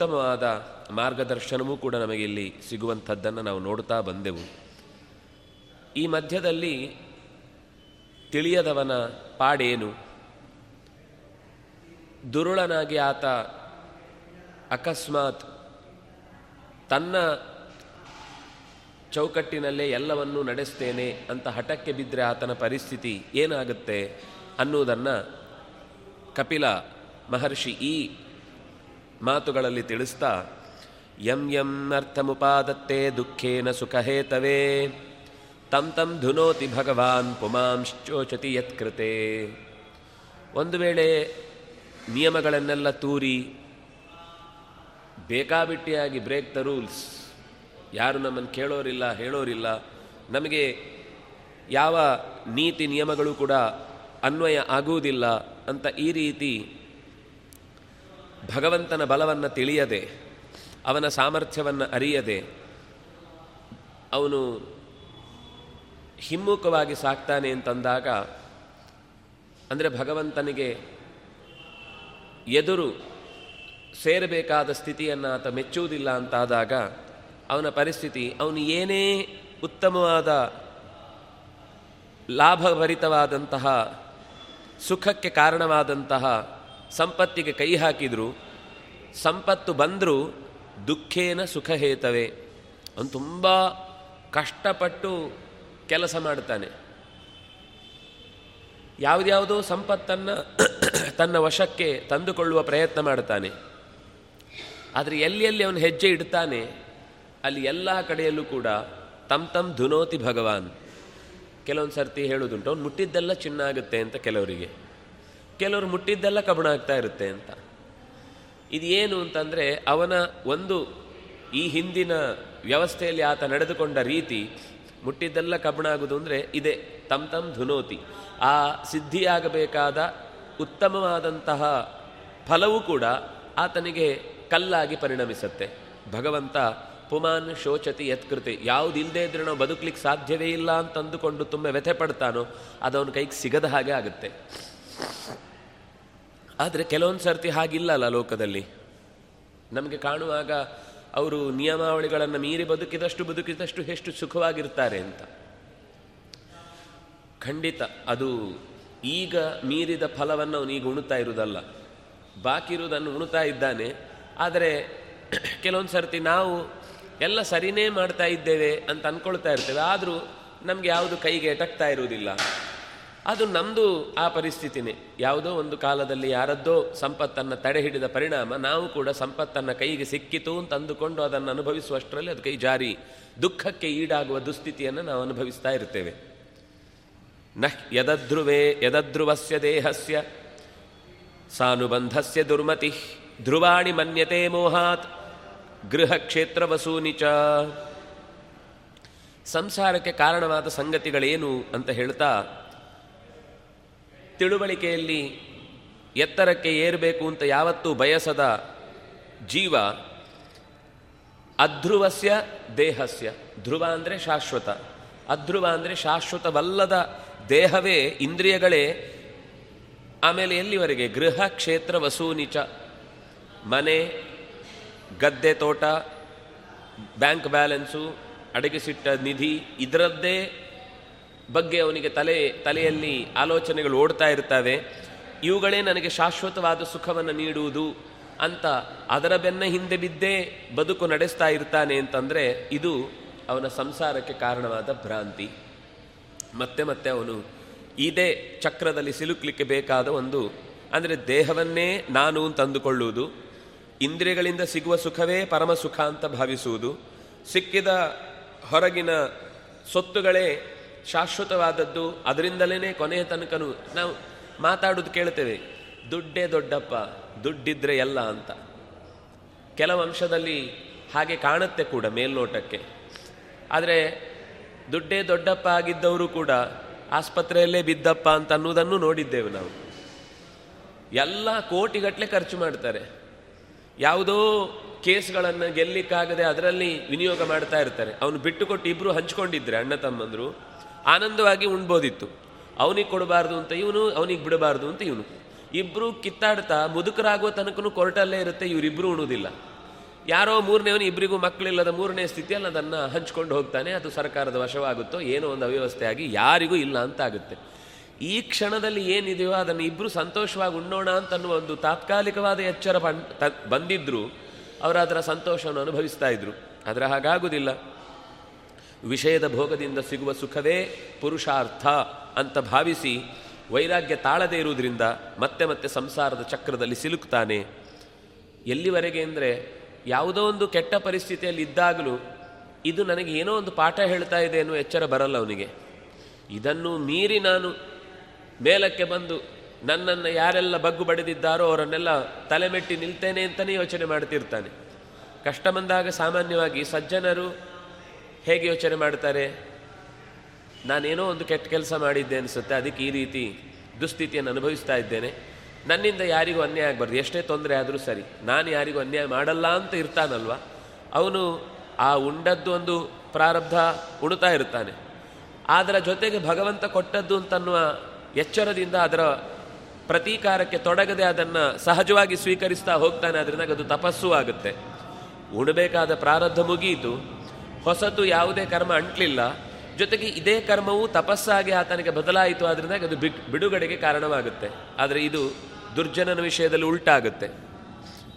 ಉತ್ತಮವಾದ ಮಾರ್ಗದರ್ಶನವೂ ಕೂಡ ನಮಗೆ ಇಲ್ಲಿ ಸಿಗುವಂಥದ್ದನ್ನು ನಾವು ನೋಡ್ತಾ ಬಂದೆವು. ಈ ಮಧ್ಯದಲ್ಲಿ ತಿಳಿಯದವನ ಪಾಡೇನು? ದುರುಳನಾಗಿ ಆತ ಅಕಸ್ಮಾತ್ ತನ್ನ ಚೌಕಟ್ಟಿನಲ್ಲೇ ಎಲ್ಲವನ್ನೂ ನಡೆಸ್ತೇನೆ ಅಂತ ಹಠಕ್ಕೆ ಬಿದ್ದರೆ ಆತನ ಪರಿಸ್ಥಿತಿ ಏನಾಗುತ್ತೆ ಅನ್ನುವುದನ್ನು ಕಪಿಲ ಮಹರ್ಷಿ ಈ ಮಾತುಗಳಲ್ಲಿ ತಿಳಿಸ್ತಾ, ಯಂ ಯಂ ಅರ್ಥಮುಪಾದತ್ತೆ ದುಃಖೇನ ಸುಖಹೇತವೇ, ತಂ ತಂ ಧುನೋತಿ ಭಗವಾನ್ ಪುಮಾಂಶ್ಚೋಚತಿ ಯತ್ಕೃತೆ. ಒಂದು ವೇಳೆ ನಿಯಮಗಳನ್ನೆಲ್ಲ ತೂರಿ, ಬೇಕಾಬಿಟ್ಟಿಯಾಗಿ ಬ್ರೇಕ್ ದ ರೂಲ್ಸ್ ಯಾರು ನಮ್ಮನ್ನು ಕೇಳೋರಿಲ್ಲ, ಹೇಳೋರಿಲ್ಲ, ನಮಗೆ ಯಾವ ನೀತಿ ನಿಯಮಗಳು ಕೂಡ ಅನ್ವಯ ಆಗುವುದಿಲ್ಲ ಅಂತ ಈ ರೀತಿ ಭಗವಂತನ ಬಲವನ್ನು ತಿಳಿಯದೆ, ಅವನ ಸಾಮರ್ಥ್ಯವನ್ನು ಅರಿಯದೆ, ಅವನು ಹಿಮ್ಮುಖವಾಗಿ ಸಾಕ್ತಾನೆ ಅಂತಂದಾಗ, ಅಂದರೆ ಭಗವಂತನಿಗೆ ಎದುರು ಸೇರಬೇಕಾದ ಸ್ಥಿತಿಯನ್ನು ಆತ ಮೆಚ್ಚುವುದಿಲ್ಲ ಅಂತಾದಾಗ, ಅವನ ಪರಿಸ್ಥಿತಿ, ಅವನು ಏನೇ ಉತ್ತಮವಾದ ಲಾಭಭರಿತವಾದಂತಹ, ಸುಖಕ್ಕೆ ಕಾರಣವಾದಂತಹ ಸಂಪತ್ತಿಗೆ ಕೈ ಹಾಕಿದರೂ, ಸಂಪತ್ತು ಬಂದರೂ ದುಃಖೇನ ಸುಖಹೇತವೇ. ಅವನು ತುಂಬ ಕಷ್ಟಪಟ್ಟು ಕೆಲಸ ಮಾಡ್ತಾನೆ. ಯಾವುದ್ಯಾವುದೋ ಸಂಪತ್ತನ್ನು ತನ್ನ ವಶಕ್ಕೆ ತಂದುಕೊಳ್ಳುವ ಪ್ರಯತ್ನ ಮಾಡ್ತಾನೆ. ಆದರೆ ಎಲ್ಲಿ ಎಲ್ಲಿ ಅವನು ಹೆಜ್ಜೆ ಇಡ್ತಾನೆ, ಅಲ್ಲಿ ಎಲ್ಲ ಕಡೆಯಲ್ಲೂ ಕೂಡ ತಮ್ ತಮ್ ಧುನೋತಿ ಭಗವಾನ್. ಕೆಲವೊಂದು ಸರ್ತಿ ಹೇಳೋದುಂಟು ಅವ್ನು ಮುಟ್ಟಿದ್ದೆಲ್ಲ ಚಿನ್ನ ಆಗುತ್ತೆ ಅಂತ ಕೆಲವರಿಗೆ. ಕೆಲವರು ಮುಟ್ಟಿದ್ದೆಲ್ಲ ಕಬಣ ಆಗ್ತಾ ಇರುತ್ತೆ ಅಂತ. ಇದು ಏನು ಅಂತಂದರೆ ಅವನ ಒಂದು ಈ ಹಿಂದಿನ ವ್ಯವಸ್ಥೆಯಲ್ಲಿ ಆತ ನಡೆದುಕೊಂಡ ರೀತಿ ಮುಟ್ಟಿದ್ದೆಲ್ಲ ಕಬಣ ಆಗೋದು ಅಂದರೆ ಇದೆ ತಮ್ ತಮ್ ಧುನೋತಿ. ಆ ಸಿದ್ಧಿಯಾಗಬೇಕಾದ ಉತ್ತಮವಾದಂತಹ ಫಲವೂ ಕೂಡ ಆತನಿಗೆ ಕಲ್ಲಾಗಿ ಪರಿಣಮಿಸುತ್ತೆ. ಭಗವಂತ, ಪುಮಾನ್ ಶೋಚತಿ ಯತ್ಕೃತಿ ಯಾವುದಿಲ್ಲದೆ ಇದ್ರೆ ನಾವು ಬದುಕಲಿಕ್ಕೆ ಸಾಧ್ಯವೇ ಇಲ್ಲ ಅಂತಂದುಕೊಂಡು ತುಂಬ ವ್ಯಥೆ ಪಡ್ತಾನೋ ಅದು ಅವನ ಕೈಗೆ ಸಿಗದ ಹಾಗೆ ಆಗುತ್ತೆ. ಆದರೆ ಕೆಲವೊಂದು ಸರ್ತಿ ಹಾಗಿಲ್ಲಲ್ಲ ಲೋಕದಲ್ಲಿ. ನಮಗೆ ಕಾಣುವಾಗ ಅವರು ನಿಯಮಾವಳಿಗಳನ್ನು ಮೀರಿ ಬದುಕಿದಷ್ಟು ಬದುಕಿದಷ್ಟು ಎಷ್ಟು ಸುಖವಾಗಿರ್ತಾರೆ ಅಂತ. ಖಂಡಿತ ಅದು ಈಗ ಮೀರಿದ ಫಲವನ್ನು ಅವನೀಗ ಉಣ್ತಾ ಇರುವುದಲ್ಲ ಬಾಕಿ ಇರುವುದನ್ನು ಉಣ್ತಾ ಇದ್ದಾನೆ. ಆದರೆ ಕೆಲವೊಂದು ಸರ್ತಿ ನಾವು ಎಲ್ಲ ಸರಿನೇ ಮಾಡ್ತಾ ಇದ್ದೇವೆ ಅಂತ ಅಂದ್ಕೊಳ್ತಾ ಇರ್ತೇವೆ. ಆದರೂ ನಮಗೆ ಯಾವುದು ಕೈಗೆ ಎಟಕ್ತಾ ಇರುವುದಿಲ್ಲ. ಅದು ನಮ್ಮದು ಆ ಪರಿಸ್ಥಿತಿನೇ. ಯಾವುದೋ ಒಂದು ಕಾಲದಲ್ಲಿ ಯಾರದ್ದೋ ಸಂಪತ್ತನ್ನು ತಡೆ ಹಿಡಿದ ಪರಿಣಾಮ, ನಾವು ಕೂಡ ಸಂಪತ್ತನ್ನು ಕೈಗೆ ಸಿಕ್ಕಿತು ಅಂತ ಅಂದುಕೊಂಡು ಅದನ್ನು ಅನುಭವಿಸುವಷ್ಟರಲ್ಲಿ ಅದು ಕೈ ಜಾರಿ, ದುಃಖಕ್ಕೆ ಈಡಾಗುವ ದುಸ್ಥಿತಿಯನ್ನು ನಾವು ಅನುಭವಿಸ್ತಾ ಇರ್ತೇವೆ. ನಹ್ ಯದಧ್ರುವೇ ಯದಧ್ರುವಸ್ಯ ದೇಹಸ್ಯ ಸಾನುಬಂಧಸ್ಯ ದುರ್ಮತಿ ಧ್ರುವಾಣಿ ಮನ್ಯತೆ ಮೋಹಾತ್ ಗೃಹ ಕ್ಷೇತ್ರ ವಸೂನಿಚ ಸಂಸಾರಕ್ಕೆ ಕಾರಣವಾದ ಸಂಗತಿಗಳೇನು ಅಂತ ಹೇಳ್ತಾ ತಿಳುವಳಿಕೆಯಲ್ಲಿ ಎತ್ತರಕ್ಕೆ ಏರಬೇಕು ಅಂತ ಯಾವತ್ತೂ ಬಯಸದ ಜೀವ ಅಧ್ರುವಸ್ಯ ದೇಹಸ್ಯ. ಧ್ರುವ ಅಂದರೆ ಶಾಶ್ವತ. ಅಧ್ರುವ ಅಂದರೆ ಶಾಶ್ವತವಲ್ಲದ ದೇಹವೇ, ಇಂದ್ರಿಯಗಳೇ. ಆಮೇಲೆ ಎಲ್ಲಿವರೆಗೆ? ಗೃಹ, ಕ್ಷೇತ್ರ ವಸೂನಿಚ ಮನೆ, ಗದ್ದೆ, ತೋಟ, ಬ್ಯಾಂಕ್ ಬ್ಯಾಲೆನ್ಸು, ಅಡಗಿಸಿಟ್ಟ ನಿಧಿ, ಇದರದ್ದೇ ಬಗ್ಗೆ ಅವನಿಗೆ ತಲೆ, ತಲೆಯಲ್ಲಿ ಆಲೋಚನೆಗಳು ಓಡ್ತಾ ಇರ್ತವೆ ಇವುಗಳೇ ನನಗೆ ಶಾಶ್ವತವಾದ ಸುಖವನ್ನು ನೀಡುವುದು ಅಂತ ಅದರ ಬೆನ್ನ ಹಿಂದೆ ಬಿದ್ದೇ ಬದುಕು ನಡೆಸ್ತಾ ಇರ್ತಾನೆ ಅಂತಂದರೆ ಇದು ಅವನ ಸಂಸಾರಕ್ಕೆ ಕಾರಣವಾದ ಭ್ರಾಂತಿ. ಮತ್ತೆ ಮತ್ತೆ ಅವನು ಇದೇ ಚಕ್ರದಲ್ಲಿ ಸಿಲುಕಲಿಕ್ಕೆ ಬೇಕಾದ ಒಂದು, ಅಂದರೆ ದೇಹವನ್ನೇ ನಾನು ಅಂತ ಅಂದುಕೊಳ್ಳುವುದು, ಇಂದ್ರಿಯಗಳಿಂದ ಸಿಗುವ ಸುಖವೇ ಪರಮ ಸುಖ ಅಂತ ಭಾವಿಸುವುದು, ಸಿಕ್ಕಿದ ಹೊರಗಿನ ಸೊತ್ತುಗಳೇ ಶಾಶ್ವತವಾದದ್ದು ಅದರಿಂದಲೇ ಕೊನೆಯ ತನಕನೂ ನಾವು ಮಾತಾಡೋದು ಕೇಳ್ತೇವೆ ದುಡ್ಡೇ ದೊಡ್ಡಪ್ಪ, ದುಡ್ಡಿದ್ರೆ ಎಲ್ಲ ಅಂತ. ಕೆಲವು ಅಂಶದಲ್ಲಿ ಹಾಗೆ ಕಾಣುತ್ತೆ ಕೂಡ ಮೇಲ್ನೋಟಕ್ಕೆ. ಆದರೆ ದುಡ್ಡೇ ದೊಡ್ಡಪ್ಪ ಆಗಿದ್ದವರು ಕೂಡ ಆಸ್ಪತ್ರೆಯಲ್ಲೇ ಬಿದ್ದಪ್ಪ ಅಂತ ಅನ್ನೋದನ್ನು ನೋಡಿದ್ದೇವೆ ನಾವು. ಎಲ್ಲ ಕೋಟಿಗಟ್ಟಲೆ ಖರ್ಚು ಮಾಡ್ತಾರೆ. ಯಾವುದೋ ಕೇಸ್ಗಳನ್ನು ಗೆಲ್ಲಿಕ್ಕಾಗದೆ ಅದರಲ್ಲಿ ವಿನಿಯೋಗ ಮಾಡ್ತಾ ಇರ್ತಾರೆ. ಅವನು ಬಿಟ್ಟುಕೊಟ್ಟು ಇಬ್ಬರು ಹಂಚ್ಕೊಂಡಿದ್ರೆ ಅಣ್ಣ ತಮ್ಮಂದರು. ಆನಂದವಾಗಿ ಉಣ್ಬೋದಿತ್ತು. ಅವನಿಗೆ ಕೊಡಬಾರ್ದು ಅಂತ ಇವನು, ಅವನಿಗೆ ಬಿಡಬಾರ್ದು ಅಂತ ಇವನು. ಇಬ್ಬರು ಕಿತ್ತಾಡ್ತಾ ಮುದುಕರಾಗುವ ತನಕನೂ ಕೊರಟಲ್ಲೇ ಇರುತ್ತೆ ಇವರಿಬ್ಬರು ಉಣುವುದಿಲ್ಲ. ಯಾರೋ ಮೂರನೇವನು ಇಬ್ಬರಿಗೂ ಮಕ್ಕಳಿಲ್ಲದ ಮೂರನೇ ಸ್ಥಿತಿಯಲ್ಲಿ ಅದನ್ನು ಹಂಚ್ಕೊಂಡು ಹೋಗ್ತಾನೆ, ಅದು ಸರ್ಕಾರದ ವಶವಾಗುತ್ತೋ ಏನೋ ಒಂದು ಅವ್ಯವಸ್ಥೆ ಆಗಿ ಯಾರಿಗೂ ಇಲ್ಲ ಅಂತ ಆಗುತ್ತೆ ಈ ಕ್ಷಣದಲ್ಲಿ ಏನಿದೆಯೋ ಅದನ್ನು ಇಬ್ಬರು ಸಂತೋಷವಾಗಿ ಉಣ್ಣೋಣ ಅಂತನ್ನುವ ಒಂದು ತಾತ್ಕಾಲಿಕವಾದ ಎಚ್ಚರ ಬಂದಿದ್ದರೂ ಅವರು ಅದರ ಸಂತೋಷವನ್ನು ಅನುಭವಿಸ್ತಾ ಇದ್ರು. ಆದರೆ ಹಾಗಾಗುವುದಿಲ್ಲ ವಿಷಯದ ಭೋಗದಿಂದ ಸಿಗುವ ಸುಖವೇ ಪುರುಷಾರ್ಥ ಅಂತ ಭಾವಿಸಿ ವೈರಾಗ್ಯ ತಾಳದೇ ಇರುವುದರಿಂದ ಮತ್ತೆ ಮತ್ತೆ ಸಂಸಾರದ ಚಕ್ರದಲ್ಲಿ ಸಿಲುಕ್ತಾನೆ. ಎಲ್ಲಿವರೆಗೆ ಅಂದರೆ ಯಾವುದೋ ಒಂದು ಕೆಟ್ಟ ಪರಿಸ್ಥಿತಿಯಲ್ಲಿ ಇದ್ದಾಗಲೂ ಇದು ನನಗೆ ಏನೋ ಒಂದು ಪಾಠ ಹೇಳ್ತಾ ಇದೆ ಅನ್ನೋ ಎಚ್ಚರ ಬರಲ್ಲ ಅವನಿಗೆ. ಇದನ್ನು ಮೀರಿ ನಾನು ಮೇಲಕ್ಕೆ ಬಂದು ನನ್ನನ್ನು ಯಾರೆಲ್ಲ ಬಗ್ಗು ಬಡಿದಿದ್ದಾರೋ ಅವರನ್ನೆಲ್ಲ ತಲೆಮೆಟ್ಟಿ ನಿಲ್ತೇನೆ ಅಂತಲೇ ಯೋಚನೆ ಮಾಡ್ತಿರ್ತಾನೆ. ಕಷ್ಟ ಬಂದಾಗ ಸಾಮಾನ್ಯವಾಗಿ ಸಜ್ಜನರು ಹೇಗೆ ಯೋಚನೆ ಮಾಡ್ತಾರೆ? ನಾನೇನೋ ಒಂದು ಕೆಟ್ಟ ಕೆಲಸ ಮಾಡಿದ್ದೆ ಅನಿಸುತ್ತೆ, ಅದಕ್ಕೆ ಈ ರೀತಿ ದುಸ್ಥಿತಿಯನ್ನು ಅನುಭವಿಸ್ತಾ ಇದ್ದೇನೆ. ನನ್ನಿಂದ ಯಾರಿಗೂ ಅನ್ಯಾಯ ಆಗಬಾರ್ದು, ಎಷ್ಟೇ ತೊಂದರೆ ಆದರೂ ಸರಿ. ನಾನು ಯಾರಿಗೂ ಅನ್ಯಾಯ ಮಾಡಲ್ಲ ಅಂತ ಇರ್ತಾನಲ್ವ? ಅವನು ಆ ಉಂಡದ್ದು ಒಂದು ಪ್ರಾರಬ್ಧ ಉಣ್ತಾ ಇರ್ತಾನೆ. ಅದರ ಜೊತೆಗೆ ಭಗವಂತ ಕೊಟ್ಟದ್ದು ಅಂತನ್ನುವ ಎಚ್ಚರದಿಂದ ಅದರ ಪ್ರತೀಕಾರಕ್ಕೆ ತೊಡಗದೆ ಅದನ್ನು ಸಹಜವಾಗಿ ಸ್ವೀಕರಿಸ್ತಾ ಹೋಗ್ತಾನೆ ಅದರಿಂದ ಅದು ತಪಸ್ಸು ಆಗುತ್ತೆ. ಉಣಬೇಕಾದ ಪ್ರಾರಬ್ಧ ಮುಗಿಯಿತು. ಹೊಸತು ಯಾವುದೇ ಕರ್ಮ ಅಂಟ್ಲಿಲ್ಲ. ಜೊತೆಗೆ ಇದೇ ಕರ್ಮವು ತಪಸ್ಸಾಗಿ ಆತನಿಗೆ ಬದಲಾಯಿತು ಆದ್ರಿಂದ ಅದು ಬಿಡುಗಡೆಗೆ ಕಾರಣವಾಗುತ್ತೆ. ಆದರೆ ಇದು ದುರ್ಜನನ ವಿಷಯದಲ್ಲಿ ಉಲ್ಟಾಗುತ್ತೆ.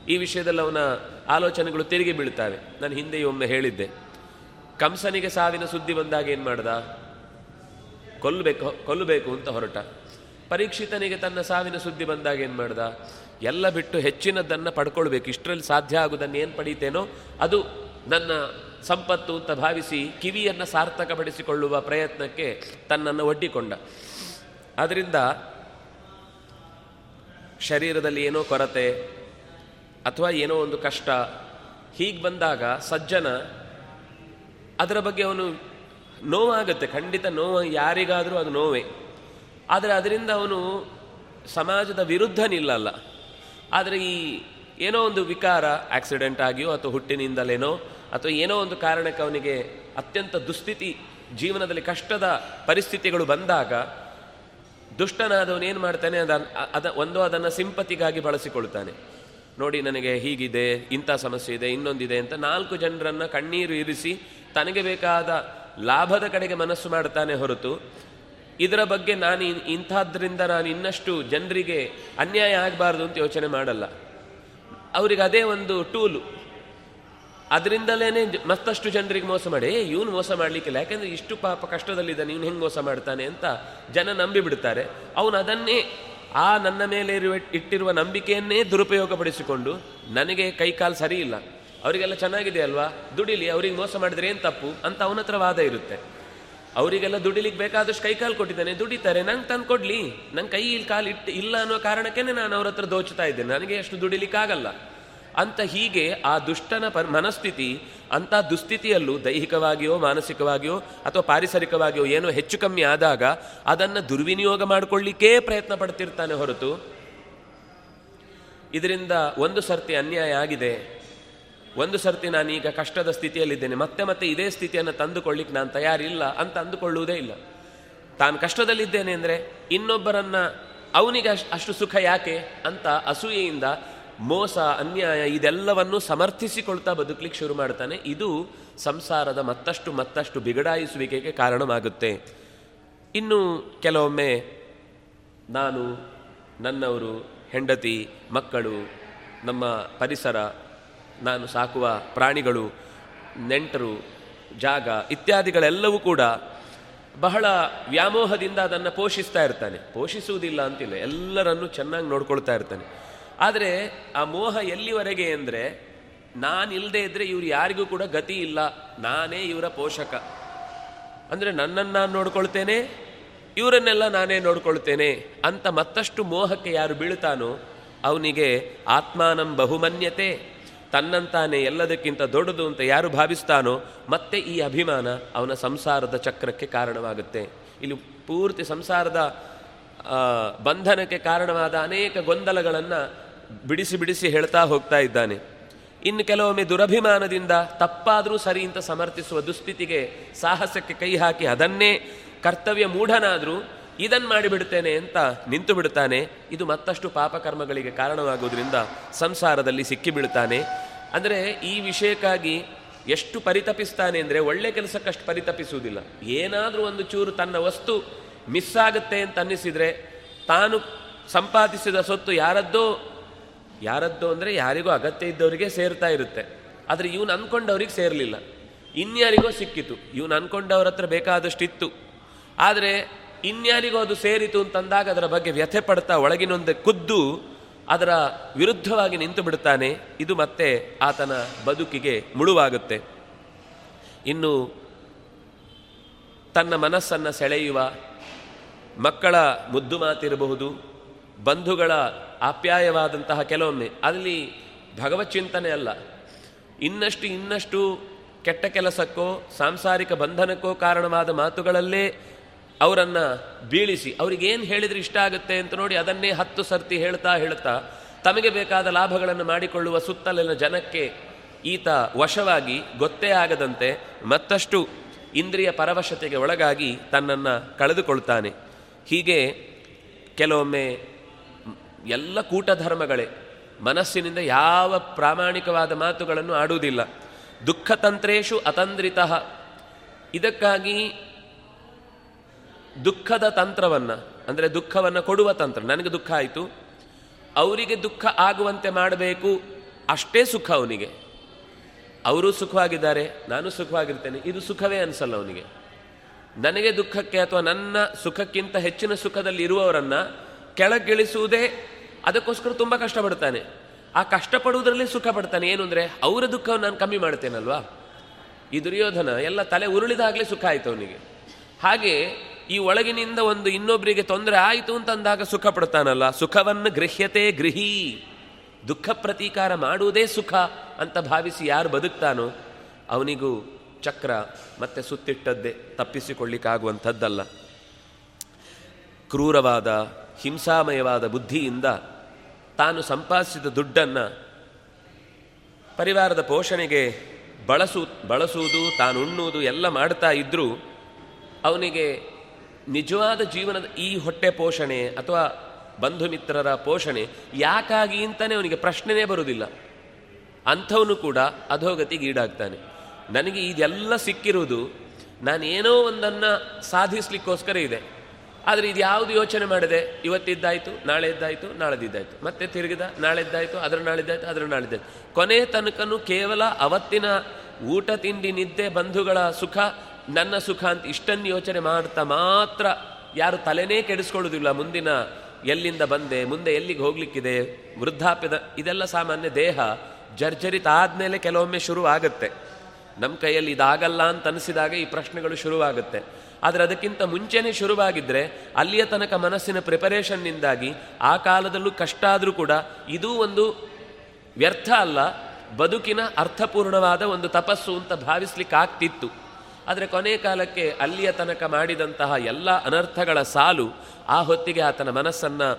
ಈ ವಿಷಯದಲ್ಲಿ ಅವನ ಆಲೋಚನೆಗಳು ತಿರುಗಿ ಬೀಳ್ತಾವೆ. ನಾನು ಹಿಂದೆ ಒಮ್ಮೆ ಹೇಳಿದ್ದೆ. ಕಂಸನಿಗೆ ಸಾವಿನ ಸುದ್ದಿ ಬಂದಾಗ ಏನು ಮಾಡ್ದ? ಕೊಲ್ಲಬೇಕು ಕೊಲ್ಲಬೇಕು ಅಂತ ಹೊರಟ. ಪರೀಕ್ಷಿತನಿಗೆ ತನ್ನ ಸಾವಿನ ಸುದ್ದಿ ಬಂದಾಗ ಏನು ಮಾಡ್ದ? ಎಲ್ಲ ಬಿಟ್ಟು ಹೆಚ್ಚಿನದನ್ನು ಪಡ್ಕೊಳ್ಬೇಕು. ಇಷ್ಟರಲ್ಲಿ ಸಾಧ್ಯ ಆಗುವುದನ್ನು ಏನು ಪಡೀತೇನೋ ಅದು ನನ್ನ ಸಂಪತ್ತು ಅಂತ ಭಾವಿಸಿ ಕಿವಿಯನ್ನು ಸಾರ್ಥಕಪಡಿಸಿಕೊಳ್ಳುವ ಪ್ರಯತ್ನಕ್ಕೆ ತನ್ನನ್ನು ಒಡ್ಡಿಕೊಂಡ. ಆದ್ದರಿಂದ ಶರೀರದಲ್ಲಿ ಏನೋ ಕೊರತೆ ಅಥವಾ ಏನೋ ಒಂದು ಕಷ್ಟ ಹೀಗೆ ಬಂದಾಗ ಸಜ್ಜನ ಅದರ ಬಗ್ಗೆ ಅವನು ನೋವಾಗುತ್ತೆ. ಖಂಡಿತ ನೋವು, ಯಾರಿಗಾದರೂ ಅದು ನೋವೇ. ಆದರೆ ಅದರಿಂದ ಅವನು ಸಮಾಜದ ವಿರುದ್ಧ ನಿಲ್ಲಲ್ಲ ಆದರೆ ಈ ಏನೋ ಒಂದು ವಿಕಾರ, ಆಕ್ಸಿಡೆಂಟ್ ಆಗಿಯೋ ಅಥವಾ ಹುಟ್ಟಿನಿಂದಲೇನೋ ಅಥವಾ ಏನೋ ಒಂದು ಕಾರಣಕ್ಕೆ ಅವನಿಗೆ ಅತ್ಯಂತ ದುಸ್ಥಿತಿ ಜೀವನದಲ್ಲಿ ಕಷ್ಟದ ಪರಿಸ್ಥಿತಿಗಳು ಬಂದಾಗ ದುಷ್ಟನಾದವನು ಏನು ಮಾಡ್ತಾನೆ? ಅದ ಅದ, ಒಂದು ಅದನ್ನು ಸಿಂಪತಿಗಾಗಿ ಬಳಸಿಕೊಳ್ತಾನೆ. ನೋಡಿ, ನನಗೆ ಹೀಗಿದೆ, ಇಂಥ ಸಮಸ್ಯೆ ಇದೆ, ಇನ್ನೊಂದಿದೆ ಅಂತ ನಾಲ್ಕು ಜನರನ್ನು ಕಣ್ಣೀರು ಇರಿಸಿ ತನಗೆ ಬೇಕಾದ ಲಾಭದ ಕಡೆಗೆ ಮನಸ್ಸು ಮಾಡ್ತಾನೆ ಹೊರತು ಇದರ ಬಗ್ಗೆ ನಾನು ಇಂಥದ್ರಿಂದ ನಾನು ಇನ್ನಷ್ಟು ಜನರಿಗೆ ಅನ್ಯಾಯ ಆಗಬಾರ್ದು ಅಂತ ಯೋಚನೆ ಮಾಡಲ್ಲ. ಅವರಿಗೆ ಅದೇ ಒಂದು ಟೂಲು. ಅದರಿಂದಲೇ ಮತ್ತಷ್ಟು ಜನರಿಗೆ ಮೋಸ ಮಾಡಿ ಇವನು ಮೋಸ ಮಾಡಲಿಕ್ಕಿಲ್ಲ, ಯಾಕೆಂದರೆ ಇಷ್ಟು ಪಾಪ ಕಷ್ಟದಲ್ಲಿದ್ದಾನೆ, ಇವನು ಹೆಂಗೆ ಮೋಸ ಮಾಡ್ತಾನೆ ಅಂತ ಜನ ನಂಬಿ ಬಿಡ್ತಾರೆ. ಅವನು ಅದನ್ನೇ ಆ ನನ್ನ ಮೇಲೆ ಇರುವ ಇಟ್ಟಿರುವ ನಂಬಿಕೆಯನ್ನೇ ದುರುಪಯೋಗಪಡಿಸಿಕೊಂಡು ನನಗೆ ಕೈಕಾಲು ಸರಿ ಇಲ್ಲ ಅವರಿಗೆಲ್ಲ ಚೆನ್ನಾಗಿದೆ ಅಲ್ವಾ? ದುಡಿಲಿ, ಅವ್ರಿಗೆ ಮೋಸ ಮಾಡಿದ್ರೆ ಏನು ತಪ್ಪು? ಅಂತ ಅವನ ಹತ್ರ ವಾದ ಇರುತ್ತೆ. ಅವರಿಗೆಲ್ಲ ದುಡಿಲಿಕ್ಕೆ ಬೇಕಾದಷ್ಟು ಕೈಕಾಲು ಕೊಟ್ಟಿದ್ದಾನೆ, ದುಡಿತಾರೆ, ನಂಗೆ ತಂದು ಕೊಡಲಿ, ನಂಗೆ ಕೈ ಇಲ್ಲಿ ಕಾಲು ಇಟ್ಟು ಇಲ್ಲ ಅನ್ನೋ ಕಾರಣಕ್ಕೇ ನಾನು ಅವ್ರ ಹತ್ರ ದೋಚ್ತಾ ಇದ್ದೇನೆ, ನನಗೆ ಅಷ್ಟು ದುಡಿಲಿಕ್ಕಾಗಲ್ಲ. ಅಂತ ಹೀಗೆ ಆ ದುಷ್ಟನ ಪ ಮನಸ್ಥಿತಿ ಅಂಥ ದುಸ್ಥಿತಿಯಲ್ಲೂ ದೈಹಿಕವಾಗಿಯೋ, ಮಾನಸಿಕವಾಗಿಯೋ, ಅಥವಾ ಪಾರಿಸರಿಕವಾಗಿಯೋ ಏನೋ ಹೆಚ್ಚು ಕಮ್ಮಿ ಆದಾಗ ಅದನ್ನು ದುರ್ವಿನಿಯೋಗ ಮಾಡಿಕೊಳ್ಳಿಕ್ಕೇ ಪ್ರಯತ್ನ ಪಡ್ತಿರ್ತಾನೆ ಹೊರತು. ಇದರಿಂದ ಒಂದು ಸರ್ತಿ ಅನ್ಯಾಯ ಆಗಿದೆ. ಒಂದು ಸರ್ತಿ ನಾನೀಗ ಕಷ್ಟದ ಸ್ಥಿತಿಯಲ್ಲಿದ್ದೇನೆ. ಮತ್ತೆ ಮತ್ತೆ ಇದೇ ಸ್ಥಿತಿಯನ್ನು ತಂದುಕೊಳ್ಳಿಕ್ಕೆ ನಾನು ತಯಾರಿಲ್ಲ ಅಂತ ಅಂದುಕೊಳ್ಳುವುದೇ ಇಲ್ಲ. ತಾನು ಕಷ್ಟದಲ್ಲಿದ್ದೇನೆ ಅಂದರೆ ಇನ್ನೊಬ್ಬರನ್ನ ಅವನಿಗೆ ಅಷ್ಟು ಸುಖ ಯಾಕೆ ಅಂತ ಅಸೂಯೆಯಿಂದ ಮೋಸ, ಅನ್ಯಾಯ ಇದೆಲ್ಲವನ್ನು ಸಮರ್ಥಿಸಿಕೊಳ್ತಾ ಬದುಕಲಿಕ್ಕೆ ಶುರು ಮಾಡ್ತಾನೆ. ಇದು ಸಂಸಾರದ ಮತ್ತಷ್ಟು ಮತ್ತಷ್ಟು ಬಿಗಡಾಯಿಸುವಿಕೆಗೆ ಕಾರಣವಾಗುತ್ತೆ. ಇನ್ನು ಕೆಲವೊಮ್ಮೆ ನಾನು, ನನ್ನವರು, ಹೆಂಡತಿ, ಮಕ್ಕಳು, ನಮ್ಮ ಪರಿಸರ, ನಾನು ಸಾಕುವ ಪ್ರಾಣಿಗಳು, ನೆಂಟರು, ಜಾಗ ಇತ್ಯಾದಿಗಳೆಲ್ಲವೂ ಕೂಡ ಬಹಳ ವ್ಯಾಮೋಹದಿಂದ ಅದನ್ನು ಪೋಷಿಸ್ತಾ ಇರ್ತಾನೆ. ಪೋಷಿಸುವುದಿಲ್ಲ ಅಂತಿಲ್ಲ, ಎಲ್ಲರನ್ನೂ ಚೆನ್ನಾಗಿ ನೋಡ್ಕೊಳ್ತಾ ಇರ್ತಾನೆ. ಆದರೆ ಆ ಮೋಹ ಎಲ್ಲಿವರೆಗೆ ಅಂದರೆ ನಾನಿಲ್ಲದೆ ಇದ್ದರೆ ಇವ್ರು ಯಾರಿಗೂ ಕೂಡ ಗತಿ ಇಲ್ಲ. ನಾನೇ ಇವರ ಪೋಷಕ. ಅಂದರೆ ನನ್ನನ್ನು ನಾನು ನೋಡ್ಕೊಳ್ತೇನೆ, ಇವರನ್ನೆಲ್ಲ ನಾನೇ ನೋಡ್ಕೊಳ್ತೇನೆ ಅಂತ ಮತ್ತಷ್ಟು ಮೋಹಕ್ಕೆ ಯಾರು ಬೀಳ್ತಾನೋ ಅವನಿಗೆ ಆತ್ಮಾನಂ ಬಹುಮನ್ಯತೆ. ತನ್ನಂತಾನೆ ಎಲ್ಲದಕ್ಕಿಂತ ದೊಡ್ಡದು ಅಂತ ಯಾರು ಭಾವಿಸ್ತಾನೋ ಮತ್ತೆ ಈ ಅಭಿಮಾನ ಅವನ ಸಂಸಾರದ ಚಕ್ರಕ್ಕೆ ಕಾರಣವಾಗುತ್ತೆ. ಇಲ್ಲಿ ಪೂರ್ತಿ ಸಂಸಾರದ ಬಂಧನಕ್ಕೆ ಕಾರಣವಾದ ಅನೇಕ ಗೊಂದಲಗಳನ್ನು ಬಿಡಿಸಿ ಬಿಡಿಸಿ ಹೇಳ್ತಾ ಹೋಗ್ತಾ ಇದ್ದಾನೆ. ಇನ್ನು ಕೆಲವೊಮ್ಮೆ ದುರಭಿಮಾನದಿಂದ ತಪ್ಪಾದರೂ ಸರಿ ಅಂತ ಸಮರ್ಥಿಸುವ ದುಸ್ಥಿತಿಗೆ ಸಾಹಸಕ್ಕೆ ಕೈ ಹಾಕಿ ಅದನ್ನೇ ಕರ್ತವ್ಯ ಮೂಢನಾದರೂ ಇದನ್ನು ಮಾಡಿಬಿಡ್ತೇನೆ ಅಂತ ನಿಂತು ಬಿಡ್ತಾನೆ. ಇದು ಮತ್ತಷ್ಟು ಪಾಪಕರ್ಮಗಳಿಗೆ ಕಾರಣವಾಗುವುದರಿಂದ ಸಂಸಾರದಲ್ಲಿ ಸಿಕ್ಕಿಬಿಡ್ತಾನೆ ಅಂದರೆ ಈ ವಿಷಯಕ್ಕಾಗಿ ಎಷ್ಟು ಪರಿತಪಿಸ್ತಾನೆ ಅಂದರೆ ಒಳ್ಳೆ ಕೆಲಸಕ್ಕಷ್ಟು ಪರಿತಪಿಸುವುದಿಲ್ಲ. ಏನಾದರೂ ಒಂದು ಚೂರು ತನ್ನ ವಸ್ತು ಮಿಸ್ ಆಗುತ್ತೆ ಅಂತ ಅನ್ನಿಸಿದರೆ ತಾನು ಸಂಪಾದಿಸಿದ ಸೊತ್ತು ಯಾರದ್ದೋ ಯಾರದ್ದೋ ಅಂದರೆ ಯಾರಿಗೂ ಅಗತ್ಯ ಇದ್ದವರಿಗೆ ಸೇರ್ತಾ ಇರುತ್ತೆ. ಆದರೆ ಇವನು ಅಂದ್ಕೊಂಡವ್ರಿಗೆ ಸೇರಲಿಲ್ಲ. ಇನ್ಯಾರಿಗೋ ಸಿಕ್ಕಿತು. ಇವನು ಅಂದ್ಕೊಂಡವ್ರ ಹತ್ರ ಬೇಕಾದಷ್ಟಿತ್ತು. ಆದರೆ ಇನ್ಯಾರಿಗೂ ಅದು ಸೇರಿತು ಅಂತಂದಾಗ ಅದರ ಬಗ್ಗೆ ವ್ಯಥೆ ಪಡ್ತಾ ಒಳಗಿನೊಂದು ಖುದ್ದು ಅದರ ವಿರುದ್ಧವಾಗಿ ನಿಂತು ಬಿಡ್ತಾನೆ. ಇದು ಮತ್ತೆ ಆತನ ಬದುಕಿಗೆ ಮುಳುವಾಗುತ್ತೆ. ಇನ್ನು ತನ್ನ ಮನಸ್ಸನ್ನು ಸೆಳೆಯುವ ಮಕ್ಕಳ ಮುದ್ದು ಮಾತಿರಬಹುದು, ಬಂಧುಗಳ ಆಪ್ಯಾಯವಾದಂತಹ ಕೆಲವೊಮ್ಮೆ. ಅಲ್ಲಿ ಭಗವತ್ ಚಿಂತನೆ ಅಲ್ಲ. ಇನ್ನಷ್ಟು ಇನ್ನಷ್ಟು ಕೆಟ್ಟ ಕೆಲಸಕ್ಕೋ, ಸಾಂಸಾರಿಕ ಬಂಧನಕ್ಕೋ ಕಾರಣವಾದ ಮಾತುಗಳಲ್ಲೇ ಅವರನ್ನು ಬೀಳಿಸಿ, ಅವ್ರಿಗೇನು ಹೇಳಿದರೆ ಇಷ್ಟ ಆಗುತ್ತೆ ಅಂತ ನೋಡಿ ಅದನ್ನೇ ಹತ್ತು ಸರ್ತಿ ಹೇಳ್ತಾ ಹೇಳ್ತಾ ತಮಗೆ ಬೇಕಾದ ಲಾಭಗಳನ್ನು ಮಾಡಿಕೊಳ್ಳುವ ಸುತ್ತಲಿನ ಜನಕ್ಕೆ ಈತ ವಶವಾಗಿ ಗೊತ್ತೇ ಆಗದಂತೆ ಮತ್ತಷ್ಟು ಇಂದ್ರಿಯ ಪರವಶತೆಗೆ ಒಳಗಾಗಿ ತನ್ನನ್ನು ಕಳೆದುಕೊಳ್ತಾನೆ. ಹೀಗೆ ಕೆಲವೊಮ್ಮೆ ಎಲ್ಲ ಕೂಟಧರ್ಮಗಳೇ. ಮನಸ್ಸಿನಿಂದ ಯಾವ ಪ್ರಾಮಾಣಿಕವಾದ ಮಾತುಗಳನ್ನು ಆಡುವುದಿಲ್ಲ. ದುಃಖತಂತ್ರೇಶು ಅತಂದ್ರಿತಃ. ಇದಕ್ಕಾಗಿ ದುಃಖದ ತಂತ್ರವನ್ನು, ಅಂದರೆ ದುಃಖವನ್ನು ಕೊಡುವ ತಂತ್ರ, ನನಗೆ ದುಃಖ ಆಯಿತು. ಅವರಿಗೆ ದುಃಖ ಆಗುವಂತೆ ಮಾಡಬೇಕು, ಅಷ್ಟೇ ಸುಖ ಅವನಿಗೆ. ಅವರು ಸುಖವಾಗಿದ್ದಾರೆ, ನಾನು ಸುಖವಾಗಿರ್ತೇನೆ, ಇದು ಸುಖವೇ ಅನಿಸಲ್ಲ ಅವನಿಗೆ. ನನಗೆ ದುಃಖಕ್ಕೆ ಅಥವಾ ನನ್ನ ಸುಖಕ್ಕಿಂತ ಹೆಚ್ಚಿನ ಸುಖದಲ್ಲಿ ಇರುವವರನ್ನು ಕೆಳಗಿಳಿಸುವುದೇ ಅದಕ್ಕೋಸ್ಕರ ತುಂಬ ಕಷ್ಟಪಡ್ತಾನೆ. ಆ ಕಷ್ಟಪಡುವುದರಲ್ಲಿ ಸುಖ ಪಡ್ತಾನೆ. ಏನು ಅಂದರೆ, ಅವರ ದುಃಖವನ್ನು ನಾನು ಕಮ್ಮಿ ಮಾಡ್ತೇನಲ್ವಾ ಈ ದುರ್ಯೋಧನ ಎಲ್ಲ ತಲೆ ಉರುಳಿದಾಗಲೇ ಸುಖ ಆಯಿತು ಅವನಿಗೆ. ಹಾಗೆ ಈ ಒಳಗಿನಿಂದ ಒಂದು ಇನ್ನೊಬ್ಬರಿಗೆ ತೊಂದರೆ ಆಯಿತು ಅಂತಂದಾಗ ಸುಖ ಪಡ್ತಾನಲ್ಲ, ಸುಖವನ್ನು ಗೃಹ್ಯತೆ ಗೃಹಿ. ದುಃಖ ಪ್ರತೀಕಾರ ಮಾಡುವುದೇ ಸುಖ ಅಂತ ಭಾವಿಸಿ ಯಾರು ಬದುಕ್ತಾನೋ, ಅವನಿಗೂ ಚಕ್ರ ಮತ್ತೆ ಸುತ್ತಿಟ್ಟದ್ದೇ ತಪ್ಪಿಸಿಕೊಳ್ಳಿಕ್ಕಾಗುವಂಥದ್ದಲ್ಲ. ಕ್ರೂರವಾದ ಹಿಂಸಾಮಯವಾದ ಬುದ್ಧಿಯಿಂದ ತಾನು ಸಂಪಾದಿಸಿದ ದುಡ್ಡನ್ನು ಪರಿವಾರದ ಪೋಷಣೆಗೆ ಬಳಸು, ಬಳಸುವುದು, ತಾನು ಉಣ್ಣುವುದು ಎಲ್ಲ ಮಾಡ್ತಾ ಇದ್ದರೂ ಅವನಿಗೆ ನಿಜವಾದ ಜೀವನದ ಈ ಹೊಟ್ಟೆ ಪೋಷಣೆ ಅಥವಾ ಬಂಧು ಮಿತ್ರರ ಪೋಷಣೆ ಯಾಕಾಗಿ ಅಂತಲೇ ಅವನಿಗೆ ಪ್ರಶ್ನೆನೇ ಬರುವುದಿಲ್ಲ. ಅಂಥವನು ಕೂಡ ಅಧೋಗತಿಗೆ ಈಡಾಗ್ತಾನೆ. ನನಗೆ ಇದೆಲ್ಲ ಸಿಕ್ಕಿರುವುದು ನಾನೇನೋ ಒಂದನ್ನು ಸಾಧಿಸಲಿಕ್ಕೋಸ್ಕರ ಇದೆ. ಆದರೆ ಇದು ಯಾವುದು ಯೋಚನೆ ಮಾಡಿದೆ? ಇವತ್ತಿದ್ದಾಯಿತು ನಾಳೆ ಇದ್ದಾಯಿತು ನಾಳೆದಿದ್ದಾಯಿತು ಮತ್ತೆ ತಿರುಗಿದ ನಾಳೆದ್ದಾಯಿತು ಅದರ ನಾಳಿದ್ದಾಯಿತು ಅದರ ನಾಳಿದ್ದಾಯಿತು ಕೊನೆ ತನಕನೂ ಕೇವಲ ಅವತ್ತಿನ ಊಟ, ತಿಂಡಿ, ನಿದ್ದೆ, ಬಂಧುಗಳ ಸುಖ, ನನ್ನ ಸುಖ ಅಂತ ಇಷ್ಟನ್ನು ಯೋಚನೆ ಮಾಡ್ತಾ ಮಾತ್ರ ಯಾರು ತಲೆನೇ ಕೆಡಿಸ್ಕೊಳ್ಳೋದಿಲ್ಲ. ಮುಂದಿನ ಎಲ್ಲಿಂದ ಬಂದೆ, ಮುಂದೆ ಎಲ್ಲಿಗೆ ಹೋಗ್ಲಿಕ್ಕಿದೆ, ವೃದ್ಧಾಪ್ಯದ ಇದೆಲ್ಲ ಸಾಮಾನ್ಯ ದೇಹ ಜರ್ಜರಿತ ಆದಮೇಲೆ ಕೆಲವೊಮ್ಮೆ ಶುರುವಾಗುತ್ತೆ. ನಮ್ಮ ಕೈಯಲ್ಲಿ ಇದಾಗಲ್ಲ ಅಂತ ಅನಿಸಿದಾಗ ಈ ಪ್ರಶ್ನೆಗಳು ಶುರುವಾಗುತ್ತೆ. ಆದರೆ ಅದಕ್ಕಿಂತ ಮುಂಚೆನೇ ಶುರುವಾಗಿದ್ದರೆ ಅಲ್ಲಿಯ ತನಕ ಮನಸ್ಸಿನ ಪ್ರಿಪರೇಷನ್ನಿಂದಾಗಿ ಆ ಕಾಲದಲ್ಲೂ ಕಷ್ಟ ಆದರೂ ಕೂಡ ಇದೂ ಒಂದು ವ್ಯರ್ಥ ಅಲ್ಲ, ಬದುಕಿನ ಅರ್ಥಪೂರ್ಣವಾದ ಒಂದು ತಪಸ್ಸು ಅಂತ ಭಾವಿಸ್ಲಿಕ್ಕೆ ಆಗ್ತಿತ್ತು ಆದರೆ ಕೊನೆ ಕಾಲಕ್ಕೆ ಅಲ್ಲಿಯ ತನಕ ಮಾಡಿದಂತಹ ಎಲ್ಲ ಅನರ್ಥಗಳ ಸಾಲು ಆ ಹೊತ್ತಿಗೆ ಆತನ ಮನಸ್ಸನ್ನು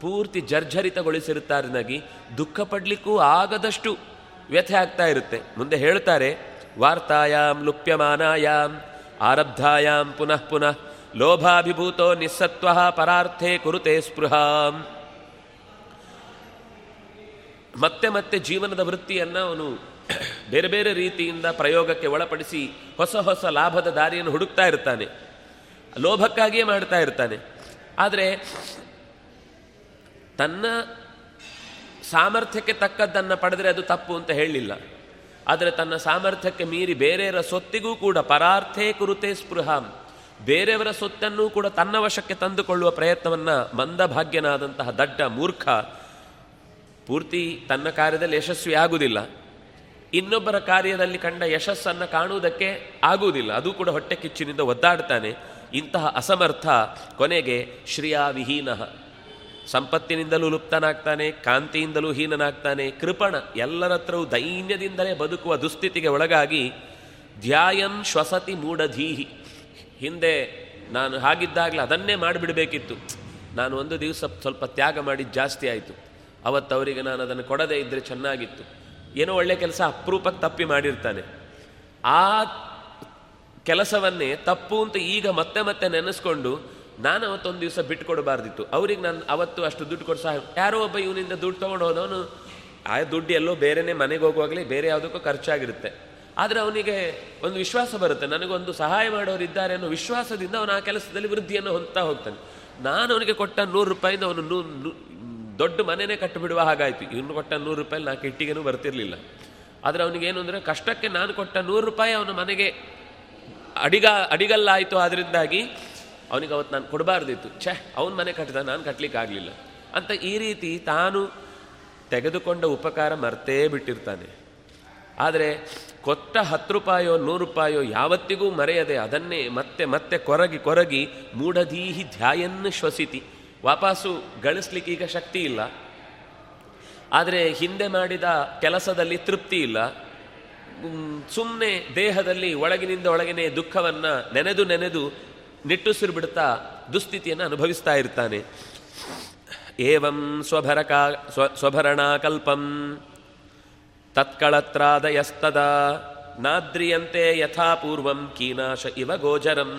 ಪೂರ್ತಿ ಜರ್ಜರಿತಗೊಳಿಸಿರುತ್ತಾರನಾಗಿ ದುಃಖ ಪಡಲಿಕ್ಕೂ ಆಗದಷ್ಟು ವ್ಯಥೆ ಆಗ್ತಾ ಇರುತ್ತೆ. ಮುಂದೆ ಹೇಳ್ತಾರೆ ವಾರ್ತಾಯಾಮ್ ಲುಪ್ಯಮಾನಾಯಾಂ, ಆರಬ್ಧಾಯಾಂ ಪುನಃ ಪುನಃ, ಲೋಭಾಭಿಭೂತೋ ನಿಸ್ಸತ್ವ ಪರಾರ್ಥೇ ಕುರುತೆ ಸ್ಪೃಹಾಂ. ಮತ್ತೆ ಮತ್ತೆ ಜೀವನದ ವೃತ್ತಿಯನ್ನು ಅವನು ಬೇರೆ ಬೇರೆ ರೀತಿಯಿಂದ ಪ್ರಯೋಗಕ್ಕೆ ಒಳಪಡಿಸಿ ಹೊಸ ಹೊಸ ಲಾಭದ ದಾರಿಯನ್ನು ಹುಡುಕ್ತಾ ಇರ್ತಾನೆ. ಲೋಭಕ್ಕಾಗಿಯೇ ಮಾಡ್ತಾ ಇರ್ತಾನೆ. ಆದರೆ ತನ್ನ ಸಾಮರ್ಥ್ಯಕ್ಕೆ ತಕ್ಕದ್ದನ್ನು ಪಡೆದರೆ ಅದು ತಪ್ಪು ಅಂತ ಹೇಳಲಿಲ್ಲ. ಆದರೆ ತನ್ನ ಸಾಮರ್ಥ್ಯಕ್ಕೆ ಮೀರಿ ಬೇರೆಯವರ ಸೊತ್ತಿಗೂ ಕೂಡ ಪರಾರ್ಥೇ ಕುರುತೆ ಸ್ಪೃಹ. ಬೇರೆಯವರ ಸೊತ್ತನ್ನೂ ಕೂಡ ತನ್ನ ವಶಕ್ಕೆ ತಂದುಕೊಳ್ಳುವ ಪ್ರಯತ್ನವನ್ನು ಮಂದಭಾಗ್ಯನಾದಂತಹ ದಡ್ಡ ಮೂರ್ಖ ಪೂರ್ತಿ ತನ್ನ ಕಾರ್ಯದಲ್ಲಿ ಯಶಸ್ವಿ ಆಗುವುದಿಲ್ಲ. ಇನ್ನೊಬ್ಬರ ಕಾರ್ಯದಲ್ಲಿ ಕಂಡ ಯಶಸ್ಸನ್ನು ಕಾಣುವುದಕ್ಕೆ ಆಗುವುದಿಲ್ಲ. ಅದು ಕೂಡ ಹೊಟ್ಟೆ ಕಿಚ್ಚಿನಿಂದ ಒದ್ದಾಡ್ತಾನೆ. ಇಂತಹ ಅಸಮರ್ಥ ಕೊನೆಗೆ ಶ್ರಿಯಾವಿಹೀನ. ಸಂಪತ್ತಿನಿಂದಲೂ ಲುಪ್ತನಾಗ್ತಾನೆ, ಕಾಂತಿಯಿಂದಲೂ ಹೀನನಾಗ್ತಾನೆ, ಕೃಪಣ ಎಲ್ಲರ ಹತ್ರವೂ ದೈನ್ಯದಿಂದಲೇ ಬದುಕುವ ದುಸ್ಥಿತಿಗೆ ಒಳಗಾಗಿ ಧ್ಯಾಯಂ ಶ್ವಸತಿ ಮೂಢಧೀಹಿ. ಹಿಂದೆ ನಾನು ಹಾಗಿದ್ದಾಗಲೇ ಅದನ್ನೇ ಮಾಡಿಬಿಡಬೇಕಿತ್ತು. ನಾನು ಒಂದು ದಿವಸ ಸ್ವಲ್ಪ ತ್ಯಾಗ ಮಾಡಿದ್ದು ಜಾಸ್ತಿ ಆಯಿತು. ಅವತ್ತು ಅವರಿಗೆ ನಾನು ಅದನ್ನು ಕೊಡದೇ ಇದ್ದರೆ ಚೆನ್ನಾಗಿತ್ತು. ಏನೋ ಒಳ್ಳೆ ಕೆಲಸ ಅಪರೂಪಕ್ಕೆ ತಪ್ಪಿ ಮಾಡಿರ್ತಾನೆ. ಆ ಕೆಲಸವನ್ನೇ ತಪ್ಪು ಅಂತ ಈಗ ಮತ್ತೆ ಮತ್ತೆ ನೆನೆಸ್ಕೊಂಡು ನಾನು ಅವತ್ತೊಂದು ದಿವಸ ಬಿಟ್ಕೊಡಬಾರ್ದಿತ್ತು ಅವ್ರಿಗೆ ನಾನು ಅವತ್ತು ಅಷ್ಟು ದುಡ್ಡು ಕೊಡು ಸಹ ಯಾರೋ ಒಬ್ಬ ಇವನಿಂದ ದುಡ್ಡು ತೊಗೊಂಡು ಹೋದವನು ಆ ದುಡ್ಡು ಎಲ್ಲೋ ಬೇರೆನೇ ಮನೆಗೆ ಹೋಗುವಾಗಲೇ ಬೇರೆ ಯಾವುದಕ್ಕೂ ಖರ್ಚಾಗಿರುತ್ತೆ. ಆದರೆ ಅವನಿಗೆ ಒಂದು ವಿಶ್ವಾಸ ಬರುತ್ತೆ. ನನಗೊಂದು ಸಹಾಯ ಮಾಡೋರು ಇದ್ದಾರೆ ಅನ್ನೋ ವಿಶ್ವಾಸದಿಂದ ಅವನು ಆ ಕೆಲಸದಲ್ಲಿ ವೃದ್ಧಿಯನ್ನು ಹೊಂದ್ತಾ ಹೋಗ್ತಾನೆ. ನಾನು ಅವನಿಗೆ ಕೊಟ್ಟ ನೂರು ರೂಪಾಯಿಂದ ಅವನು ನೂ ದೊಡ್ಡ ಮನೆಯೇ ಕಟ್ಟಿಬಿಡುವ ಹಾಗಾಯಿತು. ಇವನು ಕೊಟ್ಟ ನೂರು ರೂಪಾಯಿ ನಾಲ್ಕು ಇಟ್ಟಿಗೆನೂ ಬರ್ತಿರಲಿಲ್ಲ. ಆದರೆ ಅವನಿಗೆ ಏನು ಅಂದರೆ ಕಷ್ಟಕ್ಕೆ ನಾನು ಕೊಟ್ಟ ನೂರು ರೂಪಾಯಿ ಅವನ ಮನೆಗೆ ಅಡಿಗ ಅಡಿಗಲ್ಲಾಯಿತು ಅದರಿಂದಾಗಿ ಅವನಿಗೆ ಅವತ್ತು ನಾನು ಕೊಡಬಾರ್ದಿತ್ತು. ಛೇ, ಅವನ ಮನೆ ಕಟ್ಟಿದ, ನಾನು ಕಟ್ಟಲಿಕ್ಕೆ ಆಗಲಿಲ್ಲ ಅಂತ ಈ ರೀತಿ ತಾನು ತೆಗೆದುಕೊಂಡ ಉಪಕಾರ ಮರ್ತೇ ಬಿಟ್ಟಿರ್ತಾನೆ. ಆದರೆ ಕೊಟ್ಟ ಹತ್ತು ರೂಪಾಯೋ, ನೂರು ರೂಪಾಯೋ ಯಾವತ್ತಿಗೂ ಮರೆಯದೆ ಅದನ್ನೇ ಮತ್ತೆ ಮತ್ತೆ ಕೊರಗಿ ಕೊರಗಿ ಮೂಢಧೀಹಿ ಧ್ಯಾಯನ್ನು ಶ್ವಸಿತಿ. ವಾಪಸ್ಸು ಗಳಿಸ್ಲಿಕ್ಕೆ ಈಗ ಶಕ್ತಿ ಇಲ್ಲ. ಆದರೆ ಹಿಂದೆ ಮಾಡಿದ ಕೆಲಸದಲ್ಲಿ ತೃಪ್ತಿ ಇಲ್ಲ. ಸುಮ್ಮನೆ ದೇಹದಲ್ಲಿ ಒಳಗಿನಿಂದ ಒಳಗಿನೇ ದುಃಖವನ್ನು ನೆನೆದು ನೆನೆದು ನಿಟ್ಟುಸಿರು ಬಿಡ್ತಾ ದುಸ್ಥಿತಿಯನ್ನು ಅನುಭವಿಸ್ತಾ ಇರ್ತಾನೆ. ಏವಂ ಸ್ವಭರಕಾ ಸ್ವ ಸ್ವಭರಣಾಕಲ್ಪಂ ತತ್ಕಳತ್ರಾದಯಸ್ತದ. ನಾದ್ರಿಯಂತೆ ಯಥಾಪೂರ್ವಂ ಕೀನಾಶ ಇವ ಗೋಚರಂ.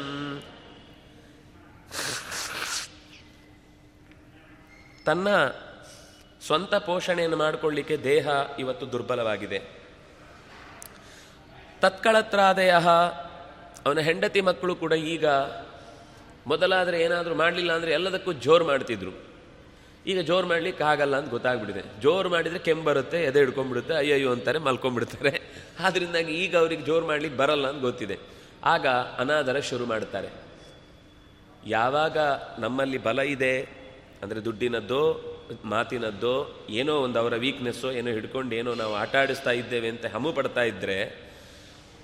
ತನ್ನ ಸ್ವಂತ ಪೋಷಣೆಯನ್ನು ಮಾಡಿಕೊಳ್ಳಿಕ್ಕೆ ದೇಹ ಇವತ್ತು ದುರ್ಬಲವಾಗಿದೆ. ತತ್ಕಳತ್ರಾದಯ ಅವನ ಹೆಂಡತಿ ಮಕ್ಕಳು ಕೂಡ ಈಗ ಮೊದಲಾದರೆ ಏನಾದರೂ ಮಾಡಲಿಲ್ಲ ಅಂದರೆ ಎಲ್ಲದಕ್ಕೂ ಜೋರು ಮಾಡ್ತಿದ್ರು. ಈಗ ಜೋರು ಮಾಡ್ಲಿಕ್ಕೆ ಆಗಲ್ಲ ಅಂತ ಗೊತ್ತಾಗ್ಬಿಟ್ಟಿದೆ. ಜೋರು ಮಾಡಿದರೆ ಕೆಮ್ಮು ಬರುತ್ತೆ, ಎದೆ ಹಿಡ್ಕೊಂಡ್ಬಿಡುತ್ತೆ, ಅಯ್ಯಯ್ಯೋ ಅಂತಾರೆ, ಮಲ್ಕೊಂಡ್ಬಿಡ್ತಾರೆ. ಆದ್ದರಿಂದಾಗಿ ಈಗ ಅವ್ರಿಗೆ ಜೋರು ಮಾಡ್ಲಿಕ್ಕೆ ಬರಲ್ಲ ಅಂತ ಗೊತ್ತಿದೆ. ಆಗ ಅನಾದರ ಶುರು ಮಾಡ್ತಾರೆ. ಯಾವಾಗ ನಮ್ಮಲ್ಲಿ ಬಲ ಇದೆ, ಅಂದರೆ ದುಡ್ಡಿನದ್ದೋ, ಮಾತಿನದ್ದೋ, ಏನೋ ಒಂದು ಅವರ ವೀಕ್ನೆಸ್ಸೋ ಏನೋ ಹಿಡ್ಕೊಂಡು ಏನೋ ನಾವು ಆಟ ಆಡಿಸ್ತಾ ಇದ್ದೇವೆ ಅಂತ ಹಮು ಪಡ್ತಾ ಇದ್ದರೆ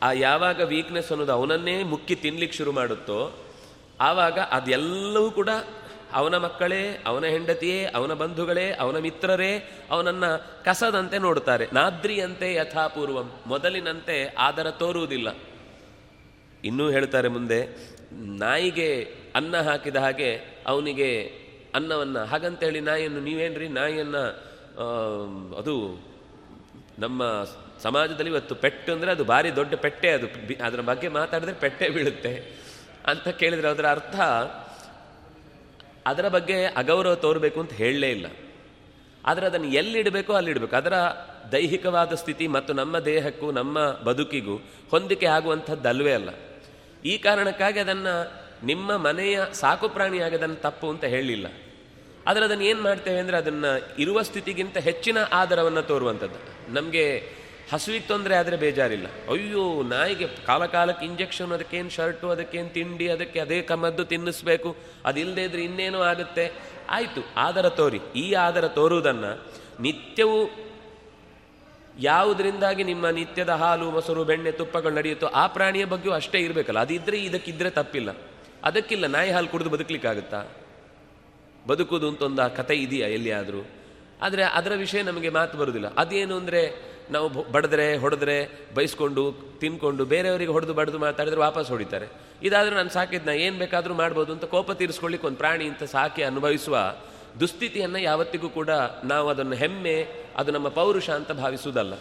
ಆ ಯಾವಾಗ ವೀಕ್ನೆಸ್ ಅನ್ನೋದು ಅವನನ್ನೇ ಮುಕ್ಕಿ ತಿನ್ಲಿಕ್ಕೆ ಶುರು ಮಾಡುತ್ತೋ ಆವಾಗ ಅದೆಲ್ಲವೂ ಕೂಡ ಅವನ ಮಕ್ಕಳೇ, ಅವನ ಹೆಂಡತಿಯೇ, ಅವನ ಬಂಧುಗಳೇ, ಅವನ ಮಿತ್ರರೇ, ಅವನನ್ನ ಕಸದಂತೆ ನೋಡ್ತಾರೆ ನಾದ್ರಿಯಂತೆ ಯಥಾಪೂರ್ವಂ. ಮೊದಲಿನಂತೆ ಆದರ ತೋರುವುದಿಲ್ಲ. ಇನ್ನೂ ಹೇಳ್ತಾರೆ ಮುಂದೆ, ನಾಯಿಗೆ ಅನ್ನ ಹಾಕಿದ ಹಾಗೆ ಅವನಿಗೆ ಅನ್ನವನ್ನು, ಹಾಗಂತೇಳಿ ನಾಯಿಯನ್ನು ನೀವೇನ್ರಿ? ನಾಯಿಯನ್ನು ಅದು ನಮ್ಮ ಸಮಾಜದಲ್ಲಿ ಇವತ್ತು ಪೆಟ್ಟು ಅಂದರೆ ಅದು ಭಾರಿ ದೊಡ್ಡ ಪೆಟ್ಟೆ ಅದು. ಅದರ ಬಗ್ಗೆ ಮಾತಾಡಿದ್ರೆ ಪೆಟ್ಟೆ ಬೀಳುತ್ತೆ. ಅಂತ ಕೇಳಿದ್ರೆ ಅದರ ಅರ್ಥ ಅದರ ಬಗ್ಗೆ ಅಗೌರವ ತೋರಬೇಕು ಅಂತ ಹೇಳಲೇ ಇಲ್ಲ. ಆದರೆ ಅದನ್ನು ಎಲ್ಲಿಡಬೇಕೋ ಅಲ್ಲಿಡಬೇಕು. ಅದರ ದೈಹಿಕವಾದ ಸ್ಥಿತಿ ಮತ್ತು ನಮ್ಮ ದೇಹಕ್ಕೂ, ನಮ್ಮ ಬದುಕಿಗೂ ಹೊಂದಿಕೆ ಆಗುವಂಥದ್ದಲ್ವೇ ಅಲ್ಲ. ಈ ಕಾರಣಕ್ಕಾಗಿ ಅದನ್ನು ನಿಮ್ಮ ಮನೆಯ ಸಾಕು ಪ್ರಾಣಿಯಾಗಿ ಅದನ್ನು ತಪ್ಪು ಅಂತ ಹೇಳಲಿಲ್ಲ. ಆದರೆ ಅದನ್ನು ಏನು ಮಾಡ್ತೇವೆ ಅಂದರೆ ಅದನ್ನು ಇರುವ ಸ್ಥಿತಿಗಿಂತ ಹೆಚ್ಚಿನ ಆಧಾರವನ್ನು ತೋರುವಂಥದ್ದು. ನಮಗೆ ಹಸುವಿಗೆ ತೊಂದರೆ ಆದರೆ ಬೇಜಾರಿಲ್ಲ. ಅಯ್ಯೋ, ನಾಯಿಗೆ ಕಾಲ ಕಾಲಕ್ಕೆ ಇಂಜೆಕ್ಷನ್ ಅದಕ್ಕೇನು ಶರ್ಟು ಅದಕ್ಕೇನು ತಿಂಡಿ, ಅದಕ್ಕೆ ಅದೇ ಕಮದ್ದು ತಿನ್ನಿಸ್ಬೇಕು. ಅದಿಲ್ಲದೆ ಇದ್ರೆ ಇನ್ನೇನೋ ಆಗುತ್ತೆ. ಆಯಿತು, ಆದರ ತೋರಿ. ಈ ಆದರ ತೋರುವುದನ್ನು ನಿತ್ಯವೂ ಯಾವುದರಿಂದಾಗಿ ನಿಮ್ಮ ನಿತ್ಯದ ಹಾಲು, ಮೊಸರು, ಬೆಣ್ಣೆ, ತುಪ್ಪಗಳು ನಡೆಯುತ್ತೋ ಆ ಪ್ರಾಣಿಯ ಬಗ್ಗೆಯೂ ಅಷ್ಟೇ ಇರಬೇಕಲ್ಲ. ಅದಿದ್ರೆ ಇದಕ್ಕಿದ್ರೆ ತಪ್ಪಿಲ್ಲ. ಅದಕ್ಕಿಲ್ಲ, ನಾಯಿ ಹಾಲು ಕುಡಿದು ಬದುಕಲಿಕ್ಕಾಗುತ್ತಾ? ಬದುಕುವುದು ಅಂತ ಒಂದು ಆ ಕತೆ ಇದೆಯಾ ಎಲ್ಲಿಯಾದರೂ? ಆದರೆ ಅದರ ವಿಷಯ ನಮಗೆ ಮಾತು ಬರುವುದಿಲ್ಲ ಅದೇನು ಅಂದರೆ ನಾವು ಬಡಿದ್ರೆ, ಹೊಡೆದ್ರೆ, ಬೈಸ್ಕೊಂಡು, ತಿನ್ಕೊಂಡು, ಬೇರೆಯವರಿಗೆ ಹೊಡೆದು ಬಡಿದು ಮಾತಾಡಿದ್ರೆ ವಾಪಸ್ ಹೊಡಿತಾರೆ. ಇದಾದರೂ ನಾನು ಸಾಕಿದ್ನ, ಏನು ಬೇಕಾದರೂ ಮಾಡ್ಬೋದು ಅಂತ ಕೋಪ ತೀರಿಸ್ಕೊಳ್ಳಿಕ್ಕೆ ಒಂದು ಪ್ರಾಣಿ ಅಂತ ಸಾಕಿ ಅನುಭವಿಸುವ ದುಸ್ಥಿತಿಯನ್ನು ಯಾವತ್ತಿಗೂ ಕೂಡ ನಾವು ಅದನ್ನು ಹೆಮ್ಮೆ, ಅದು ನಮ್ಮ ಪೌರುಷ ಅಂತ ಭಾವಿಸುವುದಲ್ಲ.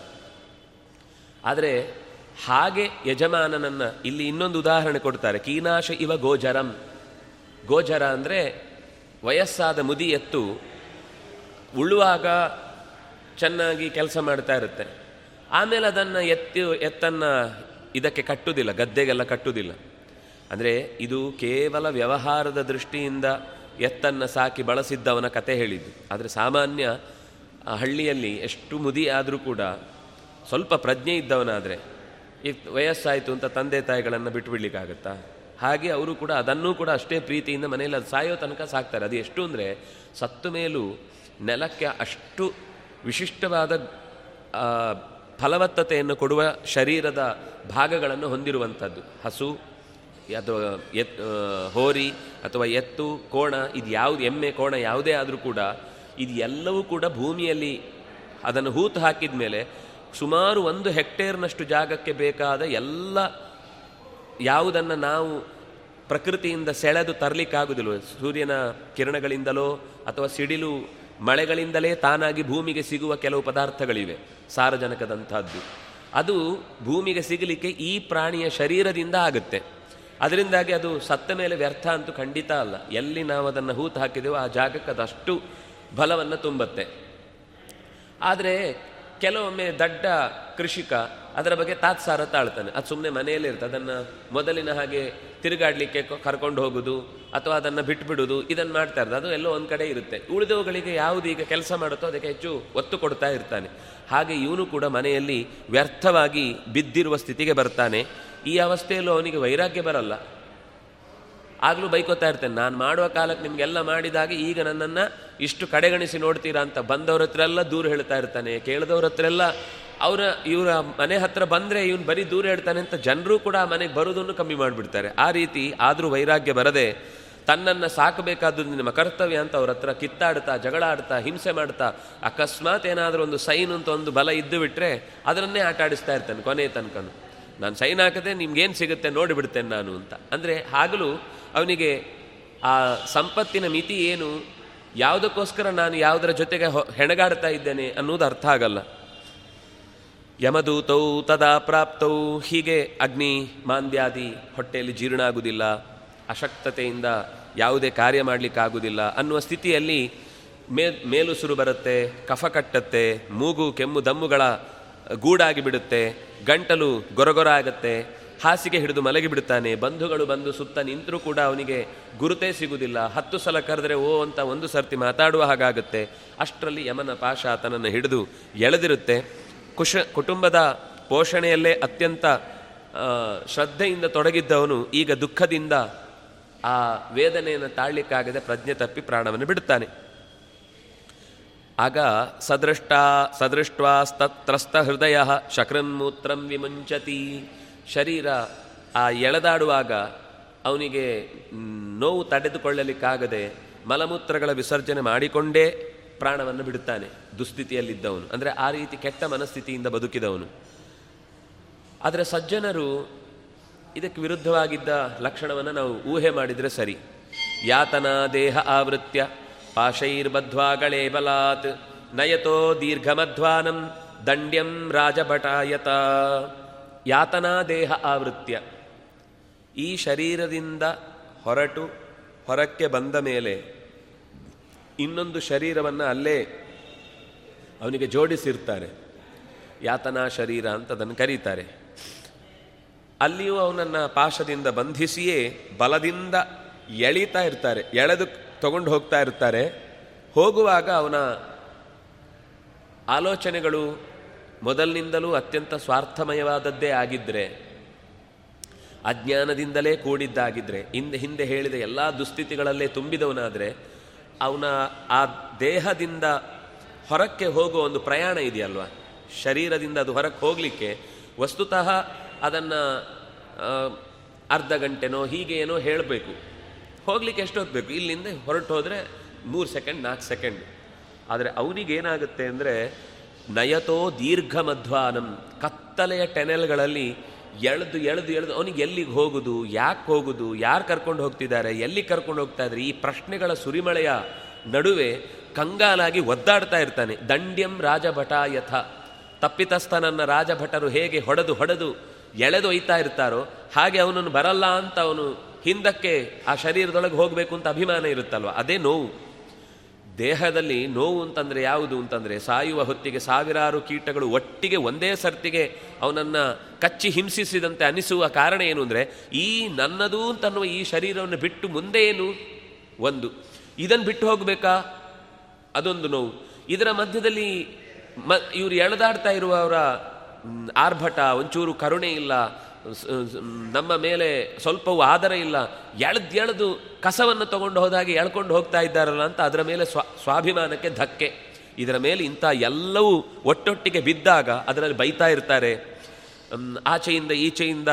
ಆದರೆ ಹಾಗೆ ಯಜಮಾನನನ್ನು ಇಲ್ಲಿ ಇನ್ನೊಂದು ಉದಾಹರಣೆ ಕೊಡ್ತಾರೆ. ಕೀನಾಶ ಇವ ಗೋಜರಂ. ಗೋಜರ ಅಂದರೆ ವಯಸ್ಸಾದ ಮುದಿ ಎತ್ತು ಉಳುವಾಗ ಚೆನ್ನಾಗಿ ಕೆಲಸ ಮಾಡ್ತಾ ಇರುತ್ತೆ. ಆಮೇಲೆ ಅದನ್ನು ಎತ್ತಿ, ಎತ್ತನ್ನು ಇದಕ್ಕೆ ಕಟ್ಟುವುದಿಲ್ಲ ಗದ್ದೆಗೆಲ್ಲ ಕಟ್ಟುವುದಿಲ್ಲ ಅಂದರೆ ಇದು ಕೇವಲ ವ್ಯವಹಾರದ ದೃಷ್ಟಿಯಿಂದ ಎತ್ತನ್ನು ಸಾಕಿ ಬಳಸಿದ್ದವನ ಕತೆ ಹೇಳಿದ್ದು. ಆದರೆ ಸಾಮಾನ್ಯ ಹಳ್ಳಿಯಲ್ಲಿ ಎಷ್ಟು ಮುದಿ ಆದರೂ ಕೂಡ ಸ್ವಲ್ಪ ಪ್ರಜ್ಞೆ ಇದ್ದವನಾದರೆ ಈ ವಯಸ್ಸಾಯಿತು ಅಂತ ತಂದೆ ತಾಯಿಗಳನ್ನು ಬಿಟ್ಟುಬಿಡ್ಲಿಕ್ಕಾಗತ್ತಾ ಹಾಗೆ ಅವರು ಕೂಡ ಅದನ್ನೂ ಕೂಡ ಅಷ್ಟೇ ಪ್ರೀತಿಯಿಂದ ಮನೆಯಲ್ಲಿ ಅದು ಸಾಯೋ ತನಕ ಸಾಕ್ತಾರೆ. ಅದು ಎಷ್ಟು ಅಂದರೆ ಸತ್ತು ಮೇಲೂ ನೆಲಕ್ಕೆ ಅಷ್ಟು ವಿಶಿಷ್ಟವಾದ ಫಲವತ್ತತೆಯನ್ನು ಕೊಡುವ ಶರೀರದ ಭಾಗಗಳನ್ನು ಹೊಂದಿರುವಂಥದ್ದು. ಹಸು, ಅಥವಾ ಎತ್ ಹೋರಿ, ಅಥವಾ ಎತ್ತು, ಕೋಣ, ಇದು ಯಾವುದು, ಎಮ್ಮೆ, ಕೋಣ ಯಾವುದೇ ಆದರೂ ಕೂಡ, ಇದು ಎಲ್ಲವೂ ಕೂಡ ಭೂಮಿಯಲ್ಲಿ ಅದನ್ನು ಹೂತು ಹಾಕಿದ ಮೇಲೆ ಸುಮಾರು ಒಂದು ಹೆಕ್ಟೇರ್ನಷ್ಟು ಜಾಗಕ್ಕೆ ಬೇಕಾದ ಎಲ್ಲ ಯಾವುದನ್ನು ನಾವು ಪ್ರಕೃತಿಯಿಂದ ಸೆಳೆದು ತರಲಿಕ್ಕಾಗುವುದಿಲ್ಲ ಸೂರ್ಯನ ಕಿರಣಗಳಿಂದಲೋ ಅಥವಾ ಸಿಡಿಲು ಮಳೆಗಳಿಂದಲೇ ತಾನಾಗಿ ಭೂಮಿಗೆ ಸಿಗುವ ಕೆಲವು ಪದಾರ್ಥಗಳಿವೆ, ಸಾರಜನಕದಂಥದ್ದು. ಅದು ಭೂಮಿಗೆ ಸಿಗಲಿಕ್ಕೆ ಈ ಪ್ರಾಣಿಯ ಶರೀರದಿಂದ ಆಗುತ್ತೆ. ಅದರಿಂದಾಗಿ ಅದು ಸತ್ತ ಮೇಲೆ ವ್ಯರ್ಥ ಅಂತೂ ಖಂಡಿತ ಅಲ್ಲ. ಎಲ್ಲಿ ನಾವು ಅದನ್ನು ಹೂತು ಹಾಕಿದೆವೋ ಆ ಜಾಗಕ್ಕೆ ಅದಷ್ಟು ಬಲವನ್ನು ತುಂಬತ್ತೆ. ಆದರೆ ಕೆಲವೊಮ್ಮೆ ದಡ್ಡ ಕೃಷಿಕ ಅದರ ಬಗ್ಗೆ ತಾತ್ಸಾರ ತಾಳ್ತಾನೆ. ಅದು ಸುಮ್ಮನೆ ಮನೆಯಲ್ಲೇ ಇರ್ತದೆ ಅದನ್ನು ಮೊದಲಿನ ಹಾಗೆ ತಿರುಗಾಡಲಿಕ್ಕೆ ಕರ್ಕೊಂಡು ಹೋಗುದು, ಅಥವಾ ಅದನ್ನು ಬಿಟ್ಬಿಡುದು ಇದನ್ನು ಮಾಡ್ತಾ ಇರ್ತದೆ ಅದು ಎಲ್ಲೋ ಒಂದು ಕಡೆ ಇರುತ್ತೆ. ಉಳಿದವುಗಳಿಗೆ ಯಾವುದು ಈಗ ಕೆಲಸ ಮಾಡುತ್ತೋ ಅದಕ್ಕೆ ಹೆಚ್ಚು ಒತ್ತು ಕೊಡ್ತಾ ಇರ್ತಾನೆ. ಹಾಗೆ ಇವನು ಕೂಡ ಮನೆಯಲ್ಲಿ ವ್ಯರ್ಥವಾಗಿ ಬಿದ್ದಿರುವ ಸ್ಥಿತಿಗೆ ಬರ್ತಾನೆ. ಈ ಅವಸ್ಥೆಯಲ್ಲೂ ಅವನಿಗೆ ವೈರಾಗ್ಯ ಬರಲ್ಲ. ಆಗಲೂ ಬೈಕೋತಾ ಇರ್ತೇನೆ. ನಾನು ಮಾಡುವ ಕಾಲಕ್ಕೆ ನಿಮಗೆಲ್ಲ ಮಾಡಿದಾಗ ಈಗ ನನ್ನನ್ನು ಇಷ್ಟು ಕಡೆಗಣಿಸಿ ನೋಡ್ತೀರಾ ಅಂತ ಬಂದವ್ರ ಹತ್ರ ಎಲ್ಲ ದೂರ ಹೇಳ್ತಾ ಇರ್ತಾನೆ. ಕೇಳಿದವ್ರ ಹತ್ರ ಎಲ್ಲ ಅವರ ಇವರ ಮನೆ ಹತ್ರ ಬಂದರೆ ಇವನು ಬರೀ ದೂರ ಹೇಳ್ತಾನೆ ಅಂತ ಜನರು ಕೂಡ ಆ ಮನೆಗೆ ಬರೋದನ್ನು ಕಮ್ಮಿ ಮಾಡಿಬಿಡ್ತಾರೆ. ಆ ರೀತಿ ಆದರೂ ವೈರಾಗ್ಯ ಬರದೆ ತನ್ನನ್ನು ಸಾಕಬೇಕಾದ್ದು ನಿಮ್ಮ ಕರ್ತವ್ಯ ಅಂತ ಅವ್ರ ಹತ್ರ ಕಿತ್ತಾಡ್ತಾ ಜಗಳ ಆಡ್ತಾ ಹಿಂಸೆ ಮಾಡ್ತಾ, ಅಕಸ್ಮಾತ್ ಏನಾದರೂ ಒಂದು ಸೈನ್ ಅಂತ ಒಂದು ಬಲ ಇದ್ದು ಬಿಟ್ಟರೆ ಅದನ್ನೇ ಆಟ ಆಡಿಸ್ತಾ ಇರ್ತಾನೆ ಕೊನೆ ತನಕನು. ನಾನು ಸೈನ್ ಹಾಕದೆ ನಿಮ್ಗೇನು ಸಿಗುತ್ತೆ ನೋಡಿಬಿಡ್ತೇನೆ ನಾನು ಅಂತ. ಅಂದರೆ ಹಾಗಲೂ ಅವನಿಗೆ ಆ ಸಂಪತ್ತಿನ ಮಿತಿ ಏನು? ಯಾವುದಕ್ಕೋಸ್ಕರ ನಾನು ಯಾವುದರ ಜೊತೆಗೆ ಹೆಣಗಾಡ್ತಾ ಇದ್ದೇನೆ ಅನ್ನೋದು ಅರ್ಥ ಆಗಲ್ಲ. ಯಮದೂತೌ ತದಾ ಪ್ರಾಪ್ತೌ. ಹೀಗೆ ಅಗ್ನಿ, ಮಾಂದ್ಯಾದಿ ಹೊಟ್ಟೆಯಲ್ಲಿ ಜೀರ್ಣ ಆಗುವುದಿಲ್ಲ ಅಶಕ್ತತೆಯಿಂದ ಯಾವುದೇ ಕಾರ್ಯ ಮಾಡಲಿಕ್ಕಾಗುವುದಿಲ್ಲ. ಅನ್ನುವ ಸ್ಥಿತಿಯಲ್ಲಿ ಮೇ, ಮೇಲುಸುರು ಬರುತ್ತೆ, ಕಫ ಕಟ್ಟತ್ತೆ, ಮೂಗು, ಕೆಮ್ಮು, ದಮ್ಮುಗಳ ಗೂಡಾಗಿ ಬಿಡುತ್ತೆ, ಗಂಟಲು ಗೊರಗೊರ ಆಗತ್ತೆ ಹಾಸಿಗೆ ಹಿಡಿದು ಮಲಗಿ ಬಿಡುತ್ತಾನೆ, ಬಂಧುಗಳು ಬಂದು ಸುತ್ತ ನಿಂತರೂ ಕೂಡ ಅವನಿಗೆ ಗುರುತೇ ಸಿಗುವುದಿಲ್ಲ. ಹತ್ತು ಸಲ ಕರೆದರೆ, ಓ ಅಂತ ಒಂದು ಸರ್ತಿ ಮಾತಾಡುವ ಹಾಗಾಗುತ್ತೆ. ಅಷ್ಟರಲ್ಲಿ ಯಮನ ಪಾಶ ಹಿಡಿದು ಎಳೆದಿರುತ್ತೆ. ಕುಶ ಕುಟುಂಬದ ಪೋಷಣೆಯಲ್ಲೇ ಅತ್ಯಂತ ಶ್ರದ್ಧೆಯಿಂದ ತೊಡಗಿದ್ದವನು ಈಗ ದುಃಖದಿಂದ ಆ ವೇದನೆಯನ್ನು ತಾಳ್ಲಿಕ್ಕಾಗದೆ ಪ್ರಜ್ಞೆ ತಪ್ಪಿ ಪ್ರಾಣವನ್ನು ಬಿಡುತ್ತಾನೆ. ಆಗ ಸದೃಷ್ಟ ಸದೃಷ್ಟ್ವಾಸ್ತತ್ರಸ್ತ ಹೃದಯ ಶಕ್ರನ್ಮೂತ್ರಂ ವಿಮುಂಚತಿ. ಶರೀರ ಆ ಎಳೆದಾಡುವಾಗ ಅವನಿಗೆ ನೋವು ತಡೆದುಕೊಳ್ಳಲಿಕ್ಕಾಗದೆ ಮಲಮೂತ್ರಗಳ ವಿಸರ್ಜನೆ ಮಾಡಿಕೊಂಡೇ ಪ್ರಾಣವನ್ನು ಬಿಡುತ್ತಾನೆ, ದುಸ್ಥಿತಿಯಲ್ಲಿದ್ದವನು. ಅಂದರೆ ಆ ರೀತಿ ಕೆಟ್ಟ ಮನಸ್ಥಿತಿಯಿಂದ ಬದುಕಿದವನು. ಆದರೆ ಸಜ್ಜನರು ಇದಕ್ಕೆ ವಿರುದ್ಧವಾಗಿದ್ದ ಲಕ್ಷಣವನ್ನು ನಾವು ಊಹೆ ಮಾಡಿದರೆ ಸರಿ. ಯಾತನಾ ದೇಹ ಆವೃತ್ಯ ಪಾಶೈರ್ಬಧ್ವಾಗಳೇ ಬಲಾತ್, ನಯತೋ ದೀರ್ಘಮಧ್ವಾನಂ ದಂಡ್ಯಂ ರಾಜಭಟಾಯತ. ಯಾತನಾ ದೇಹ ಆವೃತ್ಯ. ಈ ಶರೀರದಿಂದ ಹೊರಟು, ಹೊರಕ್ಕೆ ಬಂದ ಮೇಲೆ ಇನ್ನೊಂದು ಶರೀರವನ್ನು ಅಲ್ಲೇ ಅವನಿಗೆ ಜೋಡಿಸಿರ್ತಾರೆ. ಯಾತನಾ ಶರೀರ ಅಂತ ಅದನ್ನು ಕರೀತಾರೆ. ಅಲ್ಲಿಯೂ ಅವನನ್ನು ಪಾಶದಿಂದ ಬಂಧಿಸಿಯೇ ಬಲದಿಂದ ಎಳೀತಾ ಇರ್ತಾರೆ. ಎಳೆದು ತಗೊಂಡು ಹೋಗ್ತಾ ಇರ್ತಾರೆ. ಹೋಗುವಾಗ ಅವನ ಆಲೋಚನೆಗಳು ಮೊದಲಿನಿಂದಲೂ ಅತ್ಯಂತ ಸ್ವಾರ್ಥಮಯವಾದದ್ದೇ ಆಗಿದ್ದರೆ ಅಜ್ಞಾನದಿಂದಲೇ ಕೂಡಿದ್ದಾಗಿದ್ದರೆ ಹಿಂದೆ ಹಿಂದೆ ಹೇಳಿದ ಎಲ್ಲ ದುಸ್ಥಿತಿಗಳಲ್ಲೇ ತುಂಬಿದವನಾದರೆ ಅವನ ಆ ದೇಹದಿಂದ ಹೊರಕ್ಕೆ ಹೋಗುವ ಒಂದು ಪ್ರಯಾಣ ಇದೆಯಲ್ವ? ಶರೀರದಿಂದ ಅದು ಹೊರಕ್ಕೆ ಹೋಗಲಿಕ್ಕೆ ವಸ್ತುತಃ ಅದನ್ನು ಅರ್ಧ ಗಂಟೆನೋ ಹೀಗೆ ಏನೋ ಹೇಳಬೇಕು. ಹೋಗ್ಲಿಕ್ಕೆ ಎಷ್ಟೊತ್ತು ಬೇಕು ಇಲ್ಲಿಂದ ಹೊರಟು ಹೋದರೆ ಮೂರು ಸೆಕೆಂಡ್, ನಾಲ್ಕು ಸೆಕೆಂಡ್. ಆದರೆ ಅವನಿಗೇನಾಗುತ್ತೆ ಅಂದರೆ ನಯತೋ ದೀರ್ಘ ಮಧ್ವಾನಂ ಕತ್ತಲೆಯ ಟೆನೆಲ್ಗಳಲ್ಲಿ ಎಳೆದು ಎಳೆದು ಎಳೆದು, ಅವನಿಗೆ ಎಲ್ಲಿಗೆ ಹೋಗುದು, ಯಾಕೆ ಹೋಗುದು, ಯಾರು ಕರ್ಕೊಂಡು ಹೋಗ್ತಿದ್ದಾರೆ ಎಲ್ಲಿ ಕರ್ಕೊಂಡು ಹೋಗ್ತಾ ಇದ್ದಾರೆ ಈ ಪ್ರಶ್ನೆಗಳ ಸುರಿಮಳೆಯ ನಡುವೆ ಕಂಗಾಲಾಗಿ ಒದ್ದಾಡ್ತಾ ಇರ್ತಾನೆ. ದಂಡ್ಯಂ ರಾಜಭಟ ಯಥ ತಪ್ಪಿತಸ್ಥನನ್ನ ರಾಜಭಟರು ಹೇಗೆ ಹೊಡೆದು ಹೊಡೆದು ಎಳೆದು ಒಯ್ತಾ ಇರ್ತಾರೋ, ಹಾಗೆ ಅವನನ್ನು ಬರಲ್ಲ ಅಂತ ಅವನು ಹಿಂದಕ್ಕೆ ಆ ಶರೀರದೊಳಗೆ ಹೋಗಬೇಕು ಅಂತ ಅಭಿಮಾನ ಇರುತ್ತಲ್ವ? ಅದೇ ನೋವು. ದೇಹದಲ್ಲಿ ನೋವು ಅಂತಂದರೆ ಯಾವುದು ಅಂತಂದರೆ ಸಾಯುವ ಹೊತ್ತಿಗೆ ಸಾವಿರಾರು ಕೀಟಗಳು ಒಟ್ಟಿಗೆ ಒಂದೇ ಸರ್ತಿಗೆ ಅವನನ್ನು ಕಚ್ಚಿ ಹಿಂಸಿಸಿದಂತೆ ಅನಿಸುವ ಕಾರಣ ಏನು ಅಂದರೆ ಈ ನನ್ನದು ಅಂತನ್ನುವ ಈ ಶರೀರವನ್ನು ಬಿಟ್ಟು ಮುಂದೆ ಏನು? ಒಂದು. ಇದನ್ನು ಬಿಟ್ಟು ಹೋಗಬೇಕಾ? ಅದೊಂದು ನೋವು. ಇದರ ಮಧ್ಯದಲ್ಲಿ ಮ ಇವರು ಎಳೆದಾಡ್ತಾ ಇರುವವರ ಆರ್ಭಟ, ಒಂಚೂರು ಕರುಣೆ ಇಲ್ಲ. ನಮ್ಮ ಮೇಲೆ ಸ್ವಲ್ಪವೂ ಆದರ ಇಲ್ಲ. ಎಳ್ದು ಕಸವನ್ನು ತಗೊಂಡು ಹೋದಾಗೆ ಎಳ್ಕೊಂಡು ಹೋಗ್ತಾ ಇದ್ದಾರಲ್ಲ ಅಂತ ಅದರ ಮೇಲೆ ಸ್ವ, ಸ್ವಾಭಿಮಾನಕ್ಕೆ ಧಕ್ಕೆ. ಇದರ ಮೇಲೆ ಇಂಥ ಎಲ್ಲವೂ ಒಟ್ಟೊಟ್ಟಿಗೆ ಬಿದ್ದಾಗ ಅದರಲ್ಲಿ ಬೈತಾ ಇರ್ತಾರೆ. ಆಚೆಯಿಂದ ಈಚೆಯಿಂದ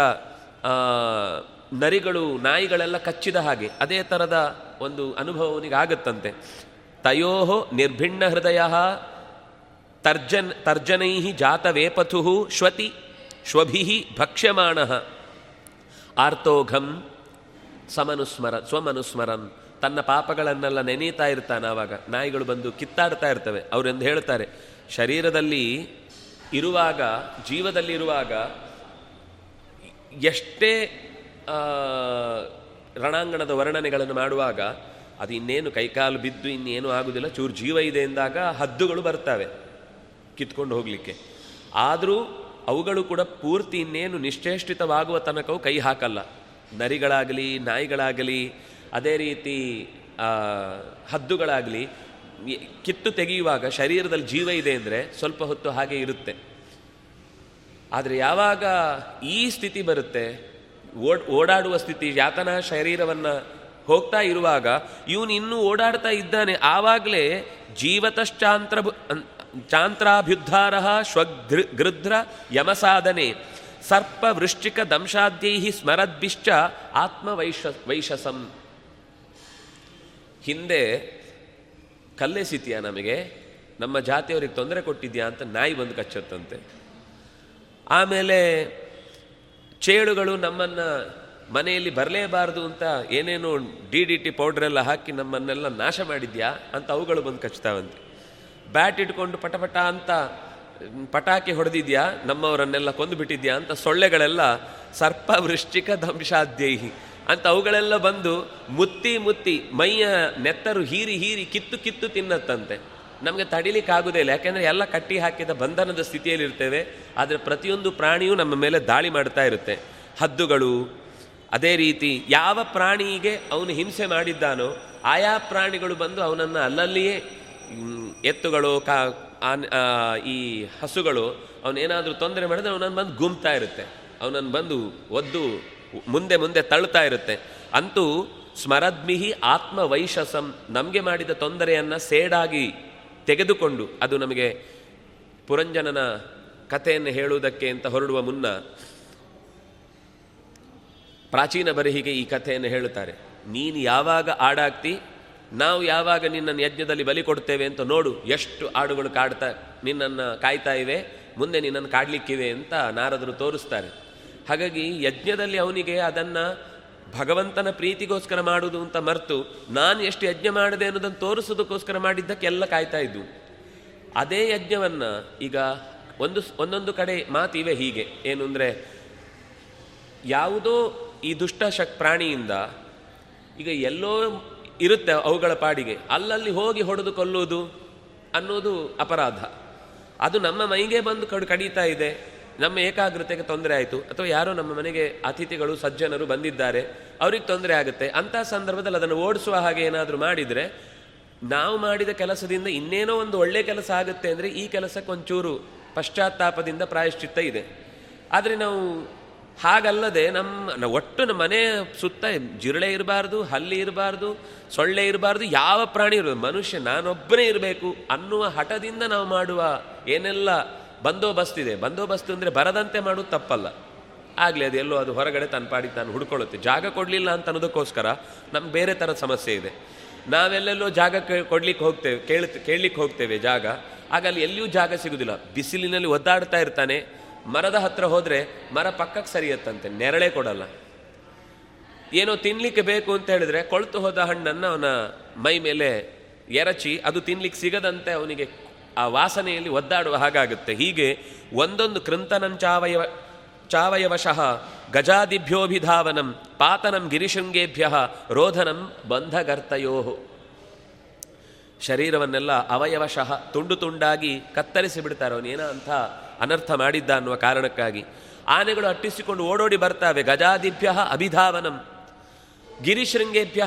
ನರಿಗಳು, ನಾಯಿಗಳೆಲ್ಲ ಕಚ್ಚಿದ ಹಾಗೆ ಅದೇ ಥರದ ಒಂದು ಅನುಭವನಿಗೆ ಆಗತ್ತಂತೆ. ತಯೋ ನಿರ್ಭಿಣ್ಣ ಹೃದಯ ತರ್ಜನ್ ತರ್ಜನೈ ಜಾತವೇಪಥು ಶ್ವತಿ ಶ್ವಭಿ ಭಕ್ಷ್ಯಮಾಣ. ಆರ್ತೋಘಂ ಸಮನುಸ್ಮರ, ಸ್ವಮನುಸ್ಮರಂ. ತನ್ನ ಪಾಪಗಳನ್ನೆಲ್ಲ ನೆನೀತಾ ಇರ್ತಾನೆ ಆವಾಗ. ನಾಯಿಗಳು ಬಂದು ಕಿತ್ತಾಡ್ತಾ ಇರ್ತವೆ. ಅವರೆಂದು ಹೇಳ್ತಾರೆ, ಶರೀರದಲ್ಲಿ ಇರುವಾಗ ಜೀವದಲ್ಲಿ ಇರುವಾಗ ಎಷ್ಟೇ ರಣಾಂಗಣದ ವರ್ಣನೆಗಳನ್ನು ಮಾಡುವಾಗ, ಅದು ಇನ್ನೇನು ಕೈಕಾಲು ಬಿದ್ದು ಇನ್ನೇನು ಆಗುವುದಿಲ್ಲ ಚೂರು ಜೀವ ಇದೆ ಎಂದಾಗ ಹದ್ದುಗಳು ಬರ್ತವೆ ಕಿತ್ಕೊಂಡು ಹೋಗಲಿಕ್ಕೆ. ಆದರೂ ಅವುಗಳು ಕೂಡ ಪೂರ್ತಿ ಇನ್ನೇನು ನಿಶ್ಚೇಷ್ಟಿತವಾಗುವ ತನಕವು ಕೈ ಹಾಕಲ್ಲ. ನರಿಗಳಾಗಲಿ, ನಾಯಿಗಳಾಗಲಿ, ಅದೇ ರೀತಿ ಹದ್ದುಗಳಾಗಲಿ ಕಿತ್ತು ತೆಗೆಯುವಾಗ ಶರೀರದಲ್ಲಿ ಜೀವ ಇದೆ ಅಂದರೆ ಸ್ವಲ್ಪ ಹೊತ್ತು ಹಾಗೆ ಇರುತ್ತೆ. ಆದರೆ ಯಾವಾಗ ಈ ಸ್ಥಿತಿ ಬರುತ್ತೆ, ಓಡ್, ಓಡಾಡುವ ಸ್ಥಿತಿ, ಯಾತನ ಶರೀರವನ್ನು ಹೋಗ್ತಾ ಇರುವಾಗ, ಇವನು ಇನ್ನೂ ಓಡಾಡ್ತಾ ಇದ್ದಾನೆ, ಆವಾಗಲೇ ಜೀವತಶ್ಚಾಂತ್ರ ಚಾಂತ್ರಾಭ್ಯುದ್ಧಾರ ಶ್ವಗೃ ಗೃಧ್ರ ಯಮಸಾಧನೆ. ಸರ್ಪ ವೃಶ್ಚಿಕ ದಂಶಾದ್ಯೈ ಸ್ಮರದ್ಭಿಶ್ಚ ಆತ್ಮವೈಶ ವೈಶಸಂ ಹಿಂದೆ ಕಲ್ಲೆಸಿತೀಯ ನಮಗೆ? ನಮ್ಮ ಜಾತಿಯವರಿಗೆ ತೊಂದರೆ ಕೊಟ್ಟಿದ್ಯಾ ಅಂತ ನಾಯಿ ಬಂದು ಕಚ್ಚತ್ತಂತೆ. ಆಮೇಲೆ ಚೇಳುಗಳು ನಮ್ಮನ್ನು ಮನೆಯಲ್ಲಿ ಬರಲೇಬಾರದು ಅಂತ ಏನೇನು ಡಿ ಡಿ ಟಿ ಪೌಡ್ರೆಲ್ಲ ಹಾಕಿ ನಮ್ಮನ್ನೆಲ್ಲ ನಾಶ ಮಾಡಿದ್ಯಾ ಅಂತ ಅವುಗಳು ಬಂದು ಕಚ್ತಾವಂತೆ ಬ್ಯಾಟ್ ಇಟ್ಕೊಂಡು ಪಟಪಟ ಅಂತ ಪಟಾಕಿ ಹೊಡೆದಿದ್ಯಾ? ನಮ್ಮವರನ್ನೆಲ್ಲ ಕೊಂದು ಬಿಟ್ಟಿದ್ಯಾ ಅಂತ ಸೊಳ್ಳೆಗಳೆಲ್ಲ ಸರ್ಪ ವೃಶ್ಚಿಕ ದಂಶಾದ್ಯೈಹಿ ಅಂತ ಅವುಗಳೆಲ್ಲ ಬಂದು ಮುತ್ತಿ ಮುತ್ತಿ ಮೈಯ ನೆತ್ತರು ಹೀರಿ ಹೀರಿ ಕಿತ್ತು ಕಿತ್ತು ತಿನ್ನತ್ತಂತೆ. ನಮಗೆ ತಡಿಲಿಕ್ಕಾಗೋದೇ ಇಲ್ಲ. ಯಾಕೆಂದರೆ ಎಲ್ಲ ಕಟ್ಟಿ ಹಾಕಿದ ಬಂಧನದ ಸ್ಥಿತಿಯಲ್ಲಿರ್ತೇವೆ ಆದರೆ ಪ್ರತಿಯೊಂದು ಪ್ರಾಣಿಯೂ ನಮ್ಮ ಮೇಲೆ ದಾಳಿ ಮಾಡ್ತಾ ಇರುತ್ತೆ. ಹದ್ದುಗಳು, ಅದೇ ರೀತಿ ಯಾವ ಪ್ರಾಣಿಗೆ ಅವನು ಹಿಂಸೆ ಮಾಡಿದ್ದಾನೋ, ಆಯಾ ಪ್ರಾಣಿಗಳು ಬಂದು ಅವನನ್ನು ಅಲ್ಲಲ್ಲಿಯೇ ಎತ್ತುಗಳು, ಕಾ, ಆನ್- ಈ ಹಸುಗಳು ಅವನೇನಾದರೂ ತೊಂದರೆ ಮಾಡಿದ್ರೆ ಅವನನ್ನು ಬಂದು ಗುಮ್ತಾ ಇರುತ್ತೆ. ಅವನನ್ನು ಬಂದು ಒದ್ದು ಮುಂದೆ ಮುಂದೆ ತಳ್ತಾ ಇರುತ್ತೆ. ಅಂತೂ ಸ್ಮರದ್ಮಿಹಿ ಆತ್ಮ ವೈಶಸಂ ನಮಗೆ ಮಾಡಿದ ತೊಂದರೆಯನ್ನು ಸೇಡಾಗಿ ತೆಗೆದುಕೊಂಡು ಅದು ನಮಗೆ ಪುರಂಜನನ ಕಥೆಯನ್ನು ಹೇಳುವುದಕ್ಕೆ ಅಂತ ಹೊರಡುವ ಮುನ್ನ ಪ್ರಾಚೀನ ಬರಹಿಗೆ ಈ ಕಥೆಯನ್ನು ಹೇಳುತ್ತಾರೆ. ನೀನು ಯಾವಾಗ ಆಡಾಗ್ತಿ ನಾವು ಯಾವಾಗ ನಿನ್ನನ್ನು ಯಜ್ಞದಲ್ಲಿ ಬಲಿ ಕೊಡ್ತೇವೆ ಅಂತ ನೋಡು, ಎಷ್ಟು ಆಡುಗಳು ಕಾಡ್ತಾ, ನಿನ್ನನ್ನು ಕಾಯ್ತಾ ಇವೆ, ಮುಂದೆ ನಿನ್ನನ್ನು ಕಾಡಲಿಕ್ಕಿವೆ ಅಂತ ನಾರದರು ತೋರಿಸ್ತಾರೆ. ಹಾಗಾಗಿ ಯಜ್ಞದಲ್ಲಿ ಅವನಿಗೆ ಅದನ್ನು ಭಗವಂತನ ಪ್ರೀತಿಗೋಸ್ಕರ ಮಾಡುವುದು ಅಂತ ಮರೆತು, ನಾನು ಎಷ್ಟು ಯಜ್ಞ ಮಾಡಿದೆ ಅನ್ನೋದನ್ನು ತೋರಿಸೋದಕ್ಕೋಸ್ಕರ ಮಾಡಿದ್ದಕ್ಕೆಲ್ಲ ಕಾಯ್ತಾ ಇದ್ದು ಅದೇ ಯಜ್ಞವನ್ನು ಈಗ ಒಂದು ಒಂದೊಂದು ಕಡೆ ಮಾತಿವೆ ಹೀಗೆ. ಏನು ಅಂದರೆ, ಯಾವುದೋ ಈ ದುಷ್ಟ ಶಕ್ ಪ್ರಾಣಿಯಿಂದ ಈಗ ಎಲ್ಲೋ ಇರುತ್ತೆ ಅವುಗಳ ಪಾಡಿಗೆ. ಅಲ್ಲಲ್ಲಿ ಹೋಗಿ ಹೊಡೆದು ಕೊಲ್ಲುವುದು ಅನ್ನೋದು ಅಪರಾಧ. ಅದು ನಮ್ಮ ಮೈಗೆ ಬಂದು ಕಡು, ಕಡಿತಾ ಇದೆ. ನಮ್ಮ ಏಕಾಗ್ರತೆಗೆ ತೊಂದರೆ ಆಯಿತು. ಅಥವಾ ಯಾರೋ ನಮ್ಮ ಮನೆಗೆ ಅತಿಥಿಗಳು, ಸಜ್ಜನರು ಬಂದಿದ್ದಾರೆ. ಅವ್ರಿಗೆ ತೊಂದರೆ ಆಗುತ್ತೆ. ಅಂಥ ಸಂದರ್ಭದಲ್ಲಿ ಅದನ್ನು ಓಡಿಸುವ ಹಾಗೆ ಏನಾದರೂ ಮಾಡಿದರೆ, ನಾವು ಮಾಡಿದ ಕೆಲಸದಿಂದ ಇನ್ನೇನೋ ಒಂದು ಒಳ್ಳೆ ಕೆಲಸ ಆಗುತ್ತೆ ಅಂದರೆ ಈ ಕೆಲಸಕ್ಕೆ ಒಂಚೂರು ಪಶ್ಚಾತ್ತಾಪದಿಂದ ಪ್ರಾಯಶ್ಚಿತ್ತ ಇದೆ. ಆದರೆ ನಾವು ಹಾಗಲ್ಲದೆ ನಮ್ಮ ಒಟ್ಟು ನಮ್ಮ ಮನೆ ಸುತ್ತ ಜಿರಳೆ ಇರಬಾರ್ದು, ಹಲ್ಲಿ ಇರಬಾರ್ದು, ಸೊಳ್ಳೆ ಇರಬಾರ್ದು, ಯಾವ ಪ್ರಾಣಿ ಇರಬಾರ್ದು, ಮನುಷ್ಯ ನಾನೊಬ್ಬನೇ ಇರಬೇಕು ಅನ್ನುವ ಹಠದಿಂದ ನಾವು ಮಾಡುವ ಏನೆಲ್ಲ ಬಂದೋಬಸ್ತ್ ಇದೆ. ಬಂದೋಬಸ್ತ್ ಅಂದರೆ ಬರದಂತೆ ಮಾಡೋದು ತಪ್ಪಲ್ಲ. ಆಗಲಿ ಅದು ಎಲ್ಲೋ ಅದು ಹೊರಗಡೆ ತನ್ನ ಪಾಡಿಗೆ ತಾನು ಹುಡ್ಕೊಳ್ಳುತ್ತೆ. ಜಾಗ ಕೊಡಲಿಲ್ಲ ಅಂತ ಅನ್ನೋದಕ್ಕೋಸ್ಕರ ನಮ್ಗೆ ಬೇರೆ ಥರದ ಸಮಸ್ಯೆ ಇದೆ. ನಾವೆಲ್ಲೆಲ್ಲೋ ಜಾಗ ಕೊಡ್ಲಿಕ್ಕೆ ಹೋಗ್ತೇವೆ ಕೇಳ ಕೇಳಲಿಕ್ಕೆ ಹೋಗ್ತೇವೆ ಜಾಗ. ಆಗ ಅಲ್ಲಿ ಎಲ್ಲಿಯೂ ಜಾಗ ಸಿಗುವುದಿಲ್ಲ ಬಿಸಿಲಿನಲ್ಲಿ ಒದ್ದಾಡ್ತಾ ಇರ್ತಾನೆ. ಮರದ ಹತ್ರ ಹೋದರೆ ಮರ ಪಕ್ಕಕ್ಕೆ ಸರಿಯತ್ತಂತೆ, ನೆರಳೆ ಕೊಡಲ್ಲ. ಏನೋ ತಿನ್ಲಿಕ್ಕೆ ಬೇಕು ಅಂತ ಹೇಳಿದ್ರೆ ಕೊಳ್ತು ಹೋದ ಹಣ್ಣನ್ನು ಅವನ ಮೈ ಮೇಲೆ ಎರಚಿ ಅದು ತಿನ್ಲಿಕ್ಕೆ ಸಿಗದಂತೆ ಅವನಿಗೆ ಆ ವಾಸನೆಯಲ್ಲಿ ಒದ್ದಾಡುವ ಹಾಗಾಗುತ್ತೆ. ಹೀಗೆ ಒಂದೊಂದು ಕೃಂತನಂಚಾವಯವ ಚಾವಯವಶಃ ಗಜಾದಿಭ್ಯೋಭಿಧಾವನಂ ಪಾತನಂ ಗಿರಿಶೃಂಗೇಭ್ಯ ರೋಧನಂ ಬಂಧಗರ್ತಯೋ ಶರೀರವನ್ನೆಲ್ಲ ಅವಯವಶಃ ತುಂಡು ತುಂಡಾಗಿ ಕತ್ತರಿಸಿ ಬಿಡ್ತಾರೆ ಅವನೇನ ಅಂತ ಅನರ್ಥ ಮಾಡಿದ್ದ ಅನ್ನುವ ಕಾರಣಕ್ಕಾಗಿ ಆನೆಗಳು ಅಟ್ಟಿಸಿಕೊಂಡು ಓಡೋಡಿ ಬರ್ತಾವೆ. ಗಜಾದಿಭ್ಯ ಅಭಿಧಾವನಂ. ಗಿರಿಶೃಂಗೇಭ್ಯ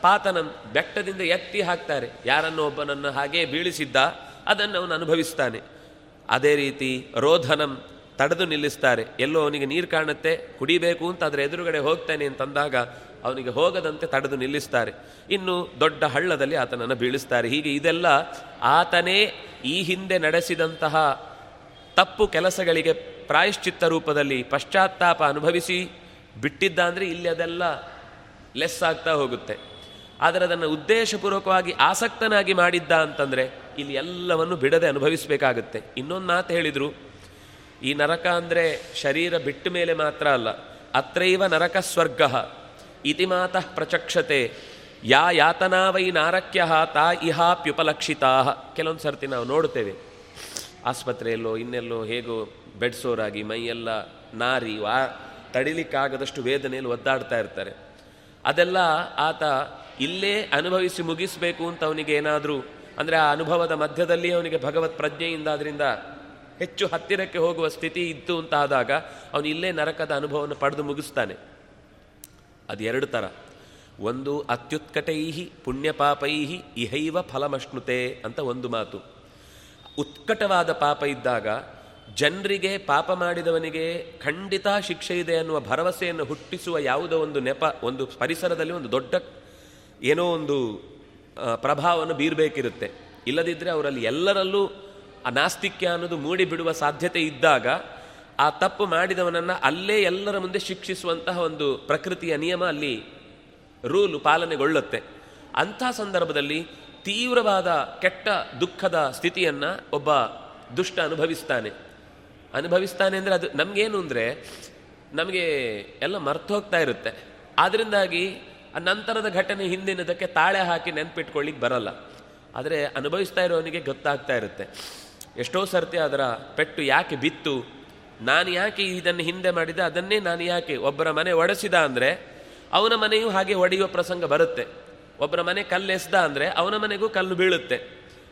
ಪಾತನಂ. ಬೆಟ್ಟದಿಂದ ಎತ್ತಿ ಹಾಕ್ತಾರೆ. ಯಾರನ್ನು ಒಬ್ಬನನ್ನು ಹಾಗೆ ಬೀಳಿಸಿದ್ದ ಅದನ್ನು ಅವನು ಅನುಭವಿಸ್ತಾನೆ. ಅದೇ ರೀತಿ ರೋಧನಂ ತಡೆದು ನಿಲ್ಲಿಸ್ತಾರೆ. ಎಲ್ಲೋ ಅವನಿಗೆ ನೀರು ಕಾಣುತ್ತೆ, ಕುಡಿಬೇಕು ಅಂತ ಅದರ ಎದುರುಗಡೆ ಹೋಗ್ತಾನೆ ಅಂತಂದಾಗ ಅವನಿಗೆ ಹೋಗದಂತೆ ತಡೆದು ನಿಲ್ಲಿಸ್ತಾರೆ. ಇನ್ನು ದೊಡ್ಡ ಹಳ್ಳದಲ್ಲಿ ಆತನನ್ನು ಬೀಳಿಸ್ತಾರೆ. ಹೀಗೆ ಇದೆಲ್ಲ ಆತನೇ ಈ ಹಿಂದೆ ನಡೆಸಿದಂತಹ ತಪ್ಪು ಕೆಲಸಗಳಿಗೆ ಪ್ರಾಯಶ್ಚಿತ್ತ ರೂಪದಲ್ಲಿ ಪಶ್ಚಾತ್ತಾಪ ಅನುಭವಿಸಿ ಬಿಟ್ಟಿದ್ದ ಅಂದರೆ ಇಲ್ಲಿ ಅದೆಲ್ಲ ಲೆಸ್ ಆಗ್ತಾ ಹೋಗುತ್ತೆ. ಆದರೆ ಅದನ್ನು ಉದ್ದೇಶಪೂರ್ವಕವಾಗಿ ಆಸಕ್ತನಾಗಿ ಮಾಡಿದ್ದ ಅಂತಂದರೆ ಇಲ್ಲಿ ಎಲ್ಲವನ್ನು ಬಿಡದೆ ಅನುಭವಿಸಬೇಕಾಗುತ್ತೆ. ಇನ್ನೊಂದು ಮಾತು ಹೇಳಿದರು, ಈ ನರಕ ಅಂದರೆ ಶರೀರ ಬಿಟ್ಟ ಮೇಲೆ ಮಾತ್ರ ಅಲ್ಲ, ಅತ್ರೈವ ನರಕ ಸ್ವರ್ಗ ಇತಿ ಮಾತಃ ಪ್ರಚಕ್ಷತೆ, ಯಾ ಯಾತನಾ ವೈ ನಾರಕ್ಯ ತಾ ಇಹಾಪ್ಯುಪಲಕ್ಷಿತಾ ಕೆಲವೊಂದು ಸರ್ತಿ ನಾವು ನೋಡ್ತೇವೆ ಆಸ್ಪತ್ರೆಯಲ್ಲೋ, ಇನ್ನೆಲ್ಲೋ ಹೇಗೋ ಬೆಡ್ಸೋರಾಗಿ ಮೈಯೆಲ್ಲ ನಾರಿ, ವಾ, ತಡಿಲಿಕ್ಕಾಗದಷ್ಟು ವೇದನೆಯಲ್ಲಿ ಒದ್ದಾಡ್ತಾ ಇರ್ತಾರೆ. ಅದೆಲ್ಲ ಆತ ಇಲ್ಲೇ ಅನುಭವಿಸಿ ಮುಗಿಸಬೇಕು ಅಂತ ಅವನಿಗೆ ಏನಾದರೂ, ಅಂದರೆ ಆ ಅನುಭವದ ಮಧ್ಯದಲ್ಲಿ ಅವನಿಗೆ ಭಗವತ್ ಪ್ರಜ್ಞೆಯಿಂದ ಅದರಿಂದ ಹೆಚ್ಚು ಹತ್ತಿರಕ್ಕೆ ಹೋಗುವ ಸ್ಥಿತಿ ಇತ್ತು ಅಂತ ಆದಾಗ ಅವನು ಇಲ್ಲೇ ನರಕದ ಅನುಭವವನ್ನು ಪಡೆದು ಮುಗಿಸ್ತಾನೆ. ಅದು ಎರಡು ಥರ ಒಂದು ಅತ್ಯುತ್ಕಟೈಹಿ ಪುಣ್ಯಪಾಪೈಹಿ ಇಹೈವ ಫಲಮಷ್ಣುತೆ ಅಂತ ಒಂದು ಮಾತು. ಉತ್ಕಟವಾದ ಪಾಪ ಇದ್ದಾಗ ಜನರಿಗೆ ಪಾಪ ಮಾಡಿದವನಿಗೆ ಖಂಡಿತ ಶಿಕ್ಷೆ ಇದೆ ಅನ್ನುವ ಭರವಸೆಯನ್ನು ಹುಟ್ಟಿಸುವ ಯಾವುದೋ ಒಂದು ನೆಪ, ಒಂದು ಪರಿಸರದಲ್ಲಿ ಒಂದು ದೊಡ್ಡ ಏನೋ ಒಂದು ಪ್ರಭಾವವನ್ನು ಬೀರಬೇಕಿರುತ್ತೆ. ಇಲ್ಲದಿದ್ದರೆ ಅವರಲ್ಲಿ ಎಲ್ಲರಲ್ಲೂ ಆ ನಾಸ್ತಿಕ್ಯ ಅನ್ನೋದು ಮೂಡಿಬಿಡುವ ಸಾಧ್ಯತೆ ಇದ್ದಾಗ ಆ ತಪ್ಪು ಮಾಡಿದವನನ್ನು ಅಲ್ಲೇ ಎಲ್ಲರ ಮುಂದೆ ಶಿಕ್ಷಿಸುವಂತಹ ಒಂದು ಪ್ರಕೃತಿಯ ನಿಯಮ ಅಲ್ಲಿ ರೂಲು ಪಾಲನೆಗೊಳ್ಳುತ್ತೆ. ಅಂಥ ಸಂದರ್ಭದಲ್ಲಿ ತೀವ್ರವಾದ, ಕೆಟ್ಟ, ದುಃಖದ ಸ್ಥಿತಿಯನ್ನು ಒಬ್ಬ ದುಷ್ಟ ಅನುಭವಿಸ್ತಾನೆ. ಅನುಭವಿಸ್ತಾನೆ ಅಂದರೆ ಅದು ನಮಗೇನು ಅಂದರೆ ನಮಗೆ ಎಲ್ಲ ಮರ್ತು ಹೋಗ್ತಾ ಇರುತ್ತೆ. ಆದ್ದರಿಂದಾಗಿ ಆ ನಂತರದ ಘಟನೆ ಹಿಂದಿನದಕ್ಕೆ ತಾಳೆ ಹಾಕಿ ನೆನ್ಪಿಟ್ಕೊಳ್ಳಿಕ್ಕೆ ಬರಲ್ಲ. ಆದರೆ ಅನುಭವಿಸ್ತಾ ಇರೋವನಿಗೆ ಗೊತ್ತಾಗ್ತಾ ಇರುತ್ತೆ. ಎಷ್ಟೋ ಸರ್ತಿ ಅದರ ಪೆಟ್ಟು ಯಾಕೆ ಬಿತ್ತು? ನಾನು ಯಾಕೆ ಇದನ್ನು ಹಿಂದೆ ಮಾಡಿದೆ? ಅದನ್ನೇ ನಾನು ಯಾಕೆ ಒಬ್ಬರ ಮನೆ ಒಡೆಸಿದ ಅಂದರೆ ಅವನ ಮನೆಯೂ ಹಾಗೆ ಒಡೆಯುವ ಪ್ರಸಂಗ ಬರುತ್ತೆ. ಒಬ್ಬರ ಮನೆ ಕಲ್ಲು ಎಸ್ದ ಅಂದರೆ ಅವನ ಮನೆಗೂ ಕಲ್ಲು ಬೀಳುತ್ತೆ.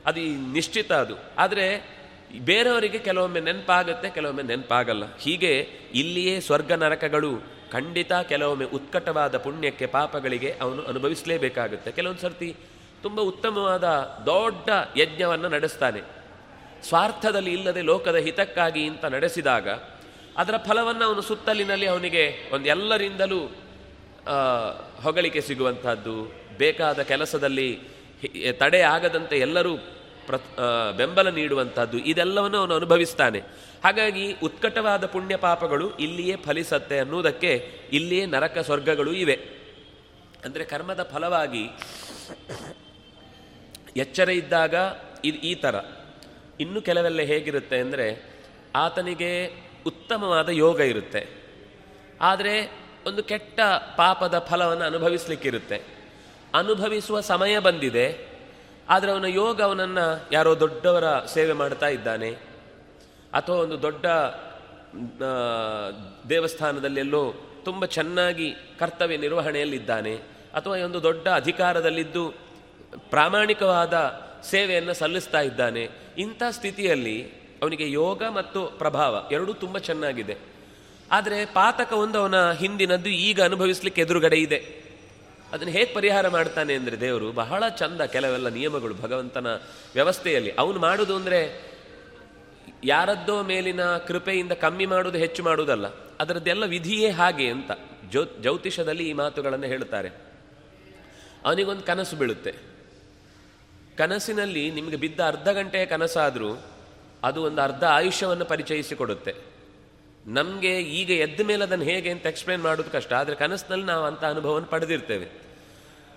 ಅದು ನಿಶ್ಚಿತ ಅದು. ಆದರೆ ಬೇರೆಯವರಿಗೆ ಕೆಲವೊಮ್ಮೆ ನೆನಪಾಗುತ್ತೆ, ಕೆಲವೊಮ್ಮೆ ನೆನಪಾಗಲ್ಲ. ಹೀಗೆ ಇಲ್ಲಿಯೇ ಸ್ವರ್ಗ ನರಕಗಳು ಖಂಡಿತ ಕೆಲವೊಮ್ಮೆ ಉತ್ಕಟವಾದ ಪುಣ್ಯಕ್ಕೆ ಪಾಪಗಳಿಗೆ ಅವನು ಅನುಭವಿಸಲೇಬೇಕಾಗುತ್ತೆ. ಕೆಲವೊಂದು ಸರ್ತಿ ತುಂಬ ಉತ್ತಮವಾದ ದೊಡ್ಡ ಯಜ್ಞವನ್ನು ನಡೆಸ್ತಾನೆ. ಸ್ವಾರ್ಥದಲ್ಲಿ ಇಲ್ಲದೆ ಲೋಕದ ಹಿತಕ್ಕಾಗಿ ಅಂತ ನಡೆಸಿದಾಗ ಅದರ ಫಲವನ್ನು ಅವನು ಸುತ್ತಲಿನಲ್ಲಿ ಅವನಿಗೆ ಒಂದು ಎಲ್ಲರಿಂದಲೂ ಹೊಗಳಿಕೆ ಸಿಗುವಂತಹದ್ದು ಬೇಕಾದ ಕೆಲಸದಲ್ಲಿ ತಡೆ ಆಗದಂತೆ ಎಲ್ಲರೂ ಪ್ರ ಬೆಂಬಲ ನೀಡುವಂಥದ್ದು ಇದೆಲ್ಲವನ್ನು ಅವನು ಅನುಭವಿಸ್ತಾನೆ. ಹಾಗಾಗಿ ಉತ್ಕಟವಾದ ಪುಣ್ಯ ಪಾಪಗಳು ಇಲ್ಲಿಯೇ ಫಲಿಸತ್ತೆ ಅನ್ನುವುದಕ್ಕೆ ಇಲ್ಲಿಯೇ ನರಕ ಸ್ವರ್ಗಗಳು ಇವೆ. ಅಂದರೆ ಕರ್ಮದ ಫಲವಾಗಿ ಎಚ್ಚರ ಇದ್ದಾಗ ಇದು ಈ ಥರ ಇನ್ನು ಕೆಲವೆಲ್ಲ ಹೇಗಿರುತ್ತೆ ಅಂದರೆ ಆತನಿಗೆ ಉತ್ತಮವಾದ ಯೋಗ ಇರುತ್ತೆ. ಆದರೆ ಒಂದು ಕೆಟ್ಟ ಪಾಪದ ಫಲವನ್ನು ಅನುಭವಿಸ್ಲಿಕ್ಕಿರುತ್ತೆ. ಅನುಭವಿಸುವ ಸಮಯ ಬಂದಿದೆ. ಆದರೆ ಅವನ ಯೋಗ ಅವನನ್ನು ಯಾರೋ ದೊಡ್ಡವರ ಸೇವೆ ಮಾಡ್ತಾ ಇದ್ದಾನೆ. ಅಥವಾ ಒಂದು ದೊಡ್ಡ ದೇವಸ್ಥಾನದಲ್ಲೆಲ್ಲೋ ತುಂಬ ಚೆನ್ನಾಗಿ ಕರ್ತವ್ಯ ನಿರ್ವಹಣೆಯಲ್ಲಿದ್ದಾನೆ. ಅಥವಾ ಒಂದು ದೊಡ್ಡ ಅಧಿಕಾರದಲ್ಲಿದ್ದು ಪ್ರಾಮಾಣಿಕವಾದ ಸೇವೆಯನ್ನು ಸಲ್ಲಿಸ್ತಾ ಇದ್ದಾನೆ. ಇಂಥ ಸ್ಥಿತಿಯಲ್ಲಿ ಅವನಿಗೆ ಯೋಗ ಮತ್ತು ಪ್ರಭಾವ ಎರಡೂ ತುಂಬ ಚೆನ್ನಾಗಿದೆ. ಆದರೆ ಪಾತಕ ಒಂದು ಅವನ ಹಿಂದಿನದ್ದು ಈಗ ಅನುಭವಿಸ್ಲಿಕ್ಕೆ ಎದುರುಗಡೆ ಇದೆ. ಅದನ್ನು ಹೇಗೆ ಪರಿಹಾರ ಮಾಡ್ತಾನೆ ಅಂದರೆ ದೇವರು ಬಹಳ ಚಂದ ಕೆಲವೆಲ್ಲ ನಿಯಮಗಳು ಭಗವಂತನ ವ್ಯವಸ್ಥೆಯಲ್ಲಿ. ಅವನು ಮಾಡುವುದು ಅಂದರೆ ಯಾರದ್ದೋ ಮೇಲಿನ ಕೃಪೆಯಿಂದ ಕಮ್ಮಿ ಮಾಡುವುದು ಹೆಚ್ಚು ಮಾಡುವುದಲ್ಲ ಅದರದ್ದೆಲ್ಲ ವಿಧಿಯೇ ಹಾಗೆ ಅಂತ ಜ್ಯೋ, ಜ್ಯೋತಿಷದಲ್ಲಿ ಈ ಮಾತುಗಳನ್ನು ಹೇಳ್ತಾರೆ. ಅವನಿಗೊಂದು ಕನಸು ಬೀಳುತ್ತೆ. ಕನಸಿನಲ್ಲಿ ನಿಮಗೆ ಬಿದ್ದ ಅರ್ಧ ಗಂಟೆಯ ಕನಸಾದರೂ ಅದು ಒಂದು ಅರ್ಧ ಆಯುಷ್ಯವನ್ನು ಪರಿಚಯಿಸಿಕೊಡುತ್ತೆ. ನಮಗೆ ಈಗ ಎದ್ದ ಮೇಲೆ ಅದನ್ನು ಹೇಗೆ ಅಂತ ಎಕ್ಸ್ಪ್ಲೇನ್ ಮಾಡೋದು ಕಷ್ಟ. ಆದರೆ ಕನಸಿನಲ್ಲಿ ನಾವು ಅಂಥ ಅನುಭವವನ್ನು ಪಡೆದಿರ್ತೇವೆ.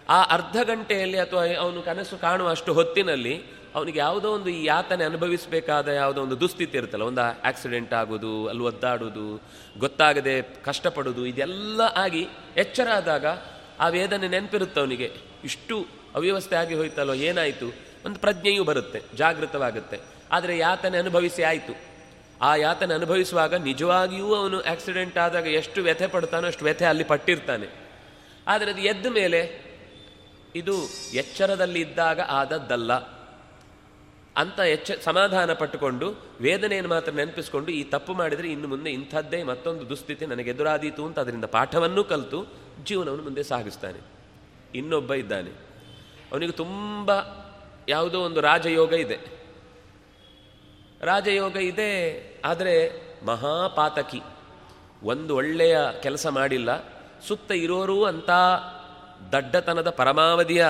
ಆ ಅರ್ಧ ಗಂಟೆಯಲ್ಲಿ ಅಥವಾ ಅವನು ಕನಸು ಕಾಣುವ ಅಷ್ಟು ಹೊತ್ತಿನಲ್ಲಿ ಅವನಿಗೆ ಯಾವುದೋ ಒಂದು ಈ ಯಾತನೆ ಅನುಭವಿಸಬೇಕಾದ ಯಾವುದೋ ಒಂದು ದುಸ್ಥಿತಿ ಇರುತ್ತಲ್ಲ, ಒಂದು ಆಕ್ಸಿಡೆಂಟ್ ಆಗೋದು, ಅಲ್ಲಿ ಒದ್ದಾಡೋದು, ಗೊತ್ತಾಗದೆ ಕಷ್ಟಪಡೋದು, ಇದೆಲ್ಲ ಆಗಿ ಎಚ್ಚರ ಆದಾಗ ಆ ವೇದನೆ ನೆನಪಿರುತ್ತೆ ಅವನಿಗೆ. ಇಷ್ಟು ಅವ್ಯವಸ್ಥೆ ಆಗಿ ಹೋಯ್ತಲ್ವ, ಏನಾಯಿತು? ಒಂದು ಪ್ರಜ್ಞೆಯೂ ಬರುತ್ತೆ, ಜಾಗೃತವಾಗುತ್ತೆ. ಆದರೆ ಯಾತನೆ ಅನುಭವಿಸಿ ಆಯಿತು. ಆ ಯಾತನೆ ಅನುಭವಿಸುವಾಗ ನಿಜವಾಗಿಯೂ ಅವನು ಆಕ್ಸಿಡೆಂಟ್ ಆದಾಗ ಎಷ್ಟು ವ್ಯಥೆ ಪಡ್ತಾನೋ ಅಷ್ಟು ವ್ಯಥೆ ಅಲ್ಲಿ ಪಟ್ಟಿರ್ತಾನೆ. ಆದರೆ ಅದು ಎದ್ದ ಮೇಲೆ ಇದು ಎಚ್ಚರದಲ್ಲಿ ಇದ್ದಾಗ ಆದದ್ದಲ್ಲ. ಅಂತ ಎಚ್ಚ, ಸಮಾಧಾನ ಪಟ್ಟುಕೊಂಡು, ವೇದನೆಯನ್ನು ಮಾತ್ರ ನೆನಪಿಸ್ಕೊಂಡು, ಈ ತಪ್ಪು ಮಾಡಿದರೆ ಇನ್ನು ಮುಂದೆ ಇಂಥದ್ದೇ ಮತ್ತೊಂದು ದುಸ್ಥಿತಿ ನನಗೆ ಎದುರಾದೀತು ಅಂತ ಅದರಿಂದ ಪಾಠವನ್ನೂ ಕಲಿತು ಜೀವನವನ್ನು ಮುಂದೆ ಸಾಗಿಸ್ತಾನೆ. ಇನ್ನೊಬ್ಬ ಇದ್ದಾನೆ. ಅವನಿಗೆ ತುಂಬ ಯಾವುದೋ ಒಂದು ರಾಜಯೋಗ ಇದೆ. ರಾಜಯೋಗ ಇದೆ, ಆದರೆ ಮಹಾಪಾತಕಿ. ಒಂದು ಒಳ್ಳೆಯ ಕೆಲಸ ಮಾಡಿಲ್ಲ. ಸುತ್ತ ಇರೋರು ಅಂತ ದಡ್ಡತನದ ಪರಮಾವಧಿಯ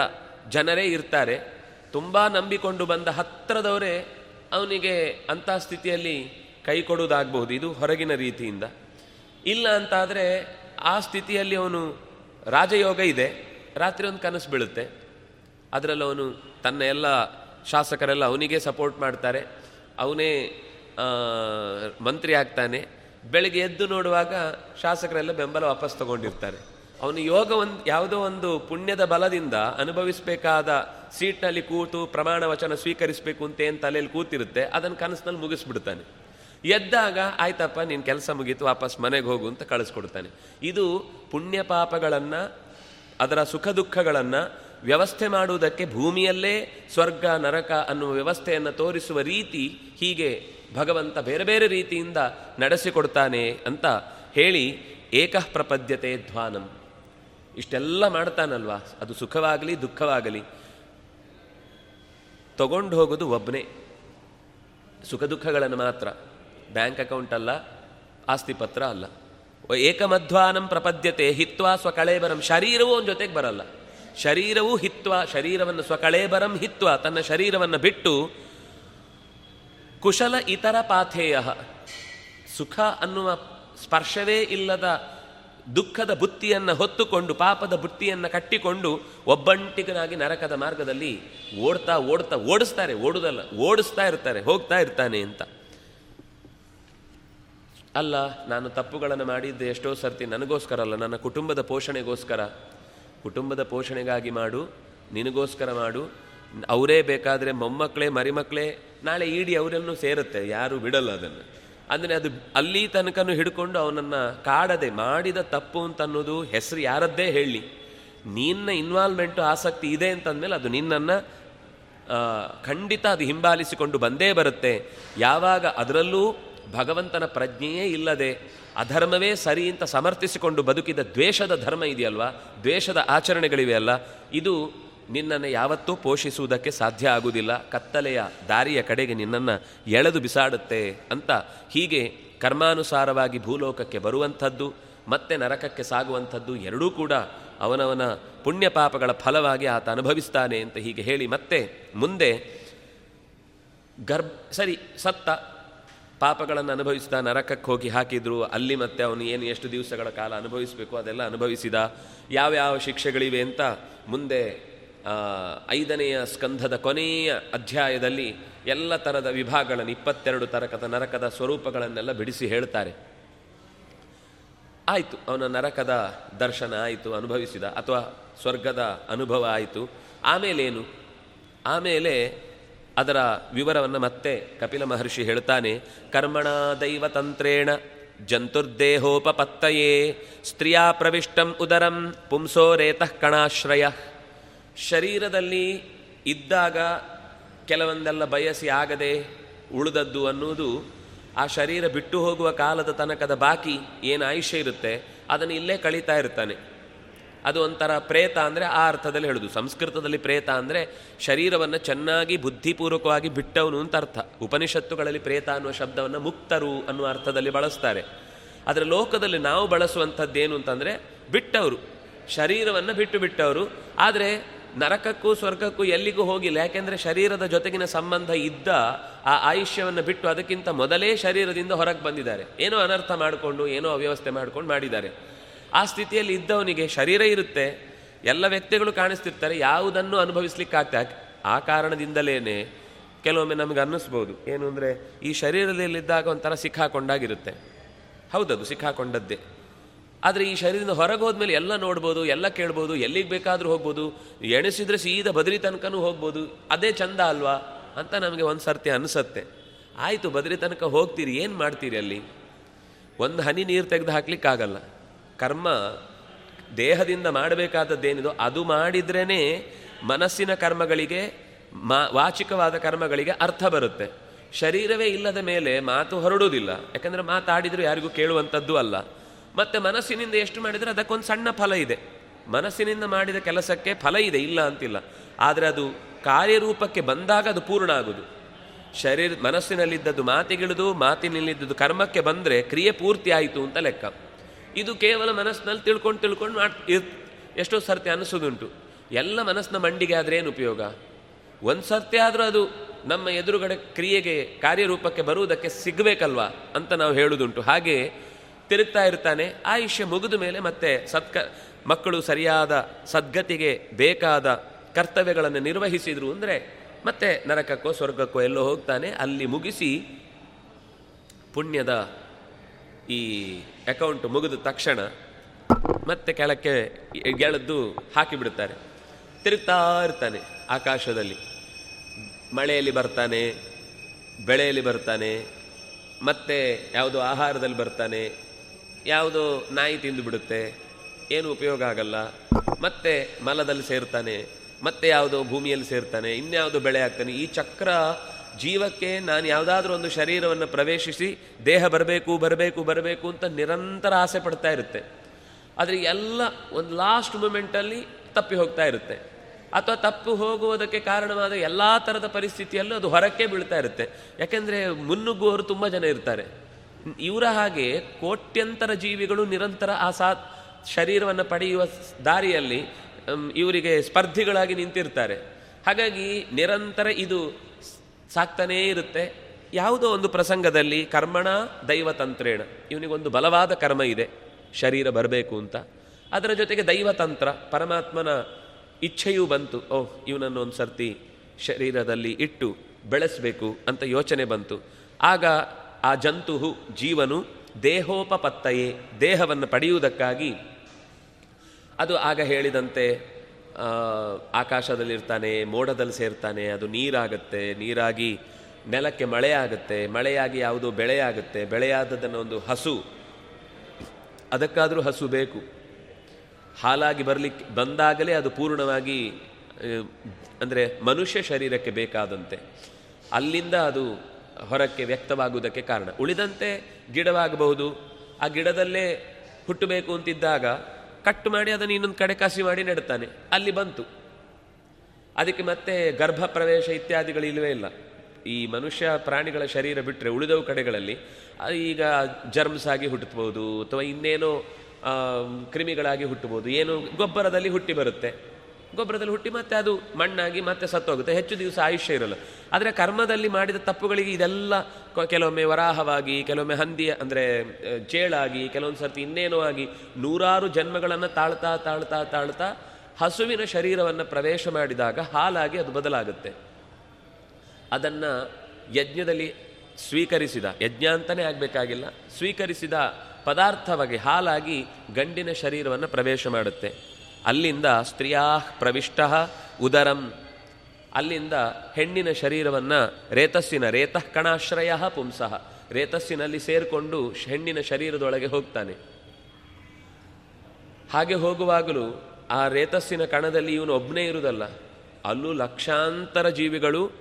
ಜನರೇ ಇರ್ತಾರೆ. ತುಂಬ ನಂಬಿಕೊಂಡು ಬಂದ ಹತ್ತಿರದವರೇ ಅವನಿಗೆ ಅಂಥ ಸ್ಥಿತಿಯಲ್ಲಿ ಕೈ ಕೊಡುವುದಾಗಬಹುದು. ಇದು ಹೊರಗಿನ ರೀತಿಯಿಂದ. ಇಲ್ಲ ಅಂತಾದರೆ ಆ ಸ್ಥಿತಿಯಲ್ಲಿ ಅವನು ರಾಜಯೋಗ ಇದೆ. ರಾತ್ರಿ ಒಂದು ಕನಸು ಬೀಳುತ್ತೆ. ಅದರಲ್ಲಿ ಅವನು ತನ್ನ ಎಲ್ಲ ಶಾಸಕರೆಲ್ಲ ಅವನಿಗೆ ಸಪೋರ್ಟ್ ಮಾಡ್ತಾರೆ. ಅವನೇ ಮಂತ್ರಿ ಆಗ್ತಾನೆ. ಬೆಳಗ್ಗೆ ಎದ್ದು ನೋಡುವಾಗ ಶಾಸಕರೆಲ್ಲ ಬೆಂಬಲ ವಾಪಸ್ ತಗೊಂಡಿರ್ತಾರೆ. ಅವನು ಯೋಗ ಒಂದು ಯಾವುದೋ ಒಂದು ಪುಣ್ಯದ ಬಲದಿಂದ ಅನುಭವಿಸಬೇಕಾದ ಸೀಟ್ನಲ್ಲಿ ಕೂತು ಪ್ರಮಾಣ ವಚನ ಸ್ವೀಕರಿಸಬೇಕು ಅಂತ ಏನು ತಲೆಯಲ್ಲಿ ಕೂತಿರುತ್ತೆ ಅದನ್ನು ಕನಸಿನಲ್ಲಿ ಮುಗಿಸ್ಬಿಡ್ತಾನೆ. ಎದ್ದಾಗ, ಆಯ್ತಪ್ಪ, ನೀನು ಕೆಲಸ ಮುಗೀತು, ವಾಪಸ್ ಮನೆಗೆ ಹೋಗು ಅಂತ ಕಳಿಸ್ಕೊಡ್ತಾನೆ. ಇದು ಪುಣ್ಯ ಪಾಪಗಳನ್ನು, ಅದರ ಸುಖ ದುಃಖಗಳನ್ನು ವ್ಯವಸ್ಥೆ ಮಾಡುವುದಕ್ಕೆ ಭೂಮಿಯಲ್ಲೇ ಸ್ವರ್ಗ, ನರಕ ಅನ್ನುವ ವ್ಯವಸ್ಥೆಯನ್ನು ತೋರಿಸುವ ರೀತಿ ಹೀಗೆ ಭಗವಂತ ಬೇರೆ ಬೇರೆ ರೀತಿಯಿಂದ ನಡೆಸಿಕೊಡ್ತಾನೆ ಅಂತ ಹೇಳಿ ಏಕಃ ಪ್ರಪದ್ಯತೆ ಧ್ವಾನಂ. ಇಷ್ಟೆಲ್ಲ ಮಾಡ್ತಾನಲ್ವಾ? ಅದು ಸುಖವಾಗಲಿ, ದುಃಖವಾಗಲಿ. ತಗೊಂಡು ಹೋಗೋದು ಒಬ್ಬನೇ ಸುಖ ದುಃಖಗಳನ್ನು ಮಾತ್ರ. ಬ್ಯಾಂಕ್ ಅಕೌಂಟ್ ಅಲ್ಲ, ಆಸ್ತಿ ಪತ್ರ ಅಲ್ಲ. ಏಕಮಧ್ವಾನಂ ಪ್ರಪದ್ಯತೆ, ಹಿತ್ವಾ ಸ್ವಕಳೇಬರಂ. ಶರೀರವೂ ಒಂದು ಜೊತೆಗೆ ಬರಲ್ಲ. ಶರೀರವೂ ಹಿತ್ವ, ಶರೀರವನ್ನು ಸ್ವಕಳೇಬರಂ ಹಿತ್ವ, ತನ್ನ ಶರೀರವನ್ನು ಬಿಟ್ಟು ಕುಶಲ ಇತರ ಪಾಥೇಯ. ಸುಖ ಅನ್ನುವ ಸ್ಪರ್ಶವೇ ಇಲ್ಲದ ದುಃಖದ ಬುತ್ತಿಯನ್ನು ಹೊತ್ತುಕೊಂಡು, ಪಾಪದ ಬುತ್ತಿಯನ್ನು ಕಟ್ಟಿಕೊಂಡು ಒಬ್ಬಂಟಿಗನಾಗಿ ನರಕದ ಮಾರ್ಗದಲ್ಲಿ ಓಡ್ತಾ ಓಡ್ತಾ ಓಡಿಸ್ತಾರೆ. ಓಡುದಲ್ಲ, ಓಡಿಸ್ತಾ ಇರ್ತಾರೆ, ಹೋಗ್ತಾ ಇರ್ತಾನೆ ಅಂತ. ಅಲ್ಲ, ನಾನು ತಪ್ಪುಗಳನ್ನು ಮಾಡಿದ್ದೆ ಎಷ್ಟೋ ಸರ್ತಿ ನನಗೋಸ್ಕರ ಅಲ್ಲ, ನನ್ನ ಕುಟುಂಬದ ಪೋಷಣೆಗೋಸ್ಕರ. ಕುಟುಂಬದ ಪೋಷಣೆಗಾಗಿ ಮಾಡು, ನಿನಗೋಸ್ಕರ ಮಾಡು. ಅವರೇ ಬೇಕಾದರೆ ಮೊಮ್ಮಕ್ಕಳೇ, ಮರಿಮಕ್ಕಳೇ, ನಾಳೆ ಈಡಿ ಅವರನ್ನು ಸೇರುತ್ತೆ, ಯಾರೂ ಬಿಡಲ್ಲ ಅದನ್ನು. ಅಂದರೆ ಅದು ಅಲ್ಲಿ ತನಕನೂ ಹಿಡ್ಕೊಂಡು ಅವನನ್ನು ಕಾಡದೆ ಮಾಡಿದ ತಪ್ಪು ಅಂತ ಅನ್ನೋದು ಹೆಸರು ಯಾರದ್ದೇ ಹೇಳಿ. ನಿನ್ನ ಇನ್ವಾಲ್ವ್ಮೆಂಟು ಆಸಕ್ತಿ ಇದೆ ಅಂತಂದಮೇಲೆ ಅದು ನಿನ್ನನ್ನು ಖಂಡಿತ ಅದು ಹಿಂಬಾಲಿಸಿಕೊಂಡು ಬಂದೇ ಬರುತ್ತೆ. ಯಾವಾಗ ಅದರಲ್ಲೂ ಭಗವಂತನ ಪ್ರಜ್ಞೆಯೇ ಇಲ್ಲದೆ ಅಧರ್ಮವೇ ಸರಿ ಅಂತ ಸಮರ್ಥಿಸಿಕೊಂಡು ಬದುಕಿದ ದ್ವೇಷದ ಧರ್ಮ ಇದೆಯಲ್ವಾ? ದ್ವೇಷದ ಆಚರಣೆಗಳಿವೆ ಅಲ್ಲ ಇದು ನಿನ್ನನ್ನು ಯಾವತ್ತೂ ಪೋಷಿಸುವುದಕ್ಕೆ ಸಾಧ್ಯ ಆಗುವುದಿಲ್ಲ. ಕತ್ತಲೆಯ ದಾರಿಯ ಕಡೆಗೆ ನಿನ್ನನ್ನು ಎಳೆದು ಬಿಸಾಡುತ್ತೆ ಅಂತ ಹೀಗೆ ಕರ್ಮಾನುಸಾರವಾಗಿ ಭೂಲೋಕಕ್ಕೆ ಬರುವಂಥದ್ದು, ಮತ್ತೆ ನರಕಕ್ಕೆ ಸಾಗುವಂಥದ್ದು ಎರಡೂ ಕೂಡ ಅವನವನ ಪುಣ್ಯ ಪಾಪಗಳ ಫಲವಾಗಿ ಆತ ಅನುಭವಿಸ್ತಾನೆ ಅಂತ ಹೀಗೆ ಹೇಳಿ ಮತ್ತೆ ಮುಂದೆ ಗರ್ಭ, ಸರಿ, ಸತ್ತ ಪಾಪಗಳನ್ನು ಅನುಭವಿಸಿದ, ನರಕಕ್ಕೆ ಹೋಗಿ ಹಾಕಿದ್ರು, ಅಲ್ಲಿ ಮತ್ತೆ ಅವನು ಏನು ಎಷ್ಟು ದಿವಸಗಳ ಕಾಲ ಅನುಭವಿಸಬೇಕು ಅದೆಲ್ಲ ಅನುಭವಿಸಿದ, ಯಾವ್ಯಾವ ಶಿಕ್ಷೆಗಳಿವೆ ಅಂತ ಮುಂದೆ ಐದನೆಯ ಸ್ಕಂಧದ ಕೊನೆಯ ಅಧ್ಯಾಯದಲ್ಲಿ ಎಲ್ಲ ಥರದ ವಿಭಾಗಗಳನ್ನು, ಇಪ್ಪತ್ತೆರಡು ತರಕದ ನರಕದ ಸ್ವರೂಪಗಳನ್ನೆಲ್ಲ ಬಿಡಿಸಿ ಹೇಳ್ತಾರೆ. ಆಯಿತು, ಅವನ ನರಕದ ದರ್ಶನ ಆಯಿತು, ಅನುಭವಿಸಿದ, ಅಥವಾ ಸ್ವರ್ಗದ ಅನುಭವ ಆಯಿತು. ಆಮೇಲೇನು? ಆಮೇಲೆ ಅದರ ವಿವರವನ್ನು ಮತ್ತೆ ಕಪಿಲ ಮಹರ್ಷಿ ಹೇಳ್ತಾನೆ, ಕರ್ಮಣ ದೈವತಂತ್ರೇಣ ಜಂತುರ್ದೇಹೋಪಪತ್ತಯೇ, ಸ್ತ್ರೀಯಾ ಪ್ರವಿಷ್ಟಂ ಉದರಂ ಪುಂಸೋ ರೇತಃ ಕಣಾಶ್ರಯ. ಶರೀರದಲ್ಲಿ ಇದ್ದಾಗ ಕೆಲವೊಂದೆಲ್ಲ ಬಯಸಿ ಆಗದೆ ಉಳಿದದ್ದು ಅನ್ನುವುದು ಆ ಶರೀರ ಬಿಟ್ಟು ಹೋಗುವ ಕಾಲದ ತನಕದ ಬಾಕಿ, ಏನು ಆಯುಷ್ಯ ಇರುತ್ತೆ, ಅದನ್ನು ಇಲ್ಲೇ ಕಳೀತಾ ಇರ್ತಾನೆ. ಅದು ಒಂಥರ ಪ್ರೇತ ಅಂದರೆ ಆ ಅರ್ಥದಲ್ಲಿ ಹೇಳುದು. ಸಂಸ್ಕೃತದಲ್ಲಿ ಪ್ರೇತ ಅಂದರೆ ಶರೀರವನ್ನು ಚೆನ್ನಾಗಿ ಬುದ್ಧಿಪೂರ್ವಕವಾಗಿ ಬಿಟ್ಟವನು ಅಂತ ಅರ್ಥ. ಉಪನಿಷತ್ತುಗಳಲ್ಲಿ ಪ್ರೇತ ಅನ್ನುವ ಶಬ್ದವನ್ನು ಮುಕ್ತರು ಅನ್ನುವ ಅರ್ಥದಲ್ಲಿ ಬಳಸ್ತಾರೆ. ಆದರೆ ಲೋಕದಲ್ಲಿ ನಾವು ಬಳಸುವಂಥದ್ದೇನು ಅಂತಂದರೆ ಬಿಟ್ಟವರು. ಶರೀರವನ್ನು ಬಿಟ್ಟು ಬಿಟ್ಟವರು. ಆದರೆ ನರಕಕ್ಕೂ ಸ್ವರ್ಗಕ್ಕೂ ಎಲ್ಲಿಗೂ ಹೋಗಿಲ್ಲ. ಯಾಕೆಂದರೆ ಶರೀರದ ಜೊತೆಗಿನ ಸಂಬಂಧ ಇದ್ದ ಆ ಆಯುಷ್ಯವನ್ನು ಬಿಟ್ಟು ಅದಕ್ಕಿಂತ ಮೊದಲೇ ಶರೀರದಿಂದ ಹೊರಗೆ ಬಂದಿದ್ದಾರೆ. ಏನೋ ಅನರ್ಥ ಮಾಡಿಕೊಂಡು, ಏನೋ ಅವ್ಯವಸ್ಥೆ ಮಾಡ್ಕೊಂಡು ಮಾಡಿದ್ದಾರೆ. ಆ ಸ್ಥಿತಿಯಲ್ಲಿ ಇದ್ದವನಿಗೆ ಶರೀರ ಇರುತ್ತೆ, ಎಲ್ಲ ವ್ಯಕ್ತಿಗಳು ಕಾಣಿಸ್ತಿರ್ತಾರೆ, ಯಾವುದನ್ನು ಅನುಭವಿಸ್ಲಿಕ್ಕಾಗ್ತಾ ಆ ಕಾರಣದಿಂದಲೇ ಕೆಲವೊಮ್ಮೆ ನಮಗೆ ಅನ್ನಿಸ್ಬೋದು. ಏನು ಅಂದರೆ ಈ ಶರೀರದಲ್ಲಿದ್ದಾಗ ಒಂಥರ ಸಿಕ್ಕಾಕೊಂಡಾಗಿರುತ್ತೆ. ಹೌದದು, ಸಿಕ್ಕಾಕೊಂಡದ್ದೇ. ಆದರೆ ಈ ಶರೀರದಿಂದ ಹೊರಗೆ ಹೋದ್ಮೇಲೆ ಎಲ್ಲ ನೋಡ್ಬೋದು, ಎಲ್ಲ ಕೇಳ್ಬೋದು, ಎಲ್ಲಿಗೆ ಬೇಕಾದರೂ ಹೋಗ್ಬೋದು, ಎಣಿಸಿದ್ರೆ ಸೀದಾ ಬದ್ರಿ ತನಕನೂ ಹೋಗ್ಬೋದು, ಅದೇ ಚಂದ ಅಲ್ವಾ ಅಂತ ನಮಗೆ ಒಂದು ಸರ್ತಿ ಅನಿಸತ್ತೆ. ಆಯಿತು, ಬದ್ರಿ ತನಕ ಹೋಗ್ತೀರಿ, ಏನು ಮಾಡ್ತೀರಿ ಅಲ್ಲಿ? ಒಂದು ಹನಿ ನೀರು ತೆಗೆದು ಹಾಕ್ಲಿಕ್ಕಾಗಲ್ಲ. ಕರ್ಮ, ದೇಹದಿಂದ ಮಾಡಬೇಕಾದದ್ದೇನಿದೋ ಅದು ಮಾಡಿದ್ರೇ ಮನಸ್ಸಿನ ಕರ್ಮಗಳಿಗೆ, ಮಾ, ವಾಚಿಕವಾದ ಕರ್ಮಗಳಿಗೆ ಅರ್ಥ ಬರುತ್ತೆ. ಶರೀರವೇ ಇಲ್ಲದ ಮೇಲೆ ಮಾತು ಹೊರಡುವುದಿಲ್ಲ. ಯಾಕಂದರೆ ಮಾತಾಡಿದರೂ ಯಾರಿಗೂ ಕೇಳುವಂಥದ್ದು ಅಲ್ಲ. ಮತ್ತು ಮನಸ್ಸಿನಿಂದ ಎಷ್ಟು ಮಾಡಿದರೆ ಅದಕ್ಕೊಂದು ಸಣ್ಣ ಫಲ ಇದೆ. ಮನಸ್ಸಿನಿಂದ ಮಾಡಿದ ಕೆಲಸಕ್ಕೆ ಫಲ ಇದೆ, ಇಲ್ಲ ಅಂತಿಲ್ಲ. ಆದರೆ ಅದು ಕಾರ್ಯರೂಪಕ್ಕೆ ಬಂದಾಗ ಅದು ಪೂರ್ಣ ಆಗುವುದು ಶರೀರ, ಮನಸ್ಸಿನಲ್ಲಿದ್ದದ್ದು ಮಾತಿಗಿಳಿದು, ಮಾತಿನಲ್ಲಿದ್ದದ್ದು ಕರ್ಮಕ್ಕೆ ಬಂದರೆ ಕ್ರಿಯೆ ಪೂರ್ತಿ ಆಯಿತು ಅಂತ ಲೆಕ್ಕ. ಇದು ಕೇವಲ ಮನಸ್ಸಿನಲ್ಲಿ ತಿಳ್ಕೊಂಡು ತಿಳ್ಕೊಂಡು ಮಾಡ್ ಎಷ್ಟೋ ಸರ್ತಿ ಅನಿಸೋದುಂಟು. ಎಲ್ಲ ಮನಸ್ಸಿನ ಮಂಡಿಗೆ ಆದರೆ ಏನು ಉಪಯೋಗ? ಒಂದು ಸರ್ತಿ ಆದರೂ ಅದು ನಮ್ಮ ಎದುರುಗಡೆ ಕ್ರಿಯೆಗೆ, ಕಾರ್ಯರೂಪಕ್ಕೆ ಬರುವುದಕ್ಕೆ ಸಿಗಬೇಕಲ್ವಾ ಅಂತ ನಾವು ಹೇಳುವುದುಂಟು ಹಾಗೆ ತಿರುಗ್ತಾ ಇರ್ತಾನೆ. ಆಯುಷ್ಯ ಮುಗಿದ ಮೇಲೆ ಮತ್ತೆ ಸತ್ಕ, ಮಕ್ಕಳು ಸರಿಯಾದ ಸದ್ಗತಿಗೆ ಬೇಕಾದ ಕರ್ತವ್ಯಗಳನ್ನು ನಿರ್ವಹಿಸಿದ್ರು ಅಂದರೆ ಮತ್ತೆ ನರಕಕ್ಕೋ ಸ್ವರ್ಗಕ್ಕೋ ಎಲ್ಲೋ ಹೋಗ್ತಾನೆ. ಅಲ್ಲಿ ಮುಗಿಸಿ ಪುಣ್ಯದ ಈ ಅಕೌಂಟ್ ಮುಗಿದ ತಕ್ಷಣ ಮತ್ತೆ ಕೆಳಕ್ಕೆ ಗೆಳೆದು ಹಾಕಿಬಿಡ್ತಾರೆ ತಿರುಗ್ತಾ ಇರ್ತಾನೆ ಆಕಾಶದಲ್ಲಿ. ಮಳೆಯಲ್ಲಿ ಬರ್ತಾನೆ, ಬೆಳೆಯಲ್ಲಿ ಬರ್ತಾನೆ, ಮತ್ತೆ ಯಾವುದೋ ಆಹಾರದಲ್ಲಿ ಬರ್ತಾನೆ ಯಾವುದೋ ನಾಯಿ ತಿಂದು ಬಿಡುತ್ತೆ, ಏನು ಉಪಯೋಗ ಆಗಲ್ಲ. ಮತ್ತೆ ಮಲದಲ್ಲಿ ಸೇರ್ತಾನೆ, ಮತ್ತೆ ಯಾವುದೋ ಭೂಮಿಯಲ್ಲಿ ಸೇರ್ತಾನೆ, ಇನ್ಯಾವುದೋ ಬೆಳೆ ಆಗ್ತಾನೆ. ಈ ಚಕ್ರ ಜೀವಕ್ಕೆ ನಾನು ಯಾವುದಾದ್ರೂ ಒಂದು ಶರೀರವನ್ನು ಪ್ರವೇಶಿಸಿ ದೇಹ ಬರಬೇಕು ಬರಬೇಕು ಬರಬೇಕು ಅಂತ ನಿರಂತರ ಆಸೆ ಪಡ್ತಾ ಇರುತ್ತೆ. ಆದರೆ ಎಲ್ಲ ಒಂದು ಲಾಸ್ಟ್ ಮೂಮೆಂಟಲ್ಲಿ ತಪ್ಪಿ ಹೋಗ್ತಾ ಇರುತ್ತೆ. ಅಥವಾ ತಪ್ಪು ಹೋಗುವುದಕ್ಕೆ ಕಾರಣವಾದ ಎಲ್ಲ ಥರದ ಪರಿಸ್ಥಿತಿಯಲ್ಲೂ ಅದು ಹೊರಕ್ಕೆ ಬೀಳ್ತಾ ಇರುತ್ತೆ. ಯಾಕೆಂದರೆ ಮುನ್ನುಗ್ಗುವವರು ತುಂಬ ಜನ ಇರ್ತಾರೆ. ಇವರ ಹಾಗೆ ಕೋಟ್ಯಂತರ ಜೀವಿಗಳು ನಿರಂತರ ಆ ಸಾ ಶರೀರವನ್ನು ಪಡೆಯುವ ದಾರಿಯಲ್ಲಿ ಇವರಿಗೆ ಸ್ಪರ್ಧಿಗಳಾಗಿ ನಿಂತಿರ್ತಾರೆ. ಹಾಗಾಗಿ ನಿರಂತರ ಇದು ಸಾಕ್ತಾನೇ ಇರುತ್ತೆ. ಯಾವುದೋ ಒಂದು ಪ್ರಸಂಗದಲ್ಲಿ ಕರ್ಮಣ ದೈವತಂತ್ರೇಣ ಇವನಿಗೊಂದು ಬಲವಾದ ಕರ್ಮ ಇದೆ. ಶರೀರ ಬರಬೇಕು ಅಂತ. ಅದರ ಜೊತೆಗೆ ದೈವತಂತ್ರ ಪರಮಾತ್ಮನ ಇಚ್ಛೆಯೂ ಬಂತು. ಓಹ್, ಇವನನ್ನು ಒಂದು ಸರ್ತಿ ಶರೀರದಲ್ಲಿ ಇಟ್ಟು ಬೆಳೆಸಬೇಕು ಅಂತ ಯೋಚನೆ ಬಂತು. ಆಗ ಆ ಜಂತು ಜೀವನು ದೇಹೋಪಪತ್ತಯೇ, ದೇಹವನ್ನು ಪಡೆಯುವುದಕ್ಕಾಗಿ. ಅದು ಆಗ ಹೇಳಿದಂತೆ ಆಕಾಶದಲ್ಲಿರ್ತಾನೆ, ಮೋಡದಲ್ಲಿ ಸೇರ್ತಾನೆ, ಅದು ನೀರಾಗುತ್ತೆ, ನೀರಾಗಿ ನೆಲಕ್ಕೆ ಮಳೆಯಾಗುತ್ತೆ, ಮಳೆಯಾಗಿ ಯಾವುದೋ ಬೆಳೆಯಾಗುತ್ತೆ, ಬೆಳೆಯಾದದನ್ನು ಒಂದು ಹಸು, ಅದಕ್ಕಾದರೂ ಹಸು ಬೇಕು. ಹಾಲಾಗಿ ಬರಲಿಕ್ಕೆ, ಬಂದಾಗಲೇ ಅದು ಪೂರ್ಣವಾಗಿ ಅಂದರೆ ಮನುಷ್ಯ ಶರೀರಕ್ಕೆ ಬೇಕಾದಂತೆ. ಅಲ್ಲಿಂದ ಅದು ಹೊರಕ್ಕೆ ವ್ಯಕ್ತವಾಗುವುದಕ್ಕೆ ಕಾರಣ. ಉಳಿದಂತೆ ಗಿಡವಾಗಬಹುದು. ಆ ಗಿಡದಲ್ಲೇ ಹುಟ್ಟಬೇಕು ಅಂತಿದ್ದಾಗ ಕಟ್ ಮಾಡಿ ಅದನ್ನು ಇನ್ನೊಂದು ಕಡೆ ಕಸಿ ಮಾಡಿ ನೆಡ್ತಾನೆ ಅಲ್ಲಿ ಬಂತು. ಅದಕ್ಕೆ ಮತ್ತೆ ಗರ್ಭ ಪ್ರವೇಶ ಇತ್ಯಾದಿಗಳು ಇಲ್ಲವೇ ಇಲ್ಲ. ಈ ಮನುಷ್ಯ ಪ್ರಾಣಿಗಳ ಶರೀರ ಬಿಟ್ಟರೆ ಉಳಿದವು ಕಡೆಗಳಲ್ಲಿ ಈಗ ಜರ್ಮ್ಸ್ ಆಗಿ ಹುಟ್ಟಬಹುದು ಅಥವಾ ಇನ್ನೇನೋ ಕ್ರಿಮಿಗಳಾಗಿ ಹುಟ್ಟಬಹುದು. ಏನು ಗೊಬ್ಬರದಲ್ಲಿ ಹುಟ್ಟಿ ಬರುತ್ತೆ. ಗೊಬ್ಬರದಲ್ಲಿ ಹುಟ್ಟಿ ಮತ್ತೆ ಅದು ಮಣ್ಣಾಗಿ ಮತ್ತೆ ಸತ್ತೋಗುತ್ತೆ. ಹೆಚ್ಚು ದಿವಸ ಆಯುಷ್ಯ ಇರಲ್ಲ. ಆದರೆ ಕರ್ಮದಲ್ಲಿ ಮಾಡಿದ ತಪ್ಪುಗಳಿಗೆ ಇದೆಲ್ಲ ಕೆಲವೊಮ್ಮೆ ವರಾಹವಾಗಿ, ಕೆಲವೊಮ್ಮೆ ಹಂದಿ ಅಂದರೆ ಚೇಳಾಗಿ ಕೆಲವೊಂದು ಸರ್ತಿ ಇನ್ನೇನೋ ಆಗಿ ನೂರಾರು ಜನ್ಮಗಳನ್ನು ತಾಳ್ತಾ ತಾಳ್ತಾ ತಾಳ್ತಾ ಹಸುವಿನ ಶರೀರವನ್ನು ಪ್ರವೇಶ ಮಾಡಿದಾಗ ಹಾಲಾಗಿ ಅದು ಬದಲಾಗುತ್ತೆ. ಅದನ್ನು ಯಜ್ಞದಲ್ಲಿ ಸ್ವೀಕರಿಸಿದ, ಯಜ್ಞ ಅಂತಲೇ ಆಗಬೇಕಾಗಿಲ್ಲ, ಸ್ವೀಕರಿಸಿದ ಪದಾರ್ಥವಾಗಿ ಹಾಲಾಗಿ ಗಂಡಿನ ಶರೀರವನ್ನು ಪ್ರವೇಶ ಮಾಡುತ್ತೆ. ಅಲ್ಲಿಂದ ಸ್ತ್ರೀಯಾ ಪ್ರವಿಷ್ಟ ಉದರಂ. ಅಲ್ಲಿಂದ ಹೆಣ್ಣಿನ ಶರೀರವನ್ನು ರೇತಸ್ಸಿನ ರೇತಃ ಕಣಾಶ್ರಯ ಪುಂಸಃ. ರೇತಸ್ಸಿನಲ್ಲಿ ಸೇರಿಕೊಂಡು ಹೆಣ್ಣಿನ ಶರೀರದೊಳಗೆ ಹೋಗ್ತಾನೆ. ಹಾಗೆ ಹೋಗುವಾಗಲೂ ಆ ರೇತಸ್ಸಿನ ಕಣದಲ್ಲಿ ಇವನು ಒಬ್ಬನೇ ಇರುವುದಲ್ಲ ಅಲ್ಲೂ ಲಕ್ಷಾಂತರ ಜೀವಿಗಳು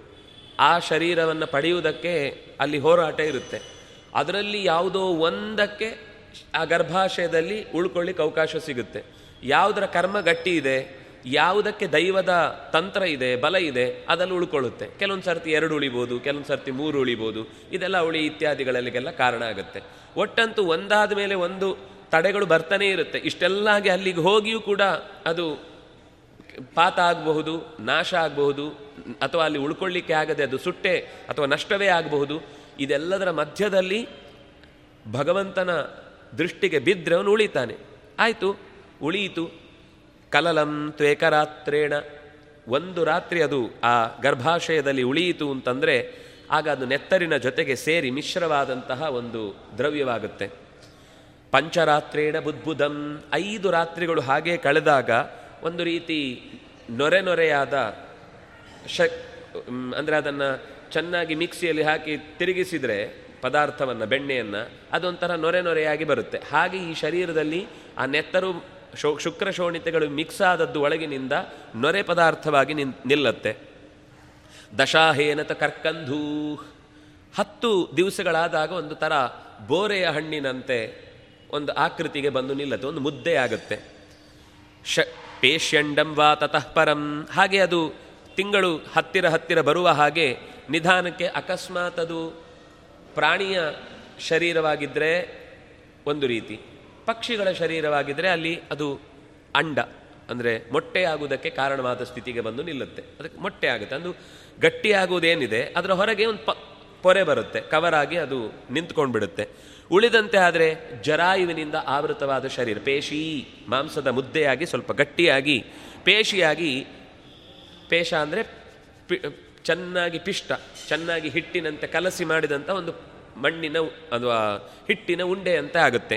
ಆ ಶರೀರವನ್ನು ಪಡೆಯುವುದಕ್ಕೆ ಅಲ್ಲಿ ಹೋರಾಟ ಇರುತ್ತೆ. ಅದರಲ್ಲಿ ಯಾವುದೋ ಒಂದಕ್ಕೆ ಆ ಗರ್ಭಾಶಯದಲ್ಲಿ ಉಳ್ಕೊಳ್ಳಿಕ್ಕೆ ಅವಕಾಶ ಸಿಗುತ್ತೆ. ಯಾವುದರ ಕರ್ಮ ಗಟ್ಟಿ ಇದೆ, ಯಾವುದಕ್ಕೆ ದೈವದ ತಂತ್ರ ಇದೆ, ಬಲ ಇದೆ ಅದನ್ನು ಉಳ್ಕೊಳ್ಳುತ್ತೆ. ಕೆಲವೊಂದು ಸರ್ತಿ ಎರಡು ಉಳಿಬೋದು, ಕೆಲವೊಂದು ಸರ್ತಿ ಮೂರು ಉಳಿಬೋದು, ಇದೆಲ್ಲ ಉಳಿ ಇತ್ಯಾದಿಗಳಲ್ಲಿಗೆಲ್ಲ ಕಾರಣ ಆಗುತ್ತೆ. ಒಟ್ಟಂತೂ ಒಂದಾದ ಮೇಲೆ ಒಂದು ತಡೆಗಳು ಬರ್ತಾನೇ ಇರುತ್ತೆ. ಇಷ್ಟೆಲ್ಲ ಆಗಿ ಅಲ್ಲಿಗೆ ಹೋಗಿಯೂ ಕೂಡ ಅದು ಪಾತ ಆಗಬಹುದು, ನಾಶ ಆಗಬಹುದು, ಅಥವಾ ಅಲ್ಲಿ ಉಳ್ಕೊಳ್ಳಿಕ್ಕೆ ಆಗದೆ ಅದು ಸುಟ್ಟೆ ಅಥವಾ ನಷ್ಟವೇ ಆಗಬಹುದು. ಇದೆಲ್ಲದರ ಮಧ್ಯದಲ್ಲಿ ಭಗವಂತನ ದೃಷ್ಟಿಗೆ ಬಿದ್ದರೆ ಅವನು ಉಳಿತಾನೆ. ಆಯಿತು. ಉಳಿಯಿತು ಕಲಲಂ ತ್ವೇಕರಾತ್ರೇಣ. ಒಂದು ರಾತ್ರಿ ಅದು ಆ ಗರ್ಭಾಶಯದಲ್ಲಿ ಉಳಿಯಿತು ಅಂತಂದರೆ ಆಗ ಅದು ನೆತ್ತರಿನ ಜೊತೆಗೆ ಸೇರಿ ಮಿಶ್ರವಾದಂತಹ ಒಂದು ದ್ರವ್ಯವಾಗುತ್ತೆ. ಪಂಚರಾತ್ರೇಣ ಬುದ್ಬುದಂ ಐದು ರಾತ್ರಿಗಳು ಹಾಗೆ ಕಳೆದಾಗ ಒಂದು ರೀತಿ ನೊರೆ ನೊರೆಯಾದ ಶ ಅಂದರೆ ಅದನ್ನು ಚೆನ್ನಾಗಿ ಮಿಕ್ಸಿಯಲ್ಲಿ ಹಾಕಿ ತಿರುಗಿಸಿದರೆ ಪದಾರ್ಥವನ್ನು, ಬೆಣ್ಣೆಯನ್ನು ಅದೊಂಥರ ನೊರೆ ನೊರೆಯಾಗಿ ಬರುತ್ತೆ. ಹಾಗೆ ಈ ಶರೀರದಲ್ಲಿ ಆ ನೆತ್ತರು ಶೋ ಶುಕ್ರ ಶೋಣಿತೆಗಳು ಮಿಕ್ಸ್ ಆದದ್ದು ಒಳಗಿನಿಂದ ನೊರೆ ಪದಾರ್ಥವಾಗಿ ನಿನ್ ನಿಲ್ಲತ್ತೆ. ದಶಾಹೇನತ ಕರ್ಕಂಧೂ. ಹತ್ತು ದಿವಸಗಳಾದಾಗ ಒಂದು ಥರ ಬೋರೆಯ ಹಣ್ಣಿನಂತೆ ಒಂದು ಆಕೃತಿಗೆ ಬಂದು ನಿಲ್ಲತ್ತೆ, ಒಂದು ಮುದ್ದೆ ಆಗುತ್ತೆ. ಶ ಪೇಷ್ಯಂಡಂ ವಾ ತತಃ ಪರಂ. ಹಾಗೆ ಅದು ತಿಂಗಳು ಹತ್ತಿರ ಹತ್ತಿರ ಬರುವ ಹಾಗೆ ನಿಧಾನಕ್ಕೆ ಅಕಸ್ಮಾತ್ ಅದು ಪ್ರಾಣಿಯ ಶರೀರವಾಗಿದ್ದರೆ ಒಂದು ರೀತಿ. ಪಕ್ಷಿಗಳ ಶರೀರವಾಗಿದ್ದರೆ ಅಲ್ಲಿ ಅದು ಅಂಡ, ಅಂದರೆ ಮೊಟ್ಟೆ ಆಗುವುದಕ್ಕೆ ಕಾರಣವಾದ ಸ್ಥಿತಿಗೆ ಬಂದು ನಿಲ್ಲುತ್ತೆ. ಅದಕ್ಕೆ ಮೊಟ್ಟೆ ಆಗುತ್ತೆ. ಅದು ಗಟ್ಟಿಯಾಗುವುದೇನಿದೆ, ಅದರ ಹೊರಗೆ ಒಂದು ಪ, ಪೊರೆ ಬರುತ್ತೆ. ಕವರ್ ಆಗಿ ಅದು ನಿಂತ್ಕೊಂಡು ಬಿಡುತ್ತೆ ಉಳಿದಂತೆ ಆದರೆ ಜರಾಯುವಿನಿಂದ ಆವೃತವಾದ ಶರೀರ, ಪೇಶಿ, ಮಾಂಸದ ಮುದ್ದೆಯಾಗಿ ಸ್ವಲ್ಪ ಗಟ್ಟಿಯಾಗಿ, ಪೇಶಿಯಾಗಿ, ಪೇಶ ಅಂದರೆ ಚೆನ್ನಾಗಿ ಪಿಷ್ಟ, ಚೆನ್ನಾಗಿ ಹಿಟ್ಟಿನಂತೆ ಕಲಸಿ ಮಾಡಿದಂಥ ಒಂದು ಮಣ್ಣಿನ ಅಥವಾ ಹಿಟ್ಟಿನ ಉಂಡೆ ಅಂತ ಆಗುತ್ತೆ.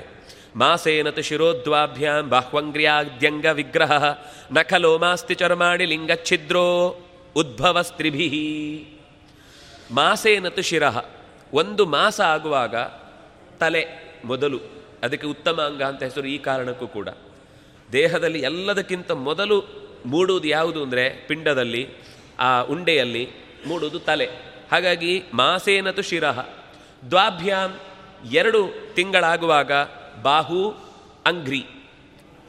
ಮಾಸೇನತು ಶಿರೋದ್ವಾಭ್ಯಾಂ ಬಾಹ್ವಂಗ್ರ್ಯಾದ್ಯಂಗ ವಿಗ್ರಹ ನಖಲೋ ಮಾಸ್ತಿ ಚರ್ಮಾಣಿ ಲಿಂಗಚ್ಛಿದ್ರೋ ಉದ್ಭವ ಸ್ತ್ರಿಭಿ ಮಾಸೇನತು ಶಿರಃ ಒಂದು ಮಾಸ ಆಗುವಾಗ ತಲೆ ಮೊದಲು, ಅದಕ್ಕೆ ಉತ್ತಮ ಅಂಗ ಅಂತ ಹೆಸರು ಈ ಕಾರಣಕ್ಕೂ ಕೂಡ. ದೇಹದಲ್ಲಿ ಎಲ್ಲದಕ್ಕಿಂತ ಮೊದಲು ಮೂಡುವುದು ಯಾವುದು ಅಂದರೆ ಪಿಂಡದಲ್ಲಿ, ಆ ಉಂಡೆಯಲ್ಲಿ ಮೂಡುವುದು ತಲೆ. ಹಾಗಾಗಿ ಮಾಸೇನತು ಶಿರಹ ದ್ವಾಭ್ಯಾಂ ಎರಡು ತಿಂಗಳಾಗುವಾಗ ಬಾಹು, ಅಂಗ್ರಿ,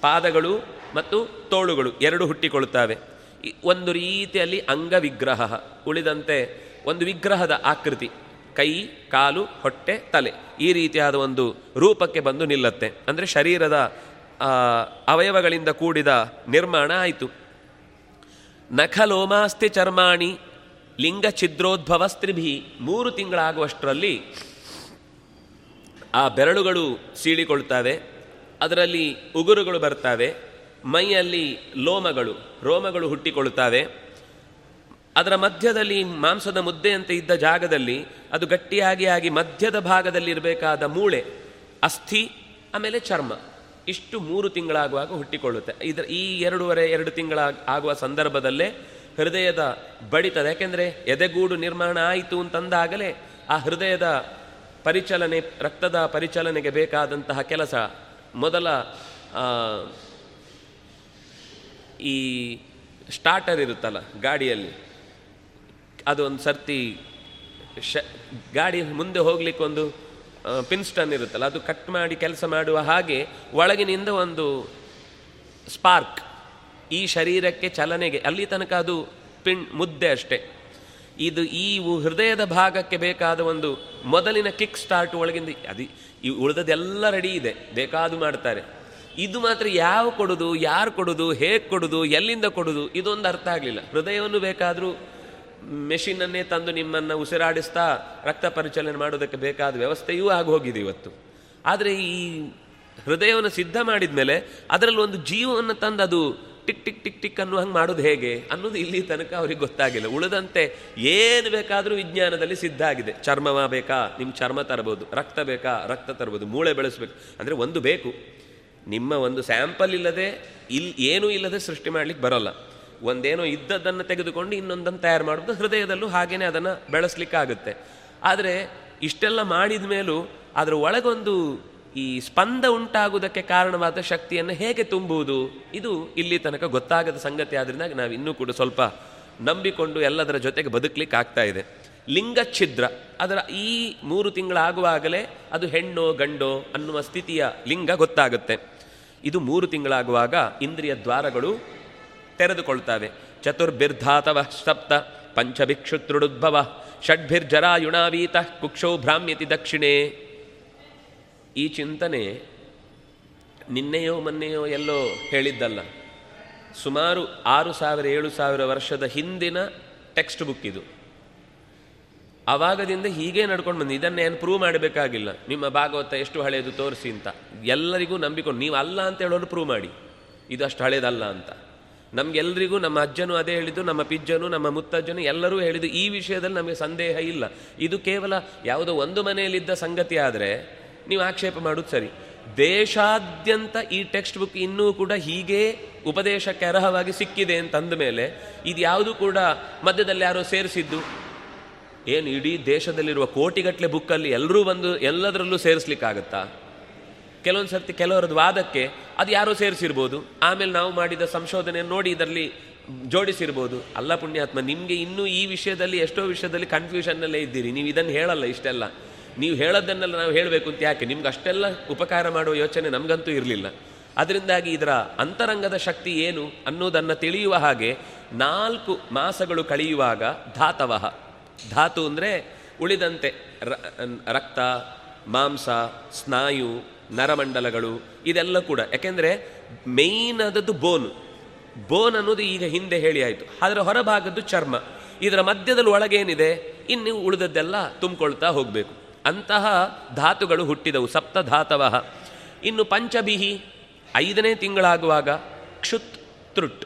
ಪಾದಗಳು ಮತ್ತು ತೋಳುಗಳು ಎರಡು ಹುಟ್ಟಿಕೊಳ್ಳುತ್ತವೆ. ಒಂದು ರೀತಿಯಲ್ಲಿ ಅಂಗವಿಗ್ರಹ, ಉಳಿದಂತೆ ಒಂದು ವಿಗ್ರಹದ ಆಕೃತಿ, ಕೈ, ಕಾಲು, ಹೊಟ್ಟೆ, ತಲೆ ಈ ರೀತಿಯಾದ ಒಂದು ರೂಪಕ್ಕೆ ಬಂದು ನಿಲ್ಲತ್ತೆ. ಅಂದರೆ ಶರೀರದ ಅವಯವಗಳಿಂದ ಕೂಡಿದ ನಿರ್ಮಾಣ ಆಯಿತು. ನಖಲೋಮಾಸ್ತಿ ಚರ್ಮಾಣಿ ಲಿಂಗ ಛಿದ್ರೋದ್ಭವ ಸ್ತ್ರಿಭಿ ಮೂರು ತಿಂಗಳಾಗುವಷ್ಟರಲ್ಲಿ ಆ ಬೆರಳುಗಳು ಸೀಳಿಕೊಳ್ತವೆ ಅದರಲ್ಲಿ ಉಗುರುಗಳು ಬರ್ತವೆ ಮೈಯಲ್ಲಿ ಲೋಮಗಳು, ರೋಮಗಳು ಹುಟ್ಟಿಕೊಳ್ಳುತ್ತವೆ. ಅದರ ಮಧ್ಯದಲ್ಲಿ ಮಾಂಸದ ಮುದ್ದೆಯಂತೆ ಇದ್ದ ಜಾಗದಲ್ಲಿ, ಅದು ಗಟ್ಟಿಯಾಗಿ ಆಗಿ ಮಧ್ಯದ ಭಾಗದಲ್ಲಿ ಇರಬೇಕಾದ ಮೂಳೆ, ಅಸ್ಥಿ, ಆಮೇಲೆ ಚರ್ಮ, ಇಷ್ಟು ಮೂರು ತಿಂಗಳಾಗುವಾಗ ಹುಟ್ಟಿಕೊಳ್ಳುತ್ತೆ. ಇದರ ಈ ಎರಡೂವರೆ, ಎರಡು ತಿಂಗಳ ಆಗುವ ಸಂದರ್ಭದಲ್ಲೇ ಹೃದಯದ ಬಡಿತದ. ಯಾಕೆಂದರೆ ಎದೆಗೂಡು ನಿರ್ಮಾಣ ಆಯಿತು ಅಂತಂದಾಗಲೇ ಆ ಹೃದಯದ ಪರಿಚಲನೆ, ರಕ್ತದ ಪರಿಚಲನೆಗೆ ಬೇಕಾದಂತಹ ಕೆಲಸ. ಮೊದಲ ಈ ಸ್ಟಾರ್ಟರ್ ಇರುತ್ತಲ್ಲ ಗಾಡಿಯಲ್ಲಿ ಅದು ಒಂದು ಸರ್ತಿ ಶ, ಗಾಡಿ ಮುಂದೆ ಹೋಗ್ಲಿಕ್ಕೆ ಒಂದು ಪಿನ್ಸ್ಟನ್ ಇರುತ್ತಲ್ಲ, ಅದು ಕಟ್ ಮಾಡಿ ಕೆಲಸ ಮಾಡುವ ಹಾಗೆ ಒಳಗಿನಿಂದ ಒಂದು ಸ್ಪಾರ್ಕ್ ಈ ಶರೀರಕ್ಕೆ ಚಲನೆಗೆ, ಅಲ್ಲಿ ತನಕ ಅದು ಪಿನ್ ಮುದ್ದೆ ಅಷ್ಟೇ. ಇದು ಈ ಹೃದಯದ ಭಾಗಕ್ಕೆ ಬೇಕಾದ ಒಂದು ಮೊದಲಿನ ಕಿಕ್ ಸ್ಟಾರ್ಟ್ ಒಳಗಿಂದ ಅದು ಈ ಉಳಿದದೆಲ್ಲ ರೆಡಿ ಇದೆ. ಬೇಕಾದು ಮಾಡ್ತಾರೆ. ಇದು ಮಾತ್ರ ಯಾವ ಕೊಡೋದು, ಯಾರು ಕೊಡೋದು, ಹೇಗೆ ಕೊಡುದು, ಎಲ್ಲಿಂದ ಕೊಡೋದು, ಇದೊಂದು ಅರ್ಥ ಆಗಲಿಲ್ಲ. ಹೃದಯವನ್ನು ಬೇಕಾದರೂ ಮೆಷಿನನ್ನೇ ತಂದು ನಿಮ್ಮನ್ನು ಉಸಿರಾಡಿಸ್ತಾ ರಕ್ತ ಪರಿಚಲನೆ ಮಾಡೋದಕ್ಕೆ ಬೇಕಾದ ವ್ಯವಸ್ಥೆಯೂ ಆಗಿ ಹೋಗಿದೆ ಇವತ್ತು. ಆದರೆ ಈ ಹೃದಯವನ್ನು ಸಿದ್ಧ ಮಾಡಿದ ಮೇಲೆ ಅದರಲ್ಲಿ ಒಂದು ಜೀವವನ್ನು ತಂದು ಅದು ಟಿಕ್ ಟಿಕ್ ಟಿಕ್ ಟಿಕ್ ಅನ್ನೋ ಹಂಗೆ ಮಾಡೋದು ಹೇಗೆ ಅನ್ನೋದು ಇಲ್ಲಿ ತನಕ ಅವ್ರಿಗೆ ಗೊತ್ತಾಗಿಲ್ಲ. ಉಳಿದಂತೆ ಏನು ಬೇಕಾದರೂ ವಿಜ್ಞಾನದಲ್ಲಿ ಸಿದ್ಧ ಆಗಿದೆ. ಚರ್ಮವ ಬೇಕಾ? ನಿಮ್ಮ ಚರ್ಮ ತರಬಹುದು. ರಕ್ತ ಬೇಕಾ? ರಕ್ತ ತರಬಹುದು. ಮೂಳೆ ಬೆಳೆಸ್ಬೇಕು. ಅಂದರೆ ಒಂದು ಬೇಕು. ನಿಮ್ಮ ಒಂದು ಸ್ಯಾಂಪಲ್ ಇಲ್ಲದೆ ಇಲ್ಲಿ ಏನೂ ಇಲ್ಲದೆ ಸೃಷ್ಟಿ ಮಾಡಲಿಕ್ಕೆ ಬರೋಲ್ಲ. ಒಂದೇನೋ ಇದ್ದದ್ದನ್ನು ತೆಗೆದುಕೊಂಡು ಇನ್ನೊಂದನ್ನು ತಯಾರು ಮಾಡೋದು ಹೃದಯದಲ್ಲೂ ಹಾಗೇನೆ ಅದನ್ನು ಬೆಳೆಸ್ಲಿಕ್ಕಾಗುತ್ತೆ. ಆದರೆ ಇಷ್ಟೆಲ್ಲ ಮಾಡಿದ ಮೇಲೂ ಅದರ ಒಳಗೊಂದು ಈ ಸ್ಪಂದ ಉಂಟಾಗುವುದಕ್ಕೆ ಕಾರಣವಾದ ಶಕ್ತಿಯನ್ನು ಹೇಗೆ ತುಂಬುವುದು, ಇದು ಇಲ್ಲಿ ತನಕ ಗೊತ್ತಾಗದ ಸಂಗತಿ. ಆದ್ರಿಂದ ನಾವು ಇನ್ನೂ ಕೂಡ ಸ್ವಲ್ಪ ನಂಬಿಕೊಂಡು ಎಲ್ಲದರ ಜೊತೆಗೆ ಬದುಕಲಿಕ್ಕೆ ಆಗ್ತಾ ಇದೆ. ಲಿಂಗ ಛಿದ್ರ, ಅದರ ಈ ಮೂರು ತಿಂಗಳಾಗುವಾಗಲೇ ಅದು ಹೆಣ್ಣೋ, ಗಂಡೋ ಅನ್ನುವ ಸ್ಥಿತಿಯ ಲಿಂಗ ಗೊತ್ತಾಗುತ್ತೆ. ಇದು ಮೂರು ತಿಂಗಳಾಗುವಾಗ ಇಂದ್ರಿಯ ದ್ವಾರಗಳು ತೆರೆದುಕೊಳ್ತವೆ. ಚತುರ್ಭಿರ್ಧಾತವ ಸಪ್ತ, ಪಂಚಭಿಕ್ಷುತ್ರುಡುದ್ಭವ, ಷಡ್ಭಿರ್ಜರಾಯುಣಾವೀತ, ಕುಕ್ಷೋ ಭ್ರಾಮ್ಯತಿ ದಕ್ಷಿಣೆ. ಈ ಚಿಂತನೆ ನಿನ್ನೆಯೋ ಮೊನ್ನೆಯೋ ಎಲ್ಲೋ ಹೇಳಿದ್ದಲ್ಲ. ಸುಮಾರು ಆರು ಸಾವಿರ, ಏಳು ಸಾವಿರ ವರ್ಷದ ಹಿಂದಿನ ಟೆಕ್ಸ್ಟ್ ಬುಕ್ ಇದು. ಆವಾಗದಿಂದ ಹೀಗೆ ನಡ್ಕೊಂಡು ಬಂದು ಏನು ಪ್ರೂವ್ ಮಾಡಬೇಕಾಗಿಲ್ಲ. ನಿಮ್ಮ ಭಾಗವತ ಎಷ್ಟು ಹಳೆಯದು ತೋರಿಸಿ ಅಂತ. ಎಲ್ಲರಿಗೂ ನಂಬಿಕೊಂಡು, ನೀವು ಅಲ್ಲ ಅಂತ ಹೇಳೋರು ಪ್ರೂವ್ ಮಾಡಿ. ಇದು ಅಷ್ಟು ಹಳೇದಲ್ಲ ಅಂತ. ನಮಗೆಲ್ಲರಿಗೂ ನಮ್ಮ ಅಜ್ಜನು ಅದೇ ಹೇಳಿದ್ದು, ನಮ್ಮ ಪಿಜ್ಜನು, ನಮ್ಮ ಮುತ್ತಜ್ಜನು ಎಲ್ಲರೂ ಹೇಳಿದ್ದು ಈ ವಿಷಯದಲ್ಲಿ ನಮಗೆ ಸಂದೇಹ ಇಲ್ಲ. ಇದು ಕೇವಲ ಯಾವುದೋ ಒಂದು ಮನೆಯಲ್ಲಿದ್ದ ಸಂಗತಿ ಆದರೆ ನೀವು ಆಕ್ಷೇಪ ಮಾಡೋದು ಸರಿ. ದೇಶಾದ್ಯಂತ ಈ ಟೆಕ್ಸ್ಟ್ ಬುಕ್ ಇನ್ನೂ ಕೂಡ ಹೀಗೆ ಉಪದೇಶಕ್ಕೆ ಅರ್ಹವಾಗಿ ಸಿಕ್ಕಿದೆ ಅಂತಂದ ಮೇಲೆ ಇದು ಯಾವುದು ಕೂಡ ಮಧ್ಯದಲ್ಲಿ ಯಾರೋ ಸೇರಿಸಿದ್ದು. ಏನು, ಇಡೀ ದೇಶದಲ್ಲಿರುವ ಕೋಟಿಗಟ್ಟಲೆ ಬುಕ್ಕಲ್ಲಿ ಎಲ್ಲರೂ ಬಂದು ಎಲ್ಲದರಲ್ಲೂ ಸೇರಿಸ್ಲಿಕ್ಕಾಗತ್ತಾ? ಕೆಲವೊಂದು ಸರ್ತಿ ಕೆಲವರದ್ದು ವಾದಕ್ಕೆ ಅದು ಯಾರೋ ಸೇರಿಸಿರ್ಬೋದು. ಆಮೇಲೆ ನಾವು ಮಾಡಿದ ಸಂಶೋಧನೆ ನೋಡಿ ಇದರಲ್ಲಿ ಜೋಡಿಸಿರ್ಬೋದು. ಅಲ್ಲ ಪುಣ್ಯಾತ್ಮ, ನಿಮಗೆ ಇನ್ನೂ ಈ ವಿಷಯದಲ್ಲಿ, ಎಷ್ಟೋ ವಿಷಯದಲ್ಲಿ ಕನ್ಫ್ಯೂಷನ್ನಲ್ಲೇ ಇದ್ದೀರಿ. ನೀವು ಇದನ್ನು ಹೇಳಲ್ಲ, ಇಷ್ಟೆಲ್ಲ. ನೀವು ಹೇಳೋದನ್ನೆಲ್ಲ ನಾವು ಹೇಳಬೇಕು ಅಂತ ಯಾಕೆ? ನಿಮ್ಗೆ ಅಷ್ಟೆಲ್ಲ ಉಪಕಾರ ಮಾಡುವ ಯೋಚನೆ ನಮಗಂತೂ ಇರಲಿಲ್ಲ. ಅದರಿಂದಾಗಿ ಇದರ ಅಂತರಂಗದ ಶಕ್ತಿ ಏನು ಅನ್ನೋದನ್ನು ತಿಳಿಯುವ ಹಾಗೆ ನಾಲ್ಕು ಮಾಸಗಳು ಕಳೆಯುವಾಗ ಧಾತವಹ. ಧಾತು ಅಂದರೆ ಉಳಿದಂತೆ ರಕ್ತ, ಮಾಂಸ, ಸ್ನಾಯು, ನರಮಂಡಲಗಳು, ಇದೆಲ್ಲ ಕೂಡ. ಯಾಕೆಂದರೆ ಮೇಯ್ನ್ ಆದದ್ದು ಬೋನ್ ಬೋನ್ ಅನ್ನೋದು ಈಗ ಹಿಂದೆ ಹೇಳಿ ಆಯಿತು. ಅದರ ಹೊರಭಾಗದ್ದು ಚರ್ಮ. ಇದರ ಮಧ್ಯದಲ್ಲಿ ಒಳಗೇನಿದೆ, ಇನ್ನು ಉಳಿದದ್ದೆಲ್ಲ ತುಂಬಿಕೊಳ್ತಾ ಹೋಗಬೇಕು. ಅಂತಹ ಧಾತುಗಳು ಹುಟ್ಟಿದವು. ಸಪ್ತ ಧಾತವ ಇನ್ನು ಪಂಚಬಿಹಿ ಐದನೇ ತಿಂಗಳಾಗುವಾಗ ಕ್ಷುತ್ ತೃಟ್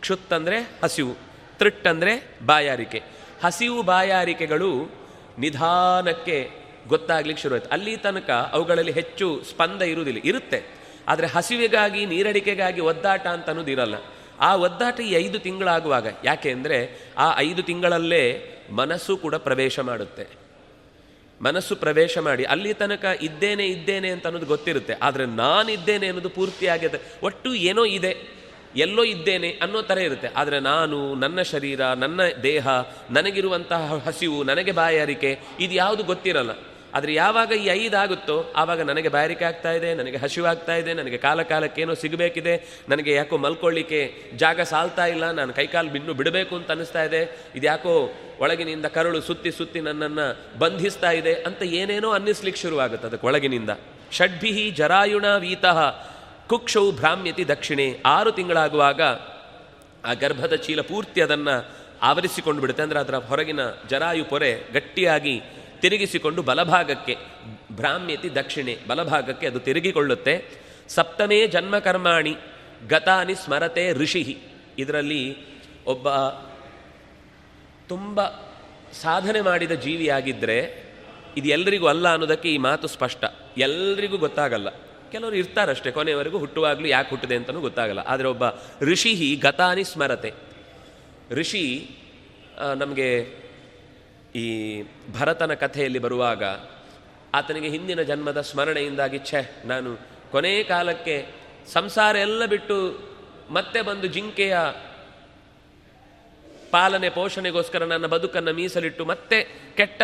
ಕ್ಷುತ್ ಅಂದರೆ ಹಸಿವು ತೃಟ್ ಅಂದರೆ ಬಾಯಾರಿಕೆ. ಹಸಿವು ಬಾಯಾರಿಕೆಗಳು ನಿಧಾನಕ್ಕೆ ಗೊತ್ತಾಗ್ಲಿಕ್ಕೆ ಶುರುವಾಯಿತು. ಅಲ್ಲಿ ತನಕ ಅವುಗಳಲ್ಲಿ ಹೆಚ್ಚು ಸ್ಪಂದ ಇರುವುದಿಲ್ಲ, ಇರುತ್ತೆ. ಆದರೆ ಹಸಿವಿಗಾಗಿ, ನೀರಡಿಕೆಗಾಗಿ ಒದ್ದಾಟ ಅಂತ ಅನ್ನೋದು ಇರಲ್ಲ. ಆ ಒದ್ದಾಟ ಈ ಐದು ತಿಂಗಳಾಗುವಾಗ. ಯಾಕೆ ಅಂದರೆ ಆ ಐದು ತಿಂಗಳಲ್ಲೇ ಮನಸ್ಸು ಕೂಡ ಪ್ರವೇಶ ಮಾಡುತ್ತೆ. ಮನಸ್ಸು ಪ್ರವೇಶ ಮಾಡಿ, ಅಲ್ಲಿ ತನಕ ಇದ್ದೇನೆ ಇದ್ದೇನೆ ಅಂತ ಅನ್ನೋದು ಗೊತ್ತಿರುತ್ತೆ. ಆದರೆ ನಾನಿದ್ದೇನೆ ಅನ್ನೋದು ಪೂರ್ತಿಯಾಗಿದೆ ಒಟ್ಟು ಏನೋ ಇದೆ, ಎಲ್ಲೋ ಇದ್ದೇನೆ ಅನ್ನೋ ಥರ ಇರುತ್ತೆ. ಆದರೆ ನಾನು, ನನ್ನ ಶರೀರ, ನನ್ನ ದೇಹ, ನನಗಿರುವಂತಹ ಹಸಿವು, ನನಗೆ ಬಾಯಾರಿಕೆ ಇದು ಯಾವುದು ಗೊತ್ತಿರಲ್ಲ. ಆದರೆ ಯಾವಾಗ ಈ ಐದಾಗುತ್ತೋ ಆವಾಗ ನನಗೆ ಬ್ಯಾರಿಕೆ ಆಗ್ತಾ ಇದೆ, ನನಗೆ ಹಸಿವಾಗ್ತಾ ಇದೆ, ನನಗೆ ಕಾಲ ಕಾಲಕ್ಕೇನೋ ಸಿಗಬೇಕಿದೆ, ನನಗೆ ಯಾಕೋ ಮಲ್ಕೊಳ್ಳಿಕ್ಕೆ ಜಾಗ ಸಾಲ್ತಾ ಇಲ್ಲ, ನಾನು ಕೈಕಾಲು ಬಿನ್ನು ಬಿಡಬೇಕು ಅಂತ ಅನ್ನಿಸ್ತಾ ಇದೆ ಇದು ಯಾಕೋ ಒಳಗಿನಿಂದ ಕರುಳು ಸುತ್ತಿ ಸುತ್ತಿ ನನ್ನನ್ನು ಬಂಧಿಸ್ತಾ ಇದೆ ಅಂತ ಏನೇನೋ ಅನ್ನಿಸ್ಲಿಕ್ಕೆ ಶುರುವಾಗುತ್ತೆ ಅದಕ್ಕೆ ಒಳಗಿನಿಂದ. ಷಡ್ಭಿಹಿ ಜರಾಯುಣ ವೀತಃ, ಕುಕ್ಷೌ ಭ್ರಾಮ್ಯತಿ ದಕ್ಷಿಣೆ, ಆರು ತಿಂಗಳಾಗುವಾಗ ಆ ಗರ್ಭದ ಚೀಲ ಪೂರ್ತಿ ಅದನ್ನು ಆವರಿಸಿಕೊಂಡು ಬಿಡುತ್ತೆ ಅಂದರೆ ಅದರ ಹೊರಗಿನ ಜರಾಯು ಪೊರೆ ಗಟ್ಟಿಯಾಗಿ ತಿರುಗಿಸಿಕೊಂಡು ಬಲಭಾಗಕ್ಕೆ ಭ್ರಾಮ್ಯತಿ ದಕ್ಷಿಣೆ, ಬಲಭಾಗಕ್ಕೆ ಅದು ತಿರುಗಿಕೊಳ್ಳುತ್ತೆ. ಸಪ್ತಮೇ ಜನ್ಮಕರ್ಮಾಣಿ, ಗತಾನಿ ಸ್ಮರತೆ ಋಷಿ ಇದರಲ್ಲಿ ಒಬ್ಬ ತುಂಬ ಸಾಧನೆ ಮಾಡಿದ ಜೀವಿಯಾಗಿದ್ದರೆ ಇದು ಎಲ್ರಿಗೂ ಅಲ್ಲ ಅನ್ನೋದಕ್ಕೆ ಈ ಮಾತು ಸ್ಪಷ್ಟ. ಎಲ್ರಿಗೂ ಗೊತ್ತಾಗಲ್ಲ. ಕೆಲವರು ಇರ್ತಾರಷ್ಟೇ ಕೊನೆಯವರೆಗೂ ಹುಟ್ಟುವಾಗಲೂ ಯಾಕೆ ಹುಟ್ಟಿದೆ ಅಂತಲೂ ಗೊತ್ತಾಗಲ್ಲ. ಆದರೆ ಒಬ್ಬ ಋಷಿ ಗತಾನಿ ಸ್ಮರತೆ. ಋಷಿ ನಮಗೆ ಈ ಭರತನ ಕಥೆಯಲ್ಲಿ ಬರುವಾಗ, ಆತನಿಗೆ ಹಿಂದಿನ ಜನ್ಮದ ಸ್ಮರಣೆಯಿಂದಾಗಿ, ಛೆ, ನಾನು ಕೊನೆ ಕಾಲಕ್ಕೆ ಸಂಸಾರ ಎಲ್ಲ ಬಿಟ್ಟು ಮತ್ತೆ ಬಂದು ಜಿಂಕೆಯ ಪಾಲನೆ, ಪೋಷಣೆಗೋಸ್ಕರ ನನ್ನ ಬದುಕನ್ನು ಮೀಸಲಿಟ್ಟು ಮತ್ತೆ ಕೆಟ್ಟ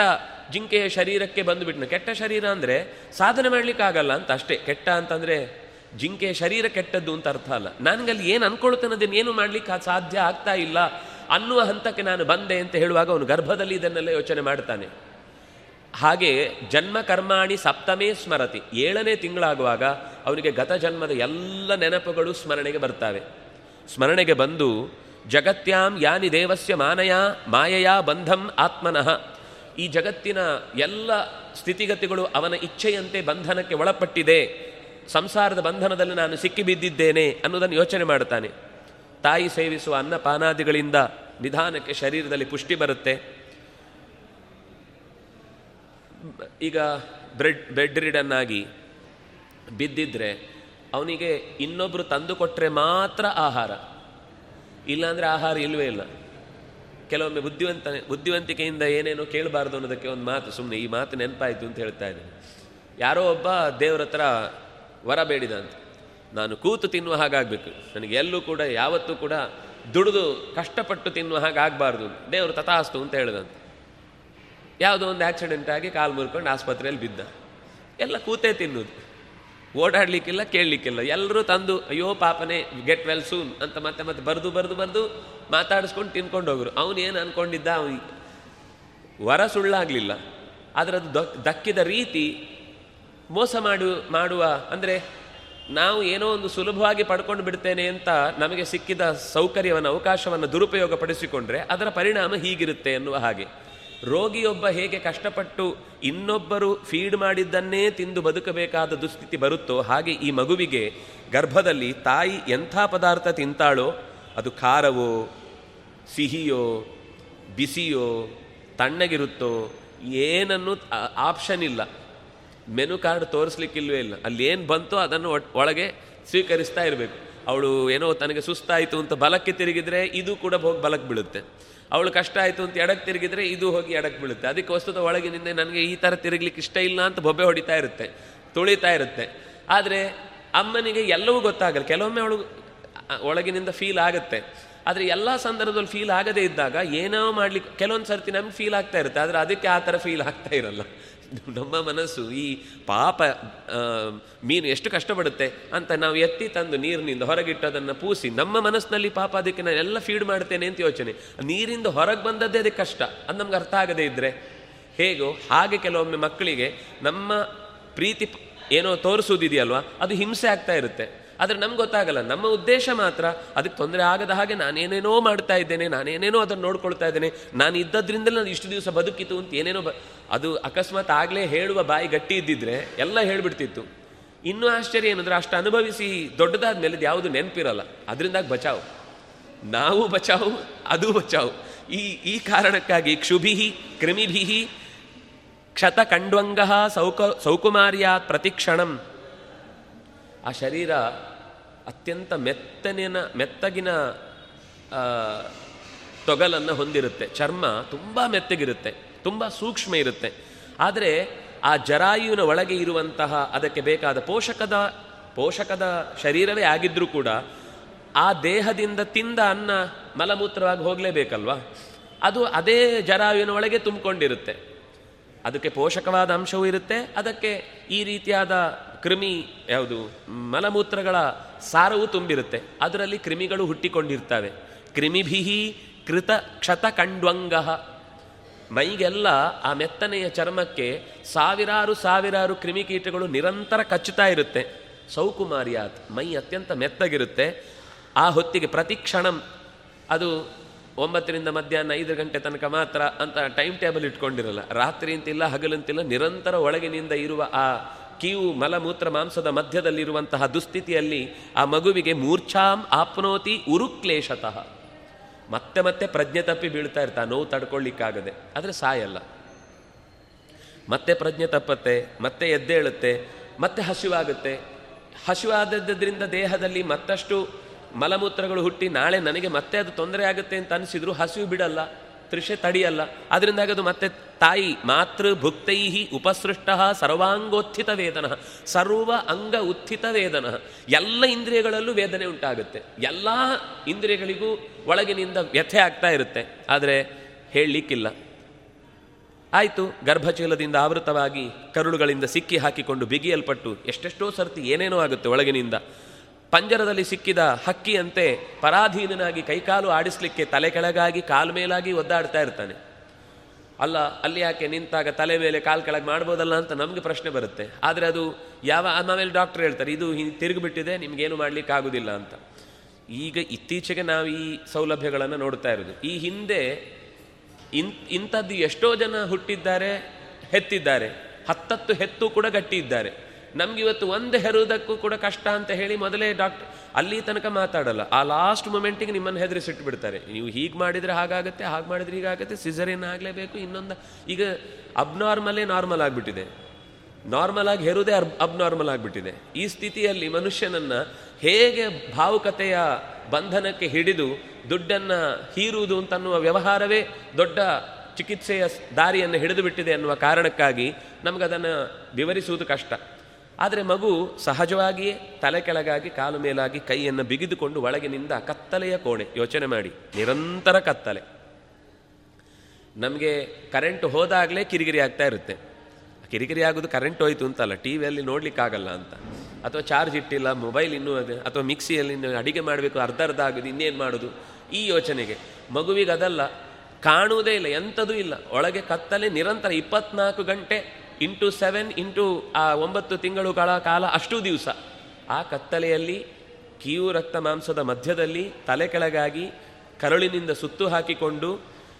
ಜಿಂಕೆಯ ಶರೀರಕ್ಕೆ ಬಂದುಬಿಟ್ನು. ಕೆಟ್ಟ ಶರೀರ ಅಂದರೆ ಸಾಧನೆ ಮಾಡಲಿಕ್ಕಾಗಲ್ಲ ಅಂತ ಅಷ್ಟೇ. ಕೆಟ್ಟ ಅಂತಂದರೆ ಜಿಂಕೆಯ ಶರೀರ ಕೆಟ್ಟದ್ದು ಅಂತ ಅರ್ಥ ಅಲ್ಲ. ನನಗಲ್ಲಿ ಏನು ಅನ್ಕೊಳ್ತೇನೆ ಏನು ಮಾಡಲಿಕ್ಕೆ ಸಾಧ್ಯ ಆಗ್ತಾ ಇಲ್ಲ? ಅನ್ನುವ ಹಂತಕ್ಕೆ ನಾನು ಬಂದೆ ಅಂತ ಹೇಳುವಾಗ ಅವನು ಗರ್ಭದಲ್ಲಿ ಇದನ್ನೆಲ್ಲ ಯೋಚನೆ ಮಾಡ್ತಾನೆ. ಹಾಗೆ ಜನ್ಮ ಕರ್ಮಾಣಿ ಸಪ್ತಮೇ ಸ್ಮರತಿ. ಏಳನೇ ತಿಂಗಳಾಗುವಾಗ ಅವನಿಗೆ ಗತ ಜನ್ಮದ ಎಲ್ಲ ನೆನಪುಗಳು ಸ್ಮರಣೆಗೆ ಬರ್ತವೆ. ಸ್ಮರಣೆಗೆ ಬಂದು, ಜಗತ್ಯಾಂ ಯಾನಿ ದೇವಸ್ಯ ಮಾನಯ, ಮಾಯೆಯ ಬಂಧಂ ಆತ್ಮನಃ. ಈ ಜಗತ್ತಿನ ಎಲ್ಲ ಸ್ಥಿತಿಗತಿಗಳು ಅವನ ಇಚ್ಛೆಯಂತೆ ಬಂಧನಕ್ಕೆ ಒಳಪಟ್ಟಿದೆ. ಸಂಸಾರದ ಬಂಧನದಲ್ಲಿ ನಾನು ಸಿಕ್ಕಿಬಿದ್ದಿದ್ದೇನೆ ಅನ್ನೋದನ್ನು ಯೋಚನೆ ಮಾಡ್ತಾನೆ. ತಾಯಿ ಸೇವಿಸುವ ಅನ್ನಪಾನಾದಿಗಳಿಂದ ನಿಧಾನಕ್ಕೆ ಶರೀರದಲ್ಲಿ ಪುಷ್ಟಿ ಬರುತ್ತೆ. ಈಗ ಬ್ರೆಡ್ ಬೆಡ್ ರಿಡನ್ನಾಗಿ ಬಿದ್ದಿದ್ರೆ ಅವನಿಗೆ ಇನ್ನೊಬ್ಬರು ತಂದು ಕೊಟ್ಟರೆ ಮಾತ್ರ ಆಹಾರ. ಇಲ್ಲಾಂದರೆ ಆಹಾರ ಇಲ್ಲವೇ ಇಲ್ಲ. ಕೆಲವೊಮ್ಮೆ ಬುದ್ಧಿವಂತ, ಬುದ್ಧಿವಂತಿಕೆಯಿಂದ ಏನೇನೋ ಕೇಳಬಾರ್ದು ಅನ್ನೋದಕ್ಕೆ ಒಂದು ಮಾತು ಸುಮ್ಮನೆ ಈ ಮಾತು ನೆನಪಾಯಿತು ಅಂತ ಹೇಳ್ತಾ ಇದ್ದೀನಿ. ಯಾರೋ ಒಬ್ಬ ದೇವ್ರ ಹತ್ರ ವರ ಬೇಡಿದ ಅಂತ ನಾನು ಕೂತು ತಿನ್ನುವ ಹಾಗಾಗಬೇಕು. ನನಗೆ ಎಲ್ಲೂ ಕೂಡ, ಯಾವತ್ತೂ ಕೂಡ ದುಡಿದು ಕಷ್ಟಪಟ್ಟು ತಿನ್ನುವ ಹಾಗೆ ಆಗಬಾರ್ದು ದೇವರು ತಥಾಸ್ತು ಅಂತ ಹೇಳಿದಂತೆ. ಯಾವುದೋ ಒಂದು ಆಕ್ಸಿಡೆಂಟ್ ಆಗಿ ಕಾಲು ಮುರ್ಕೊಂಡು ಆಸ್ಪತ್ರೆಯಲ್ಲಿ ಬಿದ್ದ. ಎಲ್ಲ ಕೂತೇ ತಿನ್ನೋದು ಓಡಾಡಲಿಕ್ಕಿಲ್ಲ, ಕೇಳಲಿಕ್ಕಿಲ್ಲ. ಎಲ್ಲರೂ ತಂದು, ಅಯ್ಯೋ ಪಾಪನೇ ಗೆಟ್ ವೆಲ್ ಸೂನ್ ಅಂತ ಮತ್ತೆ ಮತ್ತೆ ಬರೆದು ಬರೆದು ಬರೆದು ಮಾತಾಡಿಸ್ಕೊಂಡು ತಿನ್ಕೊಂಡು ಹೋಗ್ರು ಅವನು ಏನು ಅನ್ಕೊಂಡಿದ್ದ? ಅವನು ವರ ಸುಳ್ಳಾಗಲಿಲ್ಲ. ಆದರೆ ಅದು ದಕ್, ದಕ್ಕಿದ ರೀತಿ ಮೋಸ ಮಾಡು, ಮಾಡುವ, ಅಂದರೆ ನಾವು ಏನೋ ಒಂದು ಸುಲಭವಾಗಿ ಪಡ್ಕೊಂಡು ಬಿಡ್ತೇನೆ ಅಂತ ನಮಗೆ ಸಿಕ್ಕಿದ ಸೌಕರ್ಯವನ್ನು, ಅವಕಾಶವನ್ನು ದುರುಪಯೋಗ ಪಡಿಸಿಕೊಂಡ್ರೆ ಅದರ ಪರಿಣಾಮ ಹೀಗಿರುತ್ತೆ ಎನ್ನುವ ಹಾಗೆ. ರೋಗಿಯೊಬ್ಬ ಹೇಗೆ ಕಷ್ಟಪಟ್ಟು ಇನ್ನೊಬ್ಬರು ಫೀಡ್ ಮಾಡಿದ್ದನ್ನೇ ತಿಂದು ಬದುಕಬೇಕಾದ ದುಸ್ಥಿತಿ ಬರುತ್ತೋ ಹಾಗೆ ಈ ಮಗುವಿಗೆ ಗರ್ಭದಲ್ಲಿ ತಾಯಿ ಎಂಥ ಪದಾರ್ಥ ತಿಂತಾಳೋ, ಅದು ಖಾರವೋ, ಸಿಹಿಯೋ, ಬಿಸಿಯೋ, ತಣ್ಣಗಿರುತ್ತೋ, ಏನನ್ನು ಆಪ್ಷನ್ ಇಲ್ಲ. ಮೆನು ಕಾರ್ಡ್ ತೋರಿಸ್ಲಿಕ್ಕಿಲ್ವೇ ಇಲ್ಲ. ಅಲ್ಲಿ ಏನು ಬಂತೋ ಅದನ್ನು ಒಳಗೆ ಸ್ವೀಕರಿಸ್ತಾ ಇರಬೇಕು. ಅವಳು ಏನೋ ತನಗೆ ಸುಸ್ತಾಯಿತು ಅಂತ ಬಲಕ್ಕೆ ತಿರುಗಿದ್ರೆ ಇದು ಕೂಡ ಹೋಗಿ ಬಲಕ್ಕೆ ಬೀಳುತ್ತೆ. ಅವಳು ಕಷ್ಟ ಆಯಿತು ಅಂತ ಎಡಕ್ಕೆ ತಿರುಗಿದ್ರೆ ಇದು ಹೋಗಿ ಎಡಕ್ಕೆ ಬೀಳುತ್ತೆ. ಅದಕ್ಕೆ ವಸ್ತುತ ಒಳಗಿನಿಂದ ನನಗೆ ಈ ಥರ ತಿರುಗ್ಲಿಕ್ಕೆ ಇಷ್ಟ ಇಲ್ಲ ಅಂತ ಬೊಬ್ಬೆ ಹೊಡಿತಾ ಇರುತ್ತೆ, ತುಳಿತಾ ಇರುತ್ತೆ. ಆದರೆ ಅಮ್ಮನಿಗೆ ಎಲ್ಲವೂ ಗೊತ್ತಾಗಲ್ಲ. ಕೆಲವೊಮ್ಮೆ ಅವಳು ಒಳಗಿನಿಂದ ಫೀಲ್ ಆಗುತ್ತೆ. ಆದರೆ ಎಲ್ಲ ಸಂದರ್ಭದಲ್ಲಿ ಫೀಲ್ ಆಗದೇ ಇದ್ದಾಗ ಏನೋ ಮಾಡ್ಲಿಕ್ಕೆ ಕೆಲವೊಂದು ಸರ್ತಿ ನಮ್ಗೆ ಫೀಲ್ ಆಗ್ತಾ ಇರುತ್ತೆ, ಆದರೆ ಅದಕ್ಕೆ ಆ ಥರ ಫೀಲ್ ಆಗ್ತಾ ಇರಲ್ಲ. ನಮ್ಮ ಮನಸ್ಸು ಈ ಪಾಪ ಮೀನು ಎಷ್ಟು ಕಷ್ಟಪಡುತ್ತೆ ಅಂತ ನಾವು ಎತ್ತಿ ತಂದು ನೀರಿನಿಂದ ಹೊರಗಿಟ್ಟದನ್ನು ಪೂಸಿ ನಮ್ಮ ಮನಸ್ಸಿನಲ್ಲಿ ಪಾಪ ಅದಕ್ಕೆ ನಾನು ಎಲ್ಲ ಫೀಡ್ ಮಾಡ್ತೇನೆ ಅಂತ ಯೋಚನೆ. ನೀರಿಂದ ಹೊರಗೆ ಬಂದದ್ದೇ ಅದಕ್ಕೆ ಕಷ್ಟ. ಅದು ನಮ್ಗೆ ಅರ್ಥ ಆಗದೇ ಇದ್ದರೆ ಹೇಗೋ, ಹಾಗೆ ಕೆಲವೊಮ್ಮೆ ಮಕ್ಕಳಿಗೆ ನಮ್ಮ ಪ್ರೀತಿ ಏನೋ ತೋರಿಸೋದಿದೆಯಲ್ವ, ಅದು ಹಿಂಸೆ ಆಗ್ತಾ ಇರುತ್ತೆ. ಆದರೆ ನಮ್ಗೆ ಗೊತ್ತಾಗಲ್ಲ. ನಮ್ಮ ಉದ್ದೇಶ ಮಾತ್ರ ಅದಕ್ಕೆ ತೊಂದರೆ ಆಗದ ಹಾಗೆ ನಾನೇನೇನೋ ಮಾಡ್ತಾ ಇದ್ದೇನೆ, ನಾನೇನೇನೋ ಅದನ್ನು ನೋಡ್ಕೊಳ್ತಾ ಇದ್ದೇನೆ, ನಾನು ಇದ್ದದ್ರಿಂದಲೇ ನಾನು ಇಷ್ಟು ದಿವಸ ಬದುಕಿತು ಅಂತ ಏನೇನೋ ಬ, ಅದು ಅಕಸ್ಮಾತ್ ಆಗಲೇ ಹೇಳುವ ಬಾಯಿ ಗಟ್ಟಿ ಇದ್ದಿದ್ರೆ ಎಲ್ಲ ಹೇಳಿಬಿಡ್ತಿತ್ತು. ಇನ್ನೂ ಆಶ್ಚರ್ಯ ಏನಂದ್ರೆ ಅಷ್ಟು ಅನುಭವಿಸಿ ದೊಡ್ಡದಾದ ಮೇಲೆ ಯಾವುದು ನೆನಪಿರಲ್ಲ. ಅದರಿಂದಾಗಿ ಬಚಾವು. ನಾವು ಬಚಾವು, ಅದು ಬಚಾವು. ಈ ಈ ಕಾರಣಕ್ಕಾಗಿ ಕ್ಷುಭಿ ಕ್ರಿಮಿಭಿಹಿ ಕ್ಷತ ಕಂಡ್ವಂಗ ಸೌಕ ಸೌಕುಮಾರ್ಯಾತ್ ಪ್ರತಿಕ್ಷಣಂ. ಆ ಶರೀರ ಅತ್ಯಂತ ಮೆತ್ತನಿನ, ಮೆತ್ತಗಿನ ತೊಗಲನ್ನು ಹೊಂದಿರುತ್ತೆ. ಚರ್ಮ ತುಂಬ ಮೆತ್ತಗಿರುತ್ತೆ, ತುಂಬ ಸೂಕ್ಷ್ಮ ಇರುತ್ತೆ. ಆದರೆ ಆ ಜರಾಯುವಿನ ಒಳಗೆ ಇರುವಂತಹ ಅದಕ್ಕೆ ಬೇಕಾದ ಪೋಷಕದ ಪೋಷಕದ ಶರೀರವೇ ಆಗಿದ್ರೂ ಕೂಡ ಆ ದೇಹದಿಂದ ತಿಂದ ಅನ್ನ ಮಲಮೂತ್ರವಾಗಿ ಹೋಗಲೇಬೇಕಲ್ವಾ? ಅದು ಅದೇ ಜರಾಯುವಿನ ಒಳಗೆ ತುಂಬಿಕೊಂಡಿರುತ್ತೆ. ಅದಕ್ಕೆ ಪೋಷಕವಾದ ಅಂಶವೂ ಇರುತ್ತೆ. ಅದಕ್ಕೆ ಈ ರೀತಿಯಾದ ಕ್ರಿಮಿ, ಯಾವುದು, ಮಲಮೂತ್ರಗಳ ಸಾರವೂ ತುಂಬಿರುತ್ತೆ. ಅದರಲ್ಲಿ ಕ್ರಿಮಿಗಳು ಹುಟ್ಟಿಕೊಂಡಿರ್ತವೆ. ಕ್ರಿಮಿಭಿಹಿ ಕೃತ ಕ್ಷತ ಕಂಡ್ವಂಗ. ಮೈಗೆಲ್ಲ ಆ ಮೆತ್ತನೆಯ ಚರ್ಮಕ್ಕೆ ಸಾವಿರಾರು ಸಾವಿರಾರು ಕ್ರಿಮಿಕೀಟಗಳು ನಿರಂತರ ಕಚ್ಚುತ್ತಾ ಇರುತ್ತೆ. ಸೌಕುಮಾರಿಯಾತ್ ಮೈ ಅತ್ಯಂತ ಮೆತ್ತಗಿರುತ್ತೆ. ಆ ಹೊತ್ತಿಗೆ ಪ್ರತಿ ಕ್ಷಣಂ ಅದು ಒಂಬತ್ತರಿಂದ ಮಧ್ಯಾಹ್ನ ಐದು ಗಂಟೆ ತನಕ ಮಾತ್ರ ಅಂತ ಟೈಮ್ ಟೇಬಲ್ ಇಟ್ಕೊಂಡಿರಲ್ಲ. ರಾತ್ರಿ ಅಂತಿಲ್ಲ, ಹಗಲಂತಿಲ್ಲ, ನಿರಂತರ ಒಳಗಿನಿಂದ ಇರುವ ಆ ಕೀವು ಮಲಮೂತ್ರ ಮಾಂಸದ ಮಧ್ಯದಲ್ಲಿರುವಂತಹ ದುಸ್ಥಿತಿಯಲ್ಲಿ ಆ ಮಗುವಿಗೆ ಮೂರ್ಛಾಂ ಆಪ್ನೋತಿ ಉರುಕ್ಲೇಶತಃ. ಮತ್ತೆ ಮತ್ತೆ ಪ್ರಜ್ಞೆ ತಪ್ಪಿ ಬೀಳ್ತಾ ಇರ್ತಾ, ನೋವು ತಡ್ಕೊಳ್ಳಿಕ್ಕಾಗದೆ. ಆದರೆ ಸಾಯಲ್ಲ. ಮತ್ತೆ ಪ್ರಜ್ಞೆ ತಪ್ಪತ್ತೆ, ಮತ್ತೆ ಎದ್ದೇಳುತ್ತೆ ಮತ್ತೆ ಹಸಿವಾಗುತ್ತೆ. ಹಸಿವಾದದ್ದರಿಂದ ದೇಹದಲ್ಲಿ ಮತ್ತಷ್ಟು ಮಲಮೂತ್ರಗಳು ಹುಟ್ಟಿ ನಾಳೆ ನನಗೆ ಮತ್ತೆ ಅದು ತೊಂದರೆ ಆಗುತ್ತೆ ಅಂತ ಅನಿಸಿದ್ರು ಹಸಿವು ಬಿಡಲ್ಲ. ತೃಷೆ ತಡಿಯಲ್ಲ. ಅದರಿಂದಾಗಿ ಅದು ಮತ್ತೆ ತಾಯಿ ಮಾತೃ ಭುಕ್ತೈಹಿ ಉಪಸೃಷ್ಟ ಸರ್ವಾಂಗೋತ್ಥಿತ ವೇದನ ಸರ್ವ ಅಂಗ ಉತ್ಥಿತ ವೇದನ ಎಲ್ಲ ಇಂದ್ರಿಯಗಳಲ್ಲೂ ವೇದನೆ ಉಂಟಾಗುತ್ತೆ. ಎಲ್ಲ ಇಂದ್ರಿಯಗಳಿಗೂ ಒಳಗಿನಿಂದ ವ್ಯಥೆ ಆಗ್ತಾ ಇರುತ್ತೆ. ಆದರೆ ಹೇಳಲಿಕ್ಕಿಲ್ಲ. ಆಯಿತು, ಗರ್ಭಚೀಲದಿಂದ ಆವೃತವಾಗಿ ಕರುಳುಗಳಿಂದ ಸಿಕ್ಕಿ ಹಾಕಿಕೊಂಡು ಬಿಗಿಯಲ್ಪಟ್ಟು ಎಷ್ಟೆಷ್ಟೋ ಸರ್ತಿ ಏನೇನೋ ಆಗುತ್ತೆ ಒಳಗಿನಿಂದ. ಪಂಜರದಲ್ಲಿ ಸಿಕ್ಕಿದ ಹಕ್ಕಿಯಂತೆ ಪರಾಧೀನನಾಗಿ ಕೈಕಾಲು ಆಡಿಸ್ಲಿಕ್ಕೆ ತಲೆ ಕೆಳಗಾಗಿ ಕಾಲು ಮೇಲಾಗಿ ಒದ್ದಾಡ್ತಾ ಇರ್ತಾನೆ. ಅಲ್ಲ, ಅಲ್ಲಿ ಯಾಕೆ ನಿಂತಾಗ ತಲೆ ಮೇಲೆ ಕಾಲು ಕೆಳಗೆ ಮಾಡ್ಬೋದಲ್ಲ ಅಂತ ನಮಗೆ ಪ್ರಶ್ನೆ ಬರುತ್ತೆ. ಆದರೆ ಅದು ಯಾವ ಆಮೇಲೆ ಡಾಕ್ಟರ್ ಹೇಳ್ತಾರೆ, ಇದು ತಿರುಗಿಬಿಟ್ಟಿದೆ, ನಿಮಗೇನು ಮಾಡಲಿಕ್ಕೆ ಆಗೋದಿಲ್ಲ ಅಂತ. ಈಗ ಇತ್ತೀಚೆಗೆ ನಾವು ಈ ಸೌಲಭ್ಯಗಳನ್ನು ನೋಡ್ತಾ ಇರೋದು. ಈ ಹಿಂದೆ ಇನ್, ಇಂಥದ್ದು ಎಷ್ಟೋ ಜನ ಹುಟ್ಟಿದ್ದಾರೆ, ಹೆತ್ತಿದ್ದಾರೆ. ಹತ್ತತ್ತು ಹೆತ್ತು ಕೂಡ ಗಟ್ಟಿ ಇದ್ದಾರೆ ನಮ್ಗೆ ಇವತ್ತು ಒಂದು ಹೆರುವುದಕ್ಕೂ ಕೂಡ ಕಷ್ಟ ಅಂತ ಹೇಳಿ ಮೊದಲೇ ಡಾಕ್ಟರ್ ಅಲ್ಲಿ ತನಕ ಮಾತಾಡಲ್ಲ. ಆ ಲಾಸ್ಟ್ ಮೊಮೆಂಟಿಗೆ ನಿಮ್ಮನ್ನು ಹೆದರಿಸಿಟ್ಬಿಡ್ತಾರೆ. ನೀವು ಹೀಗೆ ಮಾಡಿದರೆ ಹಾಗಾಗುತ್ತೆ, ಹಾಗೆ ಮಾಡಿದ್ರೆ ಹೀಗಾಗುತ್ತೆ ಸಿಸರೇನ್ ಆಗಲೇಬೇಕು, ಇನ್ನೊಂದು ಈಗ ಅಬ್ನಾರ್ಮಲೇ ನಾರ್ಮಲ್ ಆಗಿಬಿಟ್ಟಿದೆ. ನಾರ್ಮಲ್ ಆಗಿ ಹೆರುವುದೇ ಅಬ್ ಅಬ್ನಾರ್ಮಲ್ ಆಗಿಬಿಟ್ಟಿದೆ. ಈ ಸ್ಥಿತಿಯಲ್ಲಿ ಮನುಷ್ಯನನ್ನು ಹೇಗೆ ಭಾವುಕತೆಯ ಬಂಧನಕ್ಕೆ ಹಿಡಿದು ದುಡ್ಡನ್ನು ಹೀರುವುದು ಅಂತನ್ನುವ ವ್ಯವಹಾರವೇ ದೊಡ್ಡ ಚಿಕಿತ್ಸೆಯ ದಾರಿಯನ್ನು ಹಿಡಿದು ಬಿಟ್ಟಿದೆ ಅನ್ನುವ ಕಾರಣಕ್ಕಾಗಿ ನಮಗದನ್ನು ವಿವರಿಸುವುದು ಕಷ್ಟ. ಆದರೆ ಮಗು ಸಹಜವಾಗಿಯೇ ತಲೆ ಕೆಳಗಾಗಿ ಕಾಲು ಮೇಲಾಗಿ ಕೈಯನ್ನು ಬಿಗಿದುಕೊಂಡು ಒಳಗಿನಿಂದ ಕತ್ತಲೆಯ ಕೋಣೆ. ಯೋಚನೆ ಮಾಡಿ. ನಿರಂತರ ಕತ್ತಲೆ. ನಮಗೆ ಕರೆಂಟ್ ಹೋದಾಗಲೇ ಕಿರಿಕಿರಿ ಆಗ್ತಾ ಇರುತ್ತೆ. ಕಿರಿಕಿರಿ ಆಗೋದು ಕರೆಂಟ್ ಹೋಯ್ತು ಅಂತಲ್ಲ ಟಿ ವಿಯಲ್ಲಿ ನೋಡ್ಲಿಕ್ಕಾಗಲ್ಲ ಅಂತ. ಅಥವಾ ಚಾರ್ಜ್ ಇಟ್ಟಿಲ್ಲ ಮೊಬೈಲ್ ಇನ್ನೂ ಅದು, ಅಥವಾ ಮಿಕ್ಸಿಯಲ್ಲಿ ಅಡಿಗೆ ಮಾಡಬೇಕು, ಅರ್ಧ ಅರ್ಧ ಆಗೋದು, ಇನ್ನೇನು ಮಾಡೋದು? ಈ ಯೋಚನೆಗೆ. ಮಗುವಿಗೆ ಅದಲ್ಲ, ಕಾಣುವುದೇ ಇಲ್ಲ, ಎಂಥದೂ ಇಲ್ಲ. ಒಳಗೆ ಕತ್ತಲೆ ನಿರಂತರ ಇಪ್ಪತ್ನಾಲ್ಕು ಗಂಟೆ ಇಂಟು ಸೆವೆನ್ ಇಂಟು, ಆ, ಒಂಬತ್ತು ತಿಂಗಳುಗಳ ಕಾಲ ಅಷ್ಟು ದಿವಸ. ಆ ಕತ್ತಲೆಯಲ್ಲಿ ಕೀವು ರಕ್ತ ಮಾಂಸದ ಮಧ್ಯದಲ್ಲಿ ತಲೆ ಕೆಳಗಾಗಿ ಕರುಳಿನಿಂದ ಸುತ್ತು ಹಾಕಿಕೊಂಡು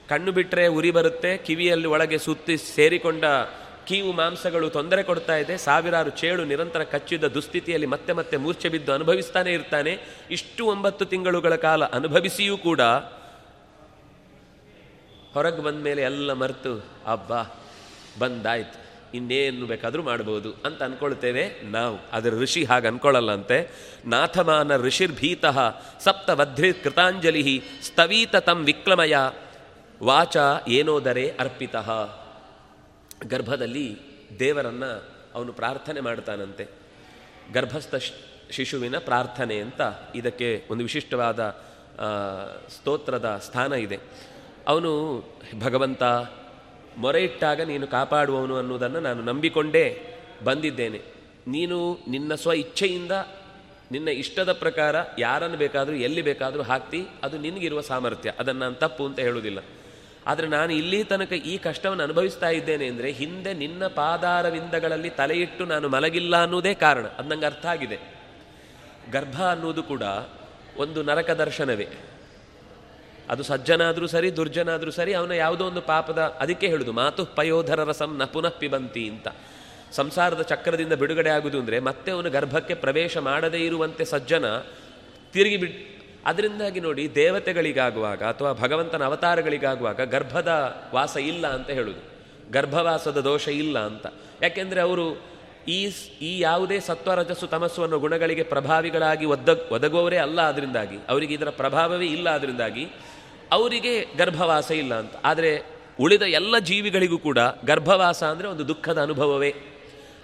ಕಣ್ಣು ಬಿಟ್ಟರೆ ಉರಿ ಬರುತ್ತೆ, ಕಿವಿಯಲ್ಲಿ ಒಳಗೆ ಸುತ್ತಿ ಸೇರಿಕೊಂಡ ಕೀವು ಮಾಂಸಗಳು ತೊಂದರೆ ಕೊಡ್ತಾ ಇದೆ. ಸಾವಿರಾರು ಚೇಳು ನಿರಂತರ ಕಚ್ಚಿದ ದುಸ್ಥಿತಿಯಲ್ಲಿ ಮತ್ತೆ ಮತ್ತೆ ಮೂರ್ಛೆ ಬಿದ್ದು ಅನುಭವಿಸ್ತಾನೆ ಇರ್ತಾನೆ. ಇಷ್ಟು ಒಂಬತ್ತು ತಿಂಗಳುಗಳ ಕಾಲ ಅನುಭವಿಸಿಯೂ ಕೂಡ ಹೊರಗೆ ಬಂದ ಮೇಲೆ ಎಲ್ಲ ಮರೆತು, ಅಬ್ಬಾ, ಬಂದಾಯ್ತು. ಇನ್ನೇನು ಬೇಕಾದರೂ ಮಾಡ್ಬೋದು ಅಂತ ಅನ್ಕೊಳ್ತೇವೆ ನಾವು. ಅದರ ಋಷಿ ಹಾಗೆ ಅಂದ್ಕೊಳ್ಳಲ್ಲಂತೆ ನಾಥಮಾನ ಋಷಿರ್ಭೀತಃ ಸಪ್ತವಧ್ರಿ ಕೃತಾಂಜಲಿ ಸ್ತವೀತ ತಂ ವಿಕ್ಲಮಯ ವಾಚ ಏನೋದರೆ ಅರ್ಪಿತಃ. ಗರ್ಭದಲ್ಲಿ ದೇವರನ್ನು ಅವನು ಪ್ರಾರ್ಥನೆ ಮಾಡ್ತಾನಂತೆ. ಗರ್ಭಸ್ಥ ಶಿಶುವಿನ ಪ್ರಾರ್ಥನೆ ಅಂತ ಇದಕ್ಕೆ ಒಂದು ವಿಶಿಷ್ಟವಾದ ಸ್ತೋತ್ರದ ಸ್ಥಾನ ಇದೆ. ಅವನು ಭಗವಂತ ಮೊರೆ ಇಟ್ಟಾಗ ನೀನು ಕಾಪಾಡುವವನು ಅನ್ನೋದನ್ನು ನಾನು ನಂಬಿಕೊಂಡೇ ಬಂದಿದ್ದೇನೆ. ನೀನು ನಿನ್ನ ಸ್ವ ಇಚ್ಛೆಯಿಂದ, ನಿನ್ನ ಇಷ್ಟದ ಪ್ರಕಾರ ಯಾರನ್ನು ಬೇಕಾದರೂ, ಎಲ್ಲಿ ಬೇಕಾದರೂ ಹಾಕ್ತಿ, ಅದು ನಿನಗಿರುವ ಸಾಮರ್ಥ್ಯ. ಅದನ್ನು ನಾನು ತಪ್ಪು ಅಂತ ಹೇಳುವುದಿಲ್ಲ. ಆದರೆ ನಾನು ಇಲ್ಲಿ ತನಕ ಈ ಕಷ್ಟವನ್ನು ಅನುಭವಿಸ್ತಾ ಇದ್ದೇನೆ ಅಂದರೆ ಹಿಂದೆ ನಿನ್ನ ಪಾದಾರವಿಂದಗಳಲ್ಲಿ ತಲೆಯಿಟ್ಟು ನಾನು ಮಲಗಿಲ್ಲ ಅನ್ನೋದೇ ಕಾರಣ. ಅದು ನಂಗೆ ಅರ್ಥ ಆಗಿದೆ. ಗರ್ಭ ಅನ್ನೋದು ಕೂಡ ಒಂದು ನರಕ ದರ್ಶನವೇ. ಅದು ಸಜ್ಜನಾದರೂ ಸರಿ, ದುರ್ಜನಾದರೂ ಸರಿ, ಅವನ ಯಾವುದೋ ಒಂದು ಪಾಪದ ಅದಕ್ಕೆ ಹೇಳುದು. ಮಾತು ಪಯೋಧರ ರಸಂ ನ ಪುನಃ ಪಿಬಂತಿ ಅಂತ. ಸಂಸಾರದ ಚಕ್ರದಿಂದ ಬಿಡುಗಡೆ ಆಗುವುದು ಅಂದರೆ ಮತ್ತೆ ಅವನು ಗರ್ಭಕ್ಕೆ ಪ್ರವೇಶ ಮಾಡದೇ ಇರುವಂತೆ ಸಜ್ಜನ ತಿರುಗಿ ಬಿಡ್ ಅದರಿಂದಾಗಿ ನೋಡಿ ದೇವತೆಗಳಿಗಾಗುವಾಗ ಅಥವಾ ಭಗವಂತನ ಅವತಾರಗಳಿಗಾಗುವಾಗ ಗರ್ಭದ ವಾಸ ಇಲ್ಲ ಅಂತ ಹೇಳುದು. ಗರ್ಭವಾಸದ ದೋಷ ಇಲ್ಲ ಅಂತ. ಯಾಕೆಂದರೆ ಅವರು ಈ ಈ ಯಾವುದೇ ಸತ್ವರಜಸ್ಸು ತಮಸ್ಸು ಅನ್ನೋ ಗುಣಗಳಿಗೆ ಪ್ರಭಾವಿಗಳಾಗಿ ಒದ್ದ ಒದಗುವವರೇ ಅಲ್ಲ ಅದರಿಂದಾಗಿ ಅವರಿಗೆ ಇದರ ಪ್ರಭಾವವೇ ಇಲ್ಲ ಅದರಿಂದಾಗಿ ಅವರಿಗೆ ಗರ್ಭವಾಸ ಇಲ್ಲ ಅಂತ. ಆದರೆ ಉಳಿದ ಎಲ್ಲ ಜೀವಿಗಳಿಗೂ ಕೂಡ ಗರ್ಭವಾಸ ಅಂದರೆ ಒಂದು ದುಃಖದ ಅನುಭವವೇ.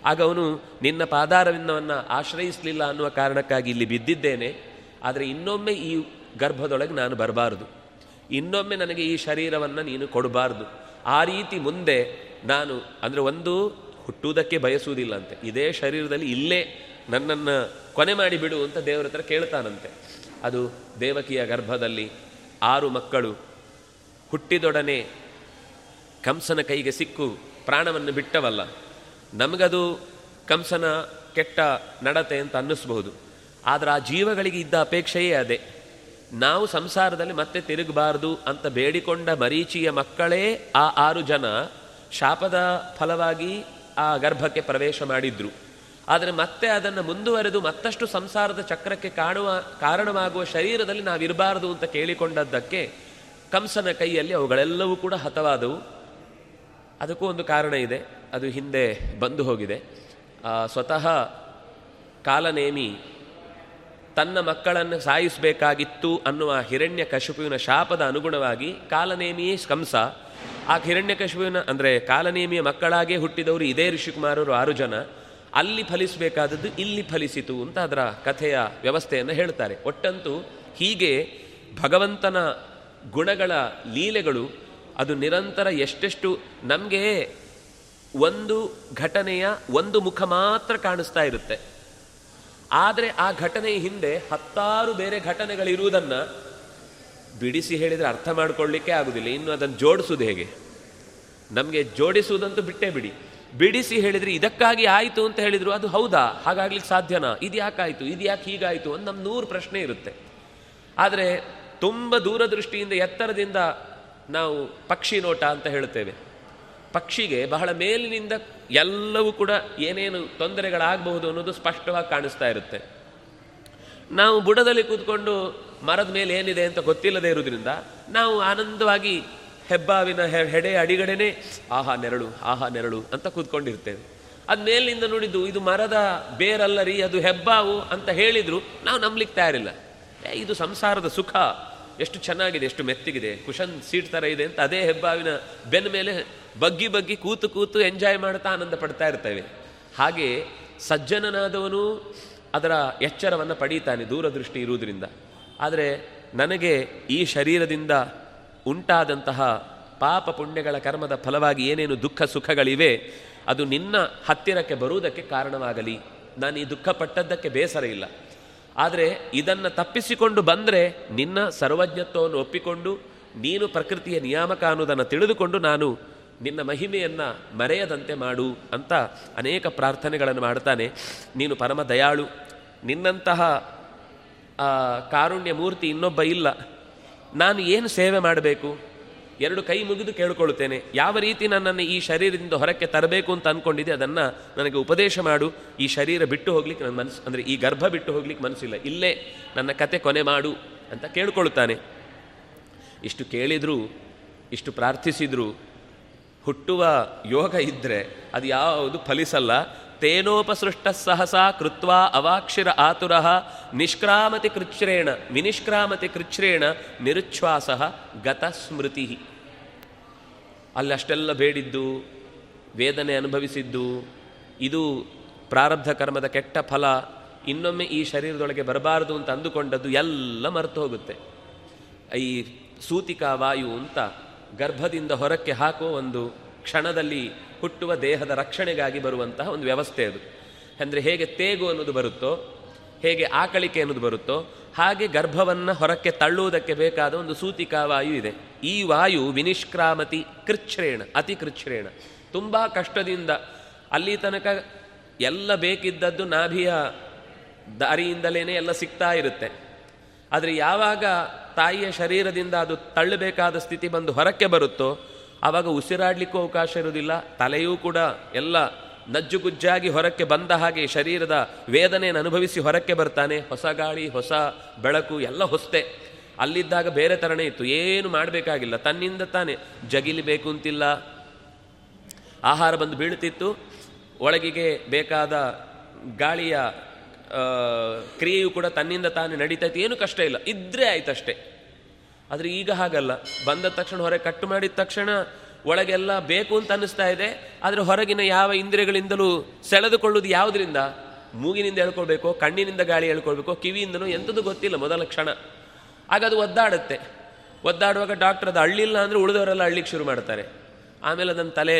ಆಗ ಅವನು ನಿನ್ನ ಪಾದಾರವಿಂದವನ್ನು ಆಶ್ರಯಿಸಲಿಲ್ಲ ಅನ್ನುವ ಕಾರಣಕ್ಕಾಗಿ ಇಲ್ಲಿ ಬಿದ್ದಿದ್ದೇನೆ. ಆದರೆ ಇನ್ನೊಮ್ಮೆ ಈ ಗರ್ಭದೊಳಗೆ ನಾನು ಬರಬಾರ್ದು. ಇನ್ನೊಮ್ಮೆ ನನಗೆ ಈ ಶರೀರವನ್ನು ನೀನು ಕೊಡಬಾರ್ದು. ಆ ರೀತಿ ಮುಂದೆ ನಾನು ಅಂದರೆ ಒಂದು ಹುಟ್ಟುವುದಕ್ಕೆ ಬಯಸುವುದಿಲ್ಲಂತೆ ಇದೇ ಶರೀರದಲ್ಲಿ ಇಲ್ಲೇ ನನ್ನನ್ನು ಕೊನೆ ಮಾಡಿ ಬಿಡು ಅಂತ ದೇವರ ಹತ್ರ ಕೇಳ್ತಾನಂತೆ. ಅದು ದೇವಕಿಯ ಗರ್ಭದಲ್ಲಿ ಆರು ಮಕ್ಕಳು. ಹುಟ್ಟಿದೊಡನೆ ಕಂಸನ ಕೈಗೆ ಸಿಕ್ಕು ಪ್ರಾಣವನ್ನು ಬಿಟ್ಟವಲ್ಲ. ನಮಗದು ಕಂಸನ ಕೆಟ್ಟ ನಡತೆ ಅಂತ ಅನ್ನಿಸ್ಬಹುದು. ಆದರೆ ಆ ಜೀವಗಳಿಗೆ ಇದ್ದ ಅಪೇಕ್ಷೆಯೇ ಅದೇ. ನಾವು ಸಂಸಾರದಲ್ಲಿ ಮತ್ತೆ ತಿರುಗಬಾರ್ದು ಅಂತ ಬೇಡಿಕೊಂಡ ಮರೀಚಿಯ ಮಕ್ಕಳೇ ಆ ಆರು ಜನ ಶಾಪದ ಫಲವಾಗಿ ಆ ಗರ್ಭಕ್ಕೆ ಪ್ರವೇಶ ಮಾಡಿದ್ರು. ಆದರೆ ಮತ್ತೆ ಅದನ್ನು ಮುಂದುವರೆದು ಮತ್ತಷ್ಟು ಸಂಸಾರದ ಚಕ್ರಕ್ಕೆ ಕಾಣುವ, ಕಾರಣವಾಗುವ ಶರೀರದಲ್ಲಿ ನಾವಿರಬಾರದು ಅಂತ ಕೇಳಿಕೊಂಡದ್ದಕ್ಕೆ ಕಂಸನ ಕೈಯಲ್ಲಿ ಅವುಗಳೆಲ್ಲವೂ ಕೂಡ ಹತವಾದವು. ಅದಕ್ಕೂ ಒಂದು ಕಾರಣ ಇದೆ. ಅದು ಹಿಂದೆ ಬಂದು ಹೋಗಿದೆ. ಸ್ವತಃ ಕಾಲನೇಮಿ ತನ್ನ ಮಕ್ಕಳನ್ನು ಸಾಯಿಸಬೇಕಾಗಿತ್ತು ಅನ್ನುವ ಹಿರಣ್ಯ ಕಶುಪುವಿನ ಶಾಪದ ಅನುಗುಣವಾಗಿ ಕಾಲನೇಮಿಯೇ ಕಂಸ. ಆ ಹಿರಣ್ಯ ಕಶುಪುವಿನ ಅಂದರೆ ಕಾಲನೇಮಿಯ ಮಕ್ಕಳಾಗೇ ಹುಟ್ಟಿದವರು ಇದೇ ಋಷಿಕುಮಾರರು ಆರು ಜನ. ಅಲ್ಲಿ ಫಲಿಸಬೇಕಾದದ್ದು ಇಲ್ಲಿ ಫಲಿಸಿತು ಅಂತ ಅದರ ಕಥೆಯ ವ್ಯವಸ್ಥೆಯನ್ನು ಹೇಳ್ತಾರೆ. ಒಟ್ಟಂತೂ ಹೀಗೆ ಭಗವಂತನ ಗುಣಗಳ ಲೀಲೆಗಳು ಅದು ನಿರಂತರ ಎಷ್ಟೆಷ್ಟು ನಮಗೆ ಒಂದು ಘಟನೆಯ ಒಂದು ಮುಖ ಮಾತ್ರ ಕಾಣಿಸ್ತಾ ಇರುತ್ತೆ. ಆದರೆ ಆ ಘಟನೆಯ ಹಿಂದೆ ಹತ್ತಾರು ಬೇರೆ ಘಟನೆಗಳಿರುವುದನ್ನು ಬಿಡಿಸಿ ಹೇಳಿದರೆ ಅರ್ಥ ಮಾಡಿಕೊಳ್ಳಿಕ್ಕೆ ಆಗುದಿಲ್ಲ. ಇನ್ನು ಅದನ್ನು ಜೋಡಿಸುವುದು ಹೇಗೆ? ನಮಗೆ ಜೋಡಿಸುವುದಂತೂ ಬಿಟ್ಟೇ ಬಿಡಿ. ಬಿಡಿಸಿ ಹೇಳಿದರೆ ಇದಕ್ಕಾಗಿ ಆಯಿತು ಅಂತ ಹೇಳಿದರು, ಅದು ಹೌದಾ? ಹಾಗಾಗ್ಲಿಕ್ಕೆ ಸಾಧ್ಯನಾ? ಇದು ಯಾಕಾಯಿತು ಇದು ಯಾಕೆ ಹೀಗಾಯಿತು ಅಂತ ನಮ್ಮ ನೂರು ಪ್ರಶ್ನೆ ಇರುತ್ತೆ. ಆದರೆ ತುಂಬ ದೂರದೃಷ್ಟಿಯಿಂದ ಎತ್ತರದಿಂದ ನಾವು ಪಕ್ಷಿ ನೋಟ ಅಂತ ಹೇಳ್ತೇವೆ ಪಕ್ಷಿಗೆ ಬಹಳ ಮೇಲಿನಿಂದ ಎಲ್ಲವೂ ಕೂಡ ಏನೇನು ತೊಂದರೆಗಳಾಗಬಹುದು ಅನ್ನೋದು ಸ್ಪಷ್ಟವಾಗಿ ಕಾಣಿಸ್ತಾ ಇರುತ್ತೆ. ನಾವು ಬುಡದಲ್ಲಿ ಕೂತ್ಕೊಂಡು ಮರದ ಮೇಲೆ ಏನಿದೆ ಅಂತ ಗೊತ್ತಿಲ್ಲದೆ ಇರೋದ್ರಿಂದ ನಾವು ಆನಂದವಾಗಿ ಹೆಬ್ಬಾವಿನ ಹೆಡೆ ಅಡಿಗಡೆನೆ ಆಹಾ ನೆರಳು ಆಹಾ ನೆರಳು ಅಂತ ಕೂತ್ಕೊಂಡಿರ್ತೇವೆ. ಅದು ಮೇಲಿನಿಂದ ನೋಡಿದ್ದು ಇದು ಮರದ ಬೇರಲ್ಲ ರೀ ಅದು ಹೆಬ್ಬಾವು ಅಂತ ಹೇಳಿದ್ರು. ನಾವು ನಂಬ್ಲಿಕ್ಕೆ ತಯಾರಿಲ್ಲ. ಏ, ಇದು ಸಂಸಾರದ ಸುಖ. ಎಷ್ಟು ಚೆನ್ನಾಗಿದೆ ಎಷ್ಟು ಮೆತ್ತಿಗಿದೆ. ಕುಶನ್ ಸೀಟ್ ಥರ ಇದೆ ಅಂತ ಅದೇ ಹೆಬ್ಬಾವಿನ ಬೆನ್ನ ಮೇಲೆ ಬಗ್ಗಿ ಬಗ್ಗಿ ಕೂತು ಕೂತು ಎಂಜಾಯ್ ಮಾಡ್ತಾ ಆನಂದ ಪಡ್ತಾ ಇರ್ತೇವೆ. ಹಾಗೆ ಸಜ್ಜನನಾದವನು ಅದರ ಎಚ್ಚರವನ್ನು ಪಡೀತಾನೆ ದೂರದೃಷ್ಟಿ ಇರುವುದರಿಂದ. ಆದರೆ ನನಗೆ ಈ ಶರೀರದಿಂದ ಉಂಟಾದಂತಹ ಪಾಪ ಪುಣ್ಯಗಳ ಕರ್ಮದ ಫಲವಾಗಿ ಏನೇನು ದುಃಖ ಸುಖಗಳಿವೆ, ಅದು ನಿನ್ನ ಹತ್ತಿರಕ್ಕೆ ಬರುವುದಕ್ಕೆ ಕಾರಣವಾಗಲಿ. ನಾನು ಈ ದುಃಖ ಪಟ್ಟದ್ದಕ್ಕೆ ಬೇಸರ ಇಲ್ಲ. ಆದರೆ ಇದನ್ನು ತಪ್ಪಿಸಿಕೊಂಡು ಬಂದರೆ ನಿನ್ನ ಸರ್ವಜ್ಞತ್ವವನ್ನು ಒಪ್ಪಿಕೊಂಡು, ನೀನು ಪ್ರಕೃತಿಯ ನಿಯಾಮಕ ಅನ್ನೋದನ್ನು ತಿಳಿದುಕೊಂಡು ನಾನು ನಿನ್ನ ಮಹಿಮೆಯನ್ನು ಮರೆಯದಂತೆ ಮಾಡು ಅಂತ ಅನೇಕ ಪ್ರಾರ್ಥನೆಗಳನ್ನು ಮಾಡ್ತಾನೆ. ನೀನು ಪರಮ ದಯಾಳು. ನಿನ್ನಂತಹ ಕಾರುಣ್ಯ ಮೂರ್ತಿ ಇನ್ನೊಬ್ಬ ಇಲ್ಲ. ನಾನು ಏನು ಸೇವೆ ಮಾಡಬೇಕು? ಎರಡು ಕೈ ಮುಗಿದು ಕೇಳಿಕೊಳ್ಳುತ್ತೇನೆ. ಯಾವ ರೀತಿ ನನ್ನನ್ನು ಈ ಶರೀರದಿಂದ ಹೊರಕ್ಕೆ ತರಬೇಕು ಅಂತ ಅಂದ್ಕೊಂಡಿದ್ದೆ ಅದನ್ನು ನನಗೆ ಉಪದೇಶ ಮಾಡು. ಈ ಶರೀರ ಬಿಟ್ಟು ಹೋಗ್ಲಿಕ್ಕೆ ನನ್ನ ಮನಸ್ಸು, ಅಂದರೆ ಈ ಗರ್ಭ ಬಿಟ್ಟು ಹೋಗ್ಲಿಕ್ಕೆ ಮನಸ್ಸಿಲ್ಲ. ಇಲ್ಲೇ ನನ್ನ ಕತೆ ಕೊನೆ ಮಾಡು ಅಂತ ಕೇಳಿಕೊಳ್ಳುತ್ತಾನೆ. ಇಷ್ಟು ಕೇಳಿದರೂ, ಇಷ್ಟು ಪ್ರಾರ್ಥಿಸಿದರೂ, ಹುಟ್ಟುವ ಯೋಗ ಇದ್ದರೆ ಅದು ಯಾವುದು ಫಲಿಸಲ್ಲ. ತೇನೋಪಸೃಷ್ಟ ಸಹಸಾ ಕೃತ್ವ ಅವಾಕ್ಷಿರ ಆತುರ ನಿಷ್ಕ್ರಾಮತಿ ಕೃಚ್ಛ್ರೇಣ ವಿನಿಷ್ಕ್ರಾಮತಿ ಕೃಚ್ರೇಣ ನಿರುಚ್ಛ್ವಾಸ ಗತ ಸ್ಮೃತಿ ಅಲ್ಲಿ ಅಷ್ಟೆಲ್ಲ ಬೇಡಿದ್ದು, ವೇದನೆ ಅನುಭವಿಸಿದ್ದು, ಇದು ಪ್ರಾರಬ್ಧ ಕರ್ಮದ ಕೆಟ್ಟ ಫಲ, ಇನ್ನೊಮ್ಮೆ ಈ ಶರೀರದೊಳಗೆ ಬರಬಾರದು ಅಂತ ಅಂದುಕೊಂಡದ್ದು ಎಲ್ಲ ಮರೆತು ಹೋಗುತ್ತೆ. ಈ ಸೂತಿಕಾ ವಾಯು ಅಂತ ಗರ್ಭದಿಂದ ಹೊರಕ್ಕೆ ಹಾಕೋ ಒಂದು ಕ್ಷಣದಲ್ಲಿ ಹುಟ್ಟುವ ದೇಹದ ರಕ್ಷಣೆಗಾಗಿ ಬರುವಂತಹ ಒಂದು ವ್ಯವಸ್ಥೆ ಅದು. ಅಂದರೆ ಹೇಗೆ ತೇಗು ಅನ್ನೋದು ಬರುತ್ತೋ, ಹೇಗೆ ಆಕಳಿಕೆ ಅನ್ನೋದು ಬರುತ್ತೋ, ಹಾಗೆ ಗರ್ಭವನ್ನು ಹೊರಕ್ಕೆ ತಳ್ಳುವುದಕ್ಕೆ ಬೇಕಾದ ಒಂದು ಸೂತಿಕಾ ವಾಯು ಇದೆ. ಈ ವಾಯು ವಿನಿಷ್ಕ್ರಾಮತಿ ಕೃಚ್ಛ್ರೇಣ, ಅತಿ ಕೃಚ್ಛ್ರೇಣ. ತುಂಬ ಕಷ್ಟದಿಂದ ಅಲ್ಲಿ ತನಕ ಎಲ್ಲ ಬೇಕಿದ್ದದ್ದು ನಾಭಿಯ ದಾರಿಯಿಂದಲೇ ಎಲ್ಲ ಸಿಗ್ತಾ ಇರುತ್ತೆ. ಆದರೆ ಯಾವಾಗ ತಾಯಿಯ ಶರೀರದಿಂದ ಅದು ತಳ್ಳಬೇಕಾದ ಸ್ಥಿತಿ ಬಂದು ಹೊರಕ್ಕೆ ಬರುತ್ತೋ ಆವಾಗ ಉಸಿರಾಡಲಿಕ್ಕೂ ಅವಕಾಶ ಇರುವುದಿಲ್ಲ, ತಲೆಯೂ ಕೂಡ ಎಲ್ಲ ನಜ್ಜುಗುಜ್ಜಾಗಿ ಹೊರಕ್ಕೆ ಬಂದ ಹಾಗೆ ಶರೀರದ ವೇದನೆಯನ್ನು ಅನುಭವಿಸಿ ಹೊರಕ್ಕೆ ಬರ್ತಾನೆ. ಹೊಸ ಗಾಳಿ, ಹೊಸ ಬೆಳಕು, ಎಲ್ಲ ಹೊಸ್ತೆ. ಅಲ್ಲಿದ್ದಾಗ ಬೇರೆ ಥರನೇ ಇತ್ತು. ಏನು ಮಾಡಬೇಕಾಗಿಲ್ಲ. ತನ್ನಿಂದ ತಾನೇ ಜಗಿಲಿಬೇಕು ಅಂತಿಲ್ಲ. ಆಹಾರ ಬಂದು ಬೀಳ್ತಿತ್ತು ಒಳಗಿಗೆ ಬೇಕಾದ ಗಾಳಿಯ ಕ್ರಿಯೆಯು ಕೂಡ ತನ್ನಿಂದ ತಾನೇ ನಡೀತೈತಿ. ಏನು ಕಷ್ಟ ಇಲ್ಲ. ಇದ್ರೆ ಆಯ್ತಷ್ಟೇ. ಆದರೆ ಈಗ ಹಾಗಲ್ಲ. ಬಂದ ತಕ್ಷಣ ಹೊರಗೆ ಕಟ್ಟು ಮಾಡಿದ ತಕ್ಷಣ ಒಳಗೆಲ್ಲ ಬೇಕು ಅಂತ ಅನ್ನಿಸ್ತಾ ಇದೆ. ಆದರೆ ಹೊರಗಿನ ಯಾವ ಇಂದ್ರಿಯಗಳಿಂದಲೂ ಸೆಳೆದುಕೊಳ್ಳುವುದು ಯಾವುದರಿಂದ? ಮೂಗಿನಿಂದ ಹೇಳ್ಕೊಳ್ಬೇಕು, ಕಣ್ಣಿನಿಂದ ಗಾಳಿ ಹೇಳ್ಕೊಳ್ಬೇಕು, ಕಿವಿಯಿಂದನೂ ಎಂಥದ್ದು ಗೊತ್ತಿಲ್ಲ ಮೊದಲ ಕ್ಷಣ. ಆಗ ಅದು ಒದ್ದಾಡುತ್ತೆ. ಒದ್ದಾಡುವಾಗ ಡಾಕ್ಟರ್ ಅದು ಅಳ್ಳಿಲ್ಲ ಅಂದರೆ ಉಳಿದವರೆಲ್ಲ ಅಳ್ಳಿಕ್ಕೆ ಶುರು ಮಾಡ್ತಾರೆ. ಆಮೇಲೆ ಅದನ್ನು ತಲೆ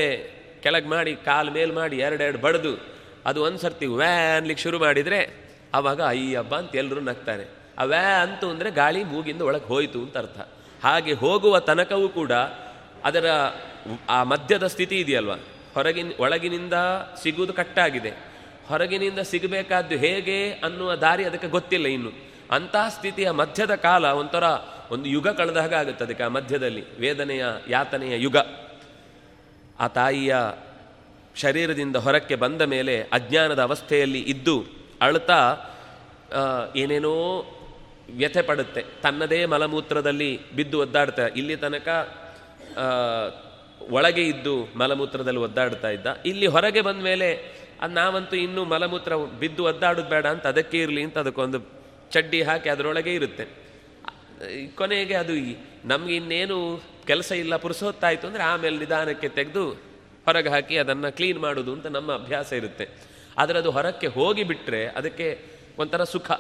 ಕೆಳಗೆ ಮಾಡಿ, ಕಾಲು ಮೇಲ್ ಮಾಡಿ, ಎರಡೆರಡು ಬಡಿದು ಅದು ಒಂದು ಸರ್ತಿ ವ್ಯಾ ಅನ್ಲಿಕ್ಕೆ ಶುರು ಮಾಡಿದರೆ ಆವಾಗ ಅಯ್ಯಬ್ಬ ಅಂತ ಎಲ್ಲರೂ ನಗ್ತಾರೆ. ಆ ವ್ಯಾ ಅಂತು ಅಂದರೆ ಗಾಳಿ ಮೂಗಿಂದ ಒಳಗೆ ಹೋಯಿತು ಅಂತ ಅರ್ಥ. ಹಾಗೆ ಹೋಗುವ ತನಕವೂ ಕೂಡ ಅದರ ಆ ಮಧ್ಯದ ಸ್ಥಿತಿ ಇದೆಯಲ್ವ? ಹೊರಗಿನ, ಒಳಗಿನಿಂದ ಸಿಗುವುದು ಕಟ್ಟಾಗಿದೆ. ಹೊರಗಿನಿಂದ ಸಿಗಬೇಕಾದ್ದು ಹೇಗೆ ಅನ್ನುವ ದಾರಿ ಅದಕ್ಕೆ ಗೊತ್ತಿಲ್ಲ ಇನ್ನು. ಅಂತಹ ಸ್ಥಿತಿಯ ಮಧ್ಯದ ಕಾಲ ಒಂಥರ ಒಂದು ಯುಗ ಕಳೆದ ಹಾಗೆ ಆಗುತ್ತೆ ಅದಕ್ಕೆ ಆ ಮಧ್ಯದಲ್ಲಿ, ವೇದನೆಯ ಯಾತನೆಯ ಯುಗ. ಆ ತಾಯಿಯ ಶರೀರದಿಂದ ಹೊರಕ್ಕೆ ಬಂದ ಮೇಲೆ ಅಜ್ಞಾನದ ಅವಸ್ಥೆಯಲ್ಲಿ ಇದ್ದು ಅಳ್ತಾ ಏನೇನೋ ವ್ಯಥೆ ಪಡುತ್ತೆ. ತನ್ನದೇ ಮಲಮೂತ್ರದಲ್ಲಿ ಬಿದ್ದು ಒದ್ದಾಡ್ತಾ, ಇಲ್ಲಿ ತನಕ ಒಳಗೆ ಇದ್ದು ಮಲಮೂತ್ರದಲ್ಲಿ ಒದ್ದಾಡ್ತಾ ಇದ್ದ. ಇಲ್ಲಿ ಹೊರಗೆ ಬಂದ ಮೇಲೆ, ಅದು ನಾವಂತೂ ಇನ್ನೂ ಮಲಮೂತ್ರ ಬಿದ್ದು ಒದ್ದಾಡೋದು ಬೇಡ ಅಂತ ಅದಕ್ಕೆ ಇರಲಿ ಅಂತ ಅದಕ್ಕೊಂದು ಚಡ್ಡಿ ಹಾಕಿ ಅದರೊಳಗೆ ಇರುತ್ತೆ. ಕೊನೆಗೆ ಅದು ನಮ್ಗೆ ಇನ್ನೇನು ಕೆಲಸ ಇಲ್ಲ, ಪುರುಸೋತ್ತಾಯಿತು ಅಂದರೆ ಆಮೇಲೆ ನಿಧಾನಕ್ಕೆ ತೆಗೆದು ಹೊರಗೆ ಹಾಕಿ ಅದನ್ನು ಕ್ಲೀನ್ ಮಾಡೋದು ಅಂತ ನಮ್ಮ ಅಭ್ಯಾಸ ಇರುತ್ತೆ. ಆದರೆ ಅದು ಹೊರಕ್ಕೆ ಹೋಗಿ ಬಿಟ್ಟರೆ ಅದಕ್ಕೆ ಒಂಥರ ಸುಖ.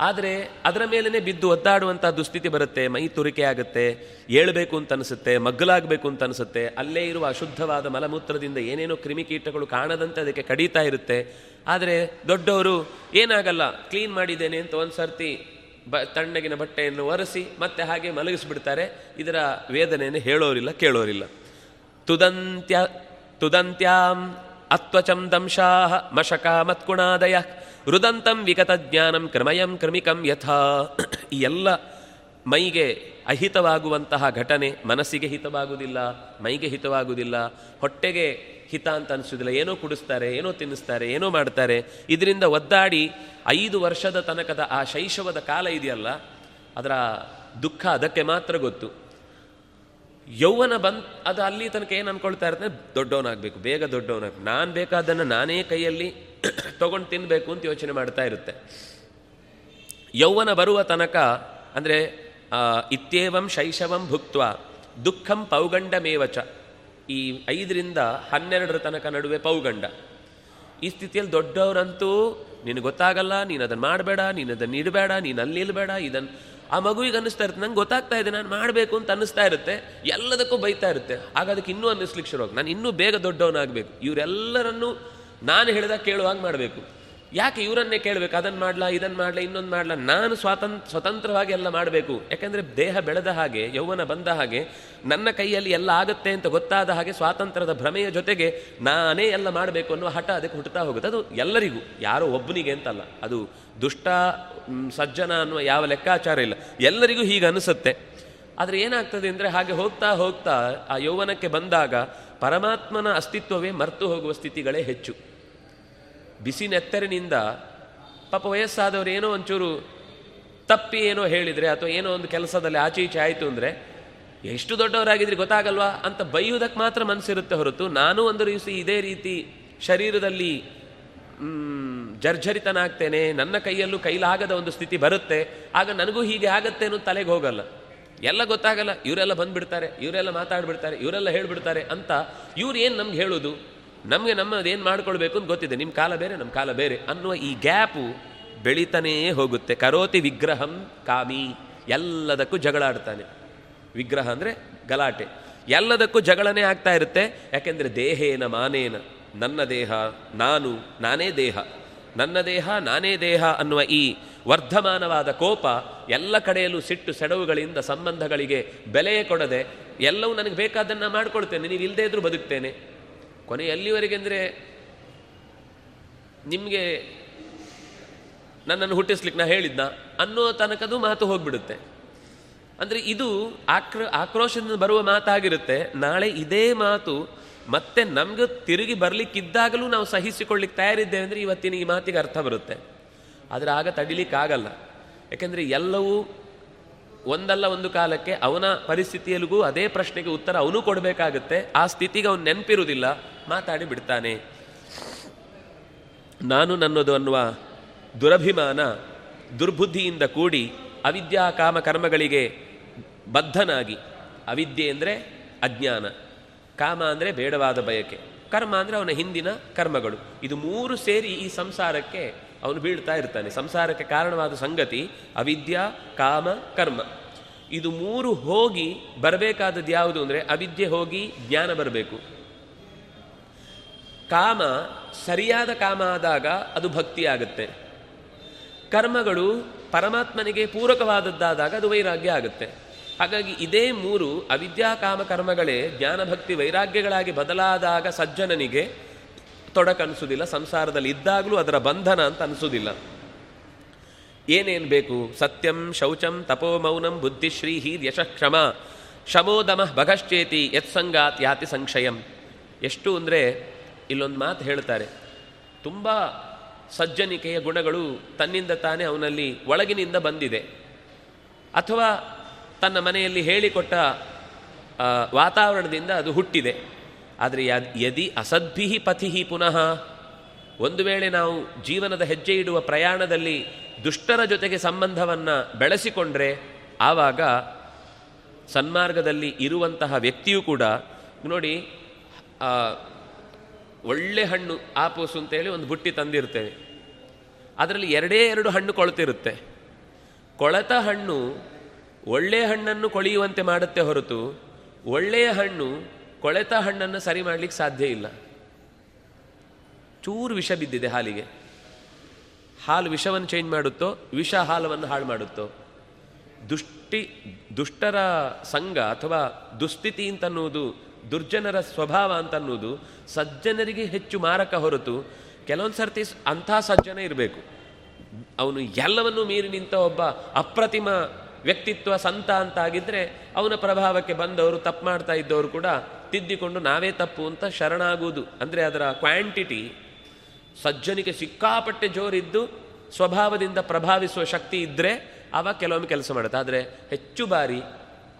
ಆದರೆ ಅದರ ಮೇಲೇ ಬಿದ್ದು ಒದ್ದಾಡುವಂಥ ದುಸ್ಥಿತಿ ಬರುತ್ತೆ, ಮೈ ತುರಿಕೆ ಆಗುತ್ತೆ, ಏಳಬೇಕು ಅಂತ ಅನಿಸುತ್ತೆ, ಮಗ್ಗಲಾಗಬೇಕು ಅಂತ ಅನಿಸುತ್ತೆ, ಅಲ್ಲೇ ಇರುವ ಅಶುದ್ಧವಾದ ಮಲಮೂತ್ರದಿಂದ ಏನೇನೋ ಕ್ರಿಮಿಕೀಟಗಳು ಕಾಣದಂತೆ ಅದಕ್ಕೆ ಕಡಿತಾ ಇರುತ್ತೆ. ಆದರೆ ದೊಡ್ಡವರು, ಏನಾಗಲ್ಲ ಕ್ಲೀನ್ ಮಾಡಿದ್ದೇನೆ ಅಂತ ಒಂದು ಸರ್ತಿ ಬ, ತಣ್ಣಗಿನ ಬಟ್ಟೆಯನ್ನು ಒರೆಸಿ ಮತ್ತೆ ಹಾಗೆ ಮಲಗಿಸ್ಬಿಡ್ತಾರೆ. ಇದರ ವೇದನೆಯನ್ನು ಹೇಳೋರಿಲ್ಲ, ಕೇಳೋರಿಲ್ಲ. ತುದಂತ್ಯ, ತುದಂತ್ಯಾಂ ಅತ್ವಚಂ ದಂಶಾಹ ಮಶಕ ಮತ್ಕುಣಾದಯ ರುದಂತಂ ವಿಗತ ಜ್ಞಾನಂ ಕ್ರಮಯಂ ಕ್ರಮಿಕಂ ಯಥಾ. ಈ ಎಲ್ಲ ಮೈಗೆ ಅಹಿತವಾಗುವಂತಹ ಘಟನೆ ಮನಸ್ಸಿಗೆ ಹಿತವಾಗುವುದಿಲ್ಲ, ಮೈಗೆ ಹಿತವಾಗುವುದಿಲ್ಲ, ಹೊಟ್ಟೆಗೆ ಹಿತ ಅಂತ ಅನಿಸೋದಿಲ್ಲ ಏನೋ ಕುಡಿಸ್ತಾರೆ, ಏನೋ ತಿನ್ನಿಸ್ತಾರೆ, ಏನೋ ಮಾಡ್ತಾರೆ. ಇದರಿಂದ ಒದ್ದಾಡಿ ಐದು ವರ್ಷದ ತನಕದ ಆ ಶೈಶವದ ಕಾಲ ಇದೆಯಲ್ಲ, ಅದರ ದುಃಖ ಅದಕ್ಕೆ ಮಾತ್ರ ಗೊತ್ತು. ಯೌವನ ಬಂದ್, ಅದು ಅಲ್ಲಿ ತನಕ ಏನು ಅನ್ಕೊಳ್ತಾ ಇರ್ತದೆ? ದೊಡ್ಡವನಾಗಬೇಕು, ಬೇಗ ದೊಡ್ಡವನಾಗಬೇಕು. ನಾನು ಬೇಕಾದನ್ನು ನಾನೇ ಕೈಯಲ್ಲಿ ತಗೊಂಡು ತಿನ್ನಬೇಕು ಅಂತ ಯೋಚನೆ ಮಾಡ್ತಾ ಇರುತ್ತೆ. ಯೌವನ ಬರುವ ತನಕ ಅಂದರೆ ಇತ್ಯೇವಂ ಶೈಶವಂ ಭುಕ್ತ್ವ, ದುಃಖಂ ಪೌಗಂಡಮೇವಚ. ಈ ಐದರಿಂದ ಹನ್ನೆರಡರ ತನಕ ನಡುವೆ ಪೌಗಂಡ. ಈ ಸ್ಥಿತಿಯಲ್ಲಿ ದೊಡ್ಡವರಂತೂ ನಿನಗೆ ಗೊತ್ತಾಗಲ್ಲ, ನೀನು ಅದನ್ನು ಮಾಡಬೇಡ, ನೀನು ಅದನ್ನು ಇಡಬೇಡ, ನೀನು ಅಲ್ಲಿ ಇಲ್ಬೇಡ ಇದನ್ನು ಆ ಮಗುವಿಗೆ ಅನ್ನಿಸ್ತಾ ಇರುತ್ತೆ, ನಂಗೆ ಗೊತ್ತಾಗ್ತಾ ಇದೆ, ನಾನು ಮಾಡಬೇಕು ಅಂತ ಅನ್ನಿಸ್ತಾ ಇರುತ್ತೆ, ಎಲ್ಲದಕ್ಕೂ ಬೈತಾ ಇರುತ್ತೆ. ಆಗ ಅದಕ್ಕೆ ಇನ್ನೂ ಅನ್ನಿಸ್ಲಿಕ್ಕೆ ಶುರು ನಾನು ಇನ್ನೂ ಬೇಗ ದೊಡ್ಡವನಾಗಬೇಕು. ಇವರೆಲ್ಲರನ್ನೂ ನಾನು ಹೇಳಿದಾಗ ಕೇಳುವಾಗ ಮಾಡಬೇಕು. ಯಾಕೆ ಇವರನ್ನೇ ಕೇಳಬೇಕು? ಅದನ್ನು ಮಾಡ್ಲಾ ಇದನ್ನು ಮಾಡ್ಲಾ, ಇನ್ನೊಂದು ಮಾಡ್ಲಾ? ನಾನು ಸ್ವಾತಂತ್ರ ಸ್ವತಂತ್ರವಾಗಿ ಎಲ್ಲ ಮಾಡಬೇಕು. ಯಾಕೆಂದರೆ ದೇಹ ಬೆಳೆದ ಹಾಗೆ, ಯೌವನ ಬಂದ ಹಾಗೆ, ನನ್ನ ಕೈಯಲ್ಲಿ ಎಲ್ಲ ಆಗುತ್ತೆ ಅಂತ ಗೊತ್ತಾದ ಹಾಗೆ ಸ್ವಾತಂತ್ರ್ಯದ ಭ್ರಮೆಯ ಜೊತೆಗೆ ನಾನೇ ಎಲ್ಲ ಮಾಡಬೇಕು ಅನ್ನುವ ಹಠ ಅದಕ್ಕೆ ಹುಟ್ಟುತ್ತಾ ಹೋಗುತ್ತೆ. ಅದು ಎಲ್ಲರಿಗೂ, ಯಾರೋ ಒಬ್ಬನಿಗೆ ಅಂತಲ್ಲ. ಅದು ದುಷ್ಟ ಸಜ್ಜನ ಅನ್ನುವ ಯಾವ ಲೆಕ್ಕಾಚಾರ ಇಲ್ಲ. ಎಲ್ಲರಿಗೂ ಹೀಗೆ ಅನಿಸುತ್ತೆ ಆದರೆ ಏನಾಗ್ತದೆ ಅಂದರೆ ಹಾಗೆ ಹೋಗ್ತಾ ಹೋಗ್ತಾ ಆ ಯೌವನಕ್ಕೆ ಬಂದಾಗ ಪರಮಾತ್ಮನ ಅಸ್ತಿತ್ವವೇ ಮರೆತು ಹೋಗುವ ಸ್ಥಿತಿಗಳೇ ಹೆಚ್ಚು. ಬಿಸಿ ನೆತ್ತರಿನಿಂದ ಪಾಪ ವಯಸ್ಸಾದವರು ಏನೋ ಒಂಚೂರು ತಪ್ಪಿ ಏನೋ ಹೇಳಿದರೆ ಅಥವಾ ಏನೋ ಒಂದು ಕೆಲಸದಲ್ಲಿ ಆಚೆ ಈಚೆ ಆಯಿತು ಅಂದರೆ ಎಷ್ಟು ದೊಡ್ಡವರಾಗಿದ್ರೆ ಗೊತ್ತಾಗಲ್ವಾ ಅಂತ ಬೈಯುವುದಕ್ಕೆ ಮಾತ್ರ ಮನಸ್ಸಿರುತ್ತೆ ಹೊರತು ನಾನು ಒಂದು ದಿವಸ ಇದೇ ರೀತಿ ಶರೀರದಲ್ಲಿ ಜರ್ಜರಿತನಾಗ್ತೇನೆ, ನನ್ನ ಕೈಯಲ್ಲೂ ಕೈಲಾಗದ ಒಂದು ಸ್ಥಿತಿ ಬರುತ್ತೆ, ಆಗ ನನಗೂ ಹೀಗೆ ಆಗತ್ತೆ ತಲೆಗೆ ಹೋಗಲ್ಲ. ಎಲ್ಲ ಗೊತ್ತಾಗಲ್ಲ, ಇವರೆಲ್ಲ ಬಂದುಬಿಡ್ತಾರೆ, ಇವರೆಲ್ಲ ಮಾತಾಡ್ಬಿಡ್ತಾರೆ, ಇವರೆಲ್ಲ ಹೇಳಿಬಿಡ್ತಾರೆ ಅಂತ ಇವ್ರು ಏನು ನಮ್ಗೆ ಹೇಳೋದು? ನಮಗೆ ನಮ್ಮದು ಏನು ಮಾಡ್ಕೊಳ್ಬೇಕು ಅಂತ ಗೊತ್ತಿದೆ. ನಿಮ್ಮ ಕಾಲ ಬೇರೆ ನಮ್ಮ ಕಾಲ ಬೇರೆ ಅನ್ನುವ ಈ ಗ್ಯಾಪು ಬೆಳೀತಾನೇ ಹೋಗುತ್ತೆ. ಕರೋತಿ ವಿಗ್ರಹಂ ಕಾಮಿ. ಎಲ್ಲದಕ್ಕೂ ಜಗಳಾಡ್ತಾನೆ ವಿಗ್ರಹ ಅಂದರೆ ಗಲಾಟೆ. ಎಲ್ಲದಕ್ಕೂ ಜಗಳನೇ ಆಗ್ತಾ ಇರುತ್ತೆ. ಯಾಕೆಂದರೆ ದೇಹೇನ ಮಾನೇನ. ನನ್ನ ದೇಹ, ನಾನು, ನಾನೇ ದೇಹ. ನನ್ನ ದೇಹ, ನಾನೇ ದೇಹ ಅನ್ನುವ ಈ ವರ್ಧಮಾನವಾದ ಕೋಪ ಎಲ್ಲ ಕಡೆಯಲ್ಲೂ ಸಿಟ್ಟು ಸೆಡವುಗಳಿಂದ ಸಂಬಂಧಗಳಿಗೆ ಬೆಲೆಯೇ ಕೊಡದೆ ಎಲ್ಲವೂ ನನಗೆ ಬೇಕಾದನ್ನು ಮಾಡ್ಕೊಳ್ತೇನೆ. ನೀವು ಇಲ್ಲದೇ ಇದ್ರೂ ಬದುಕ್ತೇನೆ. ಕೊನೆ ಎಲ್ಲಿವರೆಗೆ ಅಂದರೆ ನಿಮಗೆ ನನ್ನನ್ನು ಹುಟ್ಟಿಸ್ಲಿಕ್ಕೆ ನಾ ಹೇಳಿದ್ದ ಅನ್ನೋ ತನಕದು ಮಾತು ಹೋಗ್ಬಿಡುತ್ತೆ. ಅಂದರೆ ಇದು ಆಕ್ರ, ಆಕ್ರೋಶದಿಂದ ಬರುವ ಮಾತಾಗಿರುತ್ತೆ. ನಾಳೆ ಇದೇ ಮಾತು ಮತ್ತೆ ನಮ್ಗೆ ತಿರುಗಿ ಬರಲಿಕ್ಕಿದ್ದಾಗಲೂ ನಾವು ಸಹಿಸಿಕೊಳ್ಳಿಕ್ಕೆ ತಯಾರಿದ್ದೇವೆ ಅಂದರೆ ಇವತ್ತಿನ ಈ ಮಾತಿಗೆ ಅರ್ಥ ಬರುತ್ತೆ. ಆದರೆ ಆಗ ತಡಿಲಿಕ್ಕಾಗಲ್ಲ. ಯಾಕೆಂದರೆ ಎಲ್ಲವೂ ಒಂದಲ್ಲ ಒಂದು ಕಾಲಕ್ಕೆ ಅವನ ಪರಿಸ್ಥಿತಿಯಲ್ಲಿಗೂ ಅದೇ ಪ್ರಶ್ನೆಗೆ ಉತ್ತರ ಅವನು ಕೊಡಬೇಕಾಗುತ್ತೆ. ಆ ಸ್ಥಿತಿಗೆ ಅವನು ನೆನಪಿರುವುದಿಲ್ಲ. ಮಾತಾಡಿ ಬಿಡ್ತಾನೆ. ನಾನು ನನ್ನದು ಅನ್ನುವ ದುರಭಿಮಾನ, ದುರ್ಬುದ್ಧಿಯಿಂದ ಕೂಡಿ ಅವಿದ್ಯಾ ಕಾಮ ಕರ್ಮಗಳಿಗೆ ಬದ್ಧನಾಗಿ. ಅವಿದ್ಯೆ ಅಂದರೆ ಅಜ್ಞಾನ. ಕಾಮ ಅಂದರೆ ಬೇಡವಾದ ಬಯಕೆ. ಕರ್ಮ ಅಂದರೆ ಅವನ ಹಿಂದಿನ ಕರ್ಮಗಳು. ಇದು ಮೂರು ಸೇರಿ ಈ ಸಂಸಾರಕ್ಕೆ ಅವನು ಬೀಳ್ತಾ ಇರ್ತಾನೆ. ಸಂಸಾರಕ್ಕೆ ಕಾರಣವಾದ ಸಂಗತಿ ಅವಿದ್ಯಾ, ಕಾಮ, ಕರ್ಮ. ಇದು ಮೂರು ಹೋಗಿ ಬರಬೇಕಾದದ್ದು ಯಾವುದು ಅಂದರೆ ಅವಿದ್ಯೆ ಹೋಗಿ ಜ್ಞಾನ ಬರಬೇಕು. ಕಾಮ ಸರಿಯಾದ ಕಾಮ ಆದಾಗ ಅದು ಭಕ್ತಿ ಆಗುತ್ತೆ ಕರ್ಮಗಳು ಪರಮಾತ್ಮನಿಗೆ ಪೂರಕವಾದದ್ದಾದಾಗ ಅದು ವೈರಾಗ್ಯ ಆಗುತ್ತೆ. ಹಾಗಾಗಿ ಇದೇ ಮೂರು ಅವಿದ್ಯಾ ಕಾಮ ಕರ್ಮಗಳೇ ಜ್ಞಾನಭಕ್ತಿ ವೈರಾಗ್ಯಗಳಾಗಿ ಬದಲಾದಾಗ ಸಜ್ಜನನಿಗೆ ತೊಡಕನಿಸುವುದಿಲ್ಲ, ಸಂಸಾರದಲ್ಲಿ ಇದ್ದಾಗಲೂ ಅದರ ಬಂಧನ ಅಂತ ಅನಿಸೋದಿಲ್ಲ ಏನೇನು ಬೇಕು? ಸತ್ಯಂ, ಶೌಚಂ, ತಪೋ, ಮೌನಂ ಬುದ್ಧಿಶ್ರೀ ಯಶಃ ಕ್ಷಮ ಭಗಶ್ಚೇತಿ ಯತ್ಸಂಗಾತ್ ಯಾತಿ ಸಂಕ್ಷಯಂ. ಎಷ್ಟು ಅಂದರೆ ಇಲ್ಲೊಂದು ಮಾತು ಹೇಳ್ತಾರೆ, ತುಂಬ ಸಜ್ಜನಿಕೆಯ ಗುಣಗಳು ತನ್ನಿಂದ ತಾನೇ ಅವನಲ್ಲಿ ಒಳಗಿನಿಂದ ಬಂದಿದೆ. ಅಥವಾ ತನ್ನ ಮನೆಯಲ್ಲಿ ಹೇಳಿಕೊಟ್ಟ ವಾತಾವರಣದಿಂದ ಅದು ಹುಟ್ಟಿದೆ. ಆದರೆ ಯದ್- ಯದಿ ಅಸದ್ಭಿಹಿ ಪಥಿಹಿ ಪುನಃ, ಒಂದು ವೇಳೆ ನಾವು ಜೀವನದ ಹೆಜ್ಜೆ ಇಡುವ ಪ್ರಯಾಣದಲ್ಲಿ ದುಷ್ಟರ ಜೊತೆಗೆ ಸಂಬಂಧವನ್ನು ಬೆಳೆಸಿಕೊಂಡ್ರೆ, ಆವಾಗ ಸನ್ಮಾರ್ಗದಲ್ಲಿ ಇರುವಂತಹ ವ್ಯಕ್ತಿಯೂ ಕೂಡ, ನೋಡಿ ಒಳ್ಳೆ ಹಣ್ಣು ಆಪೋಸು ಅಂತೇಳಿ ಒಂದು ಬುಟ್ಟಿ ತಂದಿರ್ತೇವೆ. ಅದರಲ್ಲಿ ಎರಡೇ ಎರಡು ಹಣ್ಣು ಕೊಳತಿರುತ್ತೆ. ಕೊಳೆತ ಹಣ್ಣು ಒಳ್ಳೆಯ ಹಣ್ಣನ್ನು ಕೊಳೆಯುವಂತೆ ಮಾಡುತ್ತೆ ಹೊರತು ಒಳ್ಳೆಯ ಹಣ್ಣು ಕೊಳೆತ ಹಣ್ಣನ್ನು ಸರಿ ಮಾಡಲಿಕ್ಕೆ ಸಾಧ್ಯ ಇಲ್ಲ. ಚೂರು ವಿಷ ಬಿದ್ದಿದೆ ಹಾಲಿಗೆ. ಹಾಲು ವಿಷವನ್ನು ಚೇಂಜ್ ಮಾಡುತ್ತೋ, ವಿಷ ಹಾಲವನ್ನು ಹಾಳು ಮಾಡುತ್ತೋ. ದುಷ್ಟಿ, ದುಷ್ಟರ ಸಂಘ ಅಥವಾ ದುಸ್ಥಿತಿ ಅಂತನ್ನುವುದು, ದುರ್ಜನರ ಸ್ವಭಾವ ಅಂತನ್ನುವುದು ಸಜ್ಜನರಿಗೆ ಹೆಚ್ಚು ಮಾರಕ ಹೊರತು ಕೆಲವೊಂದು ಸರ್ತಿ ಅಂಥ ಸಜ್ಜನ ಇರಬೇಕು. ಅವನು ಎಲ್ಲವನ್ನೂ ಮೀರಿ ನಿಂತ ಒಬ್ಬ ಅಪ್ರತಿಮ ವ್ಯಕ್ತಿತ್ವ ಸಂತ ಅಂತ ಆಗಿದ್ರೆ ಅವನ ಪ್ರಭಾವಕ್ಕೆ ಬಂದವರು, ತಪ್ಪು ಮಾಡ್ತಾ ಇದ್ದವರು ಕೂಡ ತಿದ್ದಿಕೊಂಡು ನಾವೇ ತಪ್ಪು ಅಂತ ಶರಣಾಗುವುದು. ಅಂದರೆ ಅದರ ಕ್ವಾಂಟಿಟಿ, ಸಜ್ಜನಿಗೆ ಸಿಕ್ಕಾಪಟ್ಟೆ ಜೋರಿದ್ದು, ಸ್ವಭಾವದಿಂದ ಪ್ರಭಾವಿಸುವ ಶಕ್ತಿ ಇದ್ದರೆ ಅವ ಕೆಲವೊಮ್ಮೆ ಕೆಲಸ ಮಾಡುತ್ತೆ. ಆದರೆ ಹೆಚ್ಚು ಬಾರಿ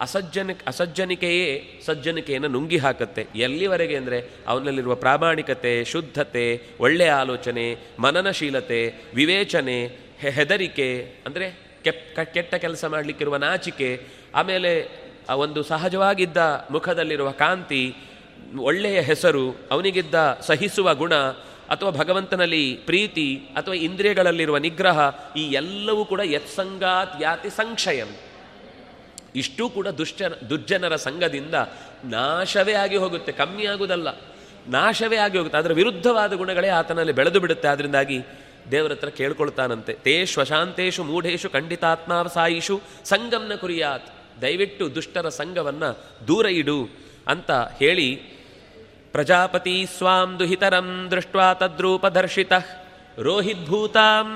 ಅಸಜ್ಜನ, ಅಸಜ್ಜನಿಕೆಯೇ ಸಜ್ಜನಿಕೆಯನ್ನು ನುಂಗಿ ಹಾಕುತ್ತೆ. ಎಲ್ಲಿವರೆಗೆ ಅಂದರೆ ಅವನಲ್ಲಿರುವ ಪ್ರಾಮಾಣಿಕತೆ, ಶುದ್ಧತೆ, ಒಳ್ಳೆಯ ಆಲೋಚನೆ, ಮನನಶೀಲತೆ, ವಿವೇಚನೆ ಹೆದರಿಕೆ, ಅಂದರೆ ಕೆಪ್ ಕೆಟ್ಟ ಕೆಲಸ ಮಾಡಲಿಕ್ಕಿರುವ ನಾಚಿಕೆ, ಆಮೇಲೆ ಆ ಒಂದು ಸಹಜವಾಗಿದ್ದ ಮುಖದಲ್ಲಿರುವ ಕಾಂತಿ, ಒಳ್ಳೆಯ ಹೆಸರು, ಅವನಿಗಿದ್ದ ಸಹಿಸುವ ಗುಣ, ಅಥವಾ ಭಗವಂತನಲ್ಲಿ ಪ್ರೀತಿ, ಅಥವಾ ಇಂದ್ರಿಯಗಳಲ್ಲಿರುವ ನಿಗ್ರಹ, ಈ ಎಲ್ಲವೂ ಕೂಡ ಯತ್ಸಂಗಾತ್ ಯಾತಿ ಸಂಕ್ಷಯಂ. ಇಷ್ಟೂ ಕೂಡ ದುಷ್ಟ ದುರ್ಜನರ ಸಂಘದಿಂದ ನಾಶವೇ ಆಗಿ ಹೋಗುತ್ತೆ, ಕಮ್ಮಿ ಆಗುವುದಲ್ಲ. ನಾಶವೇ ಆಗಿ ಹೋಗುತ್ತೆ, ಅದರ ವಿರುದ್ಧವಾದ ಗುಣಗಳೇ ಆತನಲ್ಲಿ ಬೆಳೆದು ಬಿಡುತ್ತೆ. ಅದರಿಂದಾಗಿ ದೇವರ ಹತ್ರ ಕೇಳ್ಕೊಳ್ತಾನಂತೆ. ತೇ ಶ್ವಶಾಂತೇಶು ಮೂಢೇಶು ಖಂಡಿತಾತ್ಮಾವಸಾಯಿಷು ಸಂಗಮ್ನ ಕುರಿಯಾತ್, ದಯವಿಟ್ಟು ದುಷ್ಟರ ಸಂಘವನ್ನು ದೂರ ಇಡು ಅಂತ ಹೇಳಿ ಪ್ರಜಾಪತಿ ಸ್ವಾಂ ದುಹಿತರಂ ದೃಷ್ಟ್ವಾ ತದ್ರೂಪದರ್ಶಿತ. ರೋಹಿದ್ಭೂತಾಂ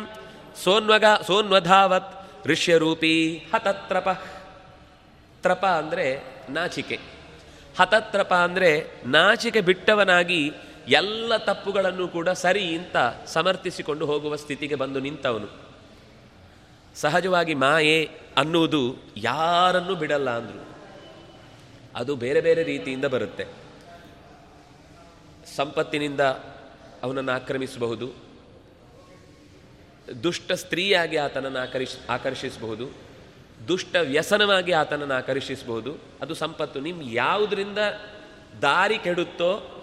ಸೋನ್ವಗ, ಸೋನ್ವಧಾವತ್, ಋಷ್ಯರೂಪಿ ಹತತ್ರಪ. ತ್ರಪ ಅಂದರೆ ನಾಚಿಕೆ. ಹತತ್ರಪ ಅಂದರೆ ನಾಚಿಕೆ ಬಿಟ್ಟವನಾಗಿ ಎಲ್ಲ ತಪ್ಪುಗಳನ್ನು ಕೂಡ ಸರಿ ಅಂತ ಸಮರ್ಥಿಸಿಕೊಂಡು ಹೋಗುವ ಸ್ಥಿತಿಗೆ ಬಂದು ನಿಂತವನು. ಸಹಜವಾಗಿ ಮಾಯೆ ಅನ್ನುವುದು ಯಾರನ್ನು ಬಿಡಲ್ಲ ಅಂದರು. ಅದು ಬೇರೆ ಬೇರೆ ರೀತಿಯಿಂದ ಬರುತ್ತೆ. ಸಂಪತ್ತಿನಿಂದ ಅವನನ್ನು ಆಕ್ರಮಿಸಬಹುದು. ದುಷ್ಟ ಸ್ತ್ರೀಯಾಗಿ ಆತನನ್ನು ಆಕರ್ಷ ಆಕರ್ಷಿಸಬಹುದು. ದುಷ್ಟ ವ್ಯಸನವಾಗಿ ಆತನನ್ನು ಆಕರ್ಷಿಸಬಹುದು. ಅದು ಸಂಪತ್ತು. ನಿಮ್ಮ ಯಾವುದರಿಂದ ದಾರಿ ಕೆಡುತ್ತೋ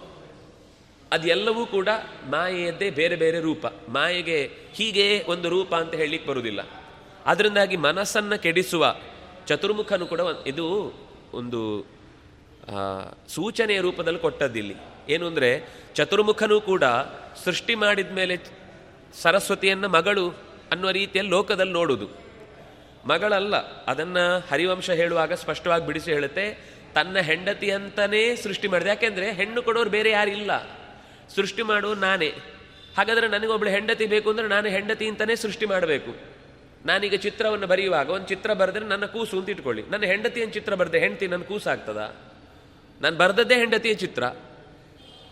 ಅದೆಲ್ಲವೂ ಕೂಡ ಮಾಯೆಯದ್ದೇ ಬೇರೆ ಬೇರೆ ರೂಪ. ಮಾಯೆಗೆ ಹೀಗೆ ಒಂದು ರೂಪ ಅಂತ ಹೇಳಲಿಕ್ಕೆ ಬರುವುದಿಲ್ಲ. ಅದರಿಂದಾಗಿ ಮನಸ್ಸನ್ನು ಕೆಡಿಸುವ ಚತುರ್ಮುಖನು ಕೂಡ ಇದು ಒಂದು ಸೂಚನೆಯ ರೂಪದಲ್ಲಿ ಕೊಟ್ಟದ್ದಿಲ್ಲಿ. ಏನು ಅಂದರೆ, ಚತುರ್ಮುಖನೂ ಕೂಡ ಸೃಷ್ಟಿ ಮಾಡಿದ ಮೇಲೆ ಸರಸ್ವತಿಯನ್ನು ಮಗಳು ಅನ್ನುವ ರೀತಿಯಲ್ಲಿ ಲೋಕದಲ್ಲಿ ನೋಡುವುದು ಮಗಳಲ್ಲ, ಅದನ್ನು ಹರಿವಂಶ ಹೇಳುವಾಗ ಸ್ಪಷ್ಟವಾಗಿ ಬಿಡಿಸಿ ಹೇಳುತ್ತೆ, ತನ್ನ ಹೆಂಡತಿ ಅಂತಲೇ ಸೃಷ್ಟಿ ಮಾಡಿದೆ. ಯಾಕೆಂದರೆ, ಹೆಣ್ಣು ಕೊಡೋರು ಬೇರೆ ಯಾರಿಲ್ಲ. ಸೃಷ್ಟಿ ಮಾಡುವ ನಾನೇ. ಹಾಗಾದರೆ ನನಗೊಬ್ಳು ಹೆಂಡತಿ ಬೇಕು ಅಂದರೆ ನಾನು ಹೆಂಡತಿ ಅಂತಲೇ ಸೃಷ್ಟಿ ಮಾಡಬೇಕು. ನಾನೀಗ ಚಿತ್ರವನ್ನು ಬರೆಯುವಾಗ ಒಂದು ಚಿತ್ರ ಬರೆದ್ರೆ ನನ್ನ ಕೂಸು ಅಂತ ಇಟ್ಕೊಳ್ಳಿ. ನನ್ನ ಹೆಂಡತಿಯನ್ನು ಚಿತ್ರ ಬರೆದೆ ಹೆಂಡತಿ ನನ್ನ ಕೂಸು ಆಗ್ತದಾ? ನಾನು ಬರೆದದ್ದೇ ಹೆಂಡತಿಯ ಚಿತ್ರ.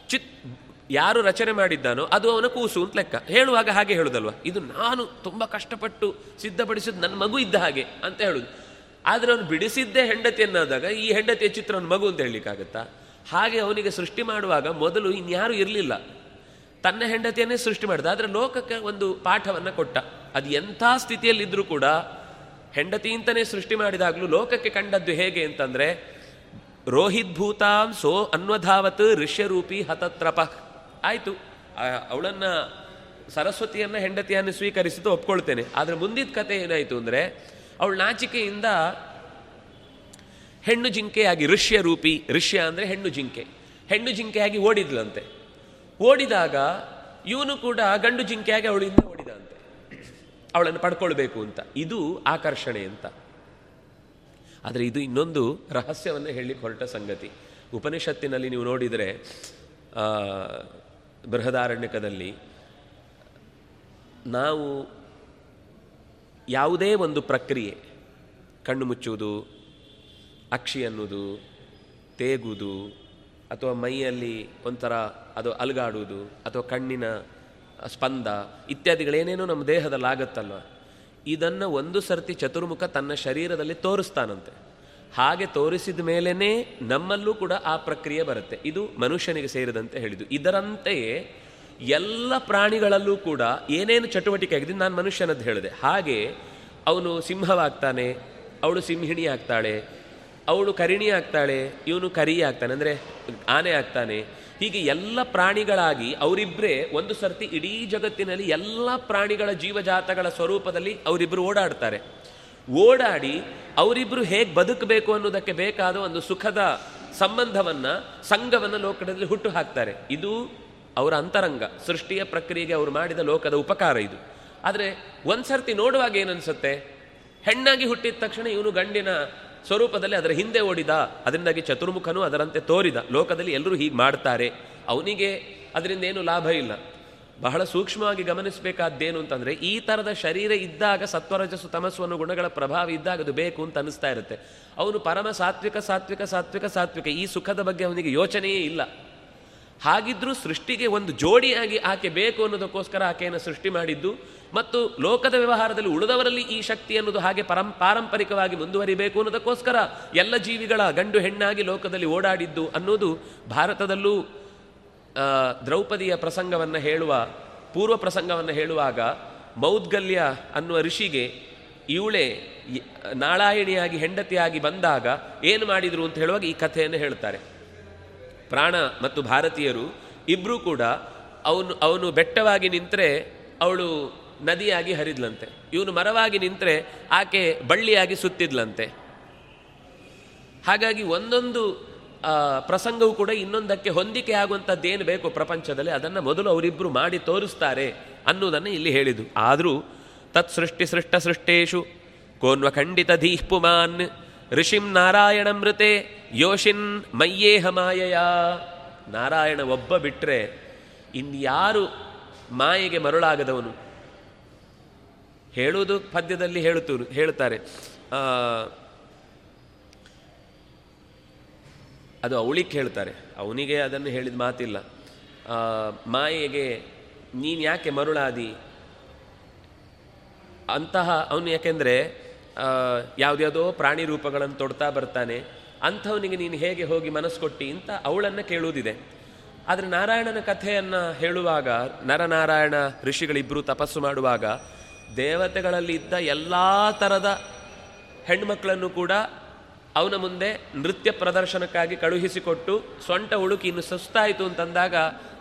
ಚಿತ್ ಯಾರು ರಚನೆ ಮಾಡಿದ್ದಾನೋ ಅದು ಅವನ ಕೂಸು ಅಂತ ಲೆಕ್ಕ. ಹೇಳುವಾಗ ಹಾಗೆ ಹೇಳುದಲ್ವ? ಇದು ನಾನು ತುಂಬ ಕಷ್ಟಪಟ್ಟು ಸಿದ್ಧಪಡಿಸಿದ್ದು ನನ್ನ ಮಗು ಇದ್ದ ಹಾಗೆ ಅಂತ ಹೇಳುದು. ಆದರೆ ಅವನು ಬಿಡಿಸಿದ್ದೇ ಹೆಂಡತಿ ಅನ್ನೋದಾಗ ಈ ಹೆಂಡತಿಯ ಚಿತ್ರ ಮಗು ಅಂತ ಹೇಳಲಿಕ್ಕಾಗತ್ತಾ? ಹಾಗೆ ಅವನಿಗೆ ಸೃಷ್ಟಿ ಮಾಡುವಾಗ ಮೊದಲು ಇನ್ಯಾರೂ ಇರಲಿಲ್ಲ. ತನ್ನ ಹೆಂಡತಿಯನ್ನೇ ಸೃಷ್ಟಿ ಮಾಡಿದ, ಆದರೆ ಲೋಕಕ್ಕೆ ಒಂದು ಪಾಠವನ್ನು ಕೊಟ್ಟ. ಅದು ಎಂಥ ಸ್ಥಿತಿಯಲ್ಲಿದ್ದರೂ ಕೂಡ ಹೆಂಡತಿಯಿಂದನೇ ಸೃಷ್ಟಿ ಮಾಡಿದಾಗಲೂ ಲೋಕಕ್ಕೆ ಕಂಡದ್ದು ಹೇಗೆ ಅಂತಂದರೆ ರೋಹಿದ್ಭೂತಾಂ ಸೋ ಅನ್ವಧಾವತ್ ಋಷ್ಯರೂಪಿ ಹತತ್ರಪ. ಆಯಿತು. ಅವಳನ್ನು ಸರಸ್ವತಿಯನ್ನು ಹೆಂಡತಿಯನ್ನು ಸ್ವೀಕರಿಸಿದ್ದು ಒಪ್ಕೊಳ್ತೇನೆ. ಆದರೆ ಮುಂದಿದ ಕತೆ ಏನಾಯಿತು ಅಂದರೆ, ಅವಳು ನಾಚಿಕೆಯಿಂದ ಹೆಣ್ಣು ಜಿಂಕೆಯಾಗಿ ಋಷ್ಯ ರೂಪಿ, ಋಷ್ಯ ಅಂದರೆ ಹೆಣ್ಣು ಜಿಂಕೆ. ಹೆಣ್ಣು ಜಿಂಕೆಯಾಗಿ ಓಡಿದ್ಲಂತೆ. ಓಡಿದಾಗ ಇವನು ಕೂಡ ಗಂಡು ಜಿಂಕೆಯಾಗಿ ಅವಳಿಂದ ಓಡಿದಂತೆ. ಅವಳನ್ನು ಪಡ್ಕೊಳ್ಬೇಕು ಅಂತ. ಇದು ಆಕರ್ಷಣೆ ಅಂತ. ಆದರೆ ಇದು ಇನ್ನೊಂದು ರಹಸ್ಯವನ್ನು ಹೇಳಿ ಹೊರಟ ಸಂಗತಿ. ಉಪನಿಷತ್ತಿನಲ್ಲಿ ನೀವು ನೋಡಿದರೆ ಬೃಹದಾರಣ್ಯಕದಲ್ಲಿ ನಾವು ಯಾವುದೇ ಒಂದು ಪ್ರಕ್ರಿಯೆ, ಕಣ್ಣು ಮುಚ್ಚುವುದು ಅಕ್ಷಿ ಅನ್ನೋದು ತೇಗುವುದು ಅಥವಾ ಮೈಯಲ್ಲಿ ಒಂಥರ ಅದು ಅಲುಗಾಡುವುದು ಅಥವಾ ಕಣ್ಣಿನ ಸ್ಪಂದ ಇತ್ಯಾದಿಗಳೇನೇನೋ ನಮ್ಮ ದೇಹದಲ್ಲಿ ಆಗುತ್ತಲ್ವ? ಇದನ್ನು ಒಂದು ಸರ್ತಿ ಚತುರ್ಮುಖ ತನ್ನ ಶರೀರದಲ್ಲಿ ತೋರಿಸ್ತಾನಂತೆ. ಹಾಗೆ ತೋರಿಸಿದ ಮೇಲೇ ನಮ್ಮಲ್ಲೂ ಕೂಡ ಆ ಪ್ರಕ್ರಿಯೆ ಬರುತ್ತೆ. ಇದು ಮನುಷ್ಯನಿಗೆ ಸೇರಿದಂತೆ ಹೇಳಿದ್ದು. ಇದರಂತೆಯೇ ಎಲ್ಲ ಪ್ರಾಣಿಗಳಲ್ಲೂ ಕೂಡ ಏನೇನು ಚಟುವಟಿಕೆ ಆಗಿದೆ ನಾನು ಮನುಷ್ಯನದ್ದು ಹೇಳಿದೆ. ಹಾಗೆ ಅವನು ಸಿಂಹವಾಗ್ತಾನೆ, ಅವಳು ಸಿಂಹಿಣಿ ಆಗ್ತಾಳೆ ಅವಳು ಕರಿಣಿ ಆಗ್ತಾಳೆ, ಇವನು ಕರಿ ಆಗ್ತಾನೆ, ಅಂದರೆ ಆನೆ ಆಗ್ತಾನೆ. ಹೀಗೆ ಎಲ್ಲ ಪ್ರಾಣಿಗಳಾಗಿ ಅವರಿಬ್ಬರೇ ಒಂದು ಸರ್ತಿ ಇಡೀ ಜಗತ್ತಿನಲ್ಲಿ ಎಲ್ಲ ಪ್ರಾಣಿಗಳ ಜೀವಜಾತಗಳ ಸ್ವರೂಪದಲ್ಲಿ ಅವರಿಬ್ಬರು ಓಡಾಡ್ತಾರೆ. ಓಡಾಡಿ ಅವರಿಬ್ಬರು ಹೇಗೆ ಬದುಕಬೇಕು ಅನ್ನೋದಕ್ಕೆ ಬೇಕಾದ ಒಂದು ಸುಖದ ಸಂಬಂಧವನ್ನು, ಸಂಘವನ್ನು ಲೋಕದಲ್ಲಿ ಹುಟ್ಟು ಹಾಕ್ತಾರೆ. ಇದು ಅವರ ಅಂತರಂಗ, ಸೃಷ್ಟಿಯ ಪ್ರಕ್ರಿಯೆಗೆ ಅವರು ಮಾಡಿದ ಲೋಕದ ಉಪಕಾರ ಇದು. ಆದರೆ ಒಂದ್ಸರ್ತಿ ನೋಡುವಾಗ ಏನನ್ಸುತ್ತೆ ಹೆಣ್ಣಾಗಿ ಹುಟ್ಟಿದ ತಕ್ಷಣ ಇವನು ಗಂಡಿನ ಸ್ವರೂಪದಲ್ಲಿ ಅದರ ಹಿಂದೆ ಓಡಿದ, ಅದರಿಂದಾಗಿ ಚತುರ್ಮುಖನು ಅದರಂತೆ ತೋರಿದ. ಲೋಕದಲ್ಲಿ ಎಲ್ಲರೂ ಹೀಗೆ ಮಾಡ್ತಾರೆ. ಅವನಿಗೆ ಅದರಿಂದ ಏನು ಲಾಭ ಇಲ್ಲ. ಬಹಳ ಸೂಕ್ಷ್ಮವಾಗಿ ಗಮನಿಸಬೇಕಾದ್ದೇನು ಅಂತಂದರೆ, ಈ ಥರದ ಶರೀರ ಇದ್ದಾಗ, ಸತ್ವರಜಸ್ಸು, ತಮಸ್ಸು ಅನ್ನೋ ಗುಣಗಳ ಪ್ರಭಾವ ಇದ್ದಾಗ ಅದು ಬೇಕು ಅಂತ ಅನಿಸ್ತಾ ಇರುತ್ತೆ. ಅವನು ಪರಮ ಸಾತ್ವಿಕ ಸಾತ್ವಿಕ ಸಾತ್ವಿಕ ಸಾತ್ವಿಕ, ಈ ಸುಖದ ಬಗ್ಗೆ ಅವನಿಗೆ ಯೋಚನೆಯೇ ಇಲ್ಲ. ಹಾಗಿದ್ರೂ ಸೃಷ್ಟಿಗೆ ಒಂದು ಜೋಡಿಯಾಗಿ ಆಕೆ ಬೇಕು ಅನ್ನೋದಕ್ಕೋಸ್ಕರ ಆಕೆಯನ್ನು ಸೃಷ್ಟಿ ಮಾಡಿದ್ದು ಮತ್ತು ಲೋಕದ ವ್ಯವಹಾರದಲ್ಲಿ ಉಳಿದವರಲ್ಲಿ ಈ ಶಕ್ತಿ ಅನ್ನೋದು ಹಾಗೆ ಪರಂ, ಪಾರಂಪರಿಕವಾಗಿ ಮುಂದುವರಿಬೇಕು ಅನ್ನೋದಕ್ಕೋಸ್ಕರ ಎಲ್ಲ ಜೀವಿಗಳ ಗಂಡು ಹೆಣ್ಣಾಗಿ ಲೋಕದಲ್ಲಿ ಓಡಾಡಿದ್ದು ಅನ್ನೋದು ಭಾರತದಲ್ಲೂ ದ್ರೌಪದಿಯ ಪ್ರಸಂಗವನ್ನು ಹೇಳುವ, ಪೂರ್ವ ಪ್ರಸಂಗವನ್ನು ಹೇಳುವಾಗ ಮೌದ್ಗಲ್ಯ ಅನ್ನುವ ಋಷಿಗೆ ಇವಳೆ ನಾಳಾಯಣಿಯಾಗಿ ಹೆಂಡತಿಯಾಗಿ ಬಂದಾಗ ಏನು ಮಾಡಿದರು ಅಂತ ಹೇಳುವಾಗ ಈ ಕಥೆಯನ್ನು ಹೇಳ್ತಾರೆ ಪ್ರಾಣ ಮತ್ತು ಭಾರತೀಯರು ಇಬ್ಬರೂ ಕೂಡ ಅವನು ಅವನು ಬೆಟ್ಟವಾಗಿ ನಿಂತರೆ ಅವಳು ನದಿಯಾಗಿ ಹರಿದ್ಲಂತೆ. ಇವನು ಮರವಾಗಿ ನಿಂತರೆ ಆಕೆ ಬಳ್ಳಿಯಾಗಿ ಸುತ್ತಿದ್ಲಂತೆ. ಹಾಗಾಗಿ ಒಂದೊಂದು ಪ್ರಸಂಗವು ಕೂಡ ಇನ್ನೊಂದಕ್ಕೆ ಹೊಂದಿಕೆ ಆಗುವಂಥದ್ದೇನು ಬೇಕು ಪ್ರಪಂಚದಲ್ಲಿ ಅದನ್ನು ಮೊದಲು ಅವರಿಬ್ಬರು ಮಾಡಿ ತೋರಿಸ್ತಾರೆ ಅನ್ನೋದನ್ನು ಇಲ್ಲಿ ಹೇಳಿದು ಆದರೂ ತತ್ ಸೃಷ್ಟಿ ಸೃಷ್ಟ ಸೃಷ್ಟೇಶು, ಕೋನ್ವ ಖಂಡಿತ ಧೀಪುಮಾನ್ ಋಷಿಂ ನಾರಾಯಣ ಮೃತೆ, ಯೋಷಿನ್ ಮಯ್ಯೇಹ ಮಾಯಯ. ನಾರಾಯಣ ಒಬ್ಬ ಬಿಟ್ಟರೆ ಇನ್ಯಾರು ಮಾಯೆಗೆ ಮರುಳಾಗದವನು? ಹೇಳುವುದು ಪದ್ಯದಲ್ಲಿ ಹೇಳುತ್ತು ಹೇಳುತ್ತಾರೆ. ಅದು ಅವಳಿಗೆ ಹೇಳ್ತಾರೆ ಅವನಿಗೆ ಅದನ್ನು ಹೇಳಿದ ಮಾತಿಲ್ಲ. ಮಾಯೆಗೆ ನೀನು ಯಾಕೆ ಮರುಳಾದಿ? ಅಂತಹ ಅವನು ಯಾಕೆಂದರೆ ಯಾವುದ್ಯಾವುದೋ ಪ್ರಾಣಿ ರೂಪಗಳನ್ನು ತೊಡ್ತಾ ಬರ್ತಾನೆ. ಅಂಥವನಿಗೆ ನೀನು ಹೇಗೆ ಹೋಗಿ ಮನಸ್ಸು ಕೊಟ್ಟಿ ಅಂತ ಅವಳನ್ನು ಕೇಳುವುದಿದೆ. ಆದರೆ ನಾರಾಯಣನ ಕಥೆಯನ್ನು ಹೇಳುವಾಗ, ನರನಾರಾಯಣ ಋಷಿಗಳಿಬ್ಬರು ತಪಸ್ಸು ಮಾಡುವಾಗ ದೇವತೆಗಳಲ್ಲಿ ಇದ್ದ ಎಲ್ಲ ಥರದ ಹೆಣ್ಮಕ್ಕಳನ್ನು ಕೂಡ ಅವನ ಮುಂದೆ ನೃತ್ಯ ಪ್ರದರ್ಶನಕ್ಕಾಗಿ ಕಳುಹಿಸಿಕೊಟ್ಟು ಸೊಂಟ ಹುಡುಕಿ ಇನ್ನು ಸುಸ್ತಾಯಿತು ಅಂತಂದಾಗ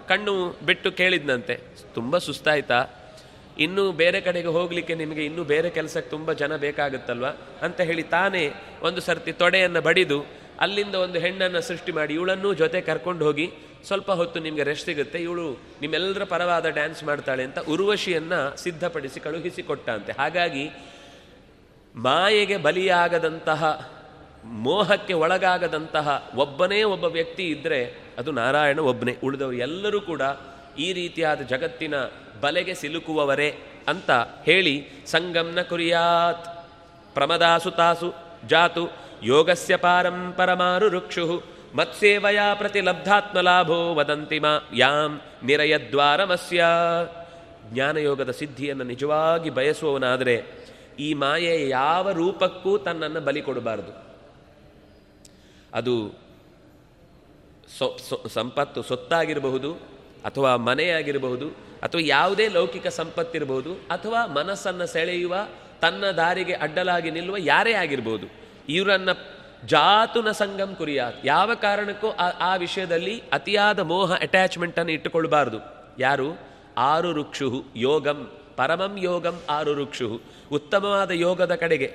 ಕಣ್ಣು ಬಿಟ್ಟು ಕೇಳಿದ್ನಂತೆ. ತುಂಬ ಸುಸ್ತಾಯ್ತಾ? ಇನ್ನೂ ಬೇರೆ ಕಡೆಗೆ ಹೋಗಲಿಕ್ಕೆ ನಿಮಗೆ ಇನ್ನೂ ಬೇರೆ ಕೆಲಸಕ್ಕೆ ತುಂಬ ಜನ ಬೇಕಾಗುತ್ತಲ್ವ? ಅಂತ ಹೇಳಿ ತಾನೇ ಒಂದು ಸರ್ತಿ ತೊಡೆಯನ್ನು ಬಡಿದು ಅಲ್ಲಿಂದ ಒಂದು ಹೆಣ್ಣನ್ನು ಸೃಷ್ಟಿ ಮಾಡಿ ಇವಳನ್ನೂ ಜೊತೆ ಕರ್ಕೊಂಡು ಹೋಗಿ ಸ್ವಲ್ಪ ಹೊತ್ತು ನಿಮಗೆ ರೆಸ್ಟ್ ಸಿಗುತ್ತೆ. ಇವಳು ನಿಮ್ಮೆಲ್ಲರ ಪರವಾದ ಡ್ಯಾನ್ಸ್ ಮಾಡ್ತಾಳೆ ಅಂತ ಉರ್ವಶಿಯನ್ನು ಸಿದ್ಧಪಡಿಸಿ ಕಳುಹಿಸಿಕೊಟ್ಟಂತೆ. ಕೊಟ್ಟ ಹಾಗಾಗಿ ಮಾಯೆಗೆ ಬಲಿಯಾಗದಂತಹ, ಮೋಹಕ್ಕೆ ಒಳಗಾಗದಂತಹ ಒಬ್ಬನೇ ಒಬ್ಬ ವ್ಯಕ್ತಿ ಇದ್ದರೆ ಅದು ನಾರಾಯಣ ಒಬ್ಬನೇ ಉಳಿದವರು ಎಲ್ಲರೂ ಕೂಡ ಈ ರೀತಿಯಾದ ಜಗತ್ತಿನ ಬಲೆಗೆ ಸಿಲುಕುವವರೇ ಅಂತ ಹೇಳಿ ಸಂಗಮ್ನ ಕುರಿಯಾತ್. ಪ್ರಮದಾಸು ತಾಸು ಜಾತು ಯೋಗಸ್ಯ ಪಾರಂಪರಮಾರು ರುಕ್ಷು ಮತ್ಸೇವಯಾ ಪ್ರತಿಲಬ್ಧಾತ್ಮಲಾಭೋ ವದಂತಿ ಮಾ ಯಾಂ ನಿರಯದ್ವಾರಮಸ್ಯ. ಜ್ಞಾನಯೋಗದ ಸಿದ್ಧಿಯನ್ನು ನಿಜವಾಗಿ ಬಯಸುವವನಾದರೆ ಈ ಮಾಯೆ ಯಾವ ರೂಪಕ್ಕೂ ತನ್ನನ್ನು ಬಲಿ ಕೊಡಬಾರದು. ಅದು ಸಂಪತ್ತು ಸೊತ್ತಾಗಿರಬಹುದು ಅಥವಾ ಮನೆಯಾಗಿರಬಹುದು ಅಥವಾ ಯಾವುದೇ ಲೌಕಿಕ ಸಂಪತ್ತಿರಬಹುದು ಅಥವಾ ಮನಸ್ಸನ್ನು ಸೆಳೆಯುವ ತನ್ನ ದಾರಿಗೆ ಅಡ್ಡಲಾಗಿ ನಿಲ್ಲುವ ಯಾರೇ ಆಗಿರ್ಬೋದು ಇವರನ್ನು ಜಾತು ನ ಸಂಗಂ ಕುರಿಯಾತ್. ಯಾವ ಕಾರಣಕ್ಕೂ ಆ ಆ ವಿಷಯದಲ್ಲಿ ಅತಿಯಾದ ಮೋಹ ಅಟ್ಯಾಚ್ಮೆಂಟನ್ನು ಇಟ್ಟುಕೊಳ್ಬಾರ್ದು. ಯಾರು? ಆರು ರುಕ್ಷು ಯೋಗಂ, ಪರಮಂ ಯೋಗಂ ಆರು ರುಕ್ಷು ಉತ್ತಮವಾದ ಯೋಗದ ಕಡೆಗೆ.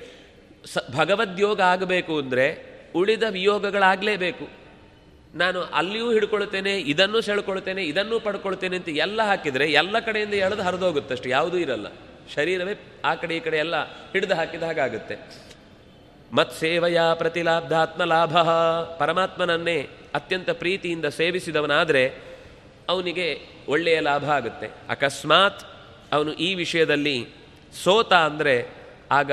ಸ ಭಗವದ್ಯೋಗ ಆಗಬೇಕು ಅಂದರೆ ಉಳಿದ ವಿಯೋಗಗಳಾಗಲೇಬೇಕು. ನಾನು ಅಲ್ಲಿಯೂ ಹಿಡ್ಕೊಳ್ತೇನೆ, ಇದನ್ನು ಸೆಳ್ಕೊಳ್ತೇನೆ, ಇದನ್ನು ಪಡ್ಕೊಳ್ತೇನೆ ಅಂತ ಎಲ್ಲ ಹಾಕಿದರೆ ಎಲ್ಲ ಕಡೆಯಿಂದ ಎಳೆದು ಹರಿದೋಗುತ್ತಷ್ಟು, ಯಾವುದೂ ಇರಲ್ಲ. ಶರೀರವೇ ಆ ಕಡೆ ಈ ಕಡೆ ಎಲ್ಲ ಹಿಡಿದು ಹಾಕಿದ ಹಾಗಾಗುತ್ತೆ. ಮತ್ಸೇವೆಯ ಪ್ರತಿಲಾಬ್ಧಾತ್ಮ ಲಾಭ ಪರಮಾತ್ಮನನ್ನೇ ಅತ್ಯಂತ ಪ್ರೀತಿಯಿಂದ ಸೇವಿಸಿದವನಾದರೆ ಅವನಿಗೆ ಒಳ್ಳೆಯ ಲಾಭ ಆಗುತ್ತೆ. ಅಕಸ್ಮಾತ್ ಅವನು ಈ ವಿಷಯದಲ್ಲಿ ಸೋತ ಅಂದರೆ ಆಗ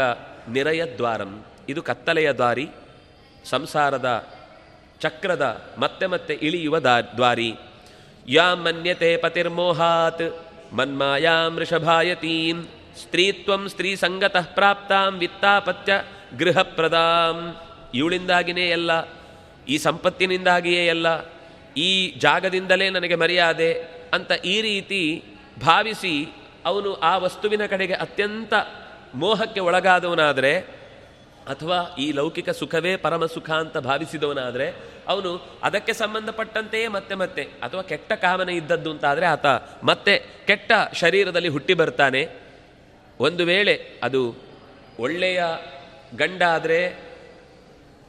ನಿರಯದ್ವಾರಂ ಇದು ಕತ್ತಲೆಯ ದಾರಿ ಸಂಸಾರದ ಚಕ್ರದ ಮತ್ತೆ ಮತ್ತೆ ಇಳಿಯುವ ದಾ, ದ್ವಾರಿ. ಯಾ ಮನ್ಯತೆ ಪತಿರ್ಮೋಹಾತ್, ಮನ್ಮಾಯಾಂ ವೃಷಭಾಯತೀಂ ಸ್ತ್ರೀತ್ವಂ ಸ್ತ್ರೀ ಸಂಗತಃ ಪ್ರಾಪ್ತಾಂ ವಿತ್ತಾಪತ್ಯ ಗೃಹಪ್ರದಾಂ. ಇವಳಿಂದಾಗಿಯೇ ಎಲ್ಲ, ಈ ಸಂಪತ್ತಿನಿಂದಾಗಿಯೇ ಎಲ್ಲ, ಈ ಜಾಗದಿಂದಲೇ ನನಗೆ ಮರ್ಯಾದೆ ಅಂತ ಈ ರೀತಿ ಭಾವಿಸಿ ಅವನು ಆ ವಸ್ತುವಿನ ಕಡೆಗೆ ಅತ್ಯಂತ ಮೋಹಕ್ಕೆ ಒಳಗಾದವನಾದರೆ, ಅಥವಾ ಈ ಲೌಕಿಕ ಸುಖವೇ ಪರಮ ಸುಖ ಅಂತ ಭಾವಿಸಿದವನಾದರೆ, ಅವನು ಅದಕ್ಕೆ ಸಂಬಂಧಪಟ್ಟಂತೆಯೇ ಮತ್ತೆ ಮತ್ತೆ, ಅಥವಾ ಕೆಟ್ಟ ಕಾಮನೆ ಇದ್ದದ್ದು ಅಂತಾದರೆ ಆತ ಮತ್ತೆ ಕೆಟ್ಟ ಶರೀರದಲ್ಲಿ ಹುಟ್ಟಿ ಬರ್ತಾನೆ. ಒಂದು ವೇಳೆ ಅದು ಒಳ್ಳೆಯ ಗಂಡ ಆದರೆ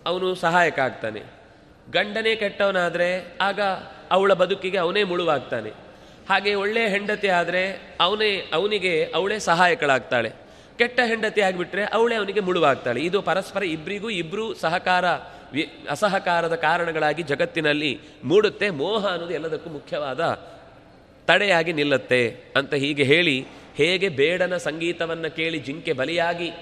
ಅವನು ಸಹಾಯಕ ಆಗ್ತಾನೆ. ಗಂಡನೇ ಕೆಟ್ಟವನಾದರೆ ಆಗ ಅವಳ ಬದುಕಿಗೆ ಅವನೇ ಮುಳುವಾಗ್ತಾನೆ. ಹಾಗೆ ಒಳ್ಳೆಯ ಹೆಂಡತಿ ಆದರೆ ಅವನೇ, ಅವನಿಗೆ ಅವಳೇ ಸಹಾಯಕಳಾಗ್ತಾಳೆ. ಕೆಟ್ಟ ಹೆಂಡತಿ ಆಗಿಬಿಟ್ರೆ ಅವಳೇ ಅವನಿಗೆ ಮುಳುವಾಗ್ತಾಳೆ. ಇದು ಪರಸ್ಪರ ಇಬ್ಬರಿಗೂ ಇಬ್ಬರೂ ಸಹಕಾರ ಅಸಹಕಾರದ ಕಾರಣಗಳಾಗಿ ಜಗತ್ತಿನಲ್ಲಿ ಮೂಡುತ್ತೆ. ಮೋಹ ಅನ್ನೋದು ಎಲ್ಲದಕ್ಕೂ ಮುಖ್ಯವಾದ ತಡೆಯಾಗಿ ನಿಲ್ಲುತ್ತೆ ಅಂತ ಹೀಗೆ ಹೇಳಿ ಹೇಗೆ ಬೇಡನ ಸಂಗೀತವನ್ನು ಕೇಳಿ ಜಿಂಕೆ ಬಲಿಯಾಗಿ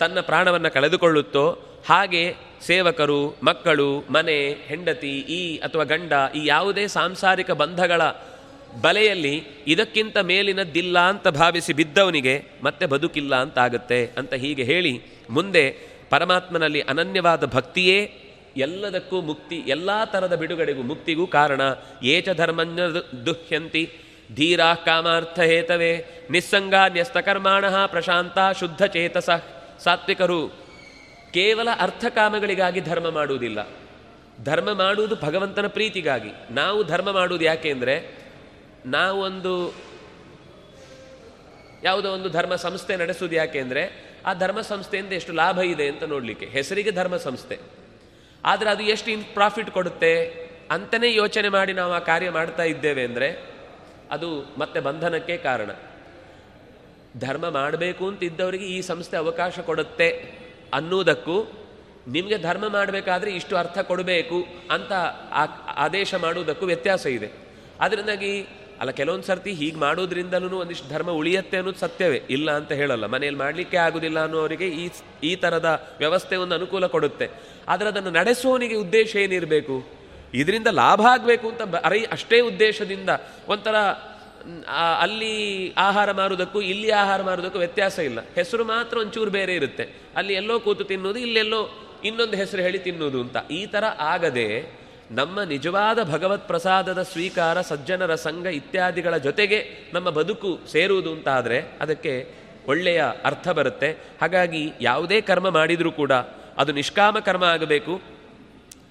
ತನ್ನ ಪ್ರಾಣವನ್ನು ಕಳೆದುಕೊಳ್ಳುತ್ತೋ, ಹಾಗೆ ಸೇವಕರು, ಮಕ್ಕಳು, ಮನೆ, ಹೆಂಡತಿ, ಈ ಅಥವಾ ಗಂಡ, ಈ ಯಾವುದೇ ಸಾಂಸಾರಿಕ ಬಂಧಗಳ ಬಲೆಯಲ್ಲಿ ಇದಕ್ಕಿಂತ ಮೇಲಿನದ್ದಿಲ್ಲ ಅಂತ ಭಾವಿಸಿ ಬಿದ್ದವನಿಗೆ ಮತ್ತೆ ಬದುಕಿಲ್ಲ ಅಂತ ಆಗುತ್ತೆ ಅಂತ ಹೀಗೆ ಹೇಳಿ ಮುಂದೆ ಪರಮಾತ್ಮನಲ್ಲಿ ಅನನ್ಯವಾದ ಭಕ್ತಿಯೇ ಎಲ್ಲದಕ್ಕೂ ಮುಕ್ತಿ, ಎಲ್ಲ ಥರದ ಬಿಡುಗಡೆಗೂ ಮುಕ್ತಿಗೂ ಕಾರಣ. ಏಚ ಧರ್ಮಜ್ಞ ದುಹ್ಯಂತಿ, ಧೀರಾ ಕಾಮಾರ್ಥ ಹೇತವೇ ನಿಸ್ಸಂಗ ನ್ಯಸ್ತಕರ್ಮಾಣ ಪ್ರಶಾಂತ ಶುದ್ಧ ಚೇತಸ. ಸಾತ್ವಿಕರು ಕೇವಲ ಅರ್ಥಕಾಮಗಳಿಗಾಗಿ ಧರ್ಮ ಮಾಡುವುದಿಲ್ಲ. ಧರ್ಮ ಮಾಡುವುದು ಭಗವಂತನ ಪ್ರೀತಿಗಾಗಿ. ನಾವು ಧರ್ಮ ಮಾಡುವುದು ಯಾಕೆ ಅಂದರೆ ನಾವೊಂದು ಯಾವುದೋ ಒಂದು ಧರ್ಮ ಸಂಸ್ಥೆ ನಡೆಸುವುದು ಯಾಕೆ ಅಂದರೆ, ಆ ಧರ್ಮ ಸಂಸ್ಥೆಯಿಂದ ಎಷ್ಟು ಲಾಭ ಇದೆ ಅಂತ ನೋಡಲಿಕ್ಕೆ. ಹೆಸರಿಗೆ ಧರ್ಮ ಸಂಸ್ಥೆ. ಆದರೆ ಅದು ಎಷ್ಟು ಇನ್ ಪ್ರಾಫಿಟ್ ಕೊಡುತ್ತೆ ಅಂತಲೇ ಯೋಚನೆ ಮಾಡಿ ನಾವು ಆ ಕಾರ್ಯ ಮಾಡ್ತಾ ಇದ್ದೇವೆ ಅಂದರೆ, ಅದು ಮತ್ತೆ ಬಂಧನಕ್ಕೆ ಕಾರಣ. ಧರ್ಮ ಮಾಡಬೇಕು ಅಂತ ಇದ್ದವರಿಗೆ ಈ ಸಂಸ್ಥೆ ಅವಕಾಶ ಕೊಡುತ್ತೆ ಅನ್ನುವುದಕ್ಕೂ ನಿಮಗೆ ಧರ್ಮ ಮಾಡಬೇಕಾದ್ರೆ ಇಷ್ಟು ಅರ್ಥ ಕೊಡಬೇಕು ಅಂತ ಆದೇಶ ಮಾಡುವುದಕ್ಕೂ ವ್ಯತ್ಯಾಸ ಇದೆ. ಅದರಿಂದಾಗಿ ಅಲ್ಲ, ಕೆಲವೊಂದು ಸರ್ತಿ ಹೀಗೆ ಮಾಡೋದ್ರಿಂದಲೂ ಒಂದಿಷ್ಟು ಧರ್ಮ ಉಳಿಯತ್ತೆ ಅನ್ನೋದು ಸತ್ಯವೇ. ಇಲ್ಲ ಅಂತ ಹೇಳಲ್ಲ. ಮನೆಯಲ್ಲಿ ಮಾಡಲಿಕ್ಕೆ ಆಗುದಿಲ್ಲ ಅನ್ನೋರಿಗೆ ಈ ಈ ಥರದ ವ್ಯವಸ್ಥೆ ಒಂದು ಅನುಕೂಲ ಕೊಡುತ್ತೆ. ಆದರೆ ಅದನ್ನು ನಡೆಸುವವನಿಗೆ ಉದ್ದೇಶ ಏನಿರಬೇಕು? ಇದರಿಂದ ಲಾಭ ಆಗಬೇಕು ಅಂತ ಅರೈ, ಅಷ್ಟೇ ಉದ್ದೇಶದಿಂದ ಒಂಥರ ಅಲ್ಲಿ ಆಹಾರ ಮಾರುವುದಕ್ಕೂ ಇಲ್ಲಿ ಆಹಾರ ಮಾರುವುದಕ್ಕೂ ವ್ಯತ್ಯಾಸ ಇಲ್ಲ. ಹೆಸರು ಮಾತ್ರ ಒಂಚೂರು ಬೇರೆ ಇರುತ್ತೆ. ಅಲ್ಲಿ ಎಲ್ಲೋ ಕೂತು ತಿನ್ನೋದು ಇಲ್ಲೆಲ್ಲೋ ಇನ್ನೊಂದು ಹೆಸರು ಹೇಳಿ ತಿನ್ನೋದು ಅಂತ. ಈ ಥರ ಆಗದೆ ನಮ್ಮ ನಿಜವಾದ ಭಗವತ್ ಪ್ರಸಾದದ ಸ್ವೀಕಾರ, ಸಜ್ಜನರ ಸಂಘ ಇತ್ಯಾದಿಗಳ ಜೊತೆಗೆ ನಮ್ಮ ಬದುಕು ಸೇರುವುದು ಅಂತಾದರೆ ಅದಕ್ಕೆ ಒಳ್ಳೆಯ ಅರ್ಥ ಬರುತ್ತೆ. ಹಾಗಾಗಿ ಯಾವುದೇ ಕರ್ಮ ಮಾಡಿದರೂ ಕೂಡ ಅದು ನಿಷ್ಕಾಮ ಕರ್ಮ ಆಗಬೇಕು.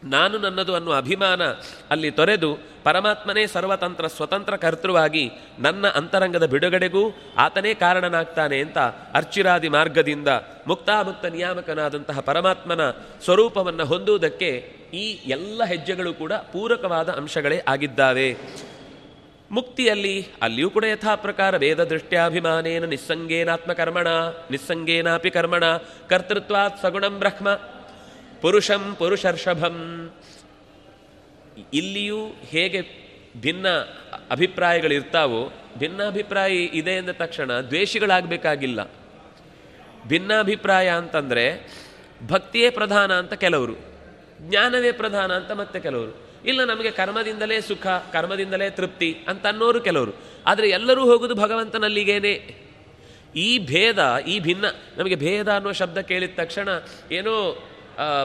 ನಾನು ನನ್ನದು ಅನ್ನುವ ಅಭಿಮಾನ ಅಲ್ಲಿ ತೊರೆದು ಪರಮಾತ್ಮನೇ ಸರ್ವತಂತ್ರ ಸ್ವತಂತ್ರ ಕರ್ತೃವಾಗಿ ನನ್ನ ಅಂತರಂಗದ ಬಿಡುಗಡೆಗೂ ಆತನೇ ಕಾರಣನಾಗ್ತಾನೆ ಅಂತ ಅರ್ಚಿರಾದಿ ಮಾರ್ಗದಿಂದ ಮುಕ್ತಾಮುಕ್ತ ನಿಯಾಮಕನಾದಂತಹ ಪರಮಾತ್ಮನ ಸ್ವರೂಪವನ್ನು ಹೊಂದುವುದಕ್ಕೆ ಈ ಎಲ್ಲ ಹೆಜ್ಜೆಗಳು ಕೂಡ ಪೂರಕವಾದ ಅಂಶಗಳೇ ಆಗಿದ್ದಾವೆ. ಮುಕ್ತಿಯಲ್ಲಿ ಅಲ್ಲಿಯೂ ಕೂಡ ಯಥಾ ಪ್ರಕಾರ ವೇದ ದೃಷ್ಟ್ಯಾಭಿಮಾನೇನ ನಿಸ್ಸಂಗೇನಾತ್ಮಕರ್ಮಣ, ನಿಸ್ಸಂಗೇನಾಪಿ ಕರ್ಮಣ, ಕರ್ತೃತ್ವಾತ್ ಸಗುಣಂ ಬ್ರಹ್ಮ. ಪುರುಷಂ ಪುರುಷರ್ಷಭಂ. ಇಲ್ಲಿಯೂ ಹೇಗೆ ಭಿನ್ನ ಅಭಿಪ್ರಾಯಗಳಿರ್ತಾವೋ ಭಿನ್ನಾಭಿಪ್ರಾಯ ಇದೆ ಎಂದ ತಕ್ಷಣ ದ್ವೇಷಿಗಳಾಗಬೇಕಾಗಿಲ್ಲ. ಭಿನ್ನಾಭಿಪ್ರಾಯ ಅಂತಂದರೆ ಭಕ್ತಿಯೇ ಪ್ರಧಾನ ಅಂತ ಕೆಲವರು, ಜ್ಞಾನವೇ ಪ್ರಧಾನ ಅಂತ ಮತ್ತೆ ಕೆಲವರು, ಇಲ್ಲ ನಮಗೆ ಕರ್ಮದಿಂದಲೇ ಸುಖ, ಕರ್ಮದಿಂದಲೇ ತೃಪ್ತಿ ಅಂತ ಅನ್ನೋರು ಕೆಲವರು, ಆದರೆ ಎಲ್ಲರೂ ಹೋಗುದು ಭಗವಂತನಲ್ಲಿಗೇನೆ. ಈ ಭೇದ, ಈ ಭಿನ್ನ, ನಮಗೆ ಭೇದ ಅನ್ನೋ ಶಬ್ದ ಕೇಳಿದ ತಕ್ಷಣ ಏನೋ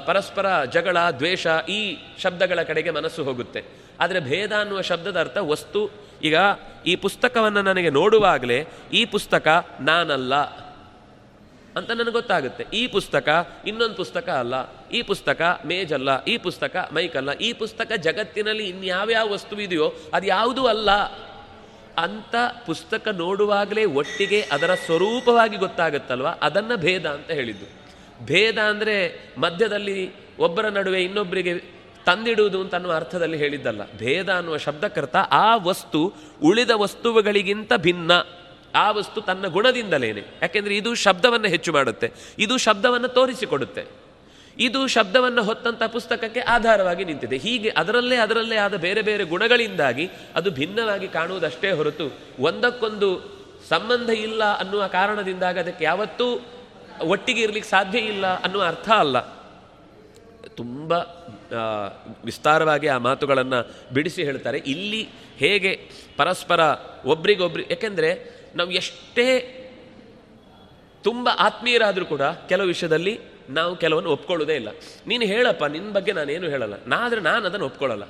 ಪರಸ್ಪರ ಜಗಳ, ದ್ವೇಷ ಈ ಶಬ್ದಗಳ ಕಡೆಗೆ ಮನಸ್ಸು ಹೋಗುತ್ತೆ. ಆದರೆ ಭೇದ ಅನ್ನುವ ಶಬ್ದದ ಅರ್ಥ ವಸ್ತು. ಈಗ ಈ ಪುಸ್ತಕವನ್ನು ನನಗೆ ನೋಡುವಾಗಲೇ ಈ ಪುಸ್ತಕ ನಾನಲ್ಲ ಅಂತ ನನಗೆ ಗೊತ್ತಾಗುತ್ತೆ. ಈ ಪುಸ್ತಕ ಇನ್ನೊಂದು ಪುಸ್ತಕ ಅಲ್ಲ. ಈ ಪುಸ್ತಕ ಮೇಜಲ್ಲ. ಈ ಪುಸ್ತಕ ಮೈಕಲ್ಲ. ಈ ಪುಸ್ತಕ ಜಗತ್ತಿನಲ್ಲಿ ಇನ್ಯಾವ್ಯಾವ ವಸ್ತು ಇದೆಯೋ ಅದು ಯಾವುದೂ ಅಲ್ಲ ಅಂತ ಪುಸ್ತಕ ನೋಡುವಾಗಲೇ ಒಟ್ಟಿಗೆ ಅದರ ಸ್ವರೂಪವಾಗಿ ಗೊತ್ತಾಗುತ್ತಲ್ವ? ಅದನ್ನು ಭೇದ ಅಂತ ಹೇಳಿದ್ದು. ಭೇದ ಅಂದರೆ ಮಧ್ಯದಲ್ಲಿ ಒಬ್ಬರ ನಡುವೆ ಇನ್ನೊಬ್ಬರಿಗೆ ತಂದಿಡುವುದು ಅಂತ ಅನ್ನುವ ಅರ್ಥದಲ್ಲಿ ಹೇಳಿದ್ದಲ್ಲ. ಭೇದ ಅನ್ನುವ ಶಬ್ದಕರ್ತ ಆ ವಸ್ತು ಉಳಿದ ವಸ್ತುಗಳಿಗಿಂತ ಭಿನ್ನ. ಆ ವಸ್ತು ತನ್ನ ಗುಣದಿಂದಲೇನೆ. ಯಾಕೆಂದರೆ ಇದು ಶಬ್ದವನ್ನು ಹೆಚ್ಚು ಮಾಡುತ್ತೆ. ಇದು ಶಬ್ದವನ್ನು ತೋರಿಸಿಕೊಡುತ್ತೆ. ಇದು ಶಬ್ದವನ್ನು ಹೊತ್ತಂಥ ಪುಸ್ತಕಕ್ಕೆ ಆಧಾರವಾಗಿ ನಿಂತಿದೆ. ಹೀಗೆ ಅದರಲ್ಲೇ ಅದರಲ್ಲೇ ಆದ ಬೇರೆ ಬೇರೆ ಗುಣಗಳಿಂದಾಗಿ ಅದು ಭಿನ್ನವಾಗಿ ಕಾಣುವುದಷ್ಟೇ ಹೊರತು ಒಂದಕ್ಕೊಂದು ಸಂಬಂಧ ಇಲ್ಲ ಅನ್ನುವ ಕಾರಣದಿಂದಾಗಿ ಅದಕ್ಕೆ ಯಾವತ್ತೂ ಒಟ್ಟಿಗೆ ಇರಲಿಕ್ಕೆ ಸಾಧ್ಯ ಇಲ್ಲ ಅನ್ನುವ ಅರ್ಥ ಅಲ್ಲ. ತುಂಬ ವಿಸ್ತಾರವಾಗಿ ಆ ಮಾತುಗಳನ್ನು ಬಿಡಿಸಿ ಹೇಳ್ತಾರೆ. ಇಲ್ಲಿ ಹೇಗೆ ಪರಸ್ಪರ ಒಬ್ರಿಗೊಬ್ರಿ, ಯಾಕೆಂದರೆ ನಾವು ಎಷ್ಟೇ ತುಂಬ ಆತ್ಮೀಯರಾದರೂ ಕೂಡ ಕೆಲವು ವಿಷಯದಲ್ಲಿ ನಾವು ಕೆಲವನ್ನು ಒಪ್ಕೊಳ್ಳೋದೇ ಇಲ್ಲ. ನೀನು ಹೇಳಪ್ಪ ನಿನ್ನ ಬಗ್ಗೆ ನಾನೇನು ಹೇಳಲ್ಲ. ನಾದ್ರೆ ನಾನು ಅದನ್ನು ಒಪ್ಕೊಳ್ಳಲ್ಲ.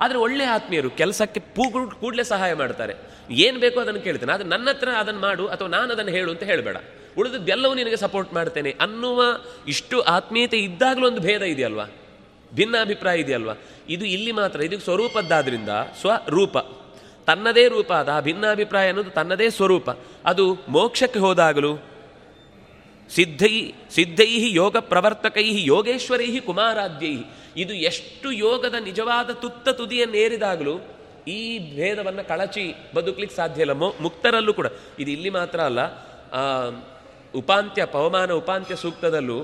ಆದರೆ ಒಳ್ಳೆ ಆತ್ಮೀಯರು ಕೆಲಸಕ್ಕೆ ಪೂ ಕೂಡಲೇ ಸಹಾಯ ಮಾಡ್ತಾರೆ. ಏನು ಬೇಕೋ ಅದನ್ನು ಕೇಳ್ತೇನೆ. ಆದರೆ ನನ್ನ ಹತ್ರ ಅದನ್ನು ಮಾಡು ಅಥವಾ ನಾನು ಅದನ್ನು ಹೇಳು ಅಂತ ಹೇಳಬೇಡ. ಉಳಿದದ್ದೆಲ್ಲವೂ ನಿನಗೆ ಸಪೋರ್ಟ್ ಮಾಡ್ತೇನೆ. ಅನ್ನುವ ಇಷ್ಟು ಆತ್ಮೀಯತೆ ಇದ್ದಾಗಲೂ ಒಂದು ಭೇದ ಇದೆಯಲ್ವಾ? ಭಿನ್ನಾಭಿಪ್ರಾಯ ಇದೆಯಲ್ವಾ? ಇದು ಇಲ್ಲಿ ಮಾತ್ರ ಇದಕ್ಕೆ ಸ್ವರೂಪದ್ದಾದ್ರಿಂದ ಸ್ವರೂಪ. ತನ್ನದೇ ರೂಪ ಅದ ಭಿನ್ನಾಭಿಪ್ರಾಯ ಅನ್ನೋದು ತನ್ನದೇ ಸ್ವರೂಪ. ಅದು ಮೋಕ್ಷಕ್ಕೆ ಹೋದಾಗಲೂ ಸಿದ್ಧೈ ಸಿದ್ಧೈ ಯೋಗ ಪ್ರವರ್ತಕೈ ಯೋಗೇಶ್ವರೈ ಕುಮಾರಾಧ್ಯೈ ಇದು ಎಷ್ಟು ಯೋಗದ ನಿಜವಾದ ತುತ್ತ ತುದಿಯನ್ನೇರಿದಾಗಲೂ ಈ ಭೇದವನ್ನು ಕಳಚಿ ಬದುಕಲಿಕ್ಕೆ ಸಾಧ್ಯ ಇಲ್ಲ. ಮುಕ್ತರಲ್ಲೂ ಕೂಡ. ಇದು ಇಲ್ಲಿ ಮಾತ್ರ ಅಲ್ಲ. ಉಪಾಂತ್ಯ, ಪವಮಾನ ಉಪಾಂತ್ಯ ಸೂಕ್ತದಲ್ಲೂ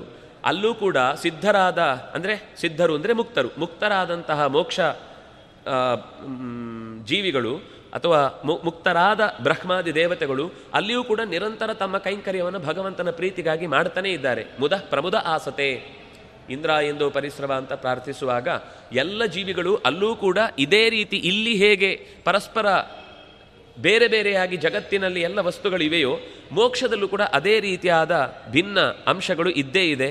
ಅಲ್ಲೂ ಕೂಡ ಸಿದ್ಧರಾದ, ಅಂದರೆ ಸಿದ್ಧರು ಅಂದರೆ ಮುಕ್ತರು. ಮುಕ್ತರಾದಂತಹ ಮೋಕ್ಷ ಜೀವಿಗಳು ಅಥವಾ ಮುಕ್ತರಾದ ಬ್ರಹ್ಮಾದಿ ದೇವತೆಗಳು ಅಲ್ಲಿಯೂ ಕೂಡ ನಿರಂತರ ತಮ್ಮ ಕೈಂಕರ್ಯವನ್ನು ಭಗವಂತನ ಪ್ರೀತಿಗಾಗಿ ಮಾಡ್ತಾನೇ ಇದ್ದಾರೆ. ಮುದ ಪ್ರಮುದ ಆಸತೆ. ಇಂದ್ರ ಎಂದು ಪರಿಶ್ರಮ ಅಂತ ಪ್ರಾರ್ಥಿಸುವಾಗ ಎಲ್ಲ ಜೀವಿಗಳು ಅಲ್ಲೂ ಕೂಡ ಇದೇ ರೀತಿ ಇಲ್ಲಿ ಹೇಗೆ ಪರಸ್ಪರ ಬೇರೆ ಬೇರೆಯಾಗಿ ಜಗತ್ತಿನಲ್ಲಿ ಎಲ್ಲ ವಸ್ತುಗಳಿವೆಯೋ ಮೋಕ್ಷದಲ್ಲೂ ಕೂಡ ಅದೇ ರೀತಿಯಾದ ಭಿನ್ನ ಅಂಶಗಳು ಇದ್ದೇ ಇದೆ.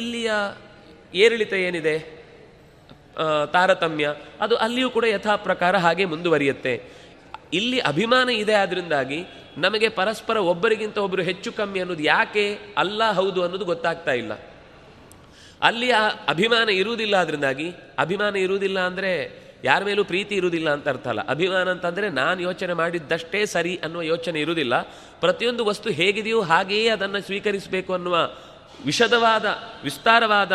ಇಲ್ಲಿಯ ಏರಿಳಿತ ಏನಿದೆ? ತಾರತಮ್ಯ, ಅದು ಅಲ್ಲಿಯೂ ಕೂಡ ಯಥಾ ಪ್ರಕಾರ ಹಾಗೆ ಮುಂದುವರಿಯುತ್ತೆ. ಇಲ್ಲಿ ಅಭಿಮಾನ ಇದೆ ಆದ್ದರಿಂದಾಗಿ ನಮಗೆ ಪರಸ್ಪರ ಒಬ್ಬರಿಗಿಂತ ಒಬ್ಬರು ಹೆಚ್ಚು ಕಮ್ಮಿ ಅನ್ನೋದು ಯಾಕೆ ಅಲ್ಲ, ಹೌದು ಅನ್ನೋದು ಗೊತ್ತಾಗ್ತಾ ಇಲ್ಲ. ಅಲ್ಲಿ ಅಭಿಮಾನ ಇರುವುದಿಲ್ಲ ಅದರಿಂದಾಗಿ ಅಭಿಮಾನ ಇರುವುದಿಲ್ಲ ಅಂದರೆ ಯಾರ ಮೇಲೂ ಪ್ರೀತಿ ಇರುವುದಿಲ್ಲ ಅಂತ ಅರ್ಥ ಅಲ್ಲ. ಅಭಿಮಾನ ಅಂತಂದರೆ ನಾನು ಯೋಚನೆ ಮಾಡಿದ್ದಷ್ಟೇ ಸರಿ ಅನ್ನುವ ಯೋಚನೆ ಇರುವುದಿಲ್ಲ. ಪ್ರತಿಯೊಂದು ವಸ್ತು ಹೇಗಿದೆಯೋ ಹಾಗೆಯೇ ಅದನ್ನು ಸ್ವೀಕರಿಸಬೇಕು ಅನ್ನುವ ವಿಶದವಾದ ವಿಸ್ತಾರವಾದ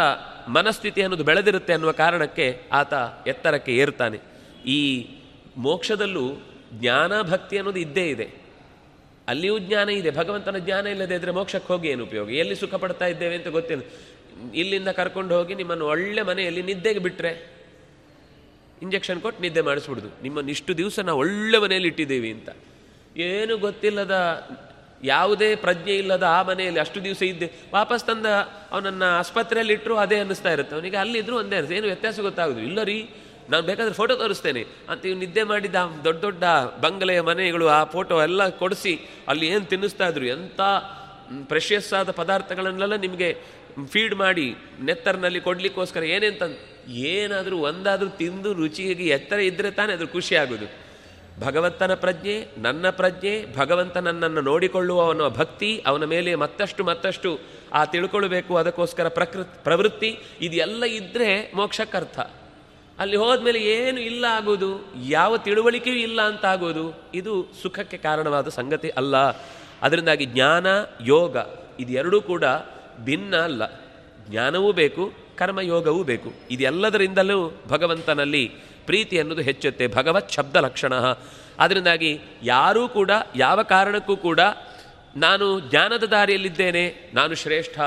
ಮನಸ್ಥಿತಿ ಅನ್ನೋದು ಬೆಳೆದಿರುತ್ತೆ ಅನ್ನುವ ಕಾರಣಕ್ಕೆ ಆತ ಎತ್ತರಕ್ಕೆ ಏರ್ತಾನೆ. ಈ ಮೋಕ್ಷದಲ್ಲೂ ಜ್ಞಾನ ಭಕ್ತಿ ಅನ್ನೋದು ಇದ್ದೇ ಇದೆ. ಅಲ್ಲಿಯೂ ಜ್ಞಾನ ಇದೆ. ಭಗವಂತನ ಜ್ಞಾನ ಇಲ್ಲದೆ ಇದ್ದರೆ ಮೋಕ್ಷಕ್ಕೆ ಹೋಗಿ ಏನು ಉಪಯೋಗ? ಎಲ್ಲಿ ಸುಖ ಪಡ್ತಾ ಇದ್ದೇವೆ ಅಂತ ಗೊತ್ತಿಲ್ಲ ಇಲ್ಲಿಂದ ಕರ್ಕೊಂಡು ಹೋಗಿ ನಿಮ್ಮನ್ನು ಒಳ್ಳೆ ಮನೆಯಲ್ಲಿ ನಿದ್ದೆಗೆ ಬಿಟ್ಟರೆ ಇಂಜೆಕ್ಷನ್ ಕೊಟ್ಟು ನಿದ್ದೆ ಮಾಡಿಸ್ಬಿಡ್ದು. ನಿಮ್ಮನ್ನು ಇಷ್ಟು ದಿವಸ ನಾವು ಒಳ್ಳೆ ಮನೆಯಲ್ಲಿ ಇಟ್ಟಿದ್ದೀವಿ ಅಂತ. ಏನು ಗೊತ್ತಿಲ್ಲದ, ಯಾವುದೇ ಪ್ರಜ್ಞೆ ಇಲ್ಲದ ಆ ಮನೆಯಲ್ಲಿ ಅಷ್ಟು ದಿವಸ ಇದ್ದೆ. ವಾಪಸ್ ತಂದ ಅವನನ್ನು ಆಸ್ಪತ್ರೆಯಲ್ಲಿ ಇಟ್ಟರು ಅದೇ ಅನ್ನಿಸ್ತಾ ಇರುತ್ತೆ. ಅವನಿಗೆ ಅಲ್ಲಿದ್ದರೂ ಒಂದೇ ಅನಿಸ್ತದೆ ಏನು ವ್ಯತ್ಯಾಸ ಗೊತ್ತಾಗೋದು ಇಲ್ಲ ರೀ, ನಾನು ಬೇಕಾದ್ರೆ ಫೋಟೋ ತೋರಿಸ್ತೇನೆ. ಅಂತ ಇವ್ ನಿದ್ದೆ ಮಾಡಿದ ದೊಡ್ಡ ದೊಡ್ಡ ಬಂಗಲೆಯ ಮನೆಗಳು, ಆ ಫೋಟೋ ಎಲ್ಲ ಕೊಡಿಸಿ ಅಲ್ಲಿ ಏನು ತಿನ್ನಿಸ್ತಾ ಇದ್ರು. ಎಂಥ ಪ್ರೆಷಿಯಸ್ ಆದ ಪದಾರ್ಥಗಳನ್ನೆಲ್ಲ ನಿಮಗೆ ಫೀಡ್ ಮಾಡಿ, ನೆತ್ತರ್ನಲ್ಲಿ ಕೊಡ್ಲಿಕ್ಕೋಸ್ಕರ ಏನೇಂತ ಏನಾದರೂ ಒಂದಾದರೂ ತಿಂದು ರುಚಿಯಾಗಿ ಎತ್ತರ ಇದ್ದರೆ ತಾನೇ ಅದ್ರ ಖುಷಿ ಆಗೋದು ಭಗವಂತನ ಪ್ರಜ್ಞೆ, ನನ್ನ ಪ್ರಜ್ಞೆ, ಭಗವಂತ ನನ್ನನ್ನು ನೋಡಿಕೊಳ್ಳುವ ಅನ್ನೋ ಭಕ್ತಿ, ಅವನ ಮೇಲೆ ಮತ್ತಷ್ಟು ಮತ್ತಷ್ಟು ಆ ತಿಳ್ಕೊಳ್ಬೇಕು ಅದಕ್ಕೋಸ್ಕರ ಪ್ರಕೃತಿ, ಪ್ರವೃತ್ತಿ, ಇದೆಲ್ಲ ಇದ್ದರೆ ಮೋಕ್ಷಕ್ಕರ್ಥ. ಅಲ್ಲಿ ಹೋದ್ಮೇಲೆ ಏನು ಇಲ್ಲ ಆಗೋದು, ಯಾವ ತಿಳುವಳಿಕೆಯೂ ಇಲ್ಲ ಅಂತ ಆಗೋದು, ಇದು ಸುಖಕ್ಕೆ ಕಾರಣವಾದ ಸಂಗತಿ ಅಲ್ಲ. ಅದರಿಂದಾಗಿ ಜ್ಞಾನ, ಯೋಗ ಇದೆರಡೂ ಕೂಡ ಭಿನ್ನ ಅಲ್ಲ. ಜ್ಞಾನವೂ ಬೇಕು ಕರ್ಮಯೋಗವೂ ಬೇಕು. ಇದೆಲ್ಲದರಿಂದಲೂ ಭಗವಂತನಲ್ಲಿ ಪ್ರೀತಿ ಅನ್ನೋದು ಹೆಚ್ಚುತ್ತೆ. ಭಗವತ್ ಶಬ್ದ ಲಕ್ಷಣ. ಅದರಿಂದಾಗಿ ಯಾರೂ ಕೂಡ, ಯಾವ ಕಾರಣಕ್ಕೂ ಕೂಡ ನಾನು ಜ್ಞಾನದ ದಾರಿಯಲ್ಲಿದ್ದೇನೆ, ನಾನು ಶ್ರೇಷ್ಠ.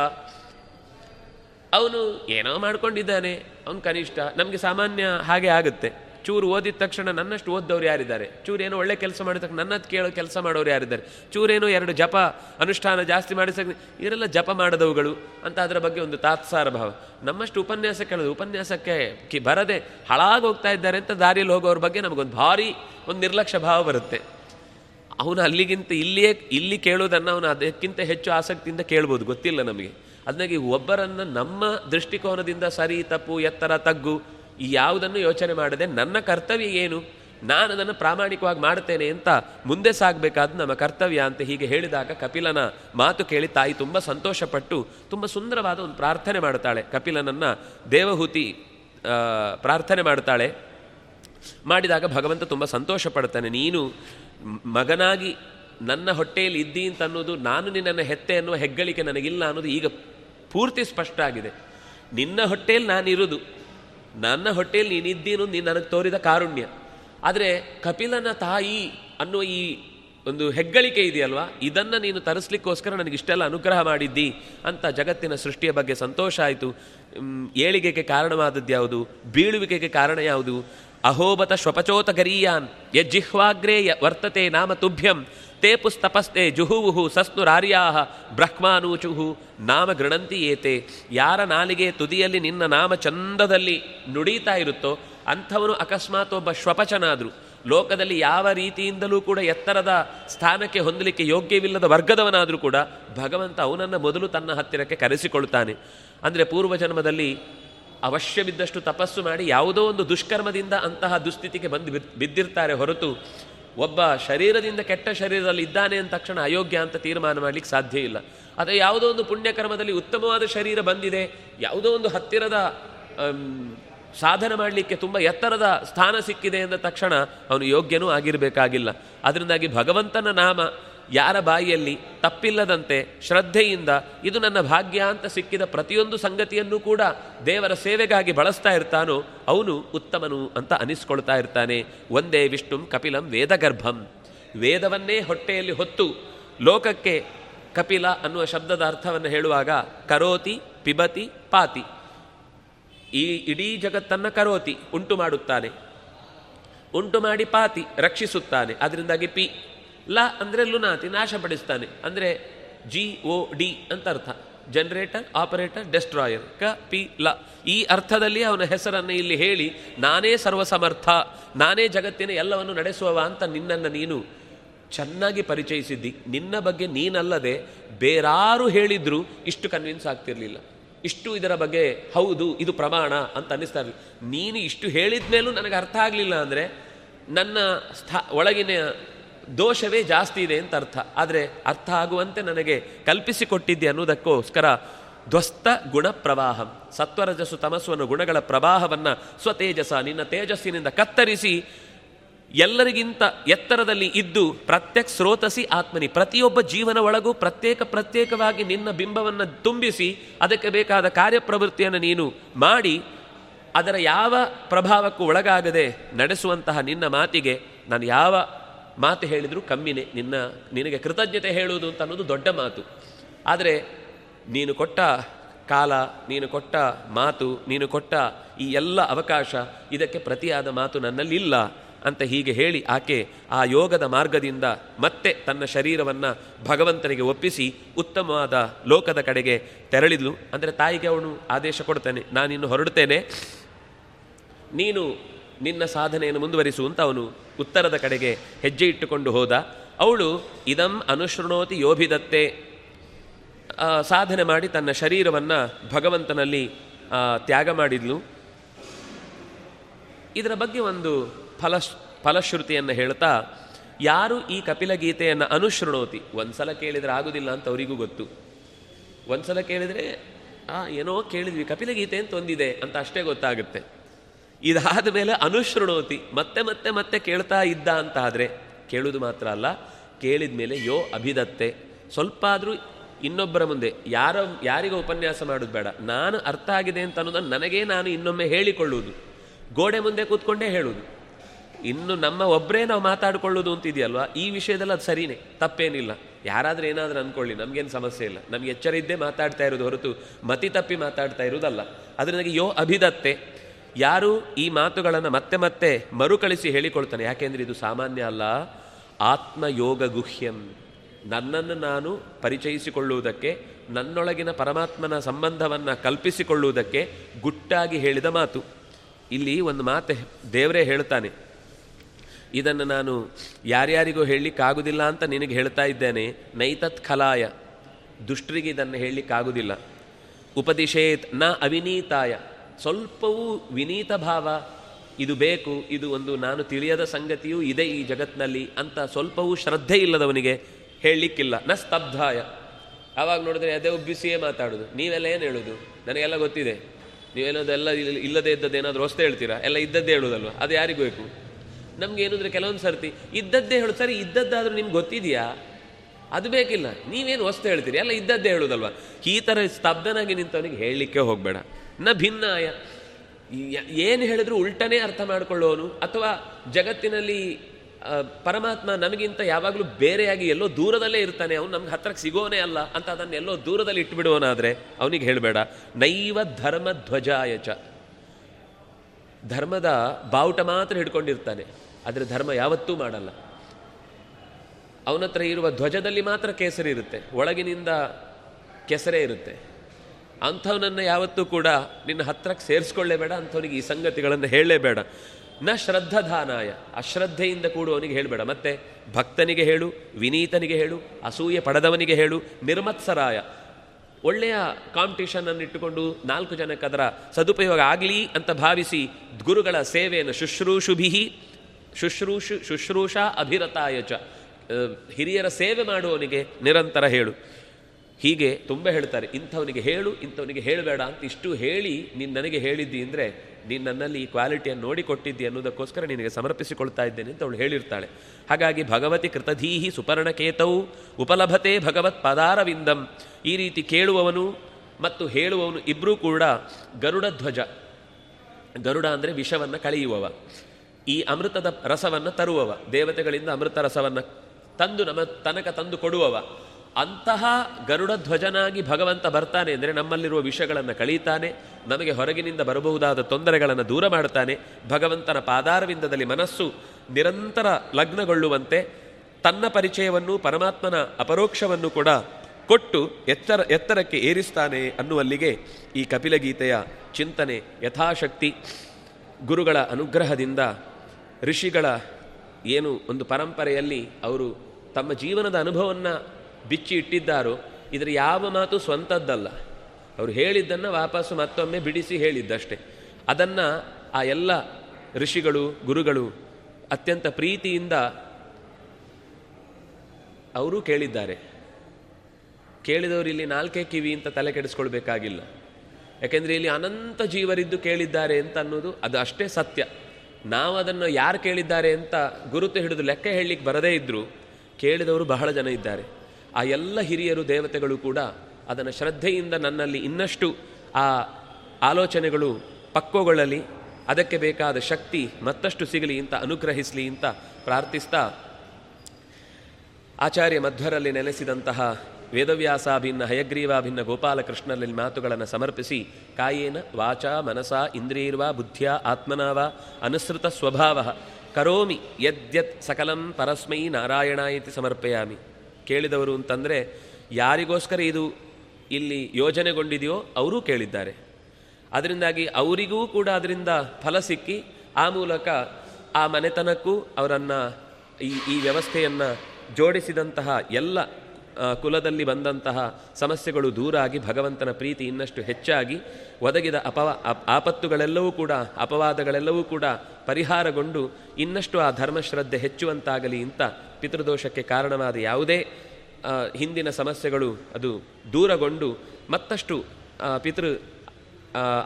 ಅವನು ಏನೋ ಮಾಡ್ಕೊಂಡಿದ್ದಾನೆ, ಅವನು ಕನಿಷ್ಠ. ನಮಗೆ ಸಾಮಾನ್ಯ ಹಾಗೆ ಆಗುತ್ತೆ. ಚೂರು ಓದಿದ ತಕ್ಷಣ ನನ್ನಷ್ಟು ಓದ್ದವ್ರು ಯಾರಿದ್ದಾರೆ? ಚೂರೇನು ಒಳ್ಳೆ ಕೆಲಸ ಮಾಡಿದ ತಕ್ಷಣ ನನ್ನದು ಕೇಳೋ ಕೆಲಸ ಮಾಡೋರು ಯಾರಿದ್ದಾರೆ? ಚೂರೇನು ಎರಡು ಜಪ ಅನುಷ್ಠಾನ ಜಾಸ್ತಿ ಮಾಡಿಸಕ್ಕೆ ಇವರೆಲ್ಲ ಜಪ ಮಾಡದವುಗಳು ಅಂತ ಅದರ ಬಗ್ಗೆ ಒಂದು ತಾತ್ಸಾರ ಭಾವ. ನಮ್ಮಷ್ಟು ಉಪನ್ಯಾಸ ಕೇಳೋದು ಉಪನ್ಯಾಸಕ್ಕೆ ಕಿ ಬರದೆ ಹಾಳಾಗಿ ಹೋಗ್ತಾ ಇದ್ದಾರೆ ಅಂತ ದಾರಿಯಲ್ಲಿ ಹೋಗೋರ ಬಗ್ಗೆ ನಮಗೊಂದು ಭಾರಿ ಒಂದು ನಿರ್ಲಕ್ಷ್ಯ ಭಾವ ಬರುತ್ತೆ. ಅವನು ಅಲ್ಲಿಗಿಂತ ಇಲ್ಲಿಯೇ ಇಲ್ಲಿ ಕೇಳೋದನ್ನು ಅವನು ಅದಕ್ಕಿಂತ ಹೆಚ್ಚು ಆಸಕ್ತಿಯಿಂದ ಕೇಳ್ಬೋದು, ಗೊತ್ತಿಲ್ಲ ನಮಗೆ. ಅದನ್ನಾಗಿ ಒಬ್ಬರನ್ನು ನಮ್ಮ ದೃಷ್ಟಿಕೋನದಿಂದ ಸರಿ, ತಪ್ಪು, ಎತ್ತರ, ತಗ್ಗು ಈ ಯಾವುದನ್ನು ಯೋಚನೆ ಮಾಡದೆ ನನ್ನ ಕರ್ತವ್ಯ ಏನು? ನಾನು ಅದನ್ನು ಪ್ರಾಮಾಣಿಕವಾಗಿ ಮಾಡ್ತೇನೆ ಅಂತ ಮುಂದೆ ಸಾಗಬೇಕಾದ ನಮ್ಮ ಕರ್ತವ್ಯ ಅಂತ ಹೀಗೆ ಹೇಳಿದಾಗ ಕಪಿಲನ ಮಾತು ಕೇಳಿ ತಾಯಿ ತುಂಬ ಸಂತೋಷಪಟ್ಟು ತುಂಬ ಸುಂದರವಾದ ಒಂದು ಪ್ರಾರ್ಥನೆ ಮಾಡ್ತಾಳೆ ಕಪಿಲನನ್ನು ದೇವಹೂತಿ ಪ್ರಾರ್ಥನೆ ಮಾಡ್ತಾಳೆ ಮಾಡಿದಾಗ ಭಗವಂತ ತುಂಬ ಸಂತೋಷ ಪಡ್ತಾನೆ ನೀನು ಮಗನಾಗಿ ನನ್ನ ಹೊಟ್ಟೆಯಲ್ಲಿ ಇದ್ದಿ ಅಂತ ಅನ್ನೋದು ನಾನು ನಿನ್ನನ್ನು ಹೆತ್ತೆ ಅನ್ನುವ ಹೆಗ್ಗಳಿಕೆ ನನಗಿಲ್ಲ ಅನ್ನೋದು ಈಗ ಪೂರ್ತಿ ಸ್ಪಷ್ಟ ಆಗಿದೆ ನಿನ್ನ ಹೊಟ್ಟೆಯಲ್ಲಿ ನಾನಿರುವುದು. ನನ್ನ ಹೊಟ್ಟೆಯಲ್ಲಿ ನೀನಿದ್ದೀನು, ನೀನು ನನಗೆ ತೋರಿದ ಕಾರುಣ್ಯ. ಆದರೆ ಕಪಿಲನ ತಾಯಿ ಅನ್ನುವ ಈ ಒಂದು ಹೆಗ್ಗಳಿಕೆ ಇದೆಯಲ್ವಾ? ಇದನ್ನು ನೀನು ತರಿಸ್ಲಿಕ್ಕೋಸ್ಕರ ನನಗೆ ಇಷ್ಟೆಲ್ಲ ಅನುಗ್ರಹ ಮಾಡಿದ್ದಿ ಅಂತ ಜಗತ್ತಿನ ಸೃಷ್ಟಿಯ ಬಗ್ಗೆ ಸಂತೋಷ ಆಯಿತು. ಏಳಿಗೆಗೆ ಕಾರಣವಾದದ್ದು ಯಾವುದು? ಬೀಳುವಿಕೆಗೆ ಕಾರಣ ಯಾವುದು? ಅಹೋಬತ ಶ್ವಪಚೋತ ಗರೀಯಾನ್ ಯಜ್ಜಿಹ್ವಾಗ್ರೇ ವರ್ತತೆ ನಾಮ ತುಭ್ಯಂ. ತೇ ಪುಸ್ತಪಸ್ತೆ ಜುಹುವುಹು ಸಸ್ನುರಾರ್ಯಾಹ ಬ್ರಹ್ಮಾನೂಚುಹು ನಾಮ ಗೃಣಂತಿ ಏತೆ. ಯಾರ ನಾಲಿಗೆ ತುದಿಯಲ್ಲಿ ನಿನ್ನ ನಾಮ ಚಂದದಲ್ಲಿ ನುಡೀತಾ ಇರುತ್ತೋ ಅಂಥವನು ಅಕಸ್ಮಾತ್ ಒಬ್ಬ ಶ್ವಪಚನಾದರು. ಲೋಕದಲ್ಲಿ ಯಾವ ರೀತಿಯಿಂದಲೂ ಕೂಡ ಎತ್ತರದ ಸ್ಥಾನಕ್ಕೆ ಹೊಂದಲಿಕ್ಕೆ ಯೋಗ್ಯವಿಲ್ಲದ ವರ್ಗದವನಾದರೂ ಕೂಡ ಭಗವಂತ ಅವನನ್ನು ಮೊದಲು ತನ್ನ ಹತ್ತಿರಕ್ಕೆ ಕರೆಸಿಕೊಳ್ತಾನೆ. ಅಂದರೆ ಪೂರ್ವಜನ್ಮದಲ್ಲಿ ಅವಶ್ಯವಿದ್ದಷ್ಟು ತಪಸ್ಸು ಮಾಡಿ ಯಾವುದೋ ಒಂದು ದುಷ್ಕರ್ಮದಿಂದ ಅಂತಹ ದುಸ್ಥಿತಿಗೆ ಬಿದ್- ಬಿದ್ದಿರ್ತಾರೆ ಹೊರತು ಒಬ್ಬ ಶರೀರದಿಂದ ಕೆಟ್ಟ ಶರೀರದಲ್ಲಿ ಇದ್ದಾನೆ ಅಂದ ತಕ್ಷಣ ಅಯೋಗ್ಯ ಅಂತ ತೀರ್ಮಾನ ಮಾಡಲಿಕ್ಕೆ ಸಾಧ್ಯ ಇಲ್ಲ. ಆದರೆ ಯಾವುದೋ ಒಂದು ಪುಣ್ಯಕರ್ಮದಲ್ಲಿ ಉತ್ತಮವಾದ ಶರೀರ ಬಂದಿದೆ, ಯಾವುದೋ ಒಂದು ಹತ್ತಿರದ ಸಾಧನೆ ಮಾಡಲಿಕ್ಕೆ ತುಂಬ ಎತ್ತರದ ಸ್ಥಾನ ಸಿಕ್ಕಿದೆ ಎಂದ ತಕ್ಷಣ ಅವನು ಯೋಗ್ಯನೂ ಆಗಿರಬೇಕಾಗಿಲ್ಲ. ಅದರಿಂದಾಗಿ ಭಗವಂತನ ನಾಮ ಯಾರ ಬಾಯಿಯಲ್ಲಿ ತಪ್ಪಿಲ್ಲದಂತೆ ಶ್ರದ್ಧೆಯಿಂದ ಇದು ನನ್ನ ಭಾಗ್ಯ ಅಂತ ಸಿಕ್ಕಿದ ಪ್ರತಿಯೊಂದು ಸಂಗತಿಯನ್ನು ಕೂಡ ದೇವರ ಸೇವೆಗಾಗಿ ಬಳಸ್ತಾ ಇರ್ತಾನೋ ಅವನು ಉತ್ತಮನು ಅಂತ ಅನಿಸ್ಕೊಳ್ತಾ ಇರ್ತಾನೆ. ಒಂದೇ ವಿಷ್ಣುಂ ಕಪಿಲಂ ವೇದಗರ್ಭಂ. ವೇದವನ್ನೇ ಹೊಟ್ಟೆಯಲ್ಲಿ ಹೊತ್ತು ಲೋಕಕ್ಕೆ ಕಪಿಲ ಅನ್ನುವ ಶಬ್ದದ ಅರ್ಥವನ್ನು ಹೇಳುವಾಗ ಕರೋತಿ, ಪಿಬತಿ, ಪಾತಿ. ಈ ಇಡೀ ಜಗತ್ತನ್ನು ಕರೋತಿ ಉಂಟು ಮಾಡುತ್ತಾನೆ ಉಂಟು ಮಾಡಿ ಪಾತಿ ರಕ್ಷಿಸುತ್ತಾನೆ. ಅದರಿಂದಾಗಿ ಪಿ. ಲ ಅಂದರೆ ಲುನಾತಿ ನಾಶಪಡಿಸ್ತಾನೆ ಅಂದರೆ ಜಿ ಒ ಡಿ ಅಂತ ಅರ್ಥ. ಜನರೇಟರ್ ಆಪರೇಟರ್ ಡೆಸ್ಟ್ರಾಯರ್ ಕ, ಪಿ, ಲ. ಈ ಅರ್ಥದಲ್ಲಿ ಅವನ ಹೆಸರನ್ನು ಇಲ್ಲಿ ಹೇಳಿ, ನಾನೇ ಸರ್ವಸಮರ್ಥ, ನಾನೇ ಜಗತ್ತಿನ ಎಲ್ಲವನ್ನು ನಡೆಸುವವ ಅಂತ ನಿನ್ನನ್ನು ನೀನು ಚೆನ್ನಾಗಿ ಪರಿಚಯಿಸಿದ್ದಿ. ನಿನ್ನ ಬಗ್ಗೆ ನೀನಲ್ಲದೆ ಬೇರಾರು ಹೇಳಿದ್ರೂ ಇಷ್ಟು ಕನ್ವಿನ್ಸ್ ಆಗ್ತಿರಲಿಲ್ಲ. ಇಷ್ಟು ಇದರ ಬಗ್ಗೆ ಹೌದು, ಇದು ಪ್ರಮಾಣ ಅಂತ ಅನ್ನಿಸ್ತಾ ಇರಲಿಲ್ಲ. ನೀನು ಇಷ್ಟು ಹೇಳಿದ ಮೇಲೂ ನನಗೆ ಅರ್ಥ ಆಗಲಿಲ್ಲ ಅಂದರೆ ನನ್ನ ಸ್ಥಾ ಒಳಗಿನ ದೋಷವೇ ಜಾಸ್ತಿ ಇದೆ ಅಂತ ಅರ್ಥ. ಆದರೆ ಅರ್ಥ ಆಗುವಂತೆ ನನಗೆ ಕಲ್ಪಿಸಿಕೊಟ್ಟಿದ್ದೆ ಅನ್ನೋದಕ್ಕೋಸ್ಕರ ಧ್ವಸ್ತ ಗುಣ ಪ್ರವಾಹ. ಸತ್ವರಜಸ್ಸು ತಮಸ್ಸು ಅನ್ನೋ ಗುಣಗಳ ಪ್ರವಾಹವನ್ನು ಸ್ವತೇಜಸ, ನಿನ್ನ ತೇಜಸ್ಸಿನಿಂದ ಕತ್ತರಿಸಿ ಎಲ್ಲರಿಗಿಂತ ಎತ್ತರದಲ್ಲಿ ಇದ್ದು ಪ್ರತ್ಯಕ್ ಸ್ರೋತಸಿ ಆತ್ಮನಿ. ಪ್ರತಿಯೊಬ್ಬ ಜೀವನ ಒಳಗೂ ಪ್ರತ್ಯೇಕ ಪ್ರತ್ಯೇಕವಾಗಿ ನಿನ್ನ ಬಿಂಬವನ್ನು ತುಂಬಿಸಿ ಅದಕ್ಕೆ ಬೇಕಾದ ಕಾರ್ಯಪ್ರವೃತ್ತಿಯನ್ನು ನೀನು ಮಾಡಿ ಅದರ ಯಾವ ಪ್ರಭಾವಕ್ಕೂ ಒಳಗಾಗದೆ ನಡೆಸುವಂತಹ ನಿನ್ನ ಮಾತಿಗೆ ನಾನು ಯಾವ ಮಾತು ಹೇಳಿದರೂ ಕಮ್ಮಿನೇ. ನಿನ್ನ, ನಿನಗೆ ಕೃತಜ್ಞತೆ ಹೇಳುವುದು ಅಂತ ಅನ್ನೋದು ದೊಡ್ಡ ಮಾತು. ಆದರೆ, ನೀನು ಕೊಟ್ಟ ಕಾಲ, ನೀನು ಕೊಟ್ಟ ಮಾತು, ನೀನು ಕೊಟ್ಟ ಈ ಎಲ್ಲ ಅವಕಾಶ ಇದಕ್ಕೆ ಪ್ರತಿಯಾದ ಮಾತು ನನ್ನಲ್ಲಿಲ್ಲ ಅಂತ ಹೀಗೆ ಹೇಳಿ ಆಕೆ ಆ ಯೋಗದ ಮಾರ್ಗದಿಂದ ಮತ್ತೆ ತನ್ನ ಶರೀರವನ್ನು ಭಗವಂತನಿಗೆ ಒಪ್ಪಿಸಿ ಉತ್ತಮವಾದ ಲೋಕದ ಕಡೆಗೆ ತೆರಳಿದ್ಲು. ಅಂದರೆ ತಾಯಿಗೆ ಅವನು ಆದೇಶ ಕೊಡ್ತಾನೆ, ನಾನಿನ್ನು ಹೊರಡುತ್ತೇನೆ ನೀನು ನಿನ್ನ ಸಾಧನೆಯನ್ನು ಮುಂದುವರಿಸು ಅಂತ ಅವನು ಉತ್ತರದ ಕಡೆಗೆ ಹೆಜ್ಜೆ ಇಟ್ಟುಕೊಂಡು ಹೋದ. ಅವಳು, ಇದಂ ಅನುಶೃಣೋತಿ ಯೋಭಿದತ್ತೆ. ಸಾಧನೆ ಮಾಡಿ ತನ್ನ ಶರೀರವನ್ನು ಭಗವಂತನಲ್ಲಿ ತ್ಯಾಗ ಮಾಡಿದ್ಲು. ಇದರ ಬಗ್ಗೆ ಒಂದು ಫಲಶ್ ಫಲಶ್ರುತಿಯನ್ನು ಹೇಳ್ತಾ, ಯಾರು ಈ ಕಪಿಲ ಗೀತೆಯನ್ನು ಅನುಶೃಣೋತಿ? ಒಂದ್ಸಲ ಕೇಳಿದರೆ ಆಗುದಿಲ್ಲ ಅಂತ ಅವರಿಗೂ ಗೊತ್ತು. ಒಂದ್ಸಲ ಕೇಳಿದರೆ, ಆ, ಏನೋ ಕೇಳಿದ್ವಿ ಕಪಿಲ ಗೀತೆ ಅಂತ ಒಂದಿದೆ ಅಂತ ಅಷ್ಟೇ ಗೊತ್ತಾಗುತ್ತೆ. ಇದಾದ ಮೇಲೆ ಅನುಶೃಣೋತಿ ಮತ್ತೆ ಮತ್ತೆ ಮತ್ತೆ ಕೇಳ್ತಾ ಇದ್ದ ಅಂತ ಆದರೆ ಕೇಳುವುದು ಮಾತ್ರ ಅಲ್ಲ, ಕೇಳಿದ ಮೇಲೆ ಯೋ ಅಭಿದತ್ತೆ. ಸ್ವಲ್ಪ ಆದರೂ ಇನ್ನೊಬ್ಬರ ಮುಂದೆ, ಯಾರ, ಯಾರಿಗ ಉಪನ್ಯಾಸ ಮಾಡೋದು ಬೇಡ, ನಾನು ಅರ್ಥ ಆಗಿದೆ ಅಂತ ಅನ್ನೋದನ್ನು ನನಗೇ ನಾನು ಇನ್ನೊಮ್ಮೆ ಹೇಳಿಕೊಳ್ಳುವುದು. ಗೋಡೆ ಮುಂದೆ ಕೂತ್ಕೊಂಡೇ ಹೇಳುವುದು. ಇನ್ನು ನಮ್ಮ ಒಬ್ಬರೇ ನಾವು ಮಾತಾಡಿಕೊಳ್ಳೋದು ಅಂತ ಇದೆಯಲ್ವಾ ಈ ವಿಷಯದಲ್ಲಿ ಅದು ಸರಿನೇ, ತಪ್ಪೇನಿಲ್ಲ. ಯಾರಾದರೂ ಏನಾದರೂ ಅಂದ್ಕೊಳ್ಳಿ ನಮಗೇನು ಸಮಸ್ಯೆ ಇಲ್ಲ. ನಮ್ಗೆ ಎಚ್ಚರ ಇದ್ದೇ ಮಾತಾಡ್ತಾ ಇರೋದು ಹೊರತು ಮತಿ ತಪ್ಪಿ ಮಾತಾಡ್ತಾ ಇರೋದಲ್ಲ ನನಗೆ ಯೋ ಅಭಿದತ್ತೆ. ಯಾರು ಈ ಮಾತುಗಳನ್ನು ಮತ್ತೆ ಮತ್ತೆ ಮರುಕಳಿಸಿ ಹೇಳಿಕೊಳ್ತಾನೆ? ಯಾಕೆಂದರೆ ಇದು ಸಾಮಾನ್ಯ ಅಲ್ಲ. ಆತ್ಮಯೋಗ ಗುಹ್ಯಂ. ನನ್ನನ್ನು ನಾನು ಪರಿಚಯಿಸಿಕೊಳ್ಳುವುದಕ್ಕೆ, ನನ್ನೊಳಗಿನ ಪರಮಾತ್ಮನ ಸಂಬಂಧವನ್ನು ಕಲ್ಪಿಸಿಕೊಳ್ಳುವುದಕ್ಕೆ ಗುಟ್ಟಾಗಿ ಹೇಳಿದ ಮಾತು. ಇಲ್ಲಿ ಒಂದು ಮಾತು ದೇವರೇ ಹೇಳ್ತಾನೆ. ಇದನ್ನು ನಾನು ಯಾರ್ಯಾರಿಗೂ ಹೇಳಲಿಕ್ಕಾಗುವುದಿಲ್ಲ ಅಂತ ನಿನಗೆ ಹೇಳ್ತಾ ಇದ್ದೇನೆ. ನೈತತ್ ಖಲಾಯ. ದುಷ್ಟರಿಗೆ ಇದನ್ನು ಹೇಳಲಿಕ್ಕಾಗುವುದಿಲ್ಲ ಉಪದಿಶೇತ್ನ ಅವಿನೀತಾಯ. ಸ್ವಲ್ಪವೂ ವಿನೀತ ಭಾವ, ಇದು ಬೇಕು, ಇದು ಒಂದು ನಾನು ತಿಳಿಯದ ಸಂಗತಿಯೂ ಇದೆ ಈ ಜಗತ್ತಿನಲ್ಲಿ ಅಂತ ಸ್ವಲ್ಪವೂ ಶ್ರದ್ಧೆ ಇಲ್ಲದವನಿಗೆ ಹೇಳಲಿಕ್ಕಿಲ್ಲ. ನ ಸ್ತಬ್ಧಾಯ. ಆವಾಗ ನೋಡಿದ್ರೆ ಅದೇ ಒಬ್ಬಿಸಿಯೇ ಮಾತಾಡೋದು. ನೀವೆಲ್ಲ ಏನು ಹೇಳೋದು? ನನಗೆಲ್ಲ ಗೊತ್ತಿದೆ. ನೀವೇನೋದೆಲ್ಲ ಇಲ್ಲದೇ ಇದ್ದದ್ದು ಏನಾದರೂ ಹೊಸ್ತು ಹೇಳ್ತೀರಾ? ಎಲ್ಲ ಇದ್ದದ್ದೇ ಹೇಳೋದಲ್ವ? ಅದು ಯಾರಿಗೂ ಬೇಕು? ನಮ್ಗೆ ಏನಂದ್ರೆ ಕೆಲವೊಂದು ಸರ್ತಿ, ಇದ್ದದ್ದೇ ಹೇಳು ಸರಿ, ಇದ್ದದ್ದಾದ್ರೂ ನಿಮ್ಗೆ ಗೊತ್ತಿದೆಯಾ? ಅದು ಬೇಕಿಲ್ಲ. ನೀವೇನು ಹೊಸ್ತು ಹೇಳ್ತೀರಿ? ಎಲ್ಲ ಇದ್ದದ್ದೇ ಹೇಳೋದಲ್ವ? ಈ ಥರ ಸ್ತಬ್ಧನಾಗಿ ನಿಂತವನಿಗೆ ಹೇಳಲಿಕ್ಕೆ ಹೋಗಬೇಡ. ನ ಭಿನ್ನಾಯ. ಏನು ಹೇಳಿದ್ರು ಉಲ್ಟನೇ ಅರ್ಥ ಮಾಡಿಕೊಳ್ಳೋನು, ಅಥವಾ ಜಗತ್ತಿನಲ್ಲಿ ಪರಮಾತ್ಮ ನಮಗಿಂತ ಯಾವಾಗಲೂ ಬೇರೆಯಾಗಿ ಎಲ್ಲೋ ದೂರದಲ್ಲೇ ಇರ್ತಾನೆ, ಅವನು ನಮ್ಗೆ ಹತ್ರಕ್ಕೆ ಸಿಗೋನೇ ಅಲ್ಲ ಅಂತ ಅದನ್ನು ಎಲ್ಲೋ ದೂರದಲ್ಲಿ ಇಟ್ಬಿಡೋನಾದ್ರೆ ಅವನಿಗೆ ಹೇಳಬೇಡ. ನೈವ ಧರ್ಮ ಧ್ವಜಾಯಚ ಧರ್ಮದ ಬಾವುಟ ಮಾತ್ರ ಹಿಡ್ಕೊಂಡಿರ್ತಾನೆ, ಆದರೆ ಧರ್ಮ ಯಾವತ್ತೂ ಮಾಡಲ್ಲ. ಅವನತ್ರ ಇರುವ ಧ್ವಜದಲ್ಲಿ ಮಾತ್ರ ಕೇಸರಿ ಇರುತ್ತೆ, ಒಳಗಿನಿಂದ ಕೆಸರೇ ಇರುತ್ತೆ. ಅಂಥವನನ್ನು ಯಾವತ್ತೂ ಕೂಡ ನಿನ್ನ ಹತ್ರಕ್ಕೆ ಸೇರಿಸ್ಕೊಳ್ಳೇಬೇಡ, ಅಂಥವನಿಗೆ ಈ ಸಂಗತಿಗಳನ್ನು ಹೇಳಲೇಬೇಡ. ನ ಶ್ರದ್ಧಧಾನಾಯ ಅಶ್ರದ್ಧೆಯಿಂದ ಕೂಡುವವನಿಗೆ ಹೇಳಬೇಡ. ಮತ್ತೆ ಭಕ್ತನಿಗೆ ಹೇಳು, ವಿನೀತನಿಗೆ ಹೇಳು, ಅಸೂಯೆ ಪಡೆದವನಿಗೆ ಹೇಳು, ನಿರ್ಮತ್ಸರಾಯ. ಒಳ್ಳೆಯ ಕಾಂಪಿಟೇಷನ್ ಅನ್ನು ಇಟ್ಟುಕೊಂಡು ನಾಲ್ಕು ಜನಕ್ಕೆ ಅದರ ಸದುಪಯೋಗ ಆಗಲಿ ಅಂತ ಭಾವಿಸಿ ಗುರುಗಳ ಸೇವೆಯನ್ನು ಶುಶ್ರೂಷುಭಿ, ಶುಶ್ರೂಷು, ಶುಶ್ರೂಷಾ ಅಭಿರತಾಯ ಚ ಹಿರಿಯರ ಸೇವೆ ಮಾಡುವವನಿಗೆ ನಿರಂತರ ಹೇಳು. ಹೀಗೆ ತುಂಬ ಹೇಳ್ತಾರೆ, ಇಂಥವನಿಗೆ ಹೇಳು, ಇಂಥವನಿಗೆ ಹೇಳಬೇಡ ಅಂತ ಇಷ್ಟು ಹೇಳಿ ನೀನು ನನಗೆ ಹೇಳಿದ್ದಿ ಅಂದರೆ, ನೀನು ನನ್ನಲ್ಲಿ ಈ ಕ್ವಾಲಿಟಿಯನ್ನು ನೋಡಿಕೊಟ್ಟಿದ್ದಿ ಅನ್ನೋದಕ್ಕೋಸ್ಕರ ನಿನಗೆ ಸಮರ್ಪಿಸಿಕೊಳ್ತಾ ಇದ್ದೇನೆ ಅಂತ ಅವಳು ಹೇಳಿರ್ತಾಳೆ. ಹಾಗಾಗಿ ಭಗವತಿ ಕೃತಧೀಹಿ ಸುಪರ್ಣಕೇತವು ಉಪಲಭತೆ ಭಗವತ್ ಪದಾರವಿಂದಂ. ಈ ರೀತಿ ಕೇಳುವವನು ಮತ್ತು ಹೇಳುವವನು ಇಬ್ಬರೂ ಕೂಡ ಗರುಡ ಧ್ವಜ ಗರುಡ ಅಂದರೆ ವಿಷವನ್ನು ಕಳೆಯುವವ. ಈ ಅಮೃತದ ರಸವನ್ನು ತರುವವ. ದೇವತೆಗಳಿಂದ ಅಮೃತ ರಸವನ್ನು ತಂದು ನಮ್ಮ ತನಕ ತಂದು ಕೊಡುವವ. ಅಂತಹ ಗರುಡ ಧ್ವಜನಾಗಿ ಭಗವಂತ ಬರ್ತಾನೆ ಅಂದರೆ ನಮ್ಮಲ್ಲಿರುವ ವಿಷಯಗಳನ್ನು ಕಳೀತಾನೆ, ನಮಗೆ ಹೊರಗಿನಿಂದ ಬರಬಹುದಾದ ತೊಂದರೆಗಳನ್ನು ದೂರ ಮಾಡ್ತಾನೆ ಭಗವಂತನ ಪಾದಾರವಿಂದದಲ್ಲಿ ಮನಸ್ಸು ನಿರಂತರ ಲಗ್ನಗೊಳ್ಳುವಂತೆ ತನ್ನ ಪರಿಚಯವನ್ನು ಪರಮಾತ್ಮನ ಅಪರೋಕ್ಷವನ್ನು ಕೂಡ ಕೊಟ್ಟು ಎತ್ತರ, ಎತ್ತರಕ್ಕೆ ಏರಿಸ್ತಾನೆ ಅನ್ನುವಲ್ಲಿಗೆ ಈ ಕಪಿಲಗೀತೆಯ ಚಿಂತನೆ ಯಥಾಶಕ್ತಿ ಗುರುಗಳ ಅನುಗ್ರಹದಿಂದ ಋಷಿಗಳ ಏನು ಒಂದು ಪರಂಪರೆಯಲ್ಲಿ ಅವರು ತಮ್ಮ ಜೀವನದ ಅನುಭವವನ್ನು ಬಿಚ್ಚಿ ಇಟ್ಟಿದ್ದಾರೋ, ಇದರ ಯಾವ ಮಾತು ಸ್ವಂತದ್ದಲ್ಲ. ಅವರು ಹೇಳಿದ್ದನ್ನು ವಾಪಸ್ಸು ಮತ್ತೊಮ್ಮೆ ಬಿಡಿಸಿ ಹೇಳಿದ್ದಷ್ಟೇ. ಅದನ್ನು ಆ ಎಲ್ಲ ಋಷಿಗಳು, ಗುರುಗಳು ಅತ್ಯಂತ ಪ್ರೀತಿಯಿಂದ ಅವರೂ ಕೇಳಿದ್ದಾರೆ. ಕೇಳಿದವರು ಇಲ್ಲಿ ನಾಲ್ಕೇ ಕಿವಿ ಅಂತ ತಲೆ ಕೆಡಿಸ್ಕೊಳ್ಬೇಕಾಗಿಲ್ಲ. ಯಾಕೆಂದರೆ ಇಲ್ಲಿ ಅನಂತ ಜೀವರಿದ್ದು ಕೇಳಿದ್ದಾರೆ ಅಂತ ಅನ್ನೋದು ಅದು ಅಷ್ಟೇ ಸತ್ಯ. ನಾವು ಅದನ್ನು ಯಾರು ಕೇಳಿದ್ದಾರೆ ಅಂತ ಗುರುತು ಹಿಡಿದು ಲೆಕ್ಕ ಹೇಳಲಿಕ್ಕೆ ಬರದೇ ಇದ್ದರೂ ಕೇಳಿದವರು ಬಹಳ ಜನ ಇದ್ದಾರೆ. ಆ ಎಲ್ಲ ಹಿರಿಯರು ದೇವತೆಗಳು ಕೂಡ ಅದನ್ನು ಶ್ರದ್ಧೆಯಿಂದ ನನ್ನಲ್ಲಿ ಇನ್ನಷ್ಟು ಆ ಆಲೋಚನೆಗಳು ಪಕ್ವಗೊಳ್ಳಲಿ, ಅದಕ್ಕೆ ಬೇಕಾದ ಶಕ್ತಿ ಮತ್ತಷ್ಟು ಸಿಗಲಿ ಅಂತ ಅನುಗ್ರಹಿಸಲಿ ಅಂತ ಪ್ರಾರ್ಥಿಸ್ತಾ ಆಚಾರ್ಯ ಮಧ್ವರಲ್ಲಿ ನೆಲೆಸಿದಂತಹ ವೇದವ್ಯಾಸಾಭಿನ್ನ, ಹಯಗ್ರೀವಾಭಿನ್ನ ಗೋಪಾಲಕೃಷ್ಣರಲ್ಲಿ ಮಾತುಗಳನ್ನು ಸಮರ್ಪಿಸಿ, ಕಾಯೇನ ವಾಚ ಮನಸ ಇಂದ್ರಿಯರ್ವ ಬುದ್ಧಿಯ ಆತ್ಮನಾವ ಅನುಸೃತ ಸ್ವಭಾವ ಕರೋಮಿ ಯದ್ಯತ್ ಸಕಲಂ ಪರಸ್ಮೈ ನಾರಾಯಣ ಇತಿ ಸಮರ್ಪಯಾಮಿ. ಕೇಳಿದವರು ಅಂತಂದರೆ, ಯಾರಿಗೋಸ್ಕರ ಇದು ಇಲ್ಲಿ ಯೋಜನೆಗೊಂಡಿದೆಯೋ ಅವರೂ ಕೇಳಿದ್ದಾರೆ. ಅದರಿಂದಾಗಿ ಅವರಿಗೂ ಕೂಡ ಅದರಿಂದ ಫಲ ಸಿಕ್ಕಿ, ಆ ಮೂಲಕ ಆ ಮನೆತನಕ್ಕೂ ಅವರನ್ನು ಈ ಈ ವ್ಯವಸ್ಥೆಯನ್ನು ಜೋಡಿಸಿದಂತಹ ಎಲ್ಲ ಕುಲದಲ್ಲಿ ಬಂದಂತಹ ಸಮಸ್ಯೆಗಳು ದೂರ ಆಗಿ ಭಗವಂತನ ಪ್ರೀತಿ ಇನ್ನಷ್ಟು ಹೆಚ್ಚಾಗಿ ಒದಗಿದ ಅಪವ, ಅಪ್- ಆಪತ್ತುಗಳೆಲ್ಲವೂ ಕೂಡ, ಅಪವಾದಗಳೆಲ್ಲವೂ ಕೂಡ ಪರಿಹಾರಗೊಂಡು ಇನ್ನಷ್ಟು ಆ ಧರ್ಮಶ್ರದ್ಧೆ ಹೆಚ್ಚುವಂತಾಗಲಿ ಅಂತ ಪಿತೃದೋಷಕ್ಕೆ ಕಾರಣವಾದ ಯಾವುದೇ ಹಿಂದಿನ ಸಮಸ್ಯೆಗಳು ಅದು ದೂರಗೊಂಡು ಮತ್ತಷ್ಟು ಪಿತೃ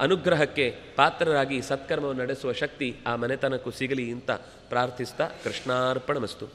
ಅನುಗ್ರಹಕ್ಕೆ ಪಾತ್ರರಾಗಿ ಸತ್ಕರ್ಮವನ್ನು ನಡೆಸುವ ಶಕ್ತಿ ಆ ಮನೆತನಕ್ಕೂ ಸಿಗಲಿ ಅಂತ ಪ್ರಾರ್ಥಿಸ್ತಾ ಕೃಷ್ಣಾರ್ಪಣಮಸ್ತು.